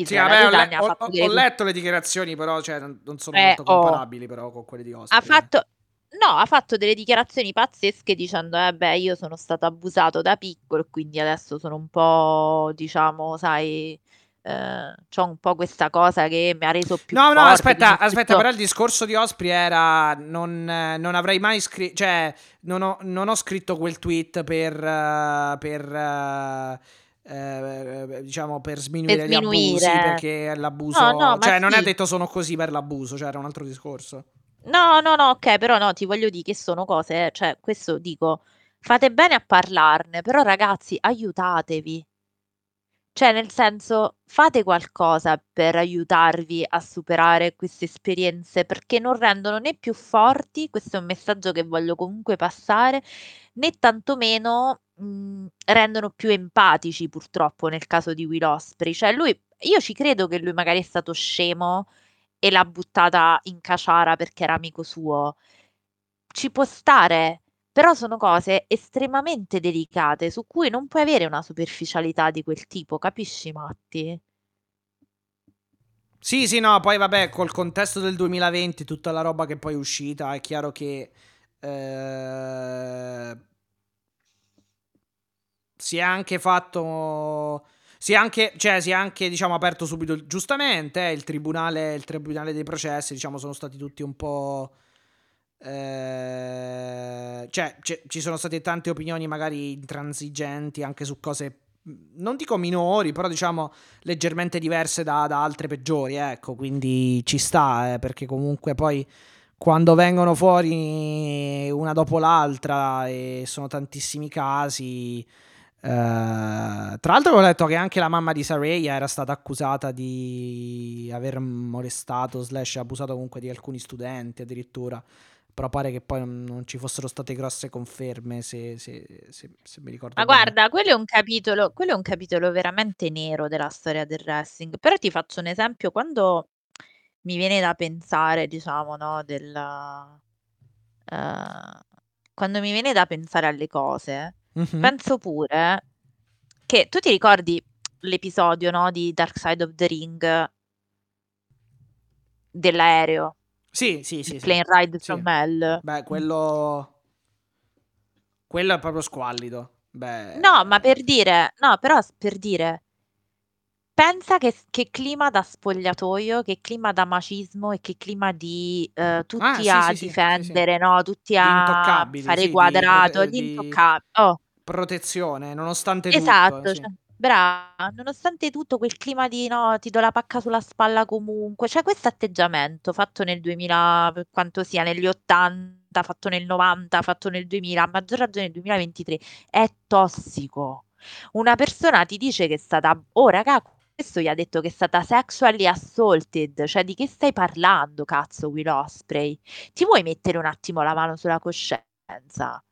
eh, Sì, Israele vabbè, ho, le- ho- ho- delle ho letto le dichiarazioni, però cioè, non sono Eh, molto oh. comparabili però con quelle di Osprey. ha fatto no, ha fatto delle dichiarazioni pazzesche dicendo eh beh, io sono stato abusato da piccolo quindi adesso sono un po', diciamo, sai, eh, c'ho un po' questa cosa che mi ha reso più No, no, forte, aspetta, ho aspetta, scritto- però il discorso di Osprey era non, non avrei mai scritto, cioè non ho, non ho scritto quel tweet per, per eh, eh, diciamo per sminuire Per gli abusi sminuire. perché l'abuso, No, no, cioè non è sì. detto sono così per l'abuso, cioè era un altro discorso. No, no, no, ok, però no, ti voglio dire che sono cose, cioè, questo dico, fate bene a parlarne, però ragazzi, aiutatevi. Cioè, nel senso, fate qualcosa per aiutarvi a superare queste esperienze, perché non rendono né più forti, questo è un messaggio che voglio comunque passare, né tantomeno mh, rendono più empatici, purtroppo, nel caso di Will Osprey. Cioè, lui, io ci credo che lui magari è stato scemo e l'ha buttata in caciara perché era amico suo. Ci può stare, però sono cose estremamente delicate su cui non puoi avere una superficialità di quel tipo, capisci, Matti? Sì, sì, no, poi vabbè, col contesto del 2020, tutta la roba che poi è uscita, è chiaro che eh, si è anche fatto, si è anche, cioè si è anche, diciamo, aperto subito, giustamente, eh, il tribunale, il tribunale dei processi, diciamo, sono stati tutti un po'... eh, cioè, c- ci sono state tante opinioni magari intransigenti anche su cose, non dico minori, però diciamo leggermente diverse da, da altre peggiori, ecco, quindi ci sta, eh, perché comunque poi quando vengono fuori una dopo l'altra e sono tantissimi casi, Eh, tra l'altro avevo letto che anche la mamma di Saraya era stata accusata di aver molestato slash abusato comunque di alcuni studenti addirittura. Però pare che poi non, ci fossero state grosse conferme, se, se- se- se mi ricordo Ma bene. guarda, quello è un capitolo, quello è un capitolo veramente nero della storia del wrestling. Però ti faccio un esempio, quando mi viene da pensare, diciamo, no, del... eh, quando mi viene da pensare alle cose, Mhm. penso pure che tu ti ricordi l'episodio, no, di Dark Side of the Ring dell'aereo, Sì, sì, sì, sì. plane ride Sì. from hell? Beh, quello... Quello è proprio squallido. Beh... No, ma per dire, no, però per dire, pensa che, che clima da spogliatoio, che clima da macismo e che clima di eh, Ah, tutti sì, a sì, sì, sì, sì. difendere, no? Tutti a fare sì, di quadrato, prote- di. Oh, protezione, nonostante tutto. esatto, sì. cioè, brava, nonostante tutto quel clima di no, ti do la pacca sulla spalla comunque, cioè questo atteggiamento fatto nel 2000, per quanto sia negli 80, fatto nel 90, fatto nel 2000, a maggior ragione nel 2023, è tossico. Una persona ti dice che è stata, oh raga, questo gli ha detto che è stata sexually assaulted, cioè di che stai parlando, cazzo, Will Osprey? Ti vuoi mettere un attimo la mano sulla coscienza?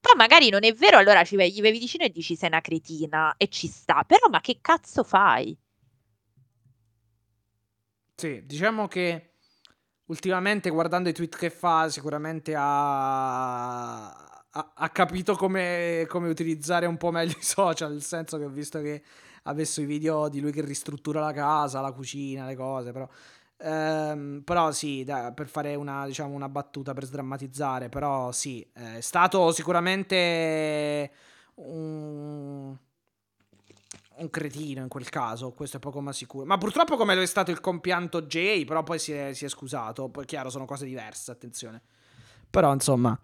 Poi magari non è vero, allora ci vai, gli vai vicino e dici sei una cretina e ci sta, però ma che cazzo fai? Sì, diciamo che ultimamente guardando i tweet che fa sicuramente ha, ha- ha capito come, come utilizzare un po' meglio i social, nel senso che ho visto che ha messo i video di lui che ristruttura la casa, la cucina, le cose, però... ehm, però sì, da- per fare una, diciamo, una battuta, per sdrammatizzare, però sì, eh, è stato sicuramente un, un cretino in quel caso, questo è poco ma sicuro. Ma purtroppo come lo è stato il compianto Jay, però poi si è, si è scusato, poi chiaro sono cose diverse, attenzione. Però insomma,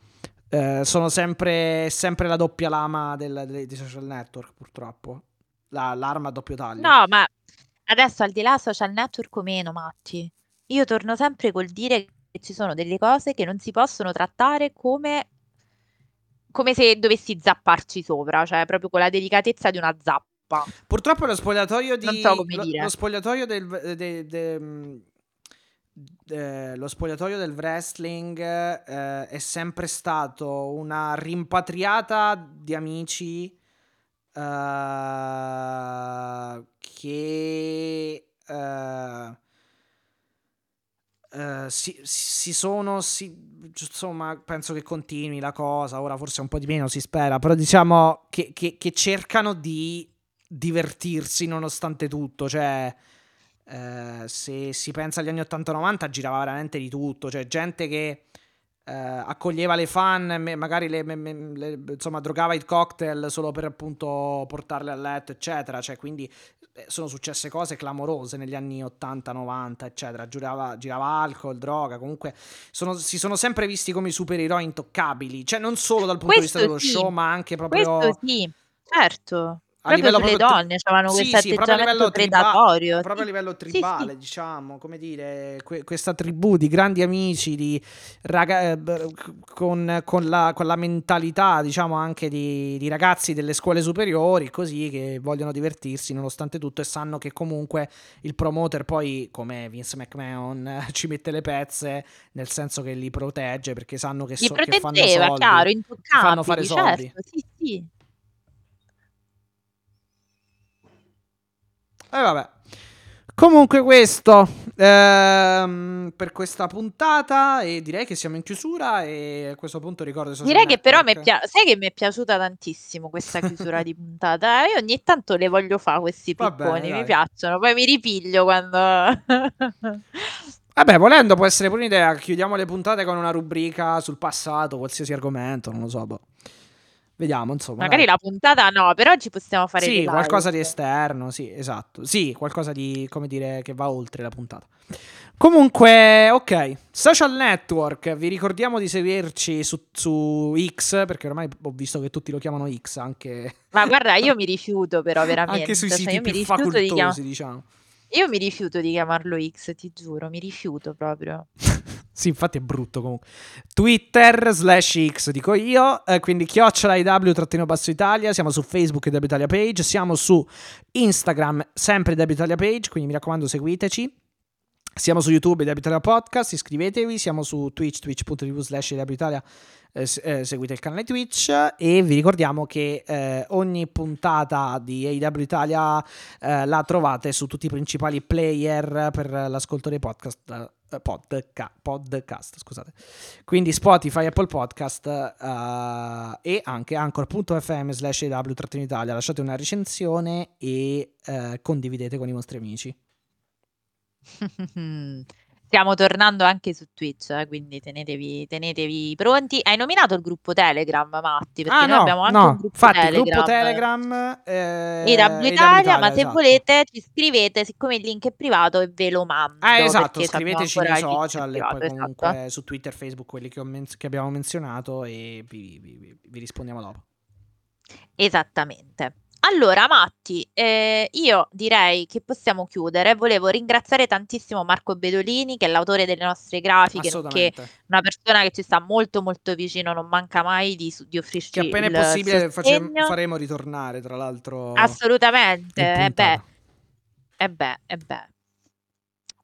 eh, sono sempre, sempre la doppia lama dei, dei social network, purtroppo. La- l'arma a doppio taglio. No, ma adesso al di là social network o meno, Matti, io torno sempre col dire che ci sono delle cose che non si possono trattare come, come se dovessi zapparci sopra, cioè proprio con la delicatezza di una zappa. Purtroppo lo spogliatoio di... Non so come lo, dire. lo spogliatoio del... de- de- mm, eh, lo spogliatoio del wrestling eh, è sempre stato una rimpatriata di amici eh, che eh, eh, si, si sono si- insomma penso che continui la cosa ora forse un po' di meno si spera però diciamo che, che- che cercano di divertirsi nonostante tutto cioè se si pensa agli anni 80-90 girava veramente di tutto cioè gente che eh, accoglieva le fan me- magari le, me- le- insomma drogava il cocktail solo per appunto portarle a letto eccetera. Cioè quindi eh, sono successe cose clamorose negli anni 80-90 eccetera. Girava, girava alcol droga comunque sono- si sono sempre visti come i supereroi intoccabili. Cioè non solo dal punto di vista Questo dello sì, show ma anche proprio questo sì, certo. A Proprio livello sulle proprio donne c'avevano sì, questo sì, proprio a livello atteggiamento predatorio. proprio a Sì, livello sì, sì. tribale, diciamo, come dire, que- questa tribù di grandi amici, di raga- eh, con, con la, con la mentalità, diciamo, anche di, di ragazzi delle scuole superiori, così, che vogliono divertirsi nonostante tutto e sanno che comunque il promoter poi, come Vince McMahon, ci mette le pezze, nel senso che li protegge, perché sanno che, so- che fanno soldi. chiaro, fanno fare soldi. certo, sì, sì. E vabbè. Comunque questo ehm, per questa puntata e direi che siamo in chiusura e a questo punto ricordo Direi che però network. pia- sai che mi è piaciuta tantissimo questa chiusura di puntata. Eh, Io ogni tanto le voglio fare questi picconi, bene, mi piacciono, poi mi ripiglio quando Vabbè, volendo può essere pure un'idea. Chiudiamo le puntate con una rubrica sul passato, qualsiasi argomento, non lo so. boh. Vediamo, insomma. magari dai. la puntata no, però ci possiamo fare Sì, qualcosa di esterno, sì, esatto. Sì, qualcosa di, come dire, che va oltre la puntata. Comunque, ok, social network, vi ricordiamo di seguirci su, su X, perché ormai ho visto che tutti lo chiamano X, anche, Ma guarda, io mi rifiuto però veramente, anche sui cioè siti più rifiuto di chiam- facoltosi, diciamo. Io mi rifiuto di chiamarlo X, ti giuro, mi rifiuto proprio. Sì, infatti è brutto comunque. Twitter slash X, dico io. Eh, quindi chiocciola IW trattino basso Italia. Siamo su Facebook e Italia Page. Siamo su Instagram, sempre Italia Page. Quindi mi raccomando, seguiteci. Siamo su YouTube e Italia Podcast. Iscrivetevi. Siamo su Twitch, twitch.tv slash Italia. Eh, eh, seguite il canale Twitch e vi ricordiamo che eh, ogni puntata di AW Italia eh, la trovate su tutti i principali player per l'ascolto dei podcast eh, podca- podcast, scusate. Quindi Spotify, Apple Podcast uh, e anche anchor.fm slash EW Italia. Lasciate una recensione e condividete con i vostri amici. Stiamo tornando anche su Twitch, eh, quindi tenetevi, tenetevi pronti. Hai nominato il gruppo Telegram, Matti? Perché ah, noi no, abbiamo anche no. un gruppo Infatti, Telegram. gruppo Telegram eh, EW Italia, ma se esatto. volete ci scrivete, siccome il link è privato e ve lo mando. Ah, esatto, scriveteci nei social e poi esatto. comunque su Twitter, Facebook, quelli che, men- che abbiamo menzionato e vi, vi- vi- vi rispondiamo dopo. Esattamente. Allora, Matti, eh, io direi che possiamo chiudere. Volevo ringraziare tantissimo Marco Bedolini, che è l'autore delle nostre grafiche, nonché Assolutamente. una persona che ci sta molto molto vicino, non manca mai di, di offrirci Che appena è il possibile face- sostegno. faremo ritornare, tra l'altro. Assolutamente, in e beh, puntata. e beh, e beh.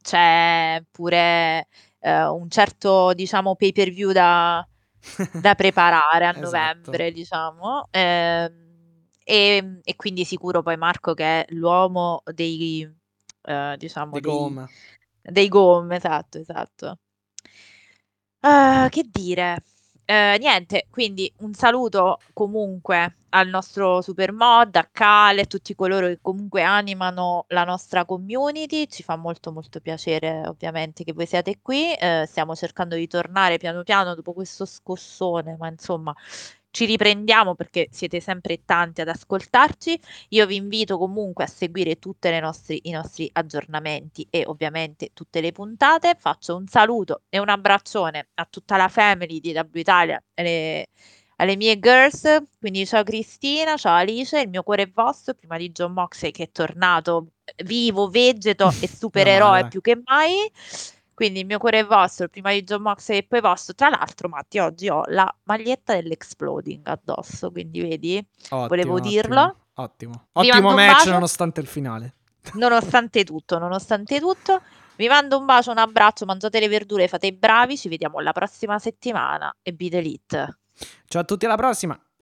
C'è pure eh, un certo, diciamo, pay per view da, da preparare a Esatto. novembre, diciamo. Ehm, e, e quindi sicuro poi Marco che è l'uomo dei, eh, diciamo, dei, Gom. dei gom, esatto, esatto. Ah, che dire? Eh, niente, quindi un saluto comunque al nostro super mod, a Cale, a tutti coloro che comunque animano la nostra community. Ci fa molto molto piacere ovviamente che voi siate qui. Eh, stiamo cercando di tornare piano piano dopo questo scossone, ma insomma ci riprendiamo perché siete sempre tanti ad ascoltarci. Io vi invito comunque a seguire tutti i nostri aggiornamenti e ovviamente tutte le puntate. Faccio un saluto e un abbraccione a tutta la family di W Italia, alle, alle mie girls. Quindi ciao Cristina, ciao Alice, il mio cuore è vostro, prima di John Moxley che è tornato vivo, vegeto e supereroe dai. più che mai. Quindi il mio cuore è vostro, prima di John Moxley e poi vostro. Tra l'altro, Matti, oggi ho la maglietta dell'Exploding addosso, quindi vedi, Ottimo, volevo dirlo. Ottimo. Ottimo match nonostante il finale. Nonostante tutto, nonostante tutto, vi mando un bacio, un abbraccio, mangiate le verdure, fate i bravi, ci vediamo la prossima settimana e be the elite. Ciao a tutti, alla prossima.